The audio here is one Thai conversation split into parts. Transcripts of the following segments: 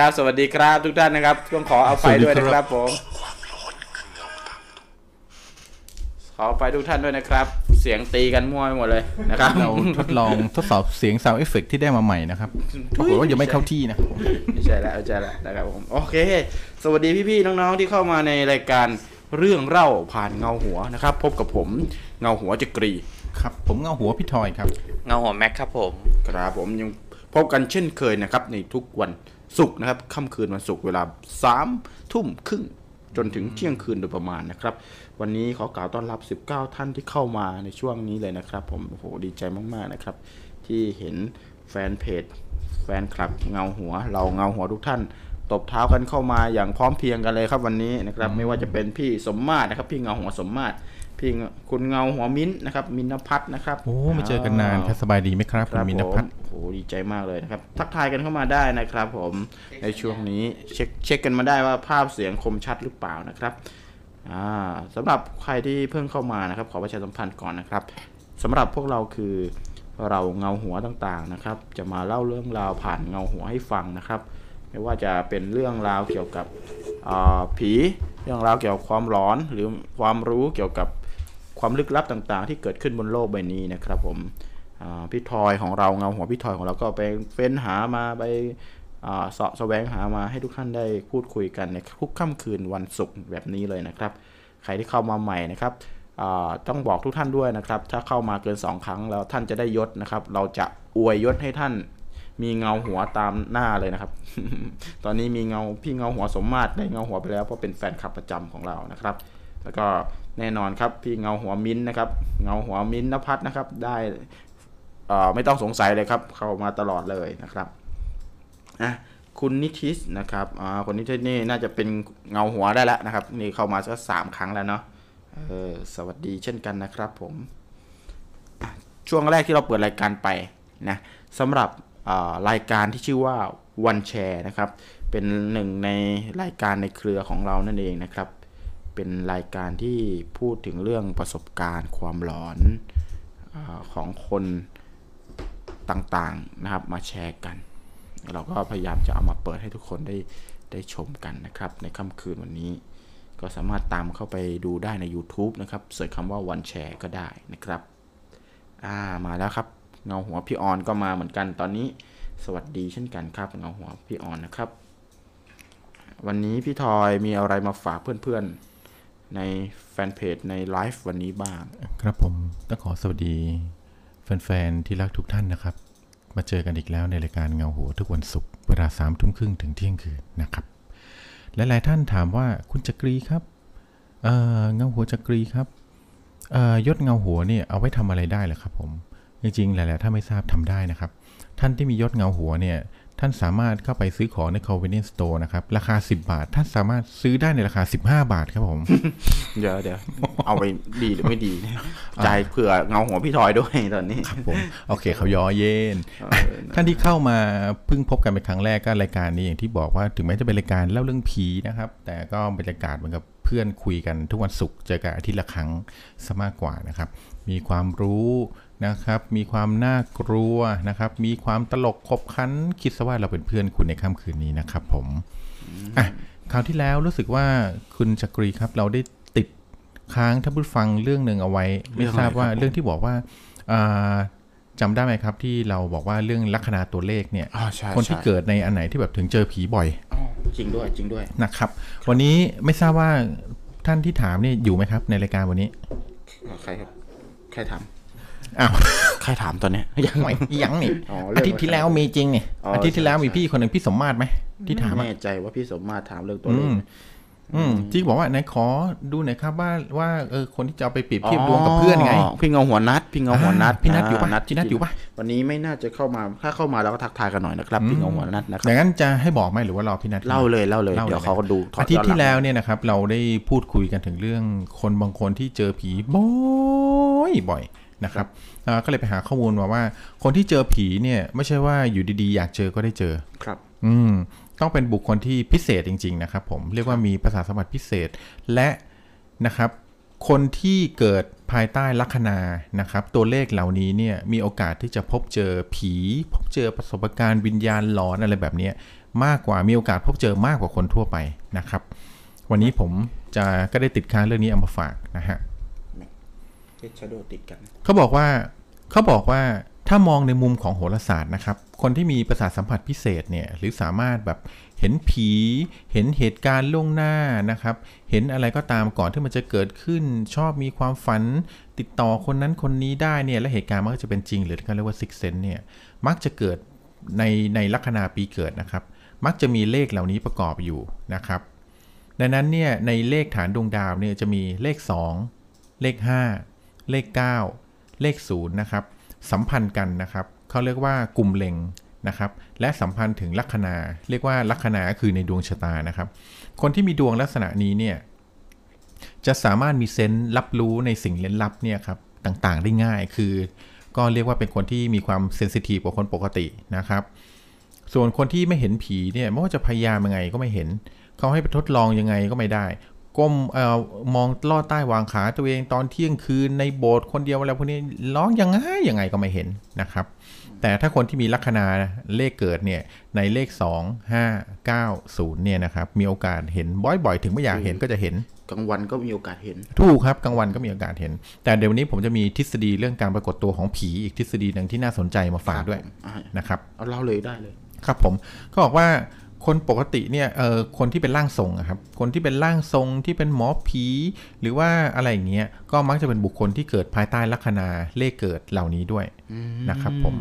ครับสวัสดีครับทุกท่านนะครับต้องขอเอาไปด้วยนะครับผมขอไปทุกท่านด้วยนะครับ เสียงตีกันมั่วไปหมดเลยนะครับ เราทดลองทดสอบเสียง sound effect ที่ได้มาใหม่นะครับปรากฏว่ายังไม่เข้าที่นะครับผมไม่ใช่แล้วไม่ใช่แล้วนะครับผมโอเค สวัสดีพี่ๆน้องๆที่เข้ามาในรายการเรื่องเล่าผ่านเงาหัวนะครับ พบกับผมเงาหัวจักรีครับ ผมเงาหัวพี่ทอยครับ เงาหัวแม็กครับผม ครับผมยังพบกันเช่นเคยนะครับในทุกวัน ศุกร์นะครับค่ำคืนวันศุกร์เวลาสามทุ่มครึ่งจนถึงเที่ยงคืนโดยประมาณนะครับ วันนี้ขอกล่าวต้อนรับ 19 ท่านที่เข้ามาในช่วงนี้เลยนะครับ ผมโอ้โหดีใจมากๆนะครับ ที่เห็นแฟนเพจ แฟนคลับเงาหัว เราเงาหัวทุกท่าน ตบเท้ากันเข้ามาอย่างพร้อมเพรียงกันเลยครับวันนี้นะครับ ไม่ว่าจะเป็นพี่สมมาตรนะครับ พี่เงาหัวสมมาตร พี่คุณเงาหัวมิ้นท์นะครับ มินท์พัฒน์นะครับโอ้ไม่เจอกันนานครับสบายดีไหมครับคคุณรับมิผนมพัฒน์โอ้โหดีใจมากเลยนะครับ ทักทายกันเข้ามาได้นะครับ ผมในช่วงนี้เช็คเช็คกันมาได้ว่าภาพเสียงคมชัดหรือเปล่านะครับอ่าสำหรับใครที่เพิ่งเข้ามานะครับ ขอประชาสัมพันธ์ก่อนนะครับสำหรับพวกเราคือเราเงาหัวต่างๆนะครับ จะมาเล่าเรื่องราวผ่านเงาหัวให้ฟังนะครับ ไม่ว่าจะเป็นเรื่องราวเกี่ยวกับอ่าผีเรื่องราวเกี่ยวกับความหลอนหรือความรู้เกี่ยวกับ ความลึกลับต่างๆ ที่เกิดขึ้นบนโลกใบนี้นะครับ ผมพี่ทอยของเราเงาหัวพี่ทอยของเราก็ไปเฟ้นหามาไปเสาะแสวงหามาให้ทุกท่านได้พูดคุยกันในทุกค่ำคืนวันศุกร์แบบนี้เลยนะครับ ใครที่เข้ามาใหม่นะครับต้องบอกทุกท่านด้วยนะครับ ถ้าเข้ามาเกิน 2 ครั้งแล้วท่านจะได้ยศนะครับ เราจะอวยยศให้ท่านมีเงาหัวตามหน้าเลยนะครับ ตอนนี้มีเงาพี่เงาหัวสมมาตรได้เงาหัวไปแล้วเพราะเป็นแฟนคลับประจำของเรานะครับ แล้วก็ แน่นอนครับพี่เงาหัวมิ้นนะครับเงาหัวมิ้นนภัทรนะครับได้เอ่อไม่ต้องสงสัยเลยครับ เข้ามาตลอดเลยนะครับอะคุณนิทิสนะครับอ่าคนนิทิสนี่น่าจะเป็นเงาหัวได้แล้วนะครับ นี่เข้ามาสักสามครั้งแล้วเนาะเออสวัสดีเช่นกันนะครับผมช่วงแรกที่เราเปิดรายการไปนะสำหรับรายการที่ชื่อว่าวันแชร์นะครับ เป็นหนึ่งในรายการในเครือของเรานั่นเองนะครับ เป็นรายการที่พูดถึงเรื่องประสบการณ์ ความหลอนอของคนต่างๆนะครับมาแชร์กัน เราก็พยายามจะเอามาเปิดให้ทุกคนได้ได้ชมกันนะครับ ในค่ำคืนวันนี้ ก็สามารถตามเข้าไปดูได้ใน YouTube นะครับเสิร์ชคำว่าวันแชร์ก็ได้นะครับอ่ามาแล้วครับ เงาหัวพี่ออนก็มาเหมือนกันตอนนี้ สวัสดีเช่นกันครับ เงาหัวพี่ออนนะครับ วันนี้พี่ทอยมีอะไรมาฝากเพื่อนๆ ในแฟนเพจในไลฟ์วันนี้บ้าง ครับผมต้องขอสวัสดี แฟนๆ ที่รักทุกท่านนะครับ มาเจอกันอีกแล้วในรายการเงาหัวทุกวันศุกร์เวลาสามทุ่มครึ่งถึงเที่ยงคืนนะครับหลายๆท่านถามว่าคุณจักรีครับเอ่อเงาหัวจักรีครับเอ่อยศเงาหัวเนี่ยเอาไว้ทำอะไรได้เหรอครับผมจริงๆหลายๆท่านไม่ทราบทำได้นะครับ ท่านที่มียศเงาหัวเนี่ย ท่านสามารถเข้าไปซื้อของใน convenience store นะครับ ราคา 10 บาท ท่านสามารถซื้อได้ในราคา 15 บาทครับผม เดี๋ยวเดี๋ยวเอาไปดีหรือไม่ดีใจายเผื่อเงาหัวพี่ทอยด้วยตอนนี้ผมโอเคเขาย้อเย็นเออท่านที่เข้ามาเพิ่งพบกันเป็นครั้งแรกก็รายการนี้อย่างที่บอกว่าถึงแม้จะเป็นรายการเล่าเรื่องผีนะครับ แต่ก็บรรยากาศเหมือนกับเพื่อนคุยกันทุกวันศุกร์เจอกันอาทิตย์ละครั้งซะมากกว่านะครับ มีความรู้ นะครับ มีความน่ากลัวนะครับ มีความตลกขบขันคิดซะว่าเราเป็นเพื่อนคุณในค่ำคืนนี้นะครับ ผมอะคราวที่แล้วรู้สึกว่าคุณจักรีครับ เราได้ติดค้างท่านผู้ฟังเรื่องหนึ่งเอาไว้ ไม่ทราบว่าเรื่องที่บอกว่าอ่าจำได้ไหมครับ ที่เราบอกว่าเรื่องลัคนาตัวเลขเนี่ยอ่าใช่คนที่ใช่เกิดในอันไหนที่แบบถึงเจอผีบ่อยอ๋อจริงด้วยจริงด้วยนะครับ วันนี้ไม่ทราบว่าท่านที่ถามนี่อยู่ไหมครับ ในรายการวันนี้ใครครับใครถาม อ้าวใครถามตอนเนี้ยยังไม่ยังนี่อ๋อเรื่องอาทิตย์ที่แล้วมีจริงนี่อ๋อออาทิตย์ที่แล้วใช่มีพี่คนหนึ่งพี่สมมาตรไหมที่ถามไม่อะแน่ใจว่าพี่สมมาตรถามเรื่องตัวอืเลขมอืมที่บอกว่าไหนขอดูหน่อยครับว่าว่าเออคนที่จะเอาไปเปรียบเทียบดวงกับเพื่อนไง พี่เงาหัวนัด พี่เงาหัวนัดอ่าพี่นัทอยู่ปะนัดพี่นัทอยู่ปะวันนี้ไม่น่าจะเข้ามาถ้าเข้ามาเราก็ทักทายกันหน่อยนะครับพี่เงาหัวนัดนะคอรับย่างนั้นจะให้บอกไหมหรือว่ารอพี่นัทเล่าเลยเล่าเลยเล่าเลยเดี๋ยวเขาก็ดูถอดอาทิตย์ที่ย้อนหงแล้วเนี่ยนะครับ เราได้พูดคุยกันถึงเรื่องคนบางคนที่เจอผีบ่อยบ่อย นะครับอ่าก็เลยไปหาข้อมูลมาว่า คนที่เจอผีเนี่ยไม่ใช่ว่าอยู่ดีๆ อยากเจอก็ได้เจอครับ อืมต้องเป็นบุคคลที่พิเศษจริง ๆ นะครับ ผมเรียกว่ามีภาษาทสมบัติพิเศษและนะครับ คนที่เกิดภายใต้ลัคนานะครับ ตัวเลขเหล่านี้เนี่ยมีโอกาสที่จะพบเจอผี พบเจอประสบการณ์วิญญาณหลอนอะไรแบบเนี้ยมากกว่ามีโอกาสพบเจอมากกว่าคนทั่วไปนะครับ วันนี้ผมจะก็ได้ติดค้างเรื่องนี้เอามาฝากนะฮะเชชโดติดกัน เขาบอกว่าเขาบอกว่าถ้ามองในมุมของโหราศาสตร์นะครับ คนที่มีประสาทสัมผัสพิเศษเนี่ย หรือสามารถแบบเห็นผี เห็นเหตุการณ์ล่วงหน้านะครับ เห็นอะไรก็ตามก่อนที่มันจะเกิดขึ้น ชอบมีความฝัน ติดต่อคนนั้นคนนี้ได้เนี่ย และเหตุการณ์มันก็จะเป็นจริง หรือที่เขาเรียกว่าซิกเซนเนี่ย มักจะเกิดในในลัคนาปีเกิดนะครับ มักจะมีเลขเหล่านี้ประกอบอยู่นะครับ ดังนั้นเนี่ยในเลขฐานดวงดาวเนี่ยจะมีเลข 2 เลข 5 เลข 9 เลข0นะครับสัมพันธ์กันนะครับเขาเรียกว่ากลุ่มเล็งนะครับและสัมพันธ์ถึงลัคนา เรียกว่าลัคนาคือในดวงชะตานะครับ คนที่มีดวงลักษณะนี้เนี่ยจะสามารถมีเซนส์รับรู้ในสิ่งเล่นลับเนี่ยครับต่างๆได้ง่ายคือ ก็เรียกว่าเป็นคนที่มีความเซนซิทีฟกว่าคนปกตินะครับ ส่วนคนที่ไม่เห็นผีเนี่ยไม่ว่าจะพยายามยังไงก็ไม่เห็นเขาให้ไปทดลองยังไงก็ไม่ได้ ก้มเอ่อมองลอดใต้วางขาตัวเองตอนเที่ยงคืนในโบสถ์คนเดียวอะไรพวกนี้ร้องยังไงยังไงก็ไม่เห็นนะครับ แต่ถ้าคนที่มีลัคนาเลขเกิดเนี่ยในเลข 2 5 9 0เนี่ยนะครับมีโอกาสเห็นบ่อยๆ ถึงไม่อยากเห็นก็จะเห็นกลางวันก็มีโอกาสเห็น ถูกครับกลางวันก็มีโอกาสเห็น แต่เดี๋ยววันนี้ผมจะมีทฤษฎีเรื่องการปรากฏตัวของผีอีกทฤษฎีหนึ่งที่น่าสนใจมาฝากด้วยอ่านะครับเอาเล่าเลยได้เลย ครับผมก็บอกว่า คนปกติเนี่ยเออคนที่เป็นร่างทรงอะครับคนที่เป็นร่างทรงที่เป็นหมอผีหรือว่าอะไรอย่างเงี้ยก็มักจะเป็นบุคคลที่เกิดภายใต้ลัคนาเลขเกิดเหล่านี้ด้วยนะครับผม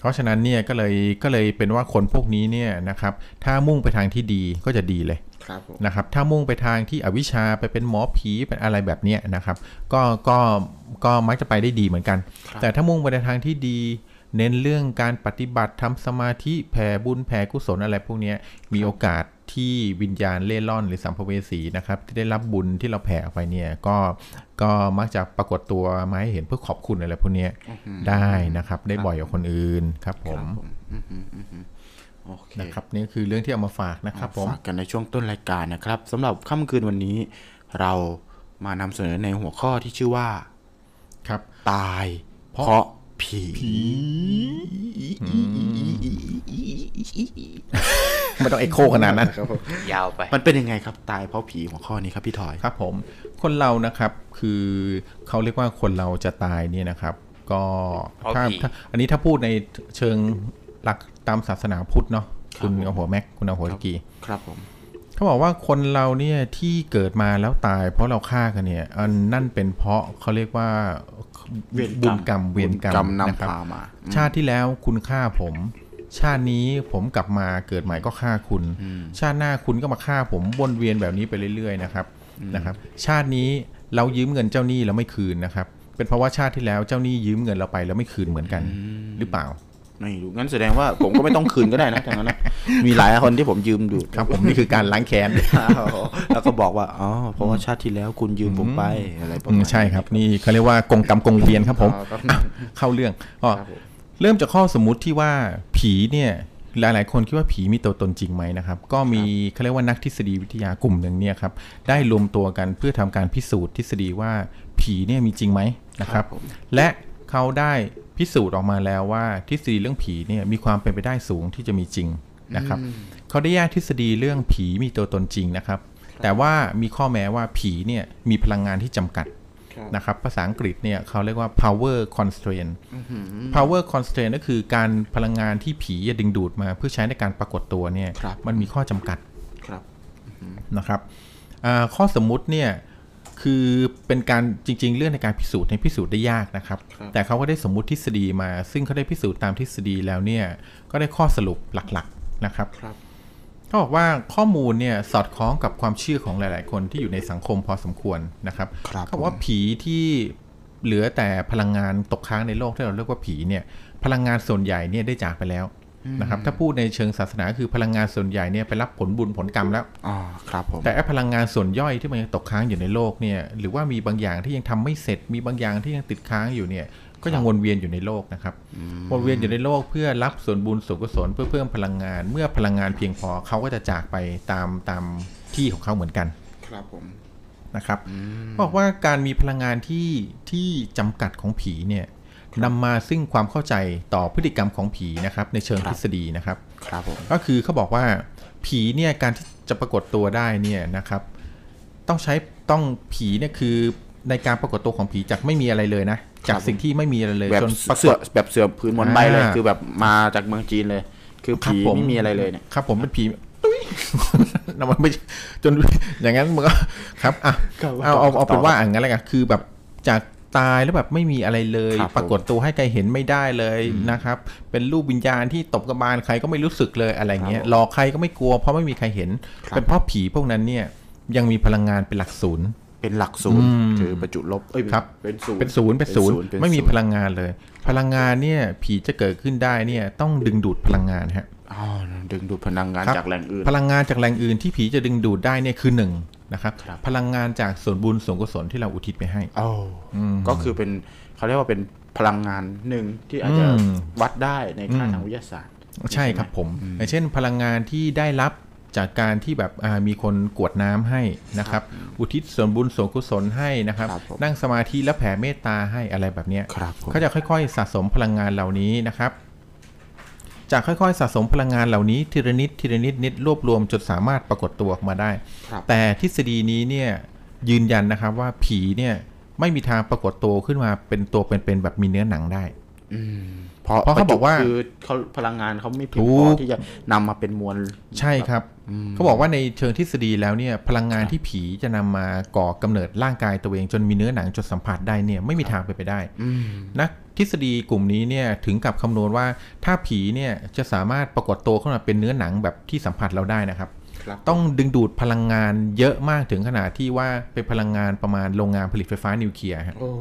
เพราะฉะนั้นเนี่ยก็เลยก็เลยเป็นว่าคนพวกนี้เนี่ยนะครับถ้ามุ่งไปทางที่ดีก็จะดีเลยครับผมนะครับถ้ามุ่งไปทางที่อวิชชาไปเป็นหมอผีเป็นอะไรแบบเนี้ยนะครับ ก็ก็ก็มักจะไปได้ดีเหมือนกัน แต่ถ้ามุ่งไปในทางที่ดี เน้นเรื่องการปฏิบัติทำสมาธิแผ่บุญแผ่กุศลอะไรพวกเนี้ยมีโอกาสที่วิญญาณเล่ร่อนหรือสัมภเวสีนะครับที่ได้รับบุญที่เราแผ่ออกไปเนี่ยก็ก็มักจะปรากฏตัวมาให้เห็นเพื่อขอบคุณอะไรพวกเนี้ยได้นะครับ ได้บ่อยกว่าคนอื่นครับผมอืมอืมอืมอืมโอเคนะครับนี่คือเรื่องที่เอามาฝากนะครับผมฝากกันในช่วงต้นรายการนะครับสำหรับค่ำคืนวันนี้ เรามานำเสนอในหัวข้อที่ชื่อว่า ครับ ตาย เพเพราะราะ ผี ไม่ต้องเอ็กโคขนาดนั้น ยาวไป มันเป็นยังไงครับตายเพราะผีหัวข้อนี้ครับพี่ถอย ครับผม คนเรานะครับคือเขาเรียกว่าคนเราจะตายเนี่ยนะครับ ก็เพราะถ้าผีถ้าอันนี้ถ้าพูดในเชิงหลักตามศาสนาพุทธเนาะคุณเอาหัวแม็กคุณเอาหัวตะกี้ครับผมเขาบอกว่าคนเราเนี่ยที่เกิดมาแล้วตาย เพราะเราฆ่ากันเนี่ยอันนั่นเป็นเพราะเขาเรียกว่า เวรกรรมบุญกรรมเวรกรรกรรมมนะครับนำพามาชาติที่แล้วคุณฆ่าผม ชาตินี้ผมกลับมาเกิดใหม่ก็ฆ่าคุณ ชาติหน้าคุณก็มาฆ่าผมวนเวียนแบบนี้ไปเรื่อยๆนะครับนะครับ ชาตินี้เรายืมเงินเจ้าหนี้แล้วไม่คืนนะครับ เป็นเพราะว่าชาติที่แล้วเจ้าหนี้ยืมเงินเราไปแล้วไม่คืนเหมือนกัน หรือเปล่า ไม่รู้งั้นแสดงว่าผมก็ไม่ต้องคืนก็ได้นะทางนั้นนะมีหลายคนที่ผมยืมดูครับ ผมนี่คือการล้างแค้นแล้วก็บอกว่าอ๋อเพราะว่าชาติที่แล้วคุณยืมผมไปอะไรประอืมาณมนี้ใช่ครับ นี่เขาเรียกว่ากงกรรมกงเวียนครับผมอ๋อครับอะเข้าเรื่องก็ครับผมเริ่มจากข้อสมมุติที่ว่าผีเนี่ยหลายๆ คนคิดว่าผีมีตัวตนจริงไหมนะครับ ก็มีเขาเรียกว่านักทฤษฎีวิทยากลุ่มหนึ่งเนี่ยครับได้รวมตัวกันเพื่อทำการพิสูจน์ทฤษฎีว่าผีเนี่ยมีจริงไหมนะครับครับผมและเขาได้ พิสูจน์ออกมาแล้วว่าทฤษฎีเรื่องผีเนี่ยมีความเป็นไปได้สูงที่จะมีจริงนะครับเขาได้แยกทฤษฎีเรื่องผีมีตัวตนจริงนะครับ แต่ว่ามีข้อแม้ว่าผีเนี่ยมีพลังงานที่จำกัดครับนะครับภาษาอังกฤษเนี่ยเขาเรียกว่า power constraint power constraint ก็คือการพลังงานที่ผีจะดึงดูดมาเพื่อใช้ในการปรากฏตัวเนี่ยครับมันมีข้อจำกัดครับนะครับอ่าข้อสมมุติเนี่ย คือเป็นการจริง ๆ เรื่องในการพิสูจน์ในยพิสูจน์ได้ยากนะครับครับ แต่เขาก็ได้สมมุติทฤษฎีมา ซึ่งเขาได้พิสูจน์ตามทฤษฎีแล้วเนี่ย ก็ได้ข้อสรุปหลักๆนะครับครับเขาบอกว่าข้อมูลเนี่ยสอดคล้องกับความเชื่อของหลาย ๆ คนที่อยู่ในสังคมพอสมควรนะครับครับเขาบอกว่าผีที่เหลือแต่พลังงานตกค้างในโลกที่เราเรียกว่าผีเนี่ย พลังงานส่วนใหญ่เนี่ยได้จากไปแล้ว นะครับถ้าพูดในเชิงศาสนาคือพลังงานส่วนใหญ่เนี่ยไปรับผลบุญผลกรรมแล้วอ๋อครับผมแต่ไอ้พลังงานส่วนย่อยที่มันยังตกค้างอยู่ในโลกเนี่ยหรือว่ามีบางอย่างที่ยังทำไม่เสร็จ มีบางอย่างที่ยังติดค้างอยู่เนี่ยก็ยังวนเวียนอยู่ในโลกนะครับวนเวียนอยู่ในโลกเพื่อรับส่วนบุญส่วนกุศลเพื่อเพิ่มพลังงาน เมื่อพลังงานเพียงพอเขาก็จะจากไปตามตามที่ของเขาเหมือนกัน ครับผมนะครับบอกว่าการมีพลังงานที่ที่จำกัดของผีเนี่ย นำมาซึ่งความเข้าใจต่อพฤติกรรมของผีนะครับ ในเชิงทฤษฎีนะครับครับผมก็คือเขาบอกว่าผีเนี่ยการที่จะปรากฏตัวได้เนี่ยนะครับ ต้องใช้ต้องผีเนี่ยคือในการปรากฏตัวของผีจากไม่มีอะไรเลยนะ จากสิ่งที่ไม่มีอะไรเลยแบบจนปรากเสือฏแบบเสือพื้นหมอนใบเลยอ่าคือแบบมาจากเมืองจีนเลย คือครับผีผมไม่มีอะไรเลยเนี่ยครับ ผมเป็นผีตุ้ยนะมันไม่จนอย่างนั้นมันก็ครับอะครับเอาเอาเอาต่อเป็นว่าอย่างนั้นเลยกันคือแบบจาก ตายแล้วแบบไม่มีอะไรเลยครับผมปรากฏตัวให้ใครเห็นไม่ได้เลยนะครับ เป็นรูปวิญญาณที่ตบกระบาลใครก็ไม่รู้สึกเลยอะไรเงี้ยครับผมหลอกใครก็ไม่กลัวเพราะไม่มีใครเห็นครับเป็นเพราะผีพวกนั้นเนี่ยยังมีพลังงานเป็นหลักศูนย์เป็นหลักศูนย์อืมคือประจุลบเอ้ยครับเป็นศูนย์เป็นศูนย์เป็นศูนย์เป็นไม่มีศูนย์พลังงานเลย พลังงานเนี่ยผีจะเกิดขึ้นได้เนี่ยต้องดึงดูดพลังงานฮะอ๋อดึงดูดพลังงานครับจากแหล่งอื่น พลังงานจากแหล่งอื่นที่ผีจะดึงดูดได้เนี่ยคือหนึ่ง นะครับครับพลังงานจากส่วนบุญส่วนกุศลที่เราอุทิศไปให้อ๋ออก็คือเป็นเขาเรียกว่าเป็นพลังงานหนึ่งที่อาจจะอืมวัดได้ในค่าอืมทางวิทยาศาสตร์ ใช่ครับผมอย่างเช่น พลังงานที่ได้รับจากการที่แบบอ่ามีคนกรวดน้ำให้นะครับ อุทิศส่วนบุญส่วนกุศลให้นะครับครับผมนั่งสมาธิและแผ่เมตตาให้อะไรแบบเนี้ยครับผมเขาจะค่อยๆ สะสมพลังงานเหล่านี้นะครับ จากค่อยๆ สะสมพลังงานเหล่านี้ทีละนิดทีละนิดนิดรวบรวมจนสามารถปรากฏตัวออกมาได้ครับแต่ทฤษฎีนี้เนี่ยยืนยันนะครับว่าผีเนี่ยไม่มีทางปรากฏตัวขึ้นมาเป็นตัวเป็นๆแบบมีเนื้อหนังได้อืมเพราะเพราะเขาบอกว่าคือเขาพลังงานเขาไม่เพียงถูพอกที่จะนำมาเป็นมวลใช่ครับเขาบอกว่าในเชิงทฤษฎีแล้วเนี่ย พลังงานที่ผีจะนำมาก่อกำเนิดร่างกายตัวเองจนมีเนื้อหนังจนสัมผัสได้เนี่ยไม่มีทางไปนไปได้อืมนัก ทฤษฎีกลุ่มนี้เนี่ยถึงกับคำนวณว่าถ้าผีเนี่ยจะสามารถปรากฏตัวขึ้นมาเป็นเนื้อหนังแบบที่สัมผัสเราได้นะครับครับต้องดึงดูดพลังงานเยอะมากถึงขนาดที่ว่าเป็นพลังงานประมาณโรงงานผลิตไฟฟ้านิวเคลียร์ฮะโอ้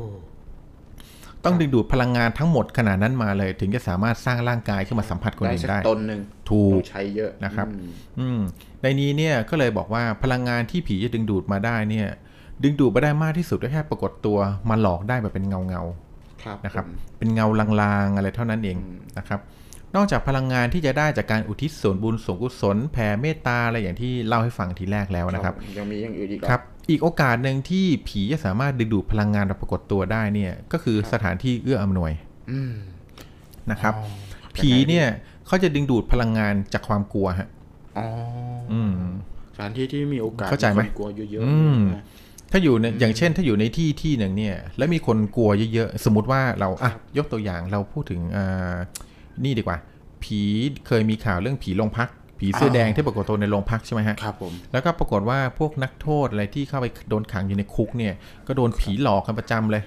ต้องดึงดูดพลังงานทั้งหมดขนาดนั้นมาเลย ถึงจะสามารถสร้างร่างกายขึ้นมาสัมผัสคนได้อื่นสักได้ตนหนึ่งถูต้กองใช้เยอะนะครับอืมอืมในนี้เนี่ยก็เลยบอกว่าพลังงานที่ผีจะดึงดูดมาได้เนี่ย ดึงดูดมาได้มากที่สุดก็แค่ปรากฏตัวมาหลอกได้แบบเป็นเงาเงาๆครับ นะครับผมเป็นเงาลางๆอะไรเท่านั้นเองนะครับ นอกจากพลังงานที่จะได้จากการอุทิศส่วนบุญส่วนกุศลแผ่เมตตาอะไรอย่างที่เล่าให้ฟังทีแรกแล้วนะครับ ยังมีอย่างอื่นอีกเหอครับ อีกโอกาสหนึ่งที่ผีจะสามารถดึงดูดพลังงานมาปรากฏตัวได้เนี่ยก็คือสถานที่เอื้ออำนวยอืมนะครับอ๋อผีเนี่ยเขาจะดึงดูดพลังงานจากความกลัวฮะอ๋ออืมสถานที่ที่มีโอกาสเข้าใจไหมคนกลัวเยอะอืมๆนะ ถ้าอยู่ในอย่างเช่น ถ้าอยู่ในที่ที่หนึ่งเนี่ย แล้วมีคนกลัวเยอะๆ สมมติว่าเราอะยกตัวอย่างเราพูดถึงอ่านี่ดีกว่า ผีเคยมีข่าวเรื่องผีโรงพัก ผีเสื้อแดงที่ปรากฏตัวในโรงพักใช่ไหมฮะครับผมแล้วก็ปรากฏว่าพวกนักโทษอะไรที่เข้าไปโดนขังอยู่ในคุกเนี่ย ก็โดนผีหลอกกันประจำเลย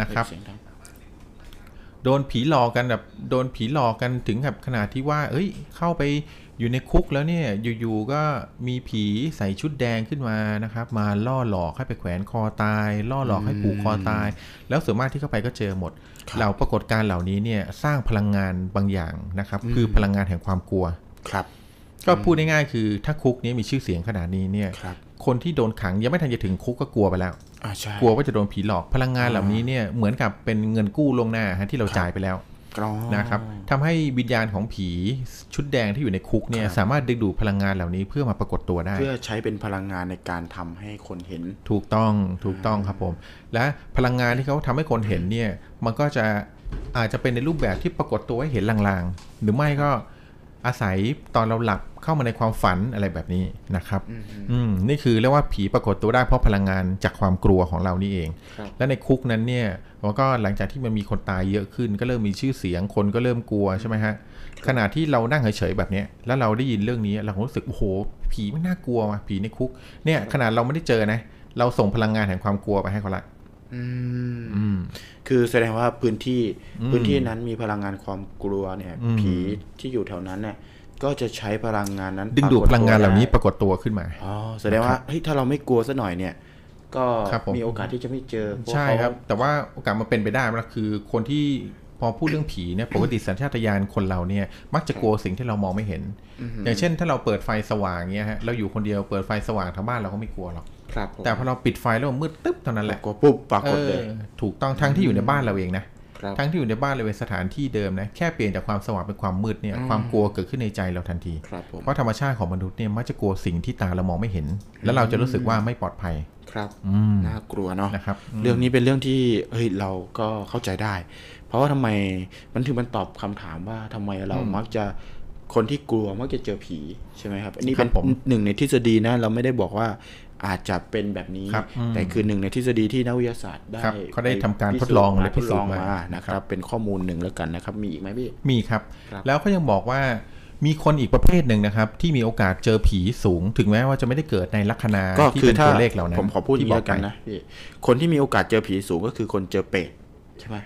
นะครับเสียงดังโดนผีหลอกกันแบบโดนผีหลอกกันถึงกับขนาดที่ว่า เอ้ย เข้าไป อยู่ในคุกแล้วเนี่ยอยู่ๆก็มีผีใส่ชุดแดงขึ้นมานะครับ มาล่อหลอกให้ไปแขวนคอตาย ล่อหลอกให้ผูกคอตาย แล้วส่วนมากที่เข้าไปก็เจอหมด เหล่าปรากฏการณ์เหล่านี้เนี่ยสร้างพลังงานบางอย่างนะครับ คือพลังงานแห่งความกลัวครับ ก็พูดง่ายๆคือถ้าคุกนี้มีชื่อเสียงขนาดนี้เนี่ยครับคนที่โดนขังยังไม่ทันจะถึงคุกก็กลัวไปแล้วอ่าใช่กลัวว่าจะโดนผีหลอกพลังงานเหล่านี้เนี่ยเหมือนกับเป็นเงินกู้ลวงหน้าฮะที่เราจ่ายไปแล้วอ๋อ นะครับทำให้วิญญาณของผีชุดแดงที่อยู่ในคุกเนี่ยครับสามารถดึงดูดพลังงานเหล่านี้เพื่อมาปรากฏตัวได้ เพื่อใช้เป็นพลังงานในการทำให้คนเห็น ถูกต้องถูกต้องครับผม และพลังงานที่เขาทำให้คนเห็นเนี่ยมันก็จะอาจจะเป็นในรูปแบบที่ปรากฏตัวให้เห็นลางๆ หรือไม่ก็ อาศัยตอนเราหลับเข้ามาในความฝันอะไรแบบนี้นะครับ อืมนี่คือเรียกว่าผีปรากฏตัวได้เพราะพลังงานจากความกลัวของเรานี่เองครับและในคุกนั้นเนี่ยมันก็หลังจากที่มันมีคนตายเยอะขึ้น ก็เริ่มมีชื่อเสียงคนก็เริ่มกลัวใช่ไหมฮะขณะที่เรานั่งเฉยๆแบบเนี้ยแล้วเราได้ยินเรื่องนี้เราก็รู้สึกโอ้โห ผีไม่น่ากลัวว่ะผีในคุกเนี่ยขนาดเราไม่ได้เจอนะ เราส่งพลังงานแห่งความกลัวไปให้เขาละอืมอืม คือแสดงว่าพื้นที่อืมพื้นที่นั้นมีพลังงานความกลัวเนี่ยอืมผีที่อยู่แถวนั้นเนี่ยก็จะใช้พลังงานนั้นดึงดูดปรกฏพลังงานเหล่านี้ตัวปรากฏตัวขึ้นมาอ๋อแสดงว่าเฮ้ยถ้าเราไม่กลัวซะหน่อยเนี่ย ก็ครับผมมีโอกาสที่จะไม่เจอพวกใช่เขาครับ แต่ว่าโอกาสมันเป็นไปได้ไหมล่ะคือคนที่พอพูดเรื่องผีเนี่ยปกติสัญชาตญาณคนเราเนี่ยมักจะกลัวสิ่งที่เรามองไม่เห็น อย่างเช่น ถ้าเราเปิดไฟสว่างเงี้ยฮะเราอยู่คนเดียวเปิดไฟสว่างทางบ้านเราก็ไม่กลัวหรอก ครับผมแต่พอเราปิดไฟแล้วมันมืดตึ๊บเท่านั้นแหละกลัวปุ๊บปรากฏเลยออถูกต้องทั้งที่อยู่ในบ้านเราเองนะครับทั้งที่อยู่ในบ้านเราเป็นสถานที่เดิมนะแค่เปลี่ยนจากความสว่างเป็นความมืดเนี่ยความกลัวเกิดขึ้นในใจเราทันทีครับผมเพราะธรรมชาติของมนุษย์เนี่ยมักจะกลัวสิ่งที่ตาเรามองไม่เห็น แล้วเราจะรู้สึกว่าไม่ปลอดภัยครับอืมน่ากลัวเนาะนะครับเรื่องนี้เป็นเรื่องที่เฮ้ยเราก็เข้าใจได้ เพราะว่าทำไมมันถึงมันตอบคำถามว่าทำไมเรามักจะคนที่กลัวมักจะเจอผีใช่ไหมครับอันนี้ครัเป็บนผมหนึ่งในทฤษฎีนะเราไม่ได้บอกว่า อาจจะเป็นแบบนี้ครับอืมแต่คือหนึ่งในทฤษฎีที่นักวิทยาศาสตร์ได้ครับเขาได้ปทำการพิทดสูจลองมาและพิสูจน์ทดลองมานะครับ เป็นข้อมูลหนึ่งแล้วกันนะครับ มีอีกไหมพี่ มีครับครับแล้วก็ยังบอกว่ามีคนอีกประเภทหนึ่งนะครับ ที่มีโอกาสเจอผีสูง ถึงแม้ว่าจะไม่ได้เกิดในลัคนาก็ที่คือเป็นถ้าตัวเลขเหล่านั้นผมขอพูดอย่างที่นี้บอแล้วกันไปนะพี่คนที่มีโอกาสเจอผีสูงก็คือคนเจอเปรตใช่ไหม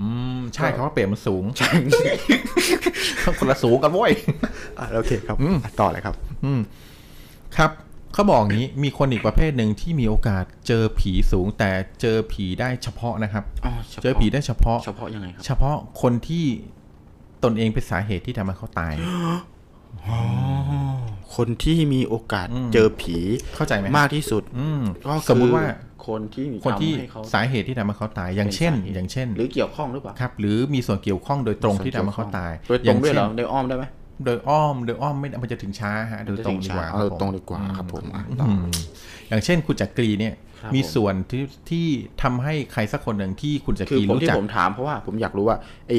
อืมใช่เขาว่าเปรตมันสูงใช่คนละสูงกันเว้ยอ่าโอเคครับอะต่อเลยครับ อืมครับ เขาบอกอย่างนี้มีคนอีกประเภทหนึ่งที่มีโอกาสเจอผีสูงแต่เจอผีได้เฉพาะนะครับอ๋อฉพาะเจอผีได้เฉพาะ เฉพาะยังไงครับ เฉพาะคนที่ตนเองเป็นสาเหตุที่ทำให้เขาตายคนที่มีโอกาสอืมเจอผีเข้าใจไหมมากที่สุด อืมก็สมมุติว่าคนที่คนที่ทำให้เขาสาเหตุที่ทำให้เขาตาย อย่างเช่นป็สหตุอย่างเช่น หรือเกี่ยวข้องหรือเปล่าครับ หรือมีส่วนเกี่ยวข้องโดยตรงที่ทำให้เขาตายโดยตรงด้วยเหรอางช่นโดยอ้อมได้ไหม โดยอ้อมโดยอ้อมไม่มันจะถึงช้าฮะโดยตรงดีกว่าเออคบผมตรงดีกว่าครับผมอะต่ออืมอย่างเช่นคุณจักรีเนี่ยครับมีผมส่วนที่ที่ทำให้ใครสักคนหนึ่งที่คุณจักคือรีผมรู้ที่จักผมถามเพราะว่าผมอยากรู้ว่าไอ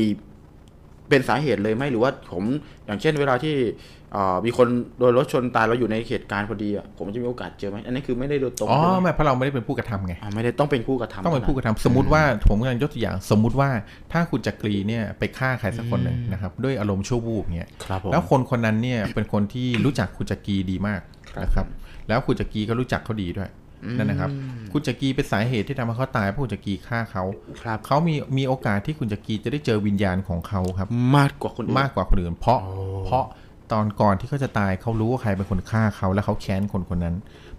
เป็นสาเหตุเลยไหมหรือว่าผมอย่างเช่น เวลาที่เอ่อ มีคนโดนรถชนตายเราอยู่ในเหตุการณ์พอดีอะผมจะมีโอกาสเจอไหมอันนี้คือไม่ได้โดยตรงอ๋อใช่ไหมไม่เพราะเราไม่ได้เป็นผู้กระทำไงอ่าไม่ได้ต้องเป็นผู้กระทำต้องเป็นผู้กท่าระทำสมมติว่าผมกำลังยกตัวอย่าง สมมุติว่าถ้าคุณจักรีเนี่ยไปฆ่าใครสักคนหนึ่งนะครับด้วยอารมณ์ชั่ววูบเนี่ยครับผมแล้วคนคนนั้นเนี่ยเป็นคนที่รู้จักคุณจักรีดีมากครับนะครับแล้วคุณจักรีก็รู้จักเขาดีด้วยนั่นนะครับ คุณจักรีเป็นสาเหตุที่ทำให้เขาตายเพราะคุณจักรีฆ่าเขาครับเขามีมีโอกาสที่คุณจักรีจะได้เจอวิญญาณของเขาครับ มากกว่าคนอื่นมากกว่าคนอื่นเพราะเพราะ ตอนก่อนที่เขาจะตายเขารู้ว่าใครเป็นคนฆ่าเขาและเขาแค้นคนคนนั้น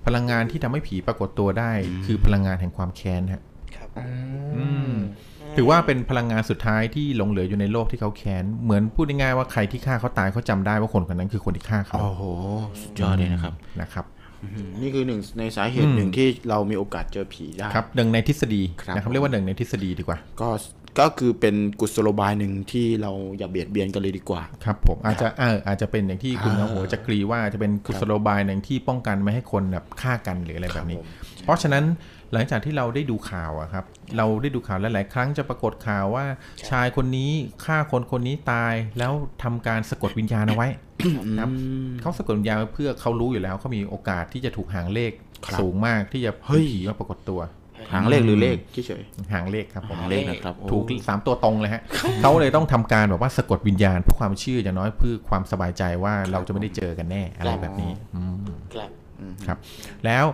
พลังงานที่ทำให้ผีปรากฏตัวได้ คือพลังงานแห่งความแค้นฮะครับอืมถือว่าเป็นพลังงานสุดท้ายที่หลงเหลืออยู่ในโลกที่เขาแค้น เหมือนพูดง่ายๆว่าใครที่ฆ่าเขาตายเขาจำได้ว่าคนคนนั้นคือคนที่ฆ่าเขาโอ้โหสุดยอดเลยนะครับนะครับอืมนี่คือหนึ่งในสาเหตุหนึ่งที่เรามีโอกาสเจอผีได้ครับหนึ่งในทฤษฎีครับนะครับเรียกว่าหนึ่งในทฤษฎีดีกว่า ก็ ก็คือเป็นกุศโลบายหนึ่งที่เราอย่าเบียดเบียนกันเลยดีกว่า ครับผมอาจจะเอออาจจะเป็นอย่างที่คุณโอ้โหจักรีว่าจะเป็นกุศโลบายหนึ่งที่ป้องกันไม่ให้คนแบบฆ่ากันหรืออะไรแบบนี้ครับผมเพราะฉะนั้นหลังจากที่เราได้ดูข่าวอะครับ เราได้ดูข่าวหลาย ๆ ครั้งจะปรากฏข่าวว่า ชายคนนี้ฆ่าคนคนนี้ตายแล้วทำการสะกดวิญญาณเอาไว้ครับเขาสะกดวิญญาณไว้เพื่อเขารู้อยู่แล้วเขามีโอกาสที่จะถูกหางเลขครับสูงมากที่จะเฮ้ยผีมาปรากฏตัว หางเลขหรือเลขเฉยหางเลขครับผมหางเลขนะครับโอ้ถูกสามตัวตรงเลยฮะเขาเลยต้องทำการแบบว่าสะกดวิญญาณเพื่อความเชื่ออย่างน้อยเพื่อความสบายใจว่าเราจะไม่ได้เจอกันแน่อะไรแบบนี้อืมครับครับ แล้ว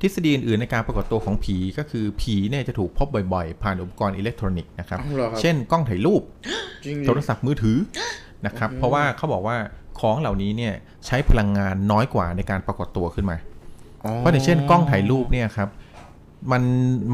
ทฤษฎีอื่นๆในการปรากฏตัวของผีก็คือผีเนี่ยจะถูกพบบ่อยๆ ผ่านอุปกรณ์อิเล็กทรอนิกส์นะครับอ้าวเหรอครับเช่นกล้องถ่ายรูปจริงโทรศัพท์มือถือนะครับ เพราะว่าเขาบอกว่าของเหล่านี้เนี่ยใช้พลังงานน้อยกว่าในการปรากฏตัวขึ้นมา เพราะอย่างเช่นกล้องถ่ายรูปเนี่ยครับ มัน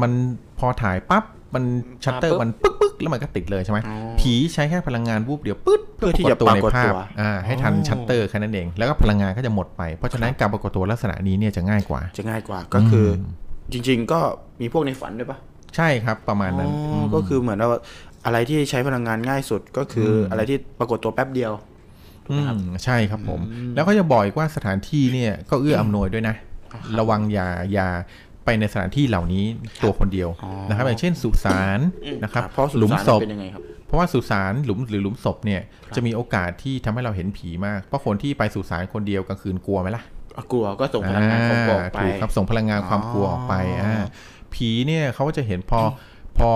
มันพอถ่ายปั๊บมันชัตเตอร์ปุ๊บมันปึ๊กปึ๊กแล้วมันก็ติดเลยใช่ไหมอ๋อผีใช้แค่พลังงานวูบเดียวปึ๊ดเพื่อที่จะตัวในปรากฏตัวภาพอ่าให้ทันชัตเตอร์แค่นั้นเอง แล้วก็พลังงานก็จะหมดไป เพราะฉะนั้นการปรากฏตัวลักษณะนี้เนี่ยจะง่ายกว่า จะง่ายกว่าก็คืออจริง ๆ ก็มีพวกในฝันด้วยปะใช่ครับประมาณนั้นอ๋อก็คือเหมือนว่าอะไรที่ใช้พลังงานง่ายสุดก็คืออะไรที่ปรากฏตัวแป๊บเดียวอืมใช่ครับผม แล้วก็จะบอกอีกว่าสถานที่เนี่ยก็เอื้ออำนวยด้วยนะ ระวังอย่าอย่า ไปในสถานที่เหล่านี้ตัวคนเดียวอ๋อนะครับอย่างเช่นสุสานนะครับเพราะสุหลุมสานศพเป็นยังไงครับเพราะว่าสุสานหลุมหรือหลุมศพเนี่ยจะมีโอกาสที่ทำให้เราเห็นผีมาก เพราะคนที่ไปสุสานคนเดียวกลางคืนกลัวไหมล่ะกลัวก็ส่งพลังงานของบอกไปถูกครับส่งพลังงานความกลัวออกไปอ๋ออ่าผีเนี่ยเขาก็จะเห็นพอพอ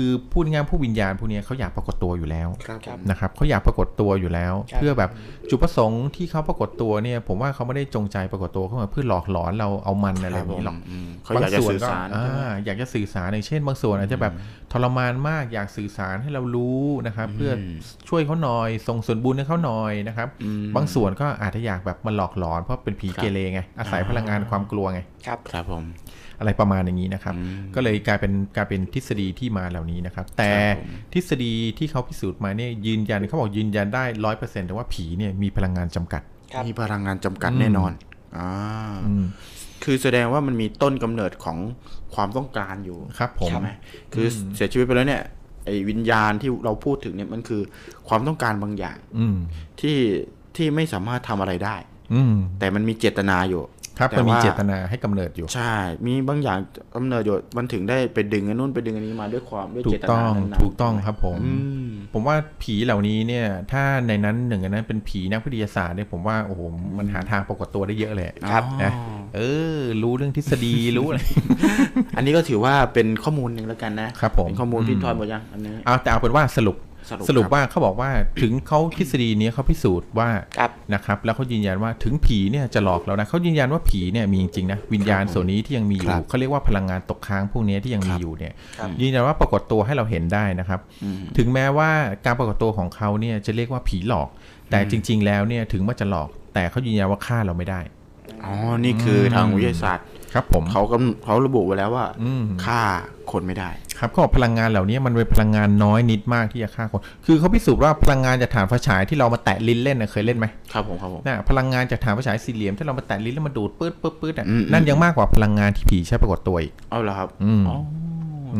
คือพูดง่ายๆผู้วิญญาณพวกเนี้ยเขาอยากปรากฏตัวอยู่แล้วครับผมนะครับเขาอยากปรากฏตัวอยู่แล้วครับเพื่อแบบจุดประสงค์ที่เขาปรากฏตัวเนี่ยผมว่าเขาไม่ได้จงใจปรากฏตัวเข้ามาเพื่อหลอกหลอนเราเอามันอะไรแบบนี้หรอกมเขาอยากจะสื่อสารบงส่วนก็อ่าอยากจะสื่อสารอย่างเช่น บางส่วนอาจจะแบบทรมานมากอยากสื่อสารให้เรารู้นะครับเพื่อช่วยเขาหน่อยส่งส่วนบุญให้เขาหน่อยนะครับอืมบางส่วนก็อาจจะอยากแบบมาหลอกหลอนเพราะเป็นผีเกเรไงอาศัยพลังงานความกลัวไงครับครับผม อะไรประมาณอย่างนี้นะครับอืมก็เลยกลายเป็นกลายเป็นทฤษฎีที่มาเหล่านี้นะครับ แต่ครับผมทฤษฎีที่เขาพิสูจน์มาเนี่ยยืนยันเขาบอกยืนยันได้ร้อยเปอร์เซ็นต์แต่ว่าผีเนี่ยมีพลังงานจำกัดครับมีพลังงานจำกัดแน่นอนอ่าอืมคือแสดงว่ามันมีต้นกำเนิดของความต้องการอยู่ครับผมใช่ไหมคืออเสียชีวิตไปแล้วเนี่ยไอ้วิญญาณที่เราพูดถึงเนี่ยมันคือความต้องการบางอย่าง อืมที่ที่ไม่สามารถทำอะไรได้ อืมแต่มันมีเจตนาอยู่ ครับแต่มันมีว่าเจตนาให้กำเนิดอยู่ ใช่ มีบางอย่างกำเนิดอยู่มันถึงได้ไปดึงอันนู้นไปดึงอันนี้มาด้วยความด้วยถูเจกตต้นาองนั้นๆถูกต้องครับผมอืมผมว่าผีเหล่านี้เนี่ย ถ้าในนั้นหนึ่งในนั้นเป็นผีนักวิทยาศาสตร์เนี่ยผมว่าโอ้โหมันหาทางปรากฏตัวได้เยอะเลยครับนะเออ รู้เรื่องทฤษฎีรู้อะไรอันนี้ก็ถือว่าเป็นข้อมูลหนึ่งแล้วกันนะครับผมเป็นข้อมูลพี่ทอยหมดยังอันนี้เอาแต่เอาเป็นว่าสรุป สรุปสรุปครับว่าเขาบอกว่าถึงเขาทฤษฎีนี้เขาพิสูจน์ว่าครับนะครับแล้วเขายืนยันว่าถึงผีเนี่ยจะหลอกเรานะเขายืนยันว่าผีเนี่ยมีจริงๆนะวิญญาณส่วนนี้ที่ยังมีอยู่ครับเขาเรียกว่าพลังงานตกค้างพวกนี้ที่ยังมีอยู่เนี่ยครับยืนยันว่าปรากฏตัวให้เราเห็นได้นะครับอืมถึงแม้ว่าการปรากฏตัวของเขาเนี่ยจะเรียกว่าผีหลอก แต่จริง ๆ แล้วเนี่ยถึงว่าจะหลอก แต่เขายืนยันว่าฆ่าเราไม่ได้อ๋อนี่คือทางวิทยาศาสตร์ ครับผมเขากำเขาระบุไว้แล้วว่าอืมฆ่าคนไม่ได้ ครับเขาบอกพลังงานเหล่านี้มันเป็นพลังงานน้อยนิดมากที่จะฆ่าคน คือเขาพิสูจน์ว่าพลังงานจากฐานไฟฉายที่เรามาแตะลิ้นเล่นนะเคยเล่นไหมครับผมครับผมน่ะพลังงานจากฐานไฟฉายสี่เหลี่ยมที่เรามาแตะลิ้นแล้วมันดูดปื๊ดปื๊ดปื๊ดอะอืมนั่นยังมากกว่าพลังงานที่ผีใช้ปรากฏตัวอีกเอาเหรอครับอืมอ๋อ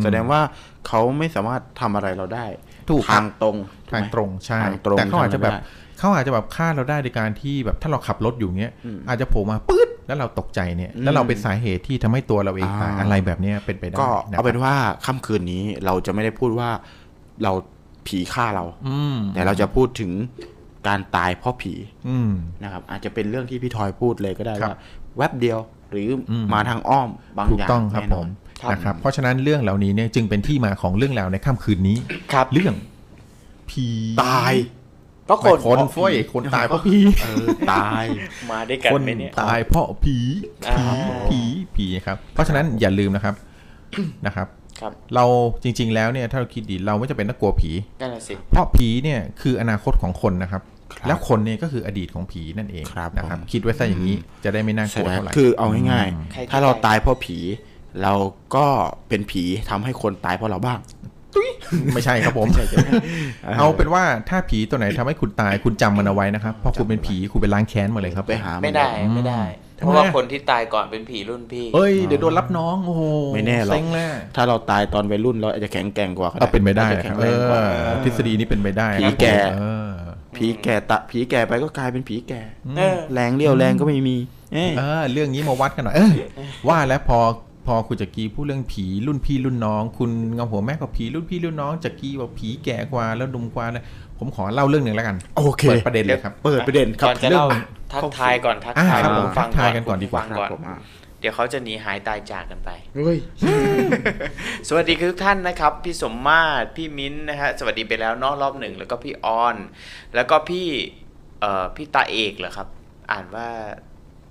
แสดงว่าเขาไม่สามารถทำอะไรเราได้ถูกครับทางตรงทางตรงใช่ทางตรงแต่เขาอาจจะแบบ ทำอะไรไม่ได้เขาอาจจะแบบฆ่าเราได้โดยการที่แบบถ้าเราขับรถอยู่เงี้ยอาจจะโผล่มาปื๊ดแล้วเราตกใจเนี่ยแล้วเราเป็นสาเหตุที่ทำให้ตัวเราเองตายอ่าอะไรแบบเนี้ยเป็นไปได้ก็นะเอาเป็นครับว่าค่ำคืนนี้เราจะไม่ได้พูดว่าเราผีฆ่าเราอืมแต่เราจะพูดถึงการตายเพราะผีอืมนะครับ อาจจะเป็นเรื่องที่พี่ทอยพูดเลยก็ได้ครับว่าแวบเดียวหรืออมมาทางอ้อมบางถูกอย่างต้องครับแน่ผนอนมครับนะครับเพราะฉะนั้นเรื่องเหล่านี้เนี่ยจึงเป็นที่มาของเรื่องราวในค่ำคืนนี้ ครับ เรื่องผีตาย เพราะคไม่นคนเฟ้ยคนตายเพราะผีเออตายมาด้วยกันคนไหมเนี่ยตายเพราะผีอ่าผีผีครับ เพราะฉะนั้นอย่าลืมนะครับนะครับครับเราจริง ๆ แล้วเนี่ยถ้าเราคิดดีเราไม่จะเป็นนักกลัวผีนั่นแหละสิเพราะผีเนี่ยคืออนาคตของคนนะครับครับ แล้วคนเนี่ยก็คืออดีตของผีนั่นเองครับนะครับผมคิดไว้ซะอย่างนี้จะได้ไม่น่ากแสลัวดงเท่าไหร่คือเอาง่ายใครที่ๆถ้าเราตายตายเพราะผี เราก็เป็นผีทำให้คนตายเพราะเราบ้าง ไม่ใช่ครับผม เอาเป็นว่าถ้าผีตัวไหนทำให้คุณตายคุณจำมันเอาไว้นะครับเพราะคุณเป็นผีคุณไปล้างแค้นมาเลยครับไปหาไม่ได้นไม่ได้ทำไมเพราะว่าคนที่ตายก่อนเป็นผีรุ่นพี่ เอ้ยเดี๋ยวโดนรับน้องโอ้โหไม่แน่หรอกเซ็งแน่ถ้าเราตายตอนวัยรุ่นเราอาจจะแข็งแกร่งกว่าก็เอาเป็นไปได้อาจจะคแข็รับงเอแรงกว่าอทฤษฎีนี้เป็นไปได้ผีครับแก่เออผีแก่ตะผีแก่ไปก็กลายเป็นผีแก่เออแรงเลี้ยวแรงก็ไม่มีเอ้ยเออเรื่องนี้มาวัดกันหน่อยเอยว่าแล้วพอพ อคุณจักรีพูดเรื่องผีรุ่นพี่รุ่นน้อง คุณเงาหัวแม่กับผีรุ่นพี่รุ่นน้องจักรีบอกผีแก่กว่าแล้วดุมกว่านะผมขอเล่าเรื่องหนึ่งแล้วกันโอเคเปิดประเด็นเลยครับเปิดประเด็นครับก่อนจะเรื่เล่าองทักทายก่อนทักอ่าทายครับผมฟังทักทายกันก่อนดีกว่าฟังก่อนครับผมอะเดี๋ยวเขาจะหนีหายตายจากกันไปเฮ้ยสวัสดีทุกท่านนะครับ พี่สมมาตรพี่มิ้นท์นะฮะสวัสดีไปแล้วเนอกรอบหนึ่งแล้วก็พี่ออน แล้วก็พี่เอ่อพี่ตาเอกเหรอครับ อ่านว่า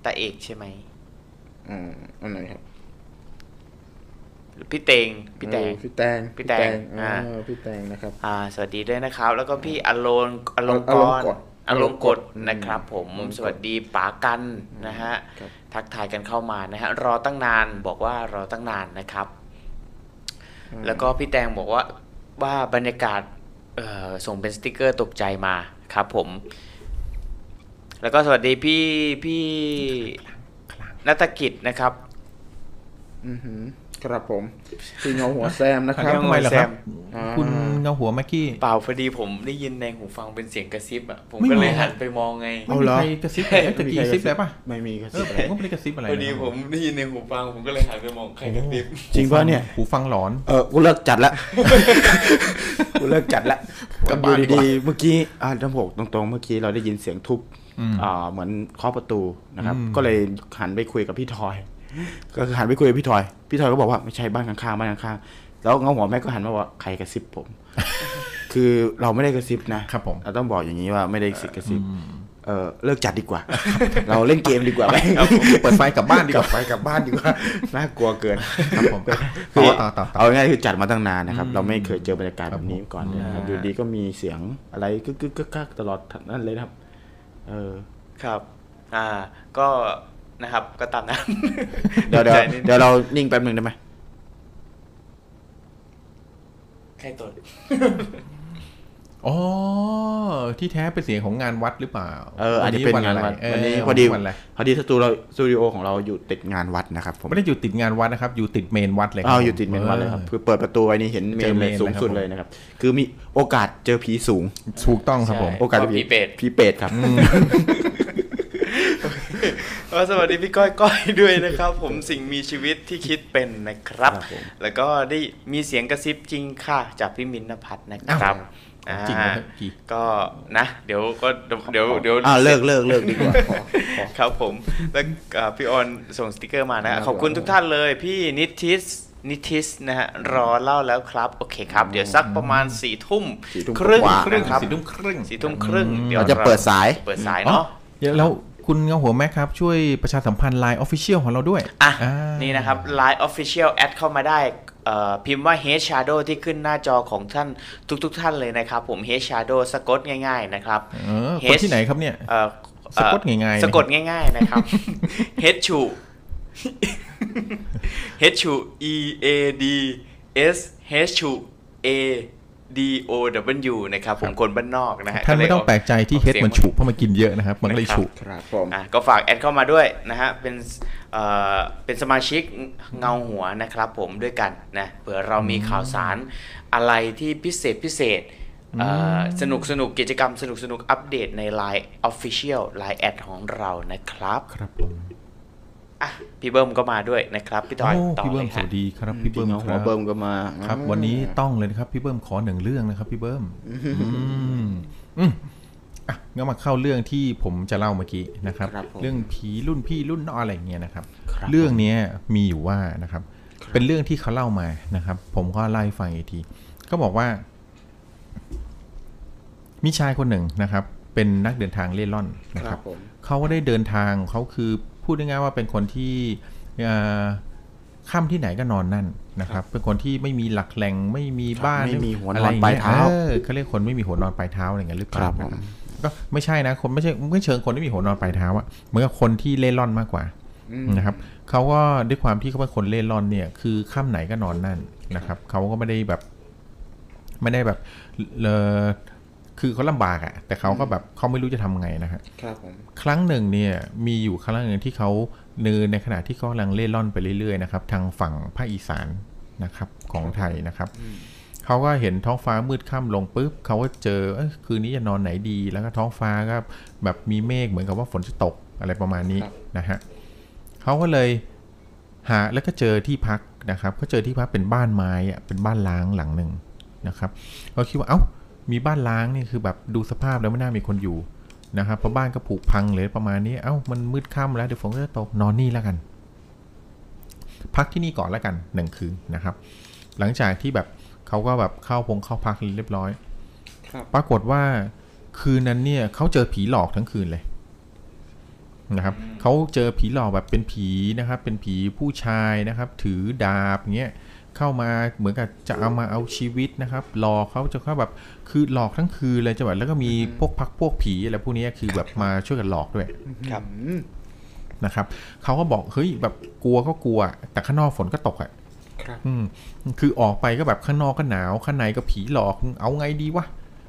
ตาเอกใช่ไหมอืมอันไหนครับหรือ พี่เตงพี่แตงเออพี่แตงพี่แตงอ่าอ่าพี่แตงนะครับอ่าสวัสดีด้วยนะครับ แล้วก็พี่อโลนอลงกอลงรกฎอลงกฎอืมนะครับผมอลงกฎสวัสดีป๋ากันนะฮะครับทักทายกันเข้ามานะฮะรอตั้งนานบอกว่ารอตั้งนานนะครับ แล้วก็พี่แตงบอกว่าว่าบรรยากาศเอ่อส่งเป็นสติกเกอร์ตกใจมาครับผม แล้วก็สวัสดีพี่พี่นัตกิจนะครับ อือหือ ครับผมพี่เงาหัวแซมนะครับครับทำไมเหรอครับอ่าคุณเงาหัวแม็กกี้เปล่าพอดีผมได้ยินในหูฟังเป็นเสียงกระซิบอะผมไม่ก็มีเลยหันไปมองไงไม่มีใครกระซิบเลยตะกี้กระซิบอะไรป่ะไม่มีกระซิบเออผมก็ไม่ได้กระซิบอะไรพอดีนะผมได้ยินในหูฟังผมก็เลยหันไปมองใครกระซิบจริงป่ะเนี่ยหูฟังหลอนเออกูเลิกจัดละกูเลิกจัดละกลัก็บดูบ้านดีกว่าดีๆเมื่อกี้อ่าจำบอกตรงๆ เมื่อกี้เราได้ยินเสียงทุบอืมอ่าเหมือนเคาะประตูนะครับอืมก็เลยหันไปคุยกับพี่ทอย ก็คือหันไปคุยกับพี่ทอย พี่ทอยก็บอกว่าไม่ใช่บ้านข้างๆบ้านข้างๆแล้วเงาหัวแม่ก็หันมาว่าใครกระซิบผม คือเราไม่ได้กระซิบนะครับผมเราต้องบอกอย่างนี้ว่าไม่ได้กระซิบเออเลิกจัดดีกว่า เราเล่นเกมดีกว่าไหมเปิดไฟกลับบ้านดีกกลับว่าไปกลับบ้านดีกว่าน่ากลัวเกินครับผมคืต่ออต่อต่อต่อเอาง่ายๆคือจัดมาตั้งนานนะครับ เราไม่เคยเจอบรรยากาศแบบนี้มาก่อนเลยนะครับอืมอยู่ดีก็มีเสียงอะไรกึกกึกกึกกักตลอดนั่นเลยนะครับ เออครับ อ่า ก็ นะครับ ก็ตามนั้นเดี๋ยวเดี๋ยวใจนิดเดี๋ยวเรานิ่งแป๊บหนึ่งได้ไหมใครตดอ๋อที่แท้เป็นเสียงของงานวัดหรือเปล่า เอออันนี้เป็นงานวัดเออวันนี้พอดีวันอะไรพอดีสตูเราสตูดิโอของเราอยู่ติดงานวัดนะครับผมไม่ได้อยู่ติดงานวัดนะครับ อยู่ติดเมนวัดเลยครับอ้าวอยู่ติดเมนวัดเลยครับออคือเปิดประตูไว้นี่เห็นเมเจอนเมเลยนสูงสุดนะครับเลยนะครับ คือมีโอกาสเจอผีสูงถูกต้องครับผมใช่โอกาสเพราะผีเปรตผีเปรตครับ ก็สวัสดีพี่ก้อยก้อยด้วยนะครับ ผมสิ่งมีชีวิตที่คิดเป็นนะครับ ครับผม แล้วก็ได้มีเสียงกระซิบจริงค่ะ จากพี่มินท์นภัทรนะครับอ้าวจริงไหมอ่าครับพี่ก็นะ เดี๋ยวก็เดี๋ยวเดี๋ยว อ่าเลิกเลิกเลิกดีกว่าพอพอครับผมแล้วอ่าพี่ออนส่งสติกเกอร์มานะ ครับขอบคุณทุกท่านเลย พี่นิทิสนิทิสนะฮะรอเล่าแล้วครับ โอเคครับ เดี๋ยวสักประมาณสี่ทุ่มสี่ทุ่มครึ่งกว่า ครึ่งครับสี่ทุ่มครึ่งสี่ทุ่มครึ่งเดี๋ยวเราจะเปิดสาย เปิดสายเนาะ เดี๋ยวแล้ว คุณเงาหัวแม็กครับ ช่วยประชาสัมพันธ์ Line Official ของเราด้วย อะอ่านี่นะครับ Line Official แอดเข้ามาได้เอ่อพิมพ์ว่า Head Shadow ที่ขึ้นหน้าจอของท่านทุกๆทท่านเลยนะครับผม Head Shadow สะกดง่ายๆนะครับเออคน H ที่ไหนครับเนี่ยเอ่อสะกดง่ายๆสะกดง่ายๆนะครับ Head ชู Head ชู E A D S H ชู A D O W นะครับผมคนบ้านนอกนะฮะท่านไม่ต้องแปลกใจที่เฮดมันฉุกเพราะมันกินเยอะนะครับ มันก็เลยฉุครับผมอะก็ฝากแอดเข้ามาด้วยนะฮะเป็นเอ่อเป็นสมาชิกเงาหัวนะครับผมด้วยกันนะเผื่อเรามีข่าวสารอะไรที่พิเศษพิเศษเอ่อสนุกสนุกกิจกรรมสนุกสนุกอัปเดตใน Line Official Line แอดของเรานะครับ ครับผม อะพี่เบิ้มก็มาด้วยนะครับพี่ตอยโอ้ต่อพี่เลเบิ้มยสฮะวัสดีครับพี่เบิ้มจริงๆคหัรัวบเบิ้มก็มาครับ วันนี้ต้องเลยนะครับ พี่เบิ้มขอหนึ่งเรื่องนะครับ พี่เบิ้มอืมอืมอะงั้นมาเข้าเรื่องที่ผมจะเล่าเมื่อกี้นะครับครับผมเรื่องผีรุ่นพี่รุ่นน้องอะไรอย่างเงี้ยนะครับครับ เรื่องเนี้ยมีอยู่ว่านะครับ เป็นเรื่องที่เขาเล่ามานะครับ ผมก็ไล่าให้ฟังอีกทีก็บอกว่า มีชายคนหนึ่งนะครับ เป็นนักเดินทางเล่ร่อนนะคครัรับบผมเขาก็ได้เดินทางเขาคือ พูดง่ายๆว่าเป็นคนที่เอ่อค่ำที่ไหนก็นอนนั่นนะครับ เป็นคนที่ไม่มีหลักแหล่งไม่มีบ้านไม่มีหัวนอะไรอนอย่งปลายงี้เท้าออเขาเรียกคนไม่มีหัวนอนปลายเท้าอะไรเงี้ยหรือเปคล่ารับผมก็ไม่ใช่นะคนไม่ใช่ไม่เชิงคนที่มีหัวนอนปลายเท้าอะเหมือนกับคนที่เล่ร่อนมากกว่านะครับเขาก็ด้วยความที่เขาเป็นคนเล่ร่อนเนี่ย คือค่ำไหนก็นอนนั่นนะครับเขาก็ไม่ได้แบบ ไม่ได้แบบเออ คือเขาลำบากอะแต่เขาก็แบบเขาไม่รู้จะทำไงนะฮะครับผมครั้งหนึ่งเนี่ยมีอยู่ครั้งหนึ่งที่เขาเนินในขณะที่เขากำลังเล่ร่อนไปเรื่อยๆนะครับทางฝั่งภาคอีสานนะครับของไทยนะครับเขาก็เห็นท้องฟ้ามืดค่ำลงปุ๊บเขาก็เจอเอ้ยคืนนี้จะนอนไหนดี แล้วก็ท้องฟ้าก็แบบมีเมฆเหมือนกับว่าฝนจะตกอะไรประมาณนี้ครับนะฮะเขาก็เลยหาแล้วก็เจอที่พักนะครับก็เจอที่พักเป็นบ้านไม้อะเป็นบ้านล้างหลังหนึ่งนะครับเขาคิดว่าเอ้า มีบ้านล้างนี่คือแบบดูสภาพแล้วไม่น่ามีคนอยู่นะครับเพราะบ้านก็ผุพังเลยประมาณนี้ เอ้ามันมืดค่ำแล้วเดี๋ยวฝนก็จะตกนอนนี่แล้วกัน พักที่นี่ก่อนแล้วกันหนึ่งคืนนะครับ หลังจากที่แบบเขาก็แบบเข้าพงเข้าพักเรียบร้อยครับปรากฏว่าคืนนั้นเนี่ยเขาเจอผีหลอกทั้งคืนเลยนะครับเขาเจอผีหลอกแบบเป็นผีนะครับ เป็นผีผู้ชายนะครับ ถือดาบเงี้ยเข้ามาเหมือนกับจะเอามาเอาชีวิตนะครับหลอกเขาจะเข้าแบบ คือหลอกทั้งคืนเลยจะแบบแล้วก็มีพวกพักพวกผีอะไรพวกเนี้ยคือแบบมาช่วยกันหลอกด้วยครับอืมนะครับเขาก็บอกเฮ้ยแบบกลัวก็กลัว แต่ข้างนอกฝนก็ตกอะครับอืมคือออกไปก็แบบข้างนอกก็หนาวข้างในก็ผีหลอกเอาไงดีวะ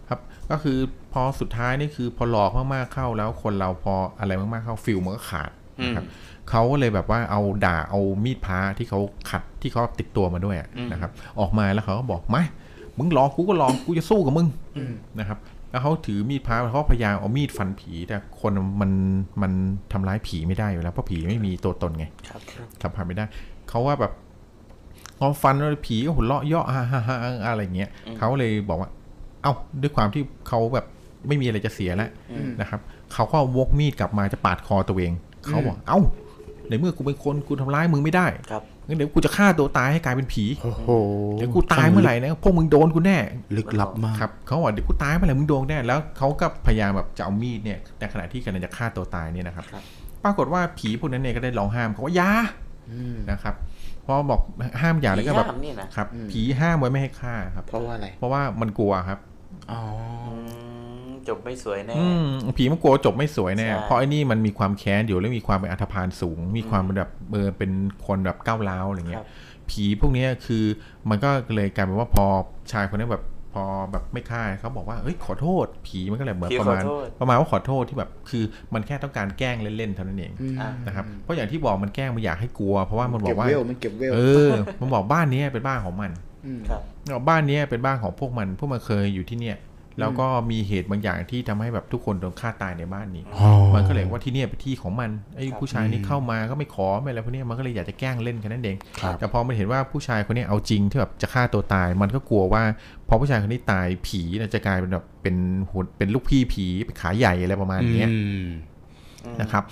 ครับ ก็คือพอสุดท้ายนี่คือพอหลอกมากๆเข้าแล้วคนเราพออะไรมากๆเข้าฟิลมันก็ขาดนะครับเขาก็เลยแบบว่าเอาด่าเอามีดพระที่เขาขัดที่เขาติดตัวมาด้วยอะนะครับ ออกมาแล้วเขาก็บอกมา มึงหลอกกูก็หลอกกูจะสู้กับมึงนะครับ แล้วเขาถือมีดพระเขาพยายามเอามีดฟันผีแต่คนมันมันทำร้ายผีไม่ได้อยู่แล้วเพราะผีไม่มีตัวตนไงครับสัมผัสไม่ได้เขาว่าแบบพอฟันแล้วผีก็หัวเราะเยาะฮ่าฮ่าฮ่าอะไรอย่างเงี้ยเขาเลยบอกว่า เอ้าด้วยความที่เขาแบบไม่มีอะไรจะเสียแล้วนะครับเขาก็วกมีดกลับมาจะปาดคอตัวเองเขาบอกเอ้าในเมื่อกูเป็นคนกูทำร้ายมึงไม่ได้ครับ งั้นเดี๋ยวกูจะฆ่าตัวตายให้กลายเป็นผีโอ้โหเดี๋ยวกูตายเมื่อไหร่นะพวกมึงโดนกูแน่ลึกลับมากครับเขาบอกเดี๋ยวกูตายเมื่อไหร่มึงโดนแน่แล้วเขาก็พยายามแบบจะเอามีดเนี่ยในขณะที่กำลังจะฆ่าตัวตายเนี่ยนะครับครับปรากฏว่าผีพวกนั้นเนี่ยก็ได้ร้องห้ามเขาว่าอยาอืมนะครับเพราะบอกห้ามอย่าแล้วก็แบบผีห้ามนี่นะครับอืมผีห้ามไว้ไม่ให้ฆ่าครับ เพราะว่าอะไรเพราะว่ามันกลัวครับอ๋ออืม จบไม่สวยแน่อืมผีมันกลัวจบไม่สวยแน่ใช่เพราะไอ้นี่มันมีความแค้นอยู่แล้วมีความเป็นอัธพาลสูง มีความเป็นแบบเออเป็นคนแบบก้าวร้าวอะไรเงี้ครัยบผีพวกเนี้ยคือมันก็เลยกลายเป็นว่าพอชายคนนี้แบบพอแบบไม่ฆ่าเขาบอกว่าเอ้ยขอโทษ ผีมันก็เลยเหมือนผีประขอมาณโทษประมาณว่าขอโทษที่แบบคือมันแค่ต้องการแกล้งเล่นๆเท่านั้นเองอืมอะนะครับเพราะอย่างที่บอกมันแกล้งมันอยากให้กลัว เพราะว่ามันบอเก็บกว่าเวลมันเก็บเวลเออมันบอกบ้านเนี้ยเป็นบ้านของมันอืมครับเอาบ้านเนี้ยเป็นบ้านของพวกมัน พวกมันเคยอยู่ที่เนี่ย แล้วก็มีเหตุบางอย่างที่ทำให้แบบทุกคนโดนฆ่าตายในบ้านนี้อ๋อมันก็เลยว่าที่เนี่ยเป็นที่ของมันไอ้ผู้ชายนี่เข้ามาก็ไม่ขอไม่อะไรพวกเนี้ยมันก็เลยอยากจะแกล้งเล่นกันนั่นเองครับแต่พอมันเห็นว่าผู้ชายคนนี้เอาจริงที่แบบจะฆ่าตัวตาย มันก็กลัวว่าพอผู้ชายคนนี้ตายผีน่ะจะกลายเป็นแบบเป็นหุ่นเป็นลูกพี่ผีเป็นขาใหญ่อะไรประมาณเนี้ยอืมนะครับ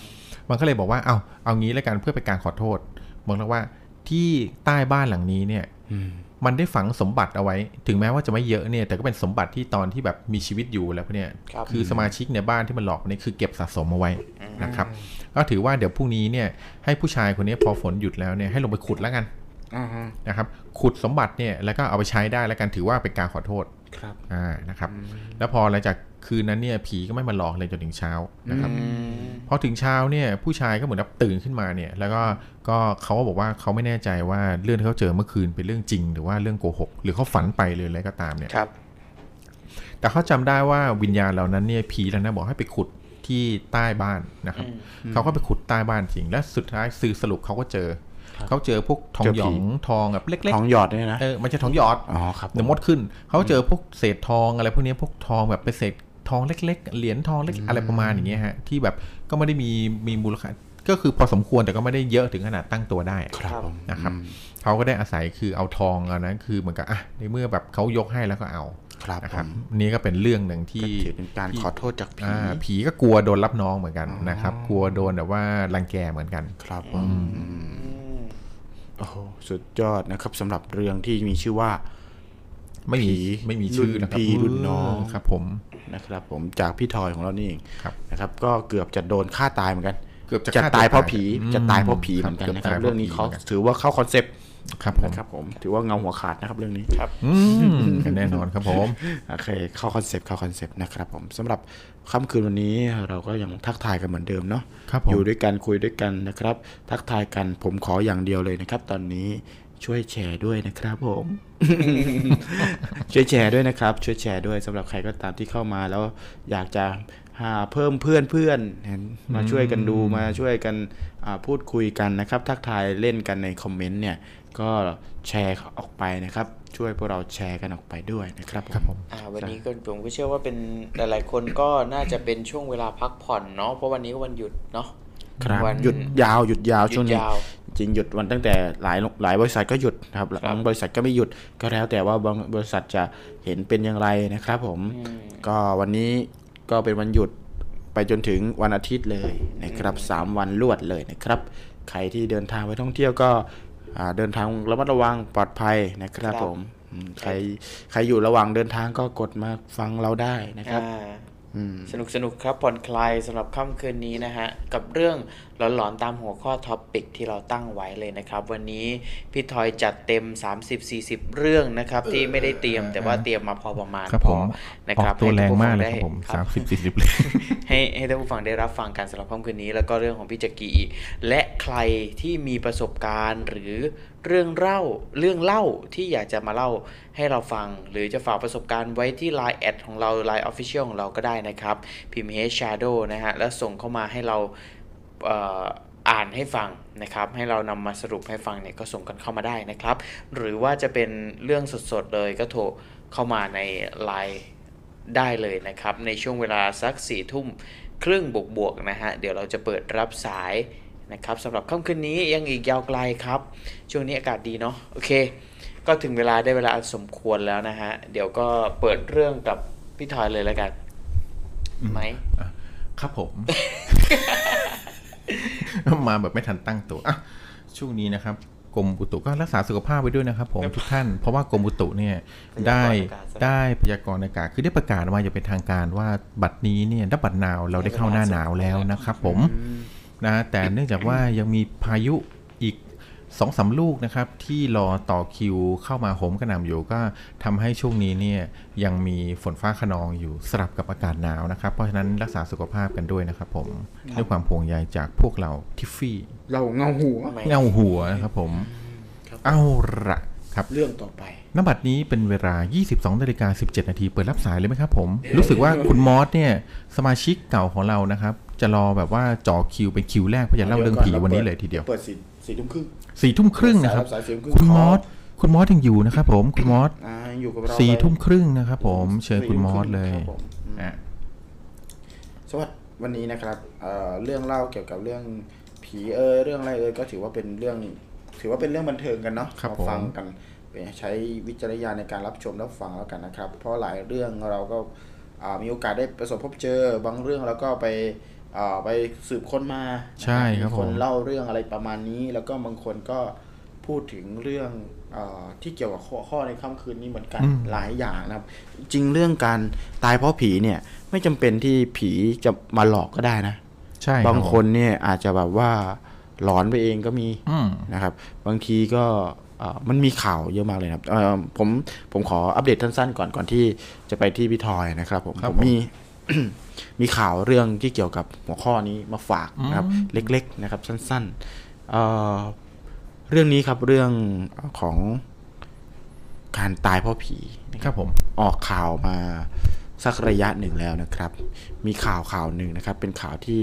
มันก็เลยบอกว่าเอาเอางี้แล้วกันเพื่อเป็นการขอโทษบอกแล้วว่าที่ใต้บ้านหลังนี้เนี่ยอื มมันได้ฝังสมบัติเอาไว้ ถึงแม้ว่าจะไม่เยอะเนี่ย แต่ก็เป็นสมบัติที่ตอนที่แบบมีชีวิตอยู่แล้วพวกเนี่ยครับคือสมาชิกในบ้านที่มันหลอกเนี่ยคือเก็บสะสมเอาไว้นะครับ ก็ถือว่าเดี๋ยวพรุ่งนี้เนี่ยให้ผู้ชายคนนี้พอฝนหยุดแล้วเนี่ยให้ลงไปขุดแล้วกันอ่าฮะนะครับ ขุดสมบัติเนี่ยแล้วก็เอาไปใช้ได้แล้วกันถือว่าเป็นการขอโทษครับอ่านะครับ แล้วพอหลังจาก คืนนั้นเนี่ยผีก็ไม่มาหลอกเลยจนถึงเช้านะครับอืมพอถึงเช้าเนี่ยผู้ชายก็เหมือนแบบตื่นขึ้นมาเนี่ย แล้วก็ก็เขาก็บอกว่าเขาไม่แน่ใจว่าเรื่องที่เขาเจอเมื่อคืนเป็นเรื่องจริง หรือว่าเรื่องโกหก หรือเขาฝันไปหรืออะไรก็ตามเนี่ยครับแต่เขาจำได้ว่าวิญญาณเหล่านั้นเนี่ยผีแล้วนะบอกให้ไปขุดที่ใต้บ้านนะครับเขาก็ไปขุดใต้บ้านจริง และสุดท้ายสื่อสรุปเขาก็เจอเขาเจอพวกทองเจอหยผีองทองแบบเล็กของหยอดเนี่ยนะๆเออมันจะทองหยอดอ๋อครับเดี๋ยวมดขึ้นเขาเจอพวกเศษทองอะไรพวกนี้พวกทองแบบเป็นเศษ ทองเล็ก ๆ เหรียญทองเล็กอะไรประมาณอย่างเงี้ยฮะที่แบบก็ไม่ได้มีมีมูลค่าก็คือพอสมควรแต่ก็ไม่ได้เยอะถึงขนาดตั้งตัวได้ครับผมนะครับอืมเขาก็ได้อาศัยคือเอาทองอันนั้นคือเหมือนกับอะในเมื่อแบบเขายกให้แล้วก็เอาครับนะผครับมนี่ก็เป็นเรื่องหนึ่งที่ก็ถือเป็นการขอโทษจากผีอ่าผีก็กลัวโดนรับน้องเหมือนกันนะครับ กลัวโดนแบบว่ารังแกเหมือนกันครับผมโอ้โหสุดยอดนะครับสำหรับเรื่องที่มีชื่อว่า ไม่มีผีไม่มีชื่อนะครับรุ่นพี่รุ่นน้องครับ ผมนะครับ ผมจากพี่ทอยของเรานี่เองครับนะครับ ก็เกือบจะโดนฆ่าตายเหมือนกัน เกือบจะจะฆ่าตายเพราะตัวตายผีอืมจะตายเพราะผีเหมือนกันครับเกือบนะครับตายเพราะเรื่องนี้ผีเขาเหมือนกันถือว่าเข้าคอนเซปต์ครับผมนะครับผมถือว่าเงาหัวขาดนะครับเรื่องนี้อืมแน่นอนครับผมโอเคเข้าคอนเซปต์เข้าคอนเซปต์นะครับผมสำหรับค่ำคืนวันนี้เราก็ยังทักทายกันเหมือนเดิมเนาะครับผมอยู่ด้วยกันคุยด้วยกันนะครับ ทักทายกันผมขออย่างเดียวเลยนะครับ ตอนนี้ช่วยแชร์ด้วยนะครับผม ช่วยแชร์ด้วยนะครับ ช่วยแชร์ด้วยสำหรับใครก็ตามที่เข้ามาแล้วอยากจะหาเพิ่มเพื่อนเพื่อนเห็นมาช่วยกันดูมาช่วยกันอ่าพูดคุยกันนะครับ ทักทายเล่นกันในคอมเมนต์เนี่ย ก็แชร์ออกไปนะครับ ช่วยพวกเราแชร์กันออกไปด้วยนะครับครับผมอ่าวันนี้ก็ผมก็เชื่อว่าเป็นหลายๆคนก็น่าจะเป็นช่วงเวลาพักผ่อนเนาะเพราะวันนี้ก็วันหยุดเนาะครับวันหยุดยาวหยุดยาวหยุดช่วงนี้ยาว จริงหยุดวันตั้งแต่หลายหลายบริษัทก็หยุดนะครับครับบางบริษัทก็ไม่หยุดก็แล้วแต่ว่าบางบริษัทจะเห็นเป็นอย่างไรนะครับผมก็วันนี้ก็เป็นวันหยุดไปจนถึงวันอาทิตย์เลยนะครับสามวันรวดเลยนะครับ ใครที่เดินทางไปท่องเที่ยวก็อ่าเดินทางระมัดระวังปลอดภัยนะครับครับผมอืมใครใครอยู่ระหว่างเดินทางก็กดมาฟังเราได้นะครับอ่าอืม สนุกสนุกครับผ่อนคลายสำหรับค่ำคืนนี้นะฮะ กับเรื่องหลอนๆตามหัวข้อ topic ที่เราตั้งไว้เลยนะครับ วันนี้พี่ทอยจัดเต็ม 30-40 เรื่องนะครับ ที่ไม่ได้เตรียมแต่ว่าเตรียมมาพอประมาณครับพผอมนะออครับกตัวแรงมากเลยให้ครับผมทุกสามสิบสี่สิบเลยให้ให้ท่านผู้ฟังได้รับฟังกันสำหรับค่ำคืนนี้ แล้วก็เรื่องของพี่จักรีและใครที่มีประสบการณ์หรือ เรื่องเล่าเรื่องเล่าที่อยากจะมาเล่าให้เราฟัง หรือจะฝากประสบการณ์ไว้ที่ Line แอดของเรา Line Official ของเราก็ได้นะครับ พิมพ์ H Shadow นะฮะ แล้วส่งเข้ามาให้เราอ่านให้ฟังนะครับ ให้เรานำมาสรุปให้ฟังเนี่ยก็ส่งกันเข้ามาได้นะครับ หรือว่าจะเป็นเรื่องสดๆเลยก็โทรเข้ามาใน Line ได้เลยนะครับ ในช่วงเวลาสักสี่ทุ่มครึ่งบวกๆนะฮะ เดี๋ยวเราจะเปิดรับสาย นะครับสำหรับค่ำคืนนี้ยังอีกยาวไกลครับ ช่วงนี้อากาศดีเนาะโอเค ก็ถึงเวลาได้เวลาอันสมควรแล้วนะฮะ เดี๋ยวก็เปิดเรื่องกับพี่ทอยเลยแล้วกันไหมครับผม มาแบบไม่ทันตั้งตัวอะช่วงนี้นะครับกรมอุตุก็รักษาสุขภาพไว้ด้วยนะครับผมทุกท่านเพราะว่ากรมอุตุเนี่ยได้พยากรณ์อากาศได้พยากรณ์อากาศคือได้ประกาศมาอย่างเป็นทางการว่าบัดนี้เนี่ยนับบัดนาวเราได้เข้าหน้าหนาวแล้วนะครับผม นะแต่เนื่องจากว่ายังมีพายุอีกสองสามลูกนะครับ ที่รอต่อคิวเข้ามาโหมกระหน่ำอยู่ก็ทำให้ช่วงนี้เนี่ยยังมีฝนฟ้าขนองอยู่สลับกับอากาศหนาวนะครับ เพราะฉะนั้นรักษาสุขภาพกันด้วยนะครับผมด้วยความห่วงใยจากพวกเราทิฟฟี่ เราเงาหัวไหมเงาหัวนะครับผมครับเอาละครับเรื่องต่อไปนบัดนี้เป็นเวลา 22นาฬิกา17 นาทีเปิดรับสายเลยไหมครับผม รู้สึกว่าคุณมอสเนี่ยสมาชิกเก่าของเรานะครับ จะรอแบบว่าจ่อคิวเป็นคิวแรกเพื่อจะเล่าเรื่องผีวันนี้เลยทีเดียวเปิดสี่สี่ทุ่มครึ่งสี่ทุ่มครึ่งนะครับสายสี่ทุ่มครึ่งคุณขมอสคุณมอสยังอยู่นะครับผมคุณมอสอ่ายังอยู่กับเราสี่เลยทุ่มครึ่งนะครับผมเชิญคุณมอสเลยครับผมอืมอะสวัสดีวันนี้นะครับเอ่อเรื่องเล่าเกี่ยวกับเรื่องผีเอยเรื่องอะไรเอยก็ถือว่าเป็นเรื่อง ถือว่าเป็นเรื่องบันเทิงกันเนาะครับมาผมฟังกันเป็นใช้วิจารณญาณในการรับชมรับฟังแล้วกันนะครับ เพราะหลายเรื่องเราก็อ่ามีโอกาสได้ประสบพบเจอบางเรื่องแล้วก็ไปอ่า ไปสืบค้นมาใช่ครับมีคนผมเล่าเรื่องอะไรประมาณนี้ แล้วก็บางคนก็พูดถึงเรื่องอาที่เกี่ยวกับข้อข้อในค่ำคืนนี้เหมือนกันอืมหลายอย่างนะครับ จริงเรื่องการตายเพราะผีเนี่ย ไม่จำเป็นที่ผีจะมาหลอกก็ได้นะ ใช่รับางผมคนเนี่ยอาจจะแบบว่าหลอนไปเองก็มีอืมนะครับ บางทีก็เอ่อมันมีข่าวเยอะมากเลยนะครับเอ่อผมผมขออัปเดตสั้นๆก่อนก่อนที่จะไปที่พี่ทอยนะครับ ผมครับผมมี มีข่าวเรื่องที่เกี่ยวกับหัวข้อนี้มาฝากนะครับอืมเล็กๆนะครับสั้นๆเอ่อเรื่องนี้ครับเรื่องของการตายเพราะผีนะคครับรับผมออกข่าวมาสักระยะหนึ่งแล้วนะครับ มีข่าวข่าวหนึ่งนะครับ เป็นข่าวที่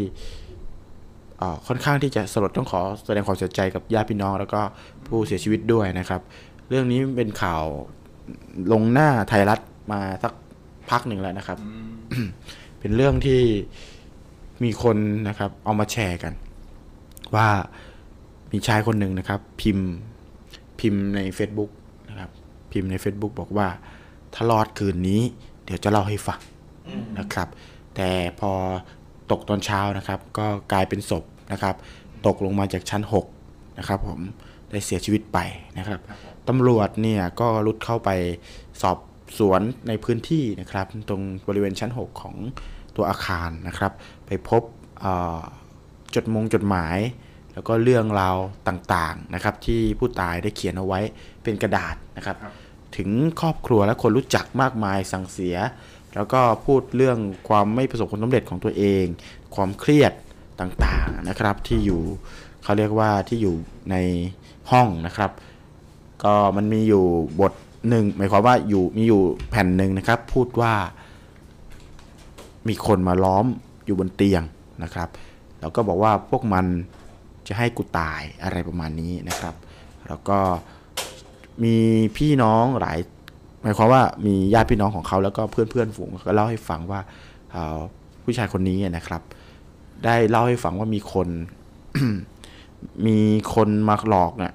เอ่อค่อนข้างที่จะสลดต้องขอแสดงความเสียใจกับญาติพี่น้อง แล้วก็ผู้เสียชีวิตด้วยนะครับ เรื่องนี้เป็นข่าวลงหน้าไทยรัฐมาสักพักหนึ่งแล้วนะครับ เป็นเรื่องที่มีคนนะครับเอามาแชร์กัน ว่ามีชายคนหนึ่งนะครับ พิมพ์พิมพ์ใน Facebook นะครับ พิมพ์ใน Facebook บอกว่าถ้ารอดคืนนี้ เดี๋ยวจะเล่าให้ฟังนะครับ แต่พอตกตอนเช้านะครับ ก็กลายเป็นศพนะครับ ตกลงมาจากชั้น 6 นะครับ ผมได้เสียชีวิตไปนะครับตำรวจเนี่ยก็รุดเข้าไปสอบสวนในพื้นที่นะครับ ตรงบริเวณชั้น 6 ของ ตัวอาคารนะครับ ไปพบเอ่อจดมงจดหมาย แล้วก็เรื่องราวต่างๆนะครับ ที่ผู้ตายได้เขียนเอาไว้เป็นกระดาษนะครับ ถึงครอบครัวและคนรู้จักมากมายสั่งเสีย แล้วก็พูดเรื่องความไม่ประสบความสำเร็จของตัวเอง ความเครียดต่างๆนะครับ ที่อยู่เขาเรียกว่าที่อยู่ในห้องนะครับ ก็มันมีอยู่บทหนึ่งหมายความว่าอยู่มีอยู่แผ่นหนึ่งนะครับ พูดว่า มีคนมาล้อมอยู่บนเตียงนะครับ แล้วก็บอกว่าพวกมันจะให้กูตายอะไรประมาณนี้นะครับ แล้วก็มีพี่น้องหลายหมายความว่ามีญาติพี่น้องของเขาแล้วก็เพื่อนเพื่อนๆฝูงก็เล่าให้ฟังว่าผู้ชายคนนี้นะครับ ได้เล่าให้ฟังว่ามีคนมีคนมาหลอกเนี่ย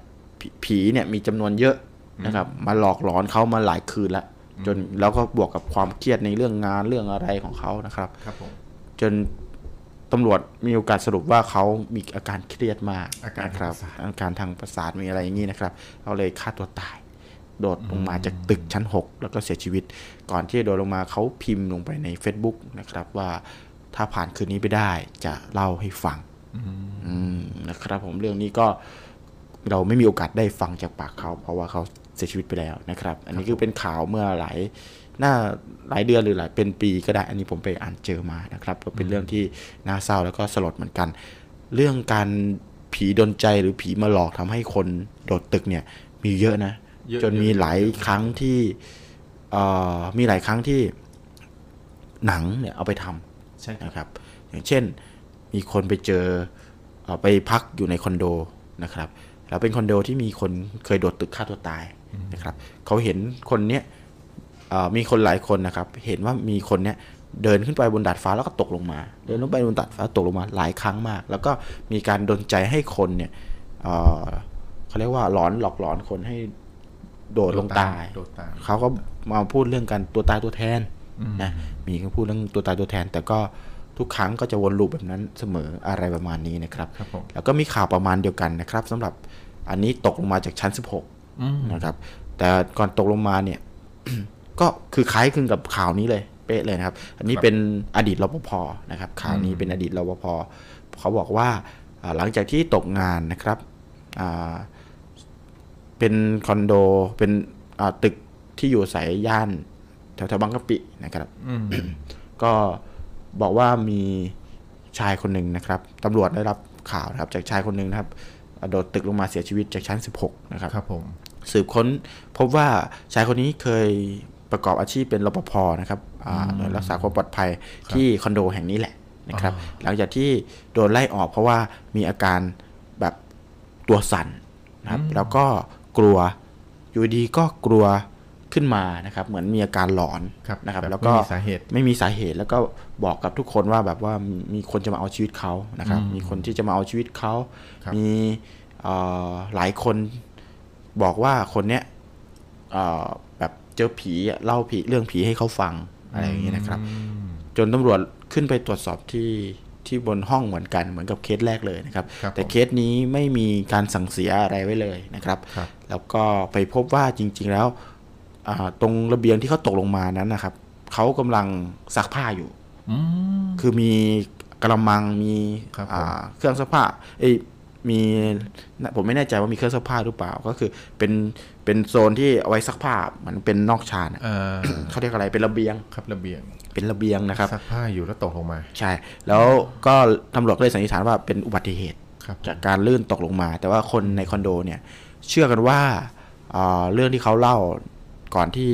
ผีเนี่ยมีจำนวนเยอะนะครับ มาหลอกหลอนเขามาหลายคืนแล้ว จนแล้วก็บวกกับความเครียดในเรื่องงานเรื่องอะไรของเขานะครับครับผมจนตำรวจมีโอกาสสรุปว่าเขามีอาการเครียดมากอาการนะคทางรับประสาทอาการทางประสาทมีอะไรอย่างนี้นะครับเขาเลยฆ่าตัวตาย โดดลงมาจากตึกชั้น 6 แล้วก็เสียชีวิต ก่อนที่จะโดดลงมาเขาพิมพ์ลงไปใน Facebook นะครับว่าถ้าผ่านคืนนี้ไปได้จะเล่าให้ฟังอืมนะครับผมเรื่องนี้ก็เราไม่มีโอกาสได้ฟังจากปากเขา เพราะว่าเขาเสียชีวิตไปแล้วนะครับ อันนี้คือเป็นข่าวเมื่อหลายหน้าหลายเดือนหรือหลายเป็นปีก็ได้อันนี้ผมไปอ่านเจอมานะครับ ก็เป็นเรื่องที่น่าเศร้าแล้วก็สลดเหมือนกัน เรื่องการผีดนใจหรือผีมาหลอกทำให้คนโดดตึกเนี่ย มีเยอะนะเยอะจนมีหลายครั้งที่เอ่อมีหลายครั้งที่หนังเนี่ยเอาไปทำใช่ครับนะครับ อย่างเช่นมีคนไปเจอเอ่อไปพักอยู่ในคอนโดนะครับ แล้วเป็นคอนโดที่มีคนเคยโดดตึกฆ่าตัวตาย นะครับเขาเห็นคนเนี้ยเอ่อมีคนหลายคนนะครับ เห็นว่ามีคนเนี้ยเดินขึ้นไปบนดาดฟ้าแล้วก็ตกลงมา เดินลงไปบนดาดฟ้าตกลงมาหลายครั้งมาก แล้วก็มีการดนใจให้คนเนี่ยเอ่อเขาเรียกว่าหลอนหลอกหลอนคนให้โดดลงตายโดดตายเขาก็มาพูดเรื่องกันตัวตายตัวแทนนะมีก็พูดเรื่องตัวตายตัวแทน แต่ก็ทุกครั้งก็จะวนลูปแบบนั้นเสมออะไรประมาณนี้นะครับครับผมแล้วก็มีข่าวประมาณเดียวกันนะครับสำหรับอันนี้ตกลงมาจากชั้นอืม16 นะครับ แต่ก่อนตกลงมาเนี่ย ก็คือคล้ายคลึงกับข่าวนี้เลย เป๊ะเลยนะครับ อันนี้เป็นอดีตรปภนะครับ ข่าวนี้เป็นอดีตรปภเขาบอกว่าอ่าหลังจากที่ตกงานนะครับอ่าเป็นคอนโดเป็นอ่าตึกที่อยู่สายย่านแถวๆบางกะปินะครับอืมก็บอกว่ามีชายคนหนึ่งนะครับตำรวจได้รับข่าวนะครับ จากชายคนหนึ่งนะครับโดดตึกลงมาเสียชีวิตจากชั้น 16 นะครับครับผม สืบค้นพบว่าชายคนนี้เคยประกอบอาชีพเป็นรปภนะครับอ่าหน่วยรักษาความปลอดภัยที่คอนโดแห่งนี้แหละนะครับ หลังจากที่โดนไล่ออกเพราะว่ามีอาการแบบตัวสั่นนะครับ แล้วก็กลัวอยู่ดีก็กลัวขึ้นมานะครับ เหมือนมีอาการหลอนครับนะครับแบบแล้วก็ไม่มีสาเหตุไม่มีสาเหตุ แล้วก็บอกกับทุกคนว่าแบบว่ามีคนจะมาเอาชีวิตเขานะครับ มีคนที่จะมาเอาชีวิตเขาครับมีเอ่อหลายคน บอกว่าคนเนี้ยเอ่อแบบเจอผีอะเล่าผีเรื่องผีให้เขาฟังอะไรอย่างนี้นะครับ จนตำรวจขึ้นไปตรวจสอบที่ที่บนห้องเหมือนกันเหมือนกับเคสแรกเลยนะครับครับแต่ผมเคสนี้ไม่มีการสั่งเสียอะไรไว้เลยนะครับครับแล้วก็ไปพบว่าจริง ๆแล้วอ่าตรงระเบียงที่เขาตกลงมานั้นนะครับเขากำลังซักผ้าอยู่อืมคือมีกระมังมีครับผมอ่าเครื่องซักผ้าเอ้ย มีนะผมไม่แน่ใจว่ามีเครื่องซักผ้าหรือเปล่า ก็คือเป็นเป็นโซนที่เอาไว้ซักผ้ามันเป็นนอกชานอะเอ่อเขาเรียกอะไรเป็นระเบียงครับระเบียง เป็นระเบียงนะครับซักผ้าอยู่แล้วตกลงมา ใช่ แล้วก็ตำรวจก็เลยสันนิษฐานว่าเป็นอุบัติเหตุครับจากการลื่นตกลงมา แต่ว่าคนในคอนโดเนี่ย เชื่อกันว่าอ่าเรื่องที่เขาเล่าก่อนที่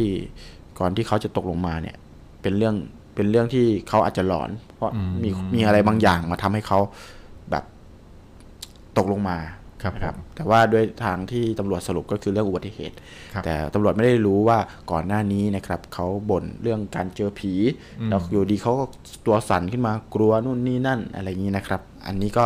ก่อนที่เขาจะตกลงมาเนี่ย เป็นเรื่องเป็นเรื่องที่เขาอาจจะหลอน เพราะมีมีอะไรบางอย่างมาทำให้เขาแบบ ตกลงมาครับนะครับผมแต่ว่าด้วยทางที่ตำรวจสรุปก็คือเรื่องอุบัติเหตุครับแต่ตำรวจไม่ได้รู้ว่าก่อนหน้านี้นะครับเขาบ่นเรื่องการเจอผีแล้วอยู่ดีเขาก็ตัวสั่นขึ้นมากลัวนู่นนี่นั่นอะไรอย่างนี้นะครับ อันนี้ก็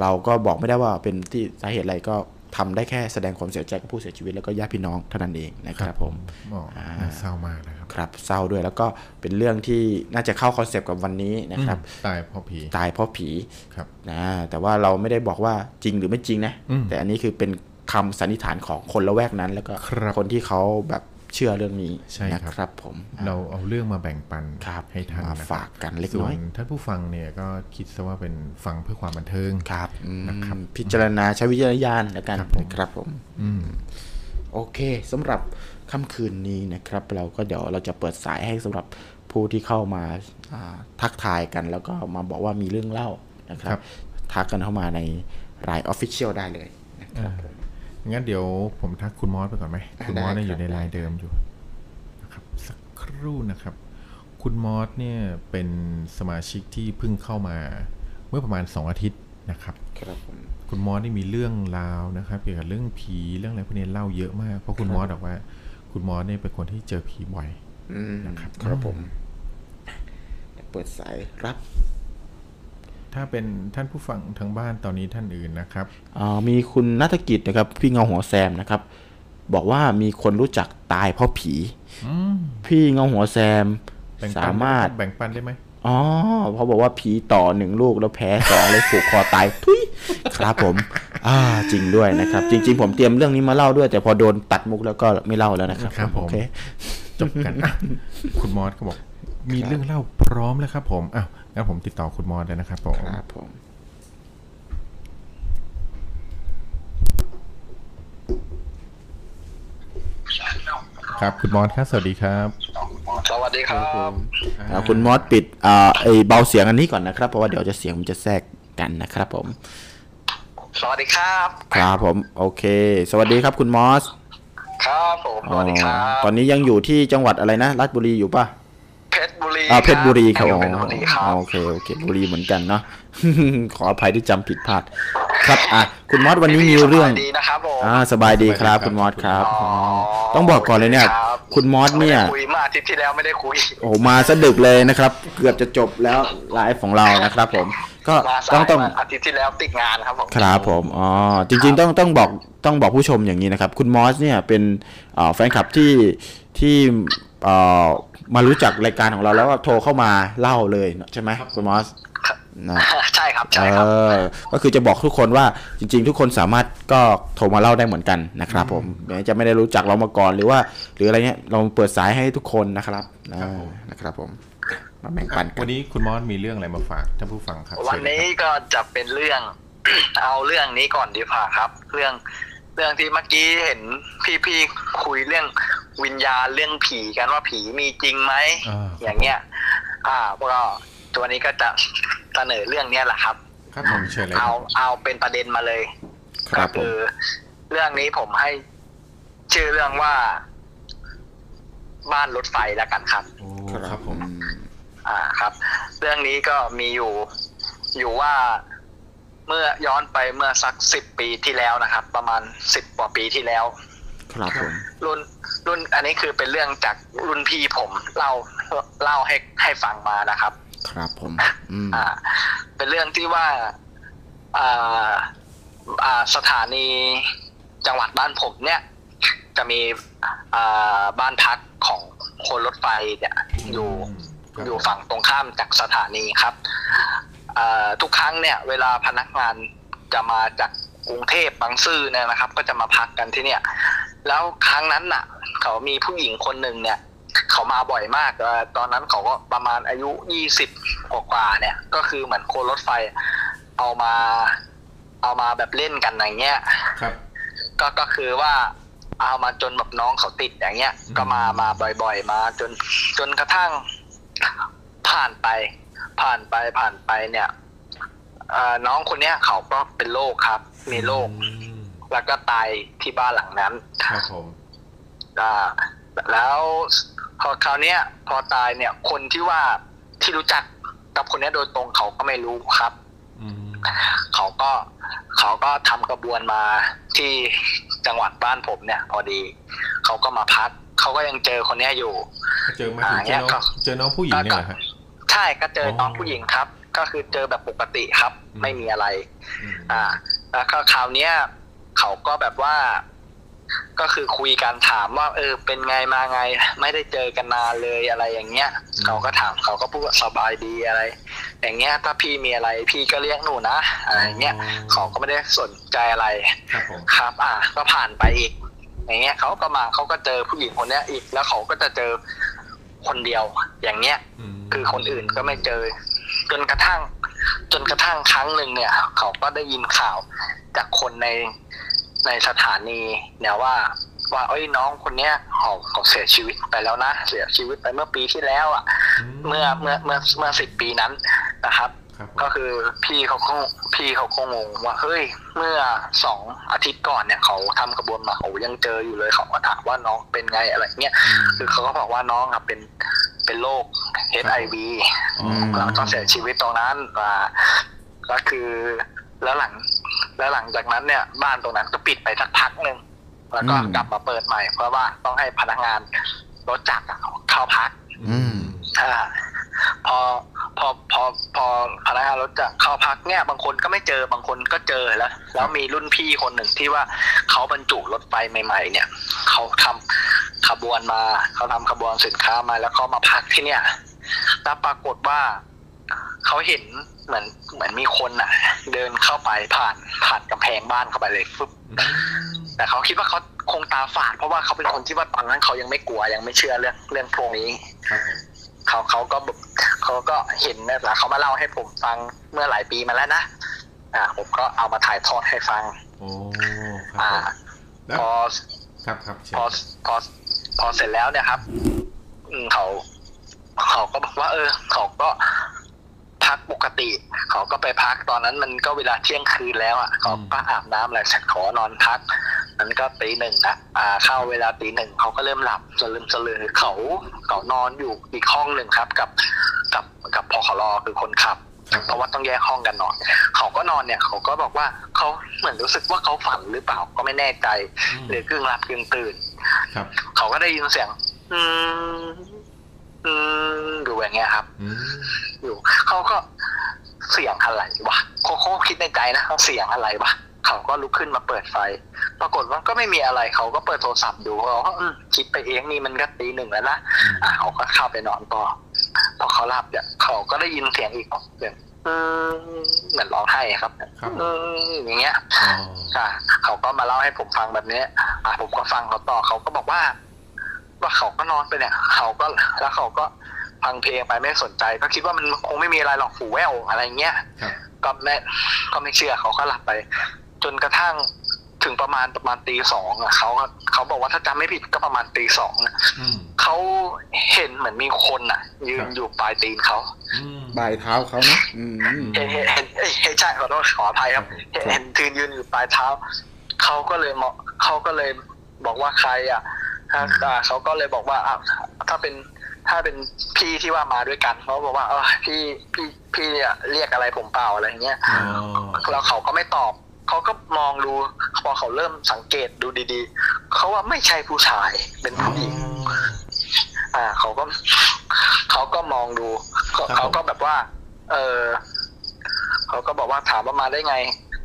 เราก็บอกไม่ได้ว่าเป็นที่สาเหตุอะไรก็ทำได้แค่แสดงความเสียใจกับผู้เสียชีวิตแล้วก็ญาติพี่น้องเท่านั้นเองนะครับผมอ๋อน่าเศร้ามากนะ ครับครับเศร้าด้วยแล้วก็เป็นเรื่องที่น่าจะเข้าคอนเซปต์กับวันนี้นะครับตายเพราะผีตายเพราะผีครับนะแต่ว่าเราไม่ได้บอกว่าจริงหรือไม่จริงนะอืมแต่อันนี้คือเป็นคำสันนิษฐานของคนละแวกนั้น แล้วก็ครับคนที่เขาแบบเชื่อเรื่องนี้ใช่ครับนะครับผม เราเอาเรื่องมาแบ่งปันครับให้ท่านมานะครับฝากกันเล็กส่วน้อยนท่านผู้ฟังเนี่ยก็คิดซะว่าเป็นฟังเพื่อความบันเทิงครับอืมนะครับพิจารณาใช้วิจารณญาณแล้วกันครับผมนะครับผมอืมโอเคสำหรับ ค่ำคืนนี้นะครับ เราก็เดี๋ยวเราจะเปิดสายให้สำหรับผู้ที่เข้ามาอ่าทักทายกัน แล้วก็มาบอกว่ามีเรื่องเล่านะครับครับ ทักกันเข้ามาในไลน์ official ได้เลยนะครับผมงั้นเดี๋ยวผมทักคุณมอสไปก่อนไหมอ่าคุณมอสเนี่ยได้อครับยู่ในไลน์เดิมอยู่นะครับสักครู่นะครับ คุณมอสเนี่ยเป็นสมาชิกที่เพิ่งเข้ามาเมื่อประมาณ 2 อาทิตย์นะครับครับผมคุณมอสนี่มีเรื่องราวนะครับเกี่ยวกับเรื่องผีเรื่องอะไรพวกนี้เล่าเยอะมากเพราะคุณมอสบอกว่า คุณมอสเนี่ยเป็นคนที่เจอผีบ่อยอืมนะครับครับผม เปิดสายรับ ถ้าเป็นท่านผู้ฟังทางบ้านตอนนี้ท่านอื่นนะครับอ่ามีคุณนัฐกิจนะครับ พี่เงาหัวแซมนะครับ บอกว่ามีคนรู้จักตายเพราะผีอืมพี่เงาหัวแซมแบ่งปันสามารถแบ่งปันได้ไหม อ๋อเขาบอกว่าผีต่อหนึ่งลูกแล้วแพ้สองเลยผูกคอตายทุยครับผม อ่าจริงด้วยนะครับ จริง ๆ ผมเตรียมเรื่องนี้มาเล่าด้วย แต่พอโดนตัดมุกแล้วก็ไม่เล่าแล้วนะครับครับผมโอเคจบกันอะคุณมอสก็บอก มีเรื่องเล่าพร้อมแล้วครับ ผมอ้าวงั้นผมติดต่อคุณมอสเลยนะครับผมครับผมครับคุณมอสครับสวัสดีครับ สวัสดีครับอ่าคุณมอสปิดอ่าไอเบาเสียงอันนี้ก่อนนะครับ เพราะว่าเดี๋ยวจะเสียงมันจะแทรกกันนะครับผม สวัสดีครับ ครับผม โอเค สวัสดีครับคุณมอส ครับผม สวัสดีครัอ๋อบตอนนี้ยังอยู่ที่จังหวัดอะไรนะราชบุรีอยู่ป่ะ เพชรบุรีอ่าเพชรบุรีครับออ๋ยู่เพชรบุรีครัอบโอเคโอเคบุรีเหมือนกันเนาะขออภัยที่จำผิดพลาด ครับอะคุณมอสวันนี้มีเรื่องสบายดีนะครับผมอ่าสบายดีครับคุณมอสครับอ๋อต้องบอกก่อนเลยเนี่ยครับคุณมอสเนี่ยไได้คุยเมื่ออาทิตย์ที่แล้วไม่ได้คุยโอ้โหมาสะดึกเลยนะครับ เกือบจะจบแล้วไลฟ์ของเรานะครับผมก็มาสาต้องยต้องมาอาทิตย์ที่แล้วติดงานครับผมครับผมอ๋อจริง ๆ ต้องต้องบอกต้องบอกผู้ชมอย่างนี้นะครับ คุณมอสเนี่ยเป็นเอ่อแฟนคลับที่ที่เอ่อ มารู้จักรายการของเราแล้วก็โทรเข้ามาเล่าเลยใช่ไหมคุณมอสนะใช่ครับเอใช่ครับอก็คือจะบอกทุกคนว่าจริง ๆ ทุกคนสามารถก็โทรมาเล่าได้เหมือนกันนะครับ ผมแม้จะไม่ได้รู้จักเรามาก่อนหรือว่า หรืออะไรเงี้ยเราเปิดสายให้ทุกคนนะครับอ่านะครับผมมาแบ่งปันกัวันนนี้คุณมอสมีเรื่องอะไรมาฝากท่านผู้ฟังครับ วันเชิญเลยนี้ครับก็จะเป็นเรื่องเอาเรื่องนี้ก่อนดีกว่าครับ เรื่อง เรื่องที่เมื่อกี้เห็นพี่ๆคุยเรื่องวิญญาณเรื่องผีกันว่าผีมีจริงไหมอ่าอย่างเงี้ย อ่าพวกเราตัวนี้ก็จะเสนอเรื่องเนี้ยแหละครับ ครับผมเชิญเลยคเอารับเอาเป็นประเด็นมาเลยครับก็คือเรื่องนี้ผมให้ชื่อเรื่องว่า บ้านรถไฟแล้วกันครับโอ้ครับผมอืมอ่าครับ เรื่องนี้ก็มีอยู่อยู่ว่า เมื่อย้อนไปเมื่อสักสิบปีที่แล้วนะครับ ประมาณสิบกว่าปีที่แล้ว ครับผม รุ่นรุ่นอันนี้คือเป็นเรื่องจากรุ่นพี่ผมเล่าเล่าให้ให้ฟังมานะครับ ครับผมอืมอ่า เป็นเรื่องที่ว่าอ่าอ่าสถานีจังหวัดบ้านผมเนี่ย จะมีอ่าบ้านพักของคนรถไฟเนี่ยอยู่ครับอยู่ฝั่งตรงข้ามจากสถานีครับอ่า ทุกครั้งเนี่ยเวลาพนักงานจะมาจากกรุงเทพบางซื่อเนี่ยนะครับ ก็จะมาพักกันที่เนี่ย แล้วครั้งนั้นน่ะ เขามีผู้หญิงคนหนึ่งเนี่ย เขามาบ่อยมากเอ่อตอนนั้นเขาก็ประมาณอายุยี่สิบกว่าๆเนี่ย ก็คือเหมือนคนรถไฟเอามา เอามาแบบเล่นกันอย่างเงี้ยครับ ก็ก็คือว่าเอามาจนแบบน้องเขาติดอย่างเงี้ยอืมก็มามาบ่อย ๆ มาจนจนกระทั่งผ่านไป ผ่านไปผ่านไปเนี่ยเอ่อน้องคนเนี้ยเขาก็เป็นโรคครับ มีโรคอืมแล้วก็ตายที่บ้านหลังนั้นครับผมอ่าแล้วพอคราวเนี้ย พอตายเนี่ย คนที่ว่าที่รู้จักกับคนเนี้ยโดยตรงเขาก็ไม่รู้ครับอืมเขาก็เขาก็ทำกระบวนมาที่จังหวัดบ้านผมเนี่ย พอดี เขาก็มาพัก เขาก็ยังเจอคนเนี้ยอยู่ เจอมาถึงเจอน้อ่าเนี่ยก็องเจอน้องผู้หญิงเนี่ยเหรอฮะ ใช่ก็เจอน้องอ๋อผู้หญิงครับ ก็คือเจอแบบปกติครับอืมไม่มีอะไรอืมอ่า แล้วก็คราวเนี้ยเขาก็แบบว่า ก็คือคุยกันถามว่า เออ เป็นไงมาไง ไม่ได้เจอกันนานเลยอะไรอย่างเงี้ย เขาก็ถามเขาก็พูดว่าสบายดีอะไร อย่างเงี้ย ถ้าพี่มีอะไรพี่ก็เรียกหนูนะอะไรอย่างเงี้ยเขาก็ไม่ได้สนใจอะไรครับผมครับอะก็ผ่านไปอีกอย่างเงี้ยเขาก็มาเขาก็เจอผู้หญิงคนเนี้ยอีกแล้วเขาก็จะเจอ คนเดียวอย่างเงี้ยมคือคนอื่นก็ไม่เจอ จนกระทั่ง จนกระทั่งครั้งหนึ่งเนี่ย เขาก็ได้ยินข่าวจากคนในในสถานีเนี่ยว่า ว่าเอ้ยน้องคนเนี้ยเขาเขาเสียชีวิตไปแล้วนะ เสียชีวิตไปเมื่อปีที่แล้วอะ เมื่อเมื่อเมื่อเมื่อสิบปีนั้นนะครับ ครับผมก็คือพี่เขาก็พี่เขาก็งงว่าเฮ้ย เมื่อสองอาทิตย์ก่อนเนี่ยเขาทำกระบวนมาเขายังเจออยู่เลยเขาก็ถามว่าน้องเป็นไงอะไรเงี้ยมคือเขาก็บอกว่าน้องอะเป็นเป็นโรค HIV อ๋อแล้วก็เสียชีวิตตรงนั้นมาก็คือแล้วหลัง แล้วหลังจากนั้นเนี่ย บ้านตรงนั้นก็ปิดไปสักพักหนึ่งแล้วก็อืมกลับมาเปิดใหม่ เพราะว่าต้องให้พนักงานรถจักรอะเข้าพักอืมอ่า พอพอพอพอพนักงานรถจักรเข้าพักเนี่ย บางคนก็ไม่เจอบางคนก็เจอแล้ว แล้วมีรุ่นพี่คนหนึ่งที่ว่าเขาบรรจุรถไฟใหม่ ๆ เนี่ยเขาทำขบวนมาเขาทำขบวนสินค้ามาแล้วเขามาพักที่เนี่ยแล้วปรากฏว่าเขาเห็นเหมือนเหมือนมีคนอะ เดินเข้าไปผ่านผ่านกำแพงบ้านเข้าไปเลยฟึบแต่เขาคิดว่าเขาคงตาฝาดเพราะว่าเขาเป็นคนที่ว่าตอนนั้นเขายังไม่กลัวยังไม่เชื่อเรื่องเรื่องพวกนี้ เขาเขาก็แบบเขาก็เห็นนะแล้วเขามาเล่าให้ผมฟังเมื่อหลายปีมาแล้วนะอ่า ผมก็เอามาถ่ายทอดให้ฟังโอ้คอ่ารับผมแล้วพอครับครับเชิญพอพอพอเสร็จแล้วเนี่ยครับอืมเขาเขาก็บอกว่า เออ เขาก็ พักปกติ เขาก็ไปพักตอนนั้นมันก็เวลาเที่ยงคืนแล้วอะเขาก็อาบน้ำอะไรเสร็จขอนอนพักมันก็ตีหนึ่งนะอ่าเข้าเวลาตีหนึ่งเขาก็เริ่มหลับสลืมสลือเขาเขานอนอยู่อีกห้องหนึ่งครับ กับกับกับพอขลอคือคนขับครับเพราะว่าต้องแยกห้องกันนอน เขาก็นอนเนี่ย เขาก็บอกว่าเขาเหมือนรู้สึกว่าเขาฝันหรือเปล่าก็ไม่แน่ใจ หรือกึ่งหลับกึ่งตื่น ครับ เขาก็ได้ยินเสียง อืม อืมอยู่อย่างเงี้ยครับอืมอยู่เขาก็เสียงอะไรวะเขาเขาคิดในใจนะเขาเสียงอะไรวะเขาก็ลุกขึ้นมาเปิดไฟ ปรากฏว่าก็ไม่มีอะไรเขาก็เปิดโทรศัพท์ดูเขาก็อืมคิดไปเองนี่มันก็ตีหนึ่งแล้วนะอะเขาก็เข้าไปนอนต่อพอเขาหลับเนี่ยเขาก็ได้ยินเสียงอีกเสียงอืมเหมือนร้องไห้ครับครับอืมอย่างเงี้ยอ๋ออะเขาก็มาเล่าให้ผมฟังแบบนี้อะผมก็ฟังเขาต่อเขาก็บอกว่า ว่าเขาก็นอนไปเนี่ย เขาก็แล้วเขาก็ฟังเพลงไปไม่สนใจ ก็คิดว่ามันคงไม่มีอะไรหรอกหูแว่วอะไรเงี้ยครับก็ไม่ก็ไม่เชื่อเขาก็หลับไป จนกระทั่งถึงประมาณประมาณตีสองอะเขาก็เขาบอกว่าถ้าจำไม่ผิดก็ประมาณตีสองอะอืมเขาเห็นเหมือนมีคนอะ ยืนอยู่ปลายตีนเขาอืมปลายเท้าเขานะอืมเห็นเห็นเห็นเอ้ยใช่ขอโทษขออภัยครับ เห็นเห็นยืนยืนอยู่ปลายเท้าเขาก็เลยมองเขาก็เลยบอกว่าใครอะ ถ้าอ่าเขาก็เลยบอกว่าอะถ้าเป็นถ้าเป็นพี่ที่ว่ามาด้วยกันเขาบอกว่าเออพี่พี่พี่อะเรียกอะไรผมเปล่าอะไรอย่างเงี้ยอ๋อแล้วเขาก็ไม่ตอบเขาเขาก็มองดูพอเขาเริ่มสังเกตดูดีๆ เขาว่าไม่ใช่ผู้ชายเป็นผู้หญิงอ่า เขาก็เขาก็มองดูเขาครับผมเขาก็แบบว่า เออเขาก็บอกว่าถามว่ามาได้ไง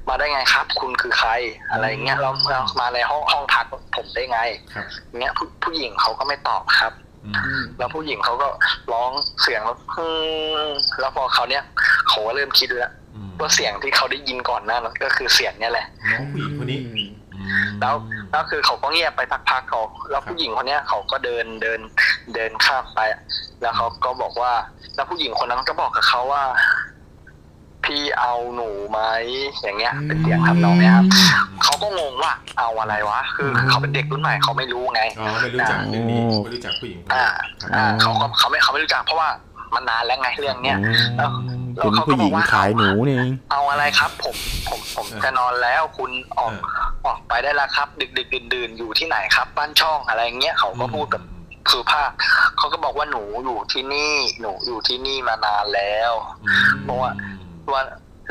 มาได้ไงครับ คุณคือใครอะไรเงี้ยเราเรามาในห้องห้องพักผมได้ไงครับเงี้ยผู้ผู้หญิงเขาก็ไม่ตอบครับอืมแล้วผู้หญิงเขาก็ร้องเสียงแล้วฮึ่มแล้วพอเขาเนี้ยเขาก็เริ่มคิดแล้วอืมว่าเสียงที่เขาได้ยินก่อนหน้านั้นก็คือเสียงเนี้ยแหละน้องผู้หญิงคนนี้อืมแล้วแล้วคือเขาก็เงียบไปพักๆเขาแล้วผู้หญิงคนเนี้ยเขาก็เดินเดินเดินข้ามไป แล้วเขาก็บอกว่า แล้วผู้หญิงคนนั้นก็บอกกับเขาว่า พี่เอาหนูไหมอย่างเงี้ย เป็นเสียงทำนองเนี้ยครับเขาก็งงว่าเอาอะไรวะ คือคือเขาเป็นเด็กรุ่นใหม่เขาไม่รู้ไงอ๋อไม่รู้จักเรื่องนี้โอ้ไม่รู้จักผู้หญิงคนอ่านี้ครับอ่าเขาก็เขาไม่เขาไม่รู้จักเพราะว่ามันนานแล้วไงเรื่องเนี้ยแล้วแล้วคุณเขาผู้ก็หบญิอกงว่าขายหนูนี่เองเอาอะไรครับ ผมผมผมเออจะนอนแล้วคุณออกเออออกไปได้แล้วครับ ดึกดึกดื่นดื่นๆอยู่ที่ไหนครับ บ้านช่องอะไรเงี้ยเขาก็พูดแบบสุภาพเขาก็บอกว่าหนูอยู่ที่นี่ หนูอยู่ที่นี่มานานแล้วอืมเพราะว่า ว่า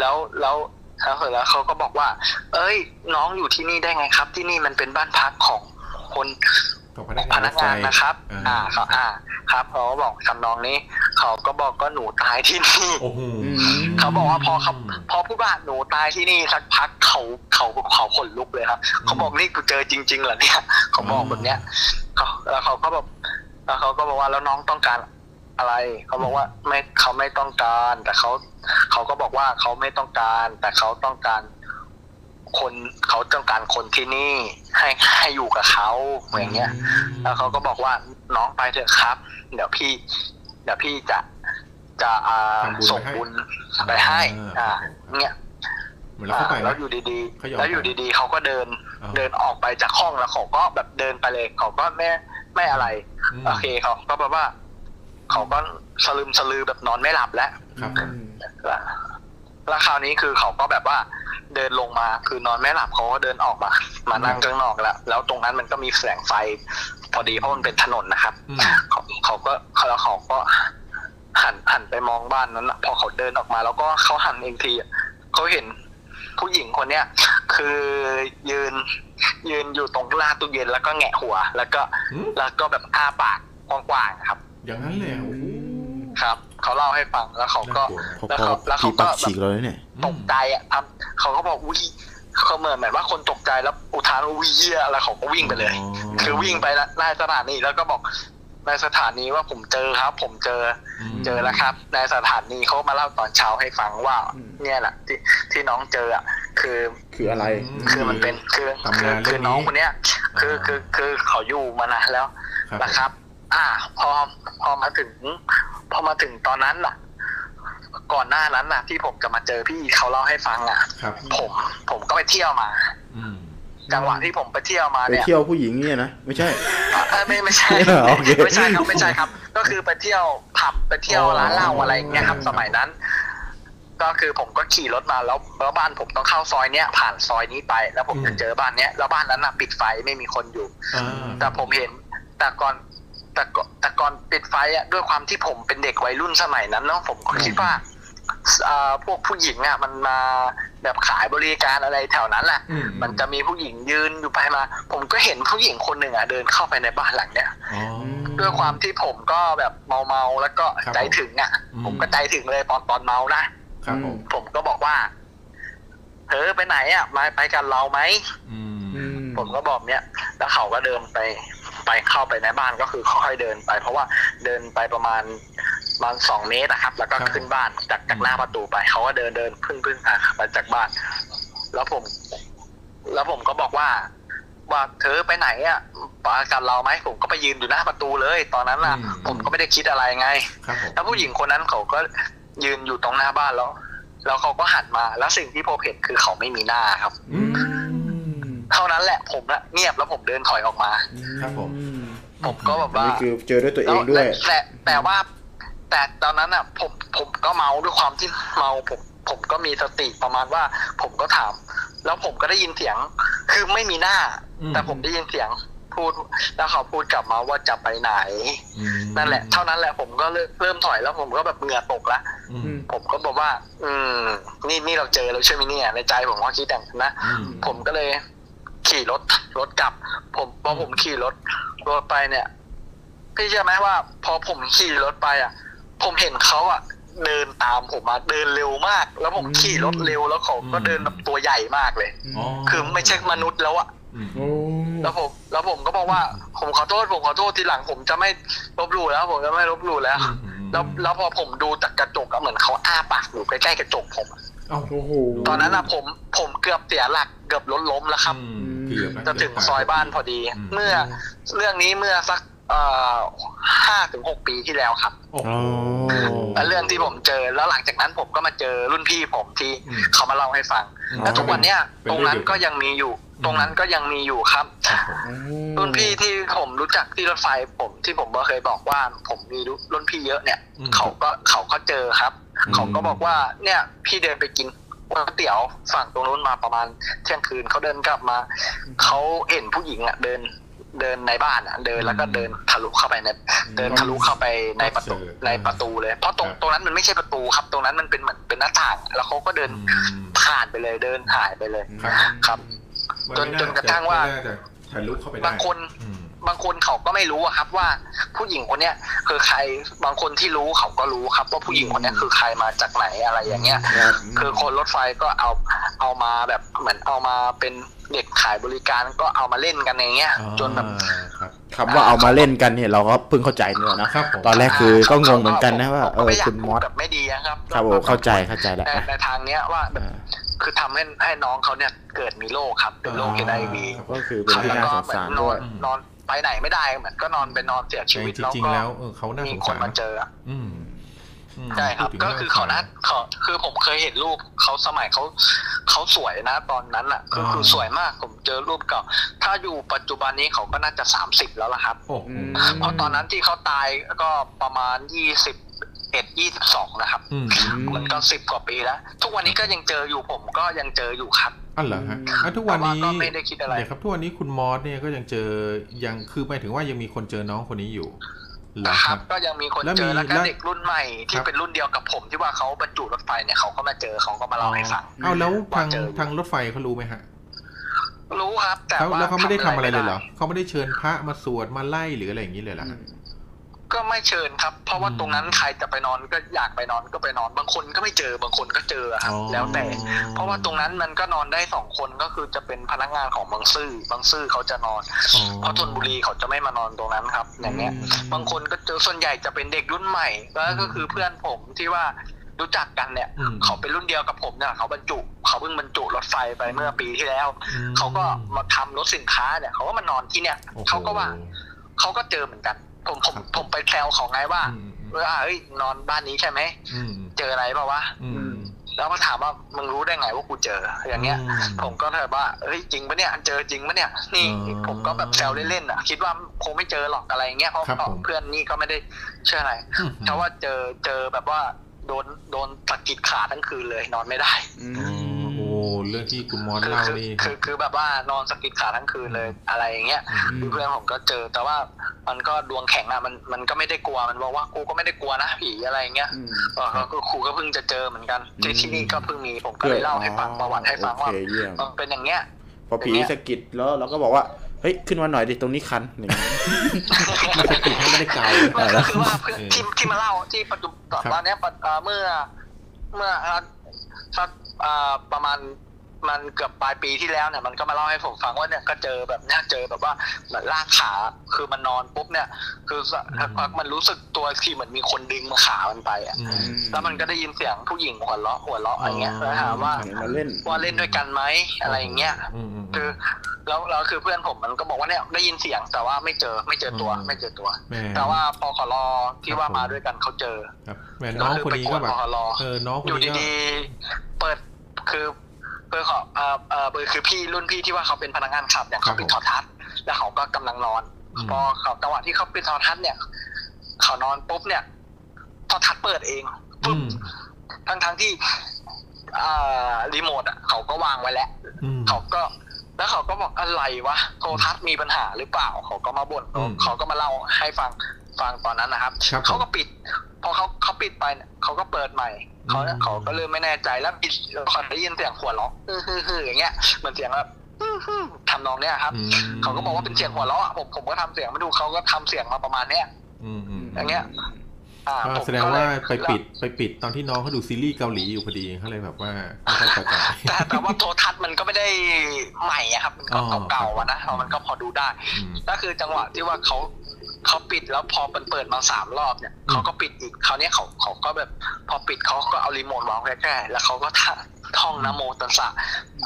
แล้วแล้วแล้วเสร็จแล้วเขาก็บอกว่า เอ้ย น้องอยู่ที่นี่ได้ไงครับ ที่นี่มันเป็นบ้านพักของคนของพนักพงานนักงานนะครับอ่าอ่าเขาอ่า ครับเขาก็บอกคำนองนี้ เขาก็บอกก็หนูตายที่นี่โอ้โหเขาบอกว่าพอเขาพอพูดว่าหนูตายที่นี่สักพักเขาเขาเขาขนลุกเลยครับ เขาบอกนี่กูเจอจริงๆเหรอเนี่ย เขาบอกแบบเนี้ยเขาแล้วเขาก็แบบแล้วเขาก็บอกว่าแล้วน้องต้องการ อะไรเขาบอกว่าไม่เขาไม่ต้องการ แต่เขาเขาก็บอกว่าเขาไม่ต้องการ แต่เขาต้องการคนเขาต้องการคนที่นี่ให้ให้อยู่กับเขาอย่างเงี้ย แล้วเขาก็บอกว่าน้องไปเถอะครับ เดี๋ยวพี่ เดี๋ยวพี่จะจะอ่าทำบุญไปให้ส่งบุญไปให้ อ่า เนี่ยเหมือนเราเข้าไปอ่านะแล้วอยู่ดีเขายอมๆแล้วอยู่ดีๆ เขาก็เดินอ่าเดินออกไปจากห้องแล้วเขาก็แบบเดินไปเลยเขาก็ไม่ไม่อะไรมโอเคเขาก็แบบว่า เขาก็สลืมสลือแบบนอนไม่หลับแล้วครับผมแล้วคราวนี้คือเขาก็แบบว่าเดินลงมาคือนอนไม่หลับเขาก็เดินออกมา มานั่งข้างนอกแล้ว แล้วตรงนั้นมันก็มีแสงไฟ พอดีเพราะมันเป็นถนนนะครับอืมเขาเขาก็แล้วเขาก็หันหันไปมองบ้านนั้นน่ะพอเขาเดินออกมา แล้วก็เขาหันอีกทีอะเขาเห็นผู้หญิงคนเนี้ยคือยืนยืนอยู่ตรงหน้าตู้เย็นแล้วก็แงะหัว แล้วก็อืมแล้วก็แบบอ้าปากกว้างๆครับ อย่างนั้นเลยอะโอ้โห ครับ เขาเล่าให้ฟังแล้วเขาก็น่ากลัวพอแล้วพอเขาแล้วเขาผีก็ปักฉีกเลยเนี่ย ตกใจอะครับเขาก็บอกอุ้ยเขาเหมือนแบบว่าคนตกใจแล้วอุทานว่าวิเยียแล้วเขาก็วิ่งไปเลยคือวิ่งไปในสถานีแล้วก็บอกในสถานีว่าผมเจอครับ ผมเจอมเจอแล้วครับในสถานีเขามาเล่าตอนเช้าให้ฟังว่า อืม เนี่ยแหละที่ที่น้องเจออะคือ คืออะไร คือมันเป็นคือตำคืนาอนเรื่คือองนี้น้องคนเนี้ย คืออ่าคือคือเขาอยู่มานานแล้วครับ นะครับ อ่า พอพอมาถึง พอมาถึงตอนนั้นล่ะ ก่อนหน้านั้นน่ะ ที่ผมจะมาเจอพี่เขาเล่าให้ฟังอะครับผมผมก็ไปเที่ยวมา อืมจังหวะที่ผมไปเที่ยวมาไปเนี่ยเที่ยวผู้หญิงเนี่ยนะไม่ใช่เอ้ยไม่ไม่ใช่โอเคไม่ใช่ครับไม่ใช่ครับ ก็คือไปเที่ยวผับไปเที่ยวร้านเหล้าอะไรอย่างเงี้ยครับ สมัยนั้น ก็คือผมก็ขี่รถมาแล้วแล้วบ้านผมต้องเข้าซอยเนี้ยผ่านซอยนี้ไป แล้วผมจะเจอบ้านเนี้ยแล้วบ้านนั้นน่ะปิดไฟไม่มีคนอยู่อ่าแต่ผมเห็น แต่ก่อน แต่ก่อนแต่ก่อนปิดไฟอะด้วยความที่ผมเป็นเด็กวัยรุ่นสมัยนั้นเนาะผมก็คิดว่าอ่าพวกผู้หญิงอะมันมาแบบขายบริการอะไรแถวนั้นแหละอืมันจะมีผู้หญิงยืนอยู่ไปมา ผมก็เห็นผู้หญิงคนหนึ่งอะเดินเข้าไปในบ้านหลังเนี้ย อ๋อ ด้วยความที่ผมก็แบบเมาเมาๆแล้วก็ครับใจถึงอะ อืม ผมก็ใจถึงเลยตอนตอนเมานะครับผมผมก็บอกว่าเธอไปไหนอะมาไปกันเราไหม อืมผมก็บอกเนี้ยแล้วเขาก็เดินไป ไปเข้าไปในบ้านก็คือค่อยๆเดินไป เพราะว่าเดินไปประมาณประมาณสองเมตรนะครับ แล้วก็ครับขึ้นบ้านจากจากหน้าประตูไปเขาก็เดินเดินพึ่งพึ่งอะไปจากบ้าน แล้วผม แล้วผมก็บอกว่าว่าเธอไปไหนอะปากันเราไหมผมก็ไปยืนอยู่หน้าประตูเลย ตอนนั้นน่ะอืมผมก็ไม่ได้คิดอะไรไงครับผมแล้วผู้หญิงคนนั้นเขาก็ยืนอยู่ตรงหน้าบ้านแล้ว แล้วเขาก็หันมา แล้วสิ่งที่ผมเห็นคือเขาไม่มีหน้าครับอืม เท่านั้นแหละผมอะเงียบแล้วผมเดินถอยออกมา ครับผม ผมก็แบบว่านี่คือเจอด้วยตัวเองด้วยแล้แต่แต่ว่า แต่ตอนนั้นอะผมผมก็เมาด้วยความที่เมาผมผมก็มีสติประมาณว่า ผมก็ถาม แล้วผมก็ได้ยินเสียง คือไม่มีหน้าอืมแต่ผมได้ยินเสียงผู้พูดแล้วเขาพูดกลับมาว่าจะไปไหนอืมนั่นแหละ เท่านั้นแหละผมก็เริ่มเริ่มถอยแล้วผมก็แบบเหงื่อตกละอืมผมก็บอกว่า อืม นี่นี่เราเจอแล้วใช่ไหมเนี่ยในใจผมก็คิดอย่างนั้นนะอืมผมก็เลย ขี่รถรถกลับ ผมพอผมขี่รถรถไปเนี่ย พี่เชื่อไหมว่า พอผมขี่รถไปอะ ผมเห็นเขาอะ เดินตามผมมาเดินเร็วมาก แล้วผมขี่รถเร็วแล้วเขาก็เดินแบบตัวใหญ่มากเลย อ๋อคือไม่ใช่มนุษย์แล้วอะอืมโอ้แล้วผมแล้วผมก็บอกว่าผมขอโทษผมขอโทษทีหลังผมจะไม่ลบหลู่แล้ว ผมจะไม่ลบหลู่แล้ว อืมอืมแล้วแล้วพอผมดูจากกระจกอะเหมือนเขาอ้าปากอยู่ใกล้ๆกระจกผมอะ เอ้าโอ้โหตอนนั้นอะผมผมเกือบเสียหลักเกือบรถล้มแล้วครับอืมเกือบนจะถึงซอยบ้านพอดีอืมเมื่อเรื่องนี้เมื่อสักเอ่อห้าถึงหกปีที่แล้วครับโอ้โหและเรื่องที่ผมเจอแล้วหลังจากนั้นผมก็มาเจอรุ่นพี่ผมที่อืมเขามาเล่าให้ฟังอืมแล้วทุกวันเนี้ยเป็นตรงนั้นเรื่องเดียวกันก็ยังมีอยู่ ตรงนั้นก็ยังมีอยู่ครับครับผมรุ่นพี่ที่ผมรู้จักที่รถไฟผมที่ผมก็เคยบอกว่า ผมมีรุ่นพี่เยอะเนี่ยอืมเขาก็เขาก็เจอครับอืมเขาก็บอกว่าเนี่ยพี่เดินไปกินก๋วยเตี๋ยวฝั่งตรงนู้นมาประมาณเที่ยงคืนเขาเดินกลับมาเขาเห็นผู้หญิงอะเดินเดินในบ้านอะเดินแล้วก็เดินทะลุเข้าไปในเดินทะลุเข้าไปในประตูเจอในประตูเลย เพราะตรงครับตรงนั้นมันไม่ใช่ประตูครับ ตรงนั้นมันเป็นเหมือนเป็นหน้าต่าง แล้วเขาก็เดินอืมผ่านไปเลยเดินหายไปเลยครับครับ มันจนไม่าจนกระทั่งว่า ไม่น่จะทะลุเข้าไปได้บางคน อืม บางคนเขาก็ไม่รู้อะครับว่าผู้หญิงคนเนี้ยคือใครบางคนที่รู้เขาก็รู้ครับ ว่าผู้หญิงคนเนี้ยคือใครมาจากไหนอะไรอย่างเงี้ย ครับคือคนรถไฟก็เอาเอามาแบบเหมือนเอามาเป็นเด็กขายบริการก็เอามาเล่นกันอย่างเงี้ยอ๋อจนแบบครับ คำว่าเอามาเล่นกันเนี่ยเราก็เพิ่งเข้าใจเนี่ยนะ ครับผมตอนแรกคือก็งงเหมือนกันนะว่าผมเอก็อไม่อยากคุณมอสพูดแบบไม่ดีอะครับครับผมเข้าใจเข้าใจแล้วในอะในทางเนี้ยว่าแบบ อ่า คือทำให้ให้น้องเขาเนี่ยเกิดมีโรคครับเป็นโรคเอไอวีครับก็คือเป็นที่น่าสงสารนด้อวนยนอนไปไหนไม่ได้เหมือนก็นอนไปนอนเสียชีแต่วิตจแล้วริงก็ๆแล้วเออเขาน่ามีสงคนสารมาเจออืมอืมใช่ครับพูดถึงก็คือเขานัดเขาคือผมเคยเห็นรูปเขาสมัยเขาเขาสวยนะ ตอนนั้นอะคือคือสวยมากผมเจอรูปเก่าถ้าอยู่ปัจจุบันนี้เขาก็น่าจะสามสิบแล้วล่ะครับโอ้โหอืมเพราะตอนนั้นที่เขาตายก็ประมาณยี่สิบ เอ็ดยี่สิบสองนะครับอืมมันก็สิบกว่าปีแล้ว ทุกวันนี้ก็ยังเจออยู่ผมก็ยังเจออยู่ครับอันเหรอฮะอะทุกวันนี้แต่ว่าก็ไม่ได้คิดอะไรเดี๋ยวครับทุกวันนี้คุณมอสเนี่ยก็ยังเจอยังคือหมายถึงว่ายังมีคนเจอน้องคนนี้อยู่เหรอนะคครัรับบก็ยังมีคนแล้วเจอมีแล้วก็แล้วเด็กรุ่นใหม่คที่รับเป็นรุ่นเดียวกับผมที่ว่าเขาบรรจุรถไฟเนี่ยเขาก็มาเจอเขาก็มาเล่าให้ฟังเอาแล้วทางว่าเจอทางรถไฟเขารู้ไหมฮะรู้ครับ แต่เขาว่าแล้วเขาไม่ได้ทำอะไรเลยเหรอม่ด้เขาไม่ได้เชิญพระมาสวดมาไล่หรืออะไรอย่างนี้เลยเหรอฮะ ก็ไม่เชิญครับ เพราะว่าอืมตรงนั้นใครจะไปนอนก็อยากไปนอนก็ไปนอน บางคนก็ไม่เจอบางคนก็เจอครับอ๋อแล้วแต่ เพราะว่าตรงนั้นมันก็นอนได้สองคนก็คือจะเป็นพนักงานของบางซื่อบางซื่อเขาจะนอนอ๋อเพราะธนบุรีเขาจะไม่มานอนตรงนั้นครับ อย่างเงี้ย บางคนก็เจอส่วนใหญ่จะเป็นเด็กรุ่นใหม่แล้วก็คือเพื่อนผมที่ว่ารู้จักกันเนี่ยอืมเขาเป็นรุ่นเดียวกับผมเนี่ยเขาบรรจุ เขาเพิ่งบรรจุรถไฟไปเมื่อปีที่แล้วอืมเขาก็มาทำรถสินค้าเนี่ย เขาก็มานอนที่เนี่ยโอ้โหเขาก็ว่าเขาก็เจอเหมือนกัน ผมผมครับ ผมไปแซวเขาไงว่าอืมว่าเฮ้ยนอนบ้านนี้ใช่ไหม อืมเจออะไรเปล่าวะอืม แล้วมาถามว่ามึงรู้ได้ไงว่ากูเจออย่างเงี้ย อืมผมก็แบบว่าเฮ้ยจริงปะเนี่ยเจอจริงปะเนี่ย นี่อ๋อผมก็แบบแซวเล่นๆอะ คิดว่าคงไม่เจอหรอกอะไรเงี้ยเพราะครับผม เพื่อนนี่ก็ไม่ได้เชื่ออะไรอืมเพราะว่าเจอเจอแบบว่าโดนโดนตะกิดขาทั้งคืนเลยนอนไม่ได้ อือ๋อมโอ้ เรื่องที่คุณมอสคือเล่าคือนี่คือคือแบบว่านอนสะกิดขาทั้งคืนเลยอะไรอย่างเงี้ยอืมเพื่อนผมก็เจอ แต่ว่ามันก็ดวงแข็งอะมันมันก็ไม่ได้กลัวมันบอกว่ากูก็ไม่ได้กลัวนะผีอะไรอย่างเงี้ยอืมเออก็คือครูก็เพิ่งจะเจอเหมือนกันที่อืมที่นี่ก็เพิ่งมีผมก็เลยเล่าให้ฟังประวัติให้ฟังว่าโอเคเยี่ยมมันเป็นอย่างเงี้ยพอผีสะกิดแล้วเราก็บอกว่าเฮ้ยขึ้นมาหน่อยดิตรงนี้คันอย่างเงี้ยมันสะกิดให้ไม่ได้เกามันแล้ก็วคือว่าเพื่อนเออที่ที่มาเล่าที่ปัจจุบันครับตอนเนี้ยปัจเอ่อเมื่อเมื่อเอ่อ สักประมาณ มันเกือบปลายปีที่แล้วเนี่ยมันก็มาเล่าให้ผมฟังว่าเนี่ยก็เจอแบบเนี้ยเจอแบบว่าเหมือนลากขาคือมันนอนปุ๊บเนี่ย คือสักพักมันรู้สึกตัวทีเหมือนมีคนดึงขามันไปอะอืมแล้วมันก็ได้ยินเสียงผู้หญิงหัวเราะหัวเราะอะไรเงี้ยแล้วถามว่าเห็นมาเล่นว่าเล่นด้วยกันไหมอะไรอย่างเงี้ยอืมอืมคือแล้วแล้วคือเพื่อนผมมันก็บอกว่าเนี่ยได้ยินเสียงแต่ว่าไม่เจอไม่เจอตัวอืมไม่เจอตัวแม่แต่ว่าพอขอรอที่ว่าครับผมมาด้วยกันเขาเจอครับแม่น้องคนนี้ก็แบบก็คือไปกวนพอรอเออน้องคอนยู่นี้ก็ดีๆเปิดคือ เบอร์ขอเอ่อเอ่อเบอร์คือพี่รุ่นพี่ที่ว่าเขาเป็นพนักงานขับเนี่ยเขาปิดโทอทัศน์แล้วเขาก็กำลังนอนอืมพอเขาจังหวะที่เขาปิดโทอทัศน์เนี่ย เขานอนปุ๊บเนี่ยโทอทัศน์เปิดเองอืปุ๊บมทั้งทั้งๆที่อ่ารีโมทอะเขาก็วางไว้แล้วอืมเขาก็แล้วเขาก็บอกอะไรวะโทรทัศน์มีปัญหาหรือเปล่า เขาก็มาบ่นอืมเขาก็มาเล่าให้ฟัง ฟังตอนนั้นนะครับครับผม เขาก็ปิด พอเขาเขาปิดไปเนี่ยเขาก็เปิดใหม่เขาอืม เขาก็เริ่มไม่แน่ใจแล้วปิดแล้วเขาได้ยินเสียงหัวเราะฮึ่ยๆๆอย่างเงี้ยเหมือนเสียงแบบฮึ่ยๆทำนองเนี้ยครับอืมเขาก็บอกว่าเป็นเสียงหัวเราะอะผมผมก็ทำเสียงมาดูเขาก็ทำเสียงมาประมาณเนี้ย อืมอืมอย่างเงี้ย อ่าก็ผมแสดงก็เลว่ายไปปิดไปปิดตอนที่น้องเขาดูซีรีส์เกาหลีอยู่พอดีเขาเลยแบบว่าไม่ค่อยพอใจ แต่แต่ว่าโทรทัศน์มันก็ไม่ได้ใหม่อะครับ มันก็อ๋อ เก่าๆอะนะมันก็พอดูได้ อืมก็คือจังหวะที่ว่าเขา เขาปิดแล้วพอมันเปิดมาสามรอบเนี่ยอืมเขาก็ปิดอีกคราวเนี้ยเขาเขาก็แบบพอปิดเขาก็เอารีโมทวางใกล้ๆแล้วเขาก็ท่าท่องนะโมตัสสะ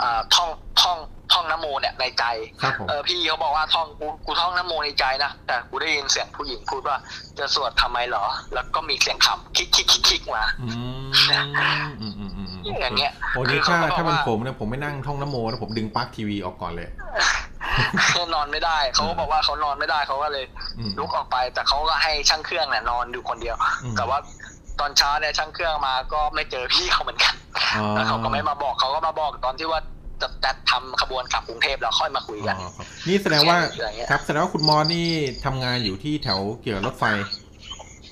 อ่าท่องท่องท่องนะโมเนี่ยในใจครับผมเออพี่เขาบอกว่าท่องกูกูท่องนะโมในใจนะแต่กูได้ยินเสียงผู้หญิงพูดว่า จะสวดทำไมเหรอ แล้วก็มีเสียงขำคิกคิกคิกคิกมา อืมอืมอืมอืมอืมอย่างเงี้ยโอ้นี่คือถ้าเขาก็บอกถ้าเป็นว่าผมเนี่ยผมไม่นั่งท่องนะโมนะผมดึงปลั๊กทีวีออกก่อนเลยนอนไม่ได้เขาก็บอกว่าเขานอนไม่ได้เขาก็เลยอืมลุกออกไป แต่เขาก็ให้ช่างเครื่องเนี่ยนอนอยู่คนเดียวอืมแต่ว่าตอนเช้าเนี่ยช่างเครื่องมาก็ไม่เจอพี่เขาเหมือนกันอ๋อแล้วเขาก็ไม่มาบอกเขาก็มาบอกตอนที่ว่าจะจัดทำขบวนกลับกรุงเทพแล้วค่อยมาคุยกันอ๋อครับนี่แสดงว่าอย่างเงี้ยครับแสดงว่าคุณมอสนี่ทำงานอยู่ที่แถวเกี่ยวกับรถไฟ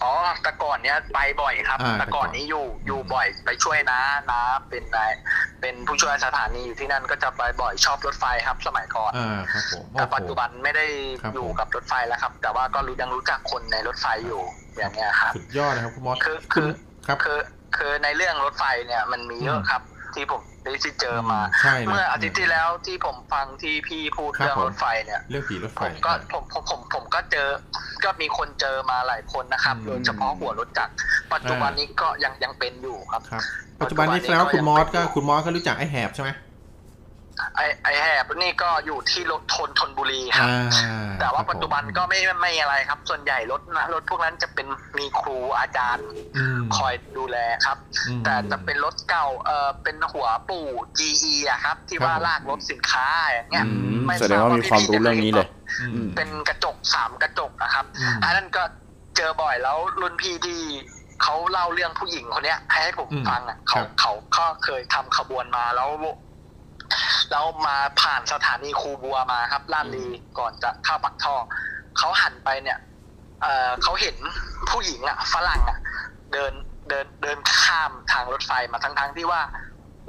อ๋อแต่ก่อนเนี้ยไปบ่อยครับอ่าแต่ก่อน นี้อยู่อยู่บ่อยไปช่วยนะนะเป็นนายเป็นผู้ช่วยสถานีอยู่ที่นั่นก็จะไปบ่อยชอบรถไฟครับ สมัยก่อนอ่าครับผมแต่โอ้โหปัจจุบันไม่ได้ครับอยู่ผม กับรถไฟแล้วครับ แต่ว่าก็รู้ยังรู้จักคนในรถไฟอยู่อย่างเงี้ยครับ สุดยอดนะครับคุณมอสคือคือครับ คือคือในเรื่องรถไฟเนี่ยมันมีเยอะครับ ที่ผมได้ ที่เจอมา ใช่นะเมื่ออาทิตย์ที่แล้วที่ผมฟังที่พี่พูดครับเรื่องผมรถไฟเนี่ยเรื่องผีรถไฟผมก็ผมผมผมผมก็เจอ ก็มีคนเจอมาหลายคนนะครับอืมโดยเฉพาะหัวรถจักรปัจจุบันนี้ก็ยังยังเป็นอยู่ครับครับปัจจุบันนี้แสดงว่าคุณมอสก็คุณมอสก็รู้จักไอ้แหบใช่ไหม ไอไอแหบนี่ก็อยู่ที่รถทนทนบุรีครับอ่าแต่ว่าครับปัจจุบันก็ไม่ไม่อะไรครับ ส่วนใหญ่รถนะรถพวกนั้นจะเป็นมีครูอาจารย์อืมคอยดูแลครับอืมแต่จะเป็นรถเก่าเออเป็นหัวปู่ GE อะครับ ที่ครับว่าผมลากรถสินค้าอย่างเงี้ยอืมไม่แสดงว่ามีความรู้เรื่องนี้เลยอืมเป็นกระจกสามกระจกนะครับอืมอันนั้นก็เจอบ่อยแล้วรุ่นพี่ที่เขาเล่าเรื่องผู้หญิงคนเนี้ยให้ผมอืมฟังอะเขาครับเขาก็เคยทำขบวนมาแล้ว แล้วมาผ่านสถานีครูบัวมาครับลาดลีก่อนจะเข้าปักท่อเขาหันไปเนี่ยเออเขาเห็นผู้หญิงอะฝรั่งอะเดินเดินเดินข้ามทางรถไฟมาทั้งทั้งๆที่ว่า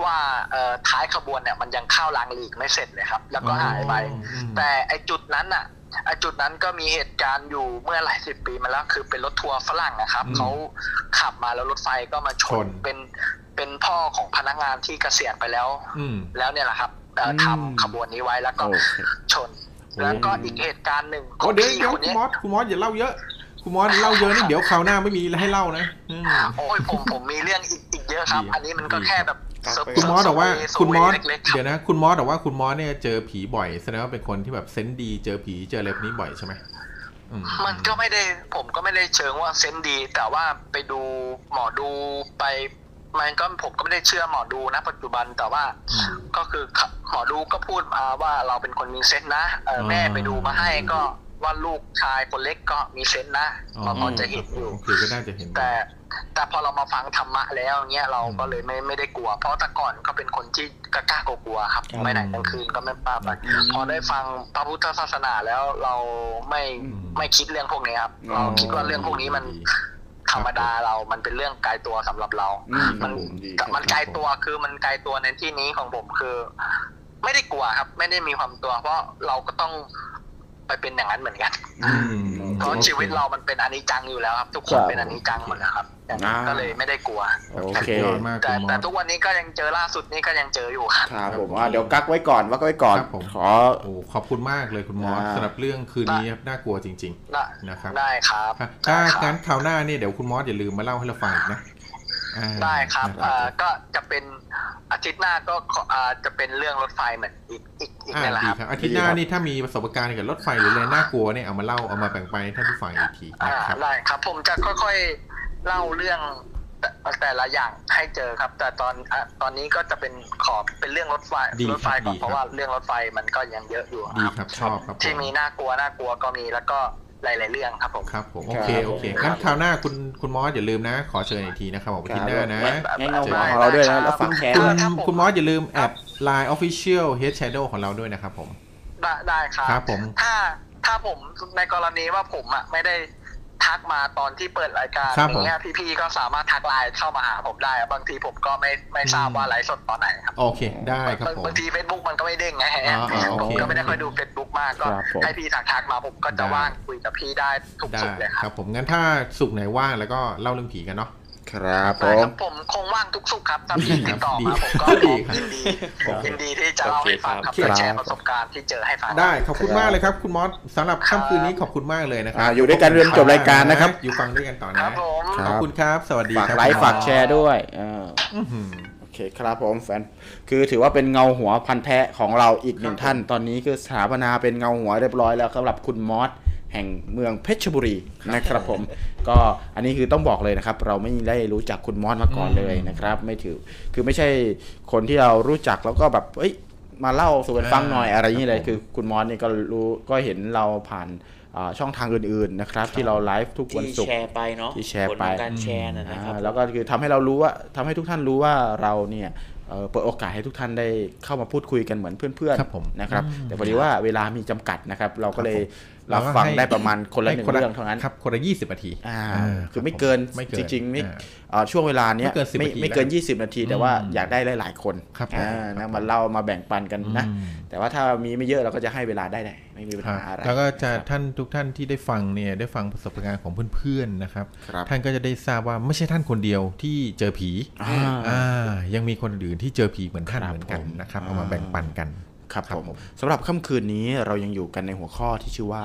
ว่าเอ่อท้ายขบวนเนี่ยมันยังเข้ารางหลีกไม่เสร็จเลยครับ แล้วก็หายไปอืมแต่ไอจุดนั้นอะไอ จุดนั้นก็มีเหตุการณ์อยู่เมื่อหลายสิบปีมาแล้วคือเป็นรถทัวร์ฝรั่งนะครับอืมเขาขับมาแล้วรถไฟก็มาชชนนเป็นเป็นพ่อของพนักงานที่เกษียณไปแล้วอืมแล้วเนี่ยแหละครับเอ่ออมทำขบวนนี้ไว้แล้วก็โอเคชน แล้วก็อีกเหตุการณ์หนึ่งขโอ้องเดี๋ยวพี่เดี๋ยวคนคุณนี้มอสคุณมอสอย่าเล่าเยอะคุณมอสเล่าเยอะนี่เดี๋ยวคราวหน้าไม่มีอะไรให้เล่านะอืมโอ้ยผมผมมีเรื่องอีกอีกเยอะครับดีอันนี้มันก็ดีแค่แบบ ครับคุณมอสบอกว่าสเวคุณมอสเล็กๆครับเดี๋ยวนะ คุณมอสบอกว่าคุณมอสเนี่ยเจอผีบ่อยแสดงว่าเป็นคนที่แบบเซนส์ดี เจอผีเจออะไรพวกนี้บ่อยใช่ไหมอืมมันก็ไม่ได้ผมก็ไม่ได้เชิงว่าเซนส์ดี แต่ว่าไปดูหมอดูไปมันก็ผมก็ไม่ได้เชื่อหมอดูนะ ปัจจุบันแต่ว่าอืมก็คือหมอดูก็พูดมาว่าเราเป็นคนมีเซนส์นะเออออแม่ไปดูมาให้ก็ ว่าลูกชายคนเล็กก็มีเซนส์นะเราพอจะเห็นอยู่โอเคก็น่าจะเห็น แต่แต่พอเรามาฟังธรรมะแล้วเงี้ยเราก็อืมเลยไม่ไม่ได้กลัว เพราะแต่ก่อนก็เป็นคนที่กล้ากลัวๆครับครับไม่ไหนกลางคืนก็ไม่ป้าไปอืมพอได้ฟังพระพุทธศาสนาแล้วเราไม่อืมไม่คิดเรื่องพวกนี้ครับอ๋อเราคิดว่าเรื่องพวกนี้มันธรรมดาเรา มันเป็นเรื่องไกลตัวสำหรับเราอืมมันผมดีครับมันไกลตัวคือมันไกลตัวในที่นี้ของผมคือ ไม่ได้กลัวครับ ไม่ได้มีความตัว เพราะเราก็ต้อง ไปเป็นอย่างนั้นเหมือนกันอืมเพราะชีวิตเรามันเป็นอนิจจังอยู่แล้วครับ ทุกคนเป็นอนิจจังหมดนะครับอย่างนั้นก็เลยไม่ได้กลัวโอเคสุดยอดมากแต่คุณมอแต่สทุกวันนี้ก็ยังเจอล่าสุดนี้ก็ยังเจออยู่ครับครับผมอะเดี๋ยวกักไว้ก่อนวักไว้ก่อนครับผมขอโอ้ขอบคุณมากเลยคุณมอสอ่าสำหรับเรื่องคืนนี้ครับน่ากลัวจริงได้ๆนะครับได้ครับถ้าได้ครับงั้นคราวหน้าเนี่ยเดี๋ยวคุณมอสอย่าลืมมาเล่าให้เราฟังอีกนะอ่า ได้ครับนะเอ่อก็จะเป็นอาทิตย์หน้าก็ขออ่าจะเป็นเรื่องรถไฟเหมือนอีกอีกอีกอ่านี่แหละดีครับครับ อาทิตย์หน้านี่ถ้ามีประสบการณ์เกี่ยวกับรถไฟหรืออะไรน่ากลัวเนี่ยเอามาเล่าเอามาแบ่งปันให้ท่านผู้ฟังอีกทีอ่านะครับได้ครับ ผมจะค่อยๆเล่าเรื่องแต่แต่ละอย่างให้เจอครับ แต่ตอนอะตอนนี้ก็จะเป็นขอเป็นเรื่องรถไฟดีรถไฟครับก่อนดีเพราะว่าเรื่องรถไฟมันก็ยังเยอะอยู่ดีครับครับชอบครับ ที่มีน่ากลัวน่ากลัวก็มีแล้วก็ หลาย ๆ เรื่องครับผมครับผมคโอรับเคโอเคงั้นคราวหน้าคุณคุณมอสอย่าลืมนะ ขอเชิญอีกทีนะครับผมอาทิตย์หน้านะงั้นเงาหัวของเราด้วยนะแล้วฝากแชร์คุด้ณวยครับผมคุณมอสอย่าลืมแอด Line Official Head Shadow ของเราด้วยนะครับผมได้ได้ครับครับผมถ้าถ้าผมในกรณีว่าผมอะไม่ได้ ทักมาตอนที่เปิดรายการครับอผมย่างเงี้ยพี่ๆก็สามารถทักไลน์เข้ามาหาผมได้อะบางทีผมก็ไม่ไม่ทราบว่าไลฟ์สดตอนไหนครับโอเคได้ครับบางผม บางทีเฟซบุ๊กมันก็ไม่เด้งไงฮะอ๋ออ๋อโอผมเคก็ไม่ได้ค่อยดูเฟซบุ๊กมากก็ครับผม ให้พี่ทักทักมาผมก็จะได้ว่างคุยกับพี่ได้ทุกได้สุดเลยครับครับผมงั้นถ้าศุกร์ไหนว่างแล้วก็เล่าเรื่องผีกันเนาะ ครับผได้คม รับผมคงว่างทุกสุกร์ครับถ้าพี่ติดต่อดีมาผมก็ดีครับ ยินดียินดีที่จะเล่าให้ฟังครับโอเคครับ และแชร์ประสบการณ์ที่เจอให้ฟัง ได้ขอบคุณมากเลยครับคุณมอสสำหรับค่ำคืนนี้ขอบคุณมากเลยนะครัอ่าอยู่ด้วยกันจนจบรายการนะครับ อยู่ฟังด้วยกันต่อคนะรับผมครับขอบคุณครับ สวัสดีฝากครับไลค์ฝากแชร์ด้วยอ่าอื้อหือ โอเคครับผมแฟนคือถือว่าเป็นเงาหัวพันแท้ของเราอีกหนึ่งท่าน ตอนนี้คือสถาปนาเป็นเงาหัวเรียบร้อยแล้วสำหรับคุณมอส แห่งเมืองเพชรบุรีนะครับผม ก็อันนี้คือต้องบอกเลยนะครับ เราไม่ได้รู้จักคุณมอสมาก่อนเลยนะครับ ไม่ถือคือไม่ใช่คนที่เรารู้จักแล้วก็แบบเอ้ยมาเล่าสู่กันฟังหน่อยอะไรอย่างนี้เลยคือคุณมอสนี่ก็รู้ก็เห็นเราผ่านอ่าช่องทางอื่นๆนะครับ ที่เราไลฟ์ทุกวันที่ศุกแชร์ร์ไปเนาะที่แชร์ไปผลของการแชร์นะนะครับอ่าแล้วก็คือทำให้เรารู้ว่าทำให้ทุกท่านรู้ว่าเราเนี่ยเอ่อเปิดโอกาสให้ทุกท่านได้เข้ามาพูดคุยกันเหมือนเพื่อนครับผมๆนะครับอืมแต่พอดีว่าเวลามีจำกัดนะครับ เราก็เลย เรารับก็ฟังให้ได้ประมาณคนละหให้นึ่งเรื่องเท่านั้นครับคนละยี่สิบนาทีอ่าาคือไม่รับผเกินไม่เกินจริงๆไม่อ่าเอ่อช่วงเวลาเนี้ยไม่เกิน10ไม่นาทีไม่เกินแล้ว20 นาที แต่ว่าอืมอยากได้หลาย ๆ คนครับผมอ่าครันะบมาเล่ามาแบ่งปันกันนะอืมแต่ว่าถ้ามีไม่เยอะเราก็จะให้เวลาได้แหละไม่มีปัญครับหาอะไรแล้วก็จะนะครับท่านทุกท่านที่ได้ฟังเนี่ยได้ฟังประสบการณ์ของเพื่อนๆนะครับครับท่านก็จะได้ทราบว่าไม่ใช่ท่านคนเดียวที่เจอผีอ่าอ่ายังมีคนอื่นที่เจอผีเหมือนท่านครับเหมือนกันผมนะครับอ่าเอามาแบ่งปันกัน ครับครับผมผมสำหรับค่ำคืนนี้เรายังอยู่กันในหัวข้อที่ชื่อว่า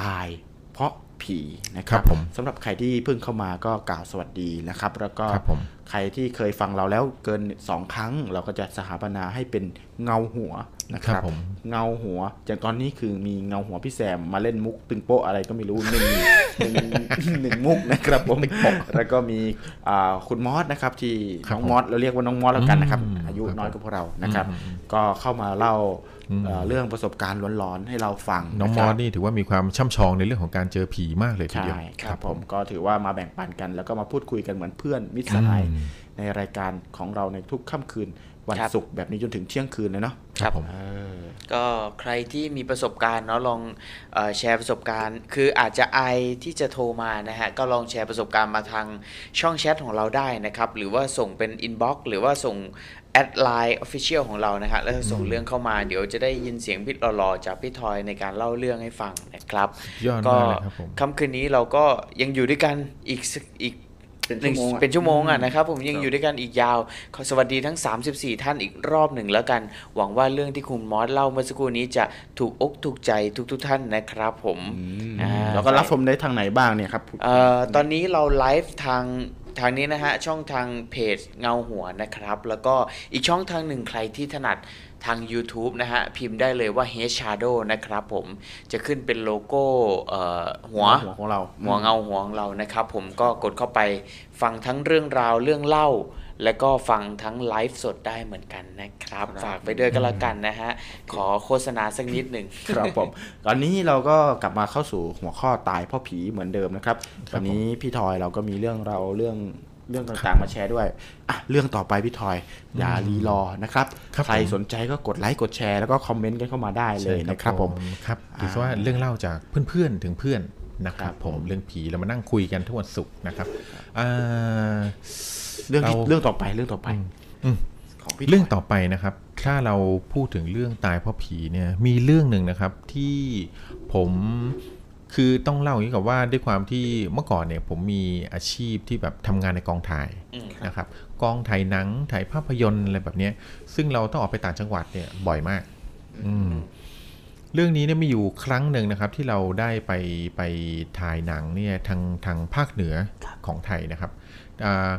ตายเพราะผีนะคครัรับบผมสำหรับใครที่เพิ่งเข้ามาก็กล่าวสวัสดีนะครับ แล้วก็ครับผมใครที่เคยฟังเราแล้วเกินสองครั้ง เราก็จะสถาปนาให้เป็นเงาหัว นะคครัรับบผมเงาหัวอย่างตอนนี้คือมีเงาหัวพี่แซมมาเล่นมุกตึงโป๊ะอะไรก็ไม่รู้หนึ่งหนึ่งหนึ่งมุกนะครับผมแล้วก็มีอ่าคุณมอสนะครับที่ครับน้องมอสเราเรียกว่าน้องมอสแล้วกันนะครับอืมอายุครับน้อยกว่าพวกเรานะครับอืมอืมก็เข้ามาเล่าอืมเอ่อเรื่องประสบการณ์ร้อนๆให้เราฟังน้องะมคอรัสนี่ถือว่ามีความช่ำชองในเรื่องของการเจอผีมากเลยทีเดียวใช่ครับผมก็ถือว่ามาแบ่งปันกัน แล้วก็มาพูดคุยกันเหมือนเพื่อนมิตรสหายอืมในรายการของเราในทุกค่ำคืน วันครับศุกร์แบบนี้จนถึงเที่ยงคืนเลยเนาะครับผมเออก็ใครที่มีประสบการณ์เนาะลองเออแชร์ประสบการณ์ คืออาจจะอายที่จะโทรมานะฮะก็ลองแชร์ประสบการณ์มาทางช่องแชทของเราได้นะครับ หรือว่าส่งเป็น inbox หรือว่าส่ง add Line official ของเรานะฮะแล้วส่งเรื่องเข้ามาเดี๋ยวจะได้ยินเสียงพี่หล่อๆจากพี่ทอยในการเล่าเรื่องให้ฟังนะครับยอดก็มากเลยครับผมค่ำคืนนี้เราก็ยังอยู่ด้วยกันอีกสักอีก เป็นหนึ่งชั่วโมงอะเป็นชั่วโมงอะนะครับผมยังอยู่ด้วยกันอีกยาวขอสวัสดีทั้ง 34 ท่านอีกรอบหนึ่งแล้วกัน หวังว่าเรื่องที่คุณมอสเล่าเมื่อสักครู่นี้จะถูกอกถูกใจทุกๆทท่านนะครับผมอ่าแล้วก็รับชมได้ทางไหนบ้างเนี่ยครับเอ่อตอนนี้เราไลฟ์ทางทางนี้นะฮะช่องทางเพจเงาหัวนะครับ แล้วก็อีกช่องทางหนึ่งใครที่ถนัด ทาง YouTube นะฮะ พิมพ์ได้เลยว่า h e Shadow นะครับผมจะขึ้นเป็นโลโก้เอ่อหัวหัวของเราหัวเงาหัวของเรานะครับผมก็กดเข้าไปฟังทั้งเรื่องราวเรื่องเล่า และก็ฟังทั้งไลฟ์สดได้เหมือนกันนะครับ ฝากไปด้วยก็แล้วกันนะฮะ ขอโฆษณาสักนิดหนึ่งครับผมตอนนี้เราก็กลับมาเข้าสู่หัวข้อตายเพราะผีเหมือนเดิมนะครับครับวันนี้พี่ทอยเราก็มีเรื่องเราเรื่อง เรื่องต่างๆ มาแชร์ด้วยอะเรื่องต่อไปพี่ทอย อย่ารีรอนะครับครับใครผมสนใจก็กดไลค์กดแชร์แล้วก็คอมเมนต์กันเข้ามาได้เลยนะครับผมครับถือว่าเรื่องเล่าจากเพื่อนๆถึงเพื่อนนะครับผมเรื่องผีเรามานั่งคุยกันทุกวันศุกร์นะครับอ่าเรื่องที่เราเรื่องต่อไปเรื่องต่อไปอืมของพี่เรื่องทยต่อไปนะครับ ถ้าเราพูดถึงเรื่องตายเพราะผีเนี่ยมีเรื่องหนึ่งนะครับที่ผม คือต้องเล่าอย่างนี้กับว่าด้วยความที่เมื่อก่อนเนี่ยผมมีอาชีพที่แบบทำงานในกองถ่ายอืมนะครับกองถ่ายหนังถ่ายภาพยนตร์อะไรแบบเนี้ย ซึ่งเราต้องออกไปต่างจังหวัดเนี่ยบ่อยมาก อืมเรื่องนี้เนี่ยมีอยู่ครั้งหนึ่งนะครับ ที่เราได้ไปไปถ่ายหนังเนี่ยทางทางภาคเหนือของไทยนะครับอ่า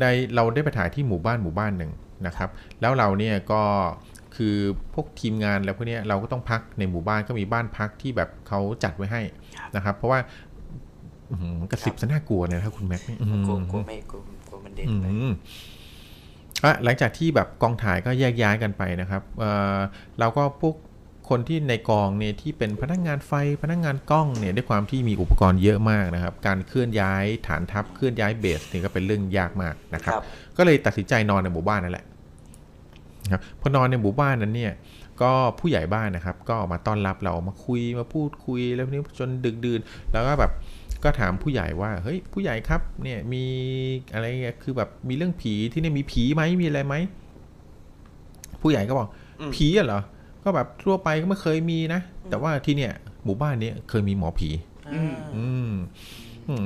ได้เราได้ไปถ่ายที่หมู่บ้านหมู่บ้านหนึ่งนะครับ แล้วเราเนี่ยก็คือพวกทีมงานแล้วพวกเนี้ยเราก็ต้องพักในหมู่บ้านก็มีบ้านพักที่แบบเขาจัดไว้ให้ นะครับ เพราะว่าอื้อหือกระสิบซะน่ากลัวเนี่ยนะครับคุณแม็กซ์อื้อหือกลัวกลัวไม่กลัวกลัวมันเด่นอืไปมอะหลังจากที่แบบกองถ่ายก็แยกย้ายกันไปนะครับเอ่อเราก็พวกคนที่ในกองเนี่ยที่เป็นพนักงานไฟพนักงานกล้องเนี่ยด้วยความที่มีอุปกรณ์เยอะมากนะครับ การเคลื่อนย้ายฐานทัพเคลื่อนย้ายเบสเนี่ยก็เป็นเรื่องยากมากนะครับครับ ก็เลยตัดสินใจนอนในหมู่บ้านนั่นแหละนะครับพอนอนในหมู่บ้านนั้นเนี่ย ก็ผู้ใหญ่บ้านนะครับ ก็มาต้อนรับเรามาคุยมาพูดคุยแล้วนี้จนดึกดื่นแล้วก็แบบก็ถามผู้ใหญ่ว่าเฮ้ยผู้ใหญ่ครับเนี่ยมีอะไรเงี้ยคือแบบมีเรื่องผีที่นี่มีผีไหมมีอะไรไหมผู้ใหญ่ก็บอกอืมผีอะเหรอก็แบบทั่วไปก็ไม่เคยมีนะแต่ว่าที่เนี่ย หมู่บ้านเนี้ยเคยมีหมอผี อืมอืม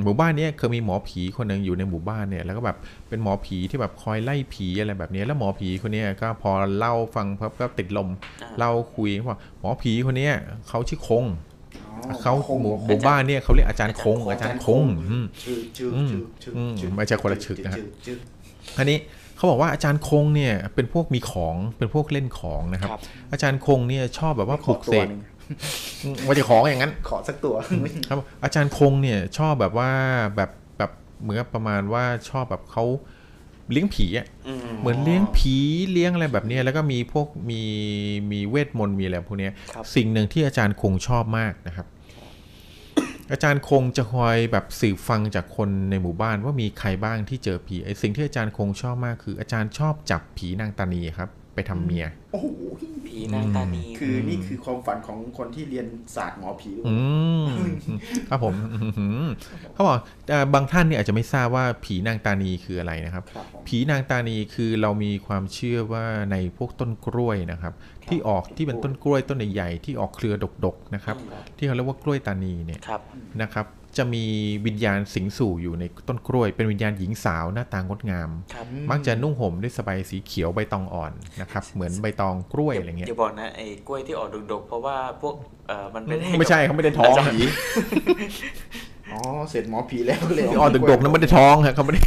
หมู่บ้านเนี้ยเคยมีหมอผีคนหนึ่งอยู่ในหมู่บ้านเนี่ยแล้วก็แบบเป็นหมอผีที่แบบคอยไล่ผีอะไรแบบเนี้ยแล้วหมอผีคนเนี้ยก็พอเล่าฟังพับก็ติดลมอ่าเล่าคุยว่าหมอผีคนเนี้ยเขาชื่อคงอ๋อเขาคงหมู่หมู่บ้านเนี่ยเขาเรียกอาจารย์คง อาอาจาจารรย์ย์คคงงอืมชื่อชื่ออืมชื่อชื่ออืมชื่อไม่ใช่คนละฉึกนะฮะชื่อชื่ออันนี้เขาบอกว่าอาจารย์คงเนี่ยเป็นพวกมีของเป็นพวกเล่นของนะครับครับอาจารย์คงเนี่ยชอบแบบว่าปขลุอกเสตัวกหนึ่งอืม ว่าจะของอย่างนั้น ขอสักตัวครับ อาจารย์คงเนี่ยชอบแบบว่าแบบแบบเหมือนกับประมาณว่าชอบแบบเขาเลี้ยงผีอะอืมเหมือนเลี้ยงผีเลี้ยงอะไรแบบเนี้ยแล้วก็มีพวกมีมีเวทมนต์มีอะไรพวกเนี้ยครับสิ่งหนึ่งที่อาจารย์คงชอบมากนะครับ อาจารย์คงจะคอยแบบสืบฟังจากคนในหมู่บ้านว่ามีใครบ้างที่เจอผีไอ้สิ่งที่อาจารย์คงชอบมากคือ อาจารย์ชอบจับผีนางตานีครับไป ทำเมีย โอ้โหผีนางตานีคือนี่คือความฝันของคนที่เรียนศาสตร์หมอผีด้วยอืมครับผมอื้อหือเขาบอกเอ่อบางท่านเนี่ยอาจจะไม่ทราบว่าผีนางตานีคืออะไรนะครับครับผมผีนางตานีคือเรามีความเชื่อว่าในพวกต้นกล้วยนะครับ ที่ออกที่เป็นต้นกล้วยต้นใหญ่ๆที่ออกเครือดกๆนะครับ ที่เขาเรียกว่ากล้วยตานีเนี่ยครับนะครับ จะมีวิญญาณสิงสู่อยู่ในต้นกล้วย เป็นวิญญาณหญิงสาวหน้าตางดงามครับมักจะนุ่งห่มด้วยสบายสีเขียวใบตองอ่อนนะครับ เหมือนใบตองกล้วยอะไรเงี้ยอย่าบอกนะไอ้กล้วยที่ออกดกๆเพราะว่าพวกเอ่อมันเป็นให้ไม่ใช่เขาไม่ได้ท้องผี อ๋อเสร็จหมอผีแล้วก็เลยที่ออกดกๆนั้นไม่ได้ท้องครับเขาไม่ได้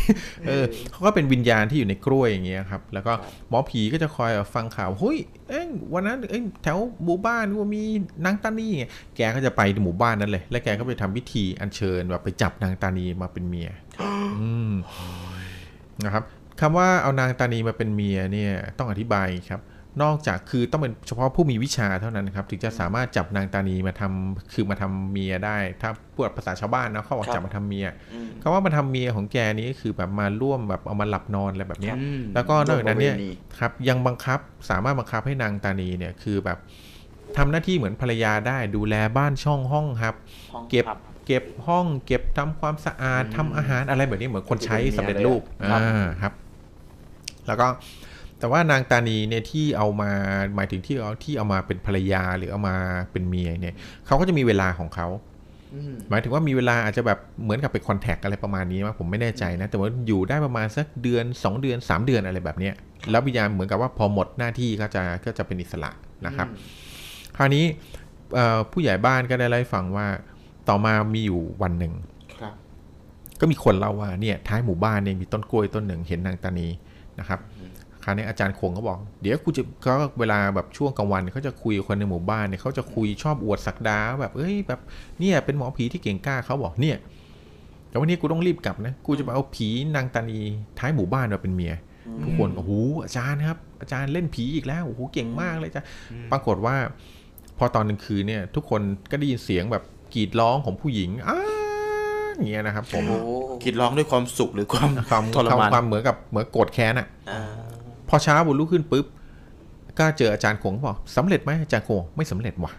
เออเขาก็เป็นวิญญาณที่อยู่ในกล้วยอย่างเงี้ยครับ แล้วก็หมอผีก็จะคอยฟังข่าวเฮ้ยเอ้ยวันนั้นเอ้ยแถวหมู่บ้านว่ามีนางตานีไงแกก็จะไปหมู่บ้านนั้นเลย แล้วแกก็ไปทำพิธีอัญเชิญแบบไปจับนางตานีมาเป็นเมียอืมนะครับคำว่าเอานางตานีมาเป็นเมียเนี่ยต้องอธิบายครับ นอกจากคือต้องเป็นเฉพาะผู้มีวิชาเท่านั้นครับ ถึงจะสามารถจับนางตานีมาทำคือมาทำเมียได้ ถ้าพูดภาษาชาวบ้านนะเขาบอกครับจับมาทำเมียอืมคำว่ามาทำเมียของแกนี้ก็คือแบบมาร่วมแบบเอามาหลับนอนอะไรแบบเนี้ยอืมแล้วก็นอกจากนั้นเนี่ยร่วมประวณีครับยังบังคับสามารถบังคับให้นางตานีเนี่ยคือแบบทำหน้าที่เหมือนภรรยาได้ดูแลบ้านช่องห้องครับห้องเก็บครับเก็บห้องเก็บทำความสะอาดทำอาหารอะไรแบบนี้เหมือนคนใช้สำเร็จรูปครับอ่าครับ แล้วก็ แต่ว่านางตานีเนี่ยที่เอามาหมายถึงที่เอาที่เอามาเป็นภรรยาหรือเอามาเป็นเมียเนี่ยเขาก็จะมีเวลาของเขาอืมหมายถึงว่ามีเวลาอาจจะแบบเหมือนกับไปคอนแทคอะไรประมาณนี้มั้งผมไม่แน่ใจนะ แต่ว่าอยู่ได้ประมาณสักเดือน 2 เดือน 3 เดือนอะไรแบบเนี้ยแล้ววิญญาณเหมือนกับว่าพอหมดหน้าที่ก็จะก็จะเป็นอิสระนะครับ คราวนี้เอ่อผู้ใหญ่บ้านก็ได้เล่าให้ฟังว่าต่อมามีอยู่วันหนึ่งครับก็มีคนเล่าว่าเนี่ยท้ายหมู่บ้านเนี่ยมีต้นกล้วยต้นหนึ่งเห็นนางตานีนะครับ คราวนี้อาจารย์คงก็บอก เดี๋ยวกูจะก็เวลาแบบช่วงกลางวันเขาจะคุยกับคนในหมู่บ้านเนี่ยเขาจะคุยชอบอวดสักดาแบบเอ้ยแบบเนี่ยเป็นหมอผีที่เก่งกล้าเขาบอกเนี่ยแต่วันนี้กูต้องรีบกลับนะกูจะไปเอาผีนางตานีท้ายหมู่บ้านมาเป็นเมียทุกคนโอ้โหอาจารย์ครับ อาจารย์เล่นผีอีกแล้วโอ้โหเก่งมากเลยจ้ะปรากฏว่า พอตอนกลางคืนเนี่ย ทุกคนก็ได้ยินเสียงแบบกรีดร้องของผู้หญิงอ้าอย่างเงี้ยนะครับผมโอ้คิดร้องด้วยความสุขหรือความความทรมานความเหมือนกับเหมือนโกรธแค้นอะ อ่าพอเช้าบุญลุกขึ้นปุ๊บก็เจออาจารย์คงก็บอกสำเร็จไหมอาจารย์คงบอกไม่สำเร็จว่ะ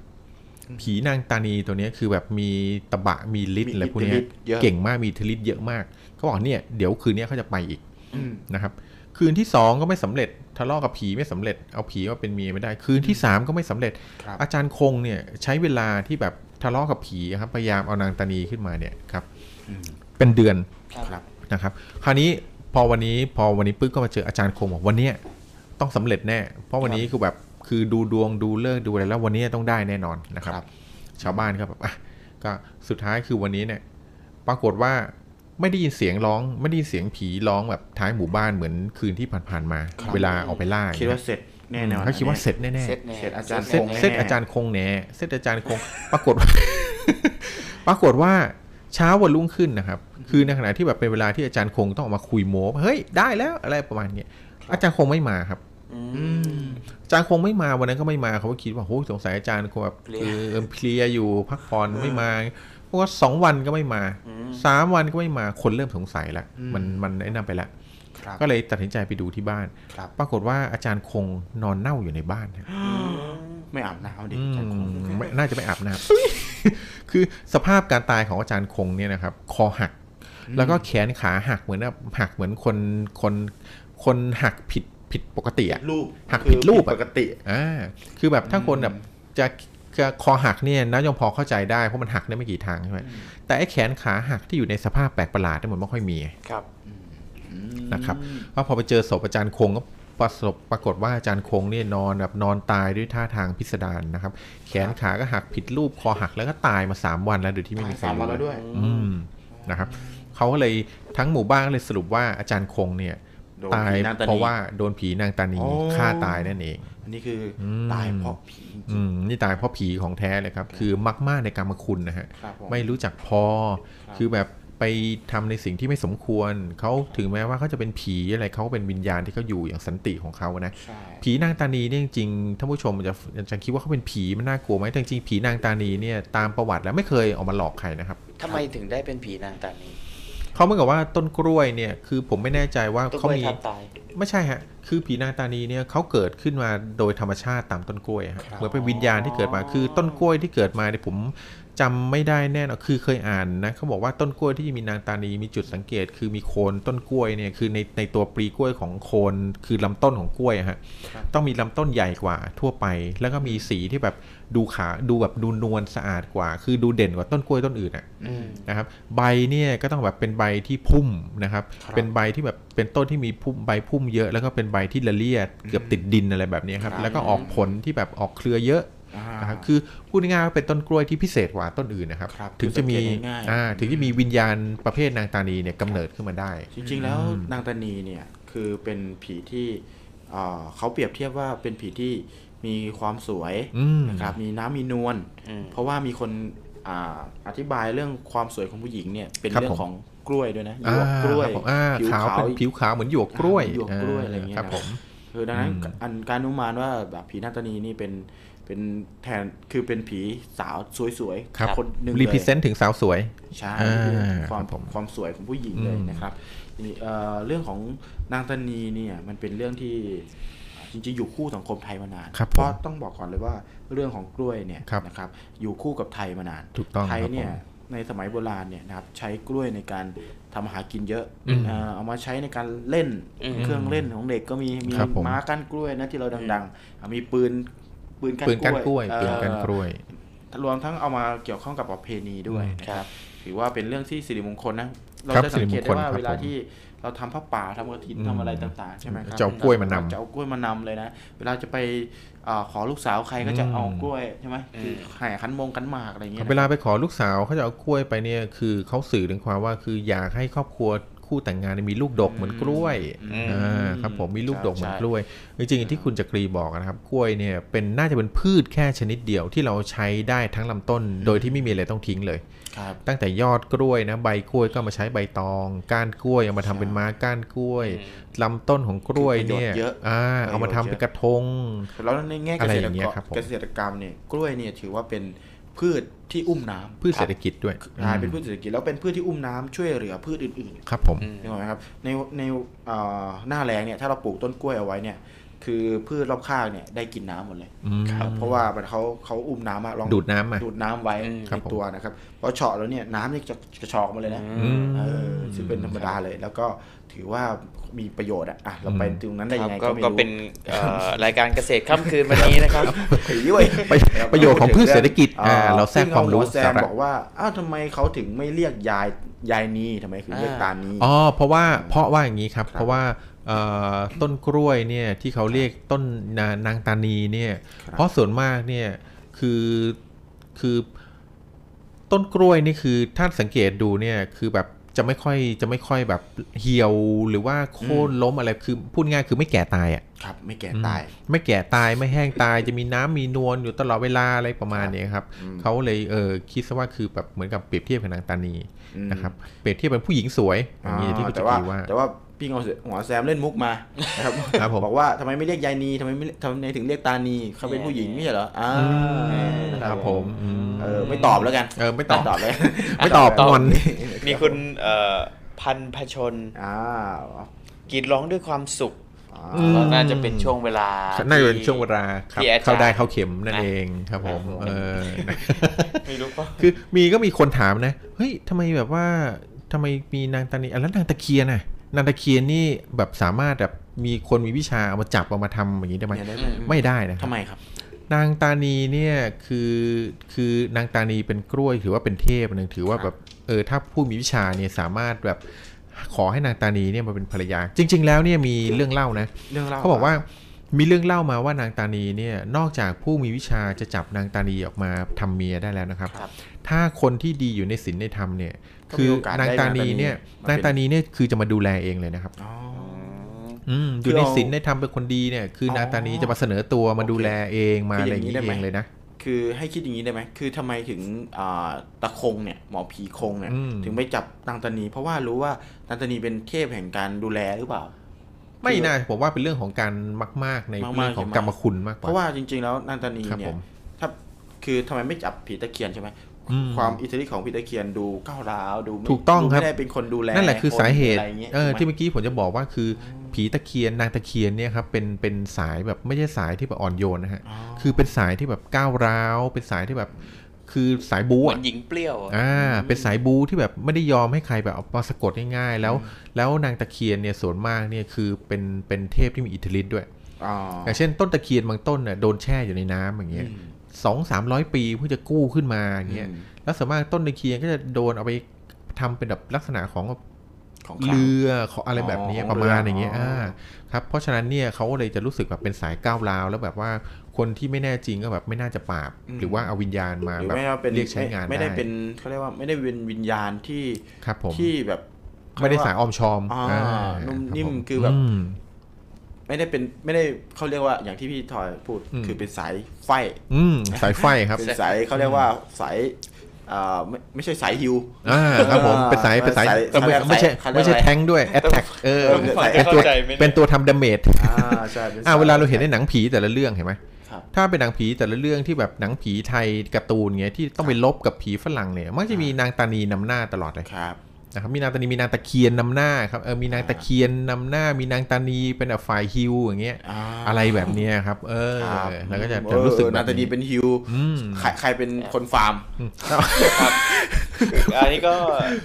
ผีนางตานีตัวเนี้ยคือแบบมีตะบะมีฤทธิ์อะไรพวกเนี้ยมีฤทธิ์เยอะเก่งมากมีอิทธิฤทธิ์เยอะมากเขาบอกเนี่ยเดี๋ยวคืนนี้เขาจะไปอีกอืมนะครับ คืนที่สองก็ไม่สำเร็จทะเลาะกับผีไม่สำเร็จ เอาผีมาเป็นเมียไม่ได้ คืนที่สามก็ไม่สำเร็จครับอาจารย์คงเนี่ยใช้เวลาที่แบบทะเลาะกับผีครับพยายามเอานางตานีขึ้นมาเนี่ยครับอืมเป็นเดือนครับนะครับ คราวนี้ พอวันนี้พอวันนี้ปึ๊บก็มาเจออาจารย์คงบอกวันเนี้ยต้องสำเร็จแน่ เพราะวันนี้คือแบบคือดูดวงดูเลิกษ์ดูอะไรแล้ววันนี้ต้องได้แน่นอนนะครับครับ ชาวบ้านก็แบบอะก็สุดท้ายคือวันนี้เนี่ย ปรากฏว่าไม่ได้ยินเสียงร้อง ไม่ได้ยินเสียงผีร้องแบบท้ายหมู่บ้านเหมือนคืนที่ผ่านๆมาครับเวลาออกไปล่าคิดว่าเสร็จแน่นอนเขาคิดว่าเสร็จแน่เซตแน่เสร็จอาจารย์ๆเซตคงแน่เซตอาจารย์คงแน่เซตอาจารย์คง ปรากฏว่าปรากฏว่าเช้าวันรุ่งขึ้นนะครับ คือในขณะที่แบบเป็นเวลาที่อาจารย์คงต้องออกมาคุยโม้เฮ้ยได้แล้วอะไรประมาณเนี้ยอาจารย์คงไม่มาครับอืมอาจารย์คงไม่มาวันนั้นก็ไม่มาเขาก็คิดว่าโอ้ยสงสัยอาจารย์คงแบบเพลียคือเออเพลียอยู่พักผ่อนไม่มาเพราะว่าสองวันก็ไม่มาสามวันก็ไม่มาคนเริ่มสงสัยแล้วอืมมันมันไอ้นั่นไปแล้วครับก็เลยตัดสินใจไปดูที่บ้านครับปรากฏว่าอาจารย์คงนอนเน่าอยู่ในบ้านครับไม่อาบน้ำดิอือาจารย์คงมไม่น่าจะไม่อาบน้ำคือสภาพการตายของอาจารย์คงเนี่ยนะครับ คอหัก แล้วก็แขนขาหักเหมือนแบบหักเหมือนคนคนคนหักผิดผิดปกติอะรูปหักผิดรูปอะปกติอ่าคือแบบถ้าคนแบบจะจะคอหักเนี่ยนะยังพอเข้าใจได้เพราะมันหักได้ไม่กี่ทางใช่ไหมแต่ไอ้แขนขาหักที่อยู่ในสภาพแปลกประหลาดเนี่ยมันไม่ค่อยมีครับนะครับเพราะพอไปเจอศพอาจารย์คงก็ประสบปรากฏว่าอาจารย์คงเนี่ยนอนแบบนอนตายด้วยท่าทางพิสดารนะครับ แขนขาก็หักผิดรูปคอหักแล้วก็ตายมาสามวันแล้วโดยที่ไม่มีใครสามวันรู้แล้วด้วย อืมนะครับ เขาก็เลยทั้งหมู่บ้านก็เลยสรุปว่าอาจารย์คงเนี่ยโดนตายผีนางตานีเพราะว่าโดนผีนางตานีอ๋อฆ่าตายนั่นเอง อันนี้คืออมตายเพราะผีจริอืงมนี่ตายเพราะผีของแท้เลยครับ คือมักมากในกรรมคุณนะฮะครับผมไม่รู้จักพอ คือแบบไปทำในสิ่งที่ไม่สมควร เขาถึงแม้ว่าเขาจะเป็นผีอะไรเขาก็เป็นวิญญาณที่เขาอยู่อย่างสันติของเขานะใช่ผีนางตานีเนี่ยจริงๆท่านผู้ชมจะจะคิดว่าเขาเป็นผีมันน่ากลัวไหมแต่จริงๆผีนางตานีเนี่ยตามประวัติแล้วไม่เคยออกมาหลอกใครนะครับทำไมถึงได้เป็นผีนางตานี เขาเหมือนกับว่าต้นกล้วยเนี่ยคือผมไม่แน่ใจว่าต้นกเขาล้วยมีทับตายไม่ใช่ฮะคือผีนางตานีเนี่ยเขาเกิดขึ้นมาโดยธรรมชาติตามต้นกล้วยฮะเหมือนเป็นวิญญาณที่เกิดมาคือต้นกล้วยที่เกิดมาเนี่ยผม จำไม่ได้แน่นอนคือเคยอ่านนะเขาบอกว่าต้นกล้วยที่มีนางตานีมีจุดสังเกต คือมีโคนต้นกล้วยเนี่ยคือในในตัวปลีกล้วยของโคนคือลำต้นของกล้วยอะฮะต้องมีลำต้นใหญ่กว่าทั่วไป แล้วก็มีสีที่แบบดูขาดูแบบดูนวลสะอาดกว่า คือดูเด่นกว่าต้นกล้วยต้นอื่นอะอืมนะครับใบเนี่ยก็ต้องแบบเป็นใบที่พุ่มนะครับเป็นใบที่แบบเป็นต้นที่มีพุ่มใบพุ่มเยอะ แล้วก็เป็นใบที่ละเลียดเกือบติดดินอะไรแบบนี้ครับครับแล้วก็ออกผลที่แบบออกเครือเยอะอ่า นะครับคือพูดง่ายๆว่าเป็นต้นกล้วยที่พิเศษกว่าต้นอื่นนะครับครับถึงจะมีสังเกตง่ายๆอ่าถึงจะมีวิญญาณประเภทนางตานีเนี่ยกำเนิดขึ้นมาได้ จริง ๆ แล้วนางตานีเนี่ยคือเป็นผีที่เอ่อเขาเปรียบเทียบว่าเป็นผีที่มีความสวยอืมนะครับมีน้ำมีนวลอืมเพราะว่ามีคนอ่าอธิบายเรื่องความสวยของผู้หญิงเนี่ยเป็นครับเรื่อผมงของกล้วยด้วยนะหยอ่าวกกล้วยครับผมอ่าผิวขาวขาวเป็นผิวขาวเหมือนหยวกกล้วยหยวกกล้วยอะไรอย่างเงี้ยครับนะผมคือดังนั้นอืมอันการอนุมานว่าแบบผีนางตานีนี่เป็น เป็นแทนคือเป็นผีสาวสวยครับคนหนึ่งรีเลพิยเซนต์ถึงสาวสวย ใช่ใช่อ่าความครับผมความสวยของผู้หญิงเลยอืมนะครับทีนี้เอ่อเรื่องของนางตานีเนี่ยมันเป็นเรื่องที่จริงๆอยู่คู่สังคมไทยมานานครับผมเพราะต้องบอกก่อนเลยว่าเรื่องของกล้วยเนี่ยครับนะครับอยู่คู่กับไทยมานานถูกต้องไทยครับเนี่ยผมในสมัยโบราณเนี่ยนะครับใช้กล้วยในการทำอาหารกินเยอะอืมเอ่อเอามาใช้ในการเล่นอืมเครื่องเล่นของเด็กก็มีมีครับผมม้ากั้นกล้วยนะที่เราดังๆอะมีปืน ปืนกั้นปืนกก้านล้วยกล้วยปืนก้านเอ่อกล้วยรวมทั้งเอามาเกี่ยวข้องกับประเพณีด้วยอืมนะครับถือว่าเป็นเรื่องที่สิริมงคลนะเราครับจะสังเกตสิริมงคลได้ว่าครับเวลาผมที่เราทำผ้าป่าทำกระถินอืมทำอะไรต่างๆใช่ไหมครับจะเอากล้วยมานำจะเอากล้วยมานำเลยนะ เวลาจะไปอ่าขอลูกสาวใครก็จะอืมเอากล้วยใช่ไหมคือแห่ขันมงขันหมากอะไรอย่างเงี้ยนะเวลาไปขอลูกสาวเขาจะเอากล้วยไปเนี่ยคือเขาสื่อถึงความว่าคืออยากให้ครอบครัว คู่แต่งงานเนี่ยมีลูกดกเหมือนกล้วยอืมอ่าครับผมมีลูกดกเหมือนใช่กล้วย จริงๆที่คุณจักรีบอกนะครับกล้วยเนี่ยเป็นน่าจะเป็นพืชแค่ชนิดเดียวที่เราใช้ได้ทั้งลำต้น โดยที่ไม่มีอะไรต้องทิ้งเลยครับตั้งแต่ยอดกล้วยนะใบกล้วยก็เอามาใช้ใบตอง ก้านกล้วยเอามาทำเป็นม้าก้านกล้วยลำต้นของกล้วยเนี่ยคือประโยชน์เยอะอ่าเอามาทำเป็นกระทงแล้วในแง่เกอะไรษอตรย่างเงี้กยรครับผมเกษตรกรรมเนี่ยกล้วยเนี่ยถือว่าเป็น พืชที่อุ้มน้ำพืชเศรษฐกิจด้วยใช่เป็นพืชเศรษฐกิจแล้วเป็นพืชที่อุ้มน้ำช่วยเหลือพืชอื่นๆ ครับผมนึกออกไหมครับในในเอ่อหน้าแรงเนี่ยถ้าเราปลูกต้นกล้วยเอาไว้เนี่ยคือพืชรอบข้างเนี่ยได้กินน้ำหมดเลยอืมเพราะว่ามันเขาเขาอุ้มน้ำอะลองดูดน้ำมาดูดน้ำไว้อืมครัในบผมตัวนะครับพอเฉาะแล้วเนี่ยน้ำเนี่ยจะจะชอกมาเลยนะอืมเออซึ่งเป็นธรรมดาเลย แล้วก็ ถือว่ามีประโยชน์อะอะเราไปอืมตรงนั้นได้ครัยับงไงก็ก็ไม่ก็รู้เป็นเอ่อรายการเกษตรค่ำคืนวันนี้นะครับผีเว้ยไปประโยชน์ของพืชเศรษฐกิจอ่าเราแทรกความรู้ซึ่งเอหัแซสามระบอกว่าอ้าวทำไมเขาถึงไม่เรียกยายยายนีทำไมถึงเรียกอ่าตานีอ๋อเพราะว่าเพราะว่าอย่างนี้ครับครับเพราะว่าเอ่อต้นกล้วยเนี่ยที่เขาเรียกต้นนานางตานีเนี่ยครับเพราะส่วนมากเนี่ยคือคือต้นกล้วยนี่คือถ้าสังเกตดูเนี่ยคือแบบ จะไม่ค่อยจะไม่ค่อยแบบเหี่ยวหรือว่าโค่นล้มอะไรคือพูดง่ายคือไม่แก่ตายอะครับ ไม่แก่ตาย ไม่แก่ตายไม่แห้งตายจะมีน้ำมีนวลอยู่ตลอดเวลาอะไรประมาณเนี้ยครับอืมเขาเลยเออคิดซะว่าคือแบบเหมือนกับเปรียบเทียบกับนางตานีอืมนะครับเปรียบเทียบเป็นผู้หญิงสวยอย่างนี้ที่คุณแต่จะว่ากีว่าแต่ว่า พี่งอหมอแซมเล่นมุกมานะครับครับผมบอกว่าทำไมไม่เรียกยายนีทำไมไม่ทำไมถึงเรียกตานีเขาเป็นผู้หญิงไม่ใช่เหรออ่าครับผมอืมเออไม่ตอบแล้วกันเออไม่ตอบตอบเลย ไม่ตอบงอนมีคุณเอ่อพันพชนอ่ากรีดร้องด้วยความสุขอ่าอืมก็น่าจะเป็นช่วงเวลา น่าจะเป็นที่ช่วงเวลาครับที่อาจารย์เข้าได้เข้าเข็มนั่นนะเองครับผม เออไม่รู้ป่ะคือมีก็มีคนถามนะ เฮ้ยทำไมแบบว่าทำไมมีนางตานีอะแล้วนางตะเคียนน่ะ นางตะเคียนนี่แบบสามารถแบบมีคนมีวิชาเอามาจับเอามาทำอย่างนี้ได้ไหมเนี่ยได้ไหม ไม่ได้นะครัทำบไมครับ นางตานีเนี่ยคือคือนางตานีเป็นกล้วยถือว่าเป็นเทพหนึ่งถือว่าแบบเออถ้าผู้มีวิชาเนี่ยสามารถแบบขอให้นางตานีเนี่ยมาเป็นภรรยา จริง ๆ แล้วเนี่ยมีเรื่องเล่านะ เรื่องเล่าเขาบอกว่ามีเรื่องเล่ามาว่านางตานีเนี่ยนอกจากผู้มีวิชาจะจับนางตานีออกมาทำเมียได้แล้วนะครับ ครับ ถ้าคนที่ดีอยู่ในศีลในธรรมเนี่ยก็ คืมีอโอกาสนางได้ตานีเนี่ยนานางงตาตานีนีเนี่ยคือจะมาดูแลเองเลยนะครับอ๋ออืมอยู่ในศีลในธรรมเป็นคนดีเนี่ย คืออนางตานีจะมาเสนอตัวมาดูแลเองมาคืออะอไรย่าอย่างงนี้นี้ได้ไหมเองเลยนะคือให้คิดอย่างนี้ได้ไหม คือทำไมถึงอ่าตะคงเนี่ย หมอผีคงเนี่ยอืมถึงไม่จับนางตานี เพราะว่ารู้ว่านางตานีเป็นเทพแห่งการดูแลหรือเปล่า ไม่น่าผมว่าเป็นเรื่องของการมาก ๆ ในมากๆเรื่องของใช่ไหมกรรมคุณมากกเพว่าราะว่าจริง ๆ แล้วนางตานีครับเนี่ผยมถ้า คือทำไมไม่จับผีตะเคียนใช่ไหมอืม ความอิทธิฤทธิ์ของผีตะเคียนดูก้าวร้าวดูไม่ถูกต้องดูครับไม่ได้เป็นคนดูแลนั่นแหละคือสาเหตุะไรย่างงี้ยเออถูกไหมที่เมื่อกี้ผมจะบอกว่าคือผีตะเคียนนางตะเคียนเนี่ยครับเป็นเป็นสายแบบไม่ใช่สายที่แบบอ่อนโยนนะฮะอ๋อคือเป็นสายที่แบบก้าวร้าวเป็นสายที่แบบคือสายบูเหมืออะนหญิงเปรี้ยวอะอ่าเป็นสายบูที่แบบไม่ได้ยอมให้ใครแบบเอามาสะกดง่ายๆ แล้ว แล้วนางตะเคียนเนี่ยส่วนมากเนี่ยคือเป็นเป็นเทพที่มีอิทธิฤทธิ์ด้วยอ๋ออย่างเช่นต้นตะเคียนบางต้นเนี่ยโดนแช่อยู่ในน้ำอย่างเงี้ยอืม สองสามร้อยปีเพื่อจะกู้ขึ้นมาอย่างเงี้ยอืมแล้วส่วนมากต้นตะเคียนก็จะโดนเอาไปทำเป็นแบบลักษณะของของขลังเรือของอะไรแบบนี้อ๋อประมาณเรืออย่างเงี้ยอ๋ออ่อ่าครับเพราะฉะนั้นเนี่ยเขาก็เลยจะรู้สึกแบบเป็นสายก้าวร้าวแล้วแบบว่าคนที่ไม่แน่จริงก็แบบไม่น่าจะปราบ หรือว่าเอาวิญญาณมาหรือแบบไม่ว่าเป็นเรียกใช้งานไม่ไม่ได้เป็นเขาเรียกว่าไม่ได้เป็นวิญญาณที่ครับผมที่แบบไม่ได้สายออมชอมอ่าอ่านุ่มครับนิ่มผคือแบบม ไม่ได้เป็นไม่ได้เขาเรียกว่าอย่างที่พี่ทอยพูดอืมคือเป็นสายไฟอืมสายไฟครับเป็นสายเขาเรียกว่าสายอ่าไม่ไม่ใช่สายฮิวอ่าครับผมเป็นสายเป็นสายสายแต่ไม่สายไม่ใช่เขาเรียกไม่ใช่อะไรแทงค์ด้วย attack เออเออเป็นตัวเข้าใจไหมเนี่ยเป็นตัวทำ damage อ่าใช่อ่าเป็นสายเวลาเราเห็นในหนังผีแต่ละเรื่องเห็นไหมครับถ้าเป็นหนังผีแต่ละเรื่องที่แบบหนังผีไทยการ์ตูนเงี้ยที่ต้องไปลบกับผีฝรั่งเนี่ยมักจะมีนางตานีนำหน้าตลอดเลยครับ นะครับมีนางตานีมีนางตะเคียนนำหน้าครับเออมีนางตะเคียนนำหน้า มีนางตานีเป็นแบบฝ่ายฮิวอย่างเงี้ยอ่าอะไรแบบเนี้ยครับ เออครับแล้วก็จะเอจะอรู้สึกเออแบนาบตาดีเป็นฮิวอืมใครใครเป็นคนฟาร์มอันนี้ก็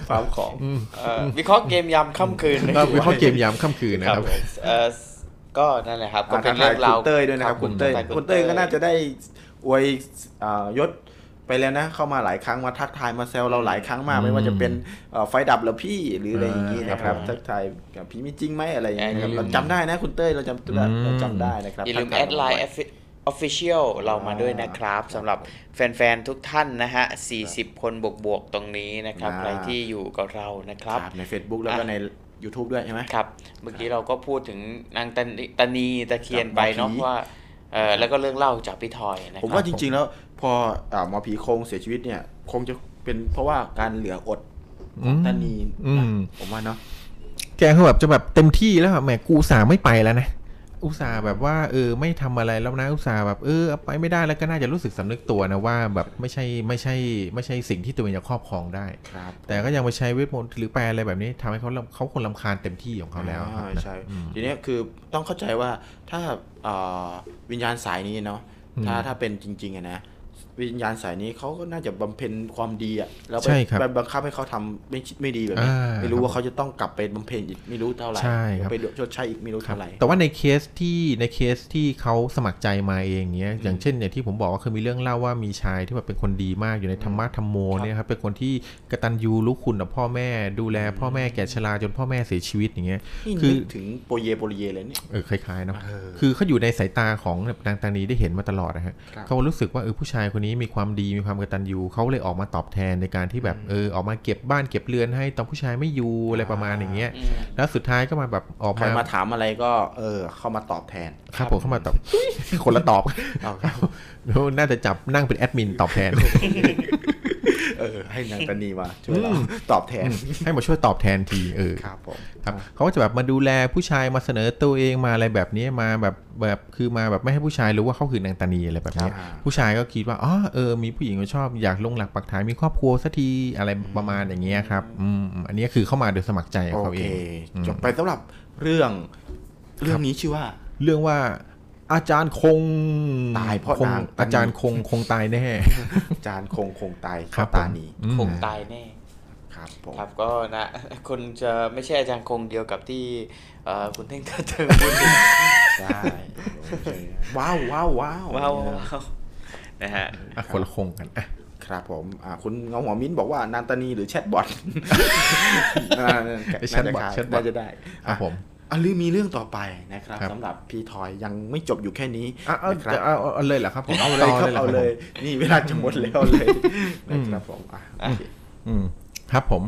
ฟาร์มของเอ่อวิเคราะห์เกมยามค่ำคืนก็วิเคราะห์เกมยามค่ำคืนนะครับเอ่อก็นั่นแหละครับก็อ่าเป็นทักเรื่ทาอยงราวคุณเต้ยด้วยนะครับคุณเต้ยทักทาคุณเต้ยก็น่าจะได้อวยอ่ายศ ไปแล้วนะ เข้ามาหลายครั้งมาทักทายมาแซวเราหลายครั้งมากอืมไม่ว่าจะเป็นเอ่อไฟดับแล้วพี่หรืออะไรอย่างนี้นะครับอ่าทักทายกับพี่มีจริงไหมอะไรอย่างนี้นะครับอืมเราจำได้นะคุณเต้ยเราจำได้อืมเราจำได้นะครับอย่าลืมทักแอทดไลน์เราบ่อย Official เรามาด้วยนะครับสำหรับแฟน ๆ ทุกท่านนะฮะ 40 คนบวก ๆ ตรงนี้นะครับอ่าใครที่อยู่กับเรานะครับครับ ใน Facebook แล้วก็ใน YouTube ด้วยใช่ไหมครับ เมื่อกี้เราก็พูดถึงนางตานีตานีตะเคียนไปเนาะหมอผีว่าเออแล้วก็เรื่องเล่าจากพี่ทอยนะคผรับมว่าจริง ๆ แล้ว พออ่าหมอผีโคงเสียชีวิตเนี่ย คงจะเป็นเพราะว่าการเหลืออดของตานีอืนะมผมว่าเนาะแกเขาแบบจะแบบเต็มที่แล้วอะแหมกูอุตส่าห์ไม่ไปแล้วนะอุตส่าห์แบบว่าเออไม่ทำอะไรแล้วนะอุตส่าห์แบบเออเอาไปไม่ได้แล้วก็น่าจะรู้สึกสำนึกตัวนะว่าแบบไม่ใช่ไม่ใช่ไม่ใช่สิ่งที่ตัวเองจะครอบครองได้ครับแต่ก็ยังไปใช้เวทมนต์หรือแปลอะไรแบบนี้ทำให้เขารำเขาคนรำคาญเต็มที่ของเขาแล้วครับอ่าใช่ทีเนี้ยคือต้องเข้าใจว่าถ้าอ่าวิญญาณสายนี้เนาะถ้าถ้าเป็นจริงๆอะนะ วิญญาณสายนี้เขาก็น่าจะบำเพ็ญความดีอะแล้วไปใช่ครับไปบังคับให้เขาทำไม่ไม่ดีแบบนี้อ่าไม่รู้ว่าเขาจะต้องกลับไปบำเพ็ญอีกไม่รู้เท่าไหร่ใช่ครับไปชดใช้อีกไม่รู้ครับเท่าไหร่แต่ว่าในเคสที่ในเคสที่เขาสมัครใจมาเองเนี้ยอย่างเช่นอย่างที่ผมบอกว่าเคยมีเรื่องเล่าว่ามีชายที่แบบเป็นคนดีมากอยู่ในธรรมะธรรมโมเนี่ยครับเป็นคนที่กตัญญูรู้คุณต่อพ่อแม่ ดูแลพ่อแม่แก่ชราจนพ่อแม่เสียชีวิตอย่างเงี้ยนี่คือนึกถึงโปรเยโปรเยเลยเนี่ยเออคล้ายๆเนาะเออคือเขาอยู่ในสายตาของนางตานีได้เห็นมาตลอดนะฮะครับเขารู้สึกว่าเออผู้ชายคนนี้มีความดีมีความกตัญญูเขาเลยออกมาตอบแทนในการที่แบบเออออกมาเก็บบ้านเก็บเรือนให้ตอนผู้ชายไม่อยู่อะไรประมาณอย่างเงี้ยอืมแล้วสุดท้ายก็มาแบบออกใครมามาถามอะไรก็เออเข้ามาตอบแทน ครับผมเข้ามาตอบ คนละตอบเอาครับน่าจะจับนั่งเป็นแอดมินตอบแทน เออ ให้นางตานีมาช่วยเราตอบแทน ให้มาช่วยตอบแทนทีเออครับผมครับเขาก็จะแบบมาดูแลผู้ชายมาเสนอตัวเองมาอะไรแบบนี้มาแบบแบบคือมาแบบไม่ให้ผู้ชายรู้ว่าเขาคือนางตานีอะไรแบบนี้ครับผู้ชายก็คิดว่าอ๋อเออมีผู้หญิงมาชอบอยากลงหลักปักฐานมีครอบครัวสักทีอะไรประมาณอย่างเงี้ยครับอืมอันนี้คือเข้ามาโดยสมัครใจของโอเขาเคเองจบไปสำหรับเรื่องเรื่องนี้ชื่อว่า เรื่องว่า อาจารย์คงตายเพราะคงนางตานีอาจารย์คงคงตายแน่จานคงคงตายครัข้าบตานีอืมคงตายแน่ครับผมครับก็นะคนจะไม่ใช่อาจารย์คงเดียวกับที่เอ่อคุณเท่งกระเทิงพูดถึงใช่ว้าวว้าวว้าวว้าวนะฮะอะคนละคงกันอะครับผมอ่าคุณเงาหัวมิ้นบอกว่านางตานีหรือแชทบอทน่าไอ้แชทบอทน่าจะขายแชทบอทน่าจะได้ครับผม อะหรือมีเรื่องต่อไปนะครับครับสำหรับพี่ทอยยังไม่จบอยู่แค่นี้อะเอานะครับเอาเอาเอาเลยเหรอครับผมเอาเลยครับต่เอาหเลยครับนี่เวลาจะหมดแล้วเลยนะครับผมอะโอเคผมอืมครับผม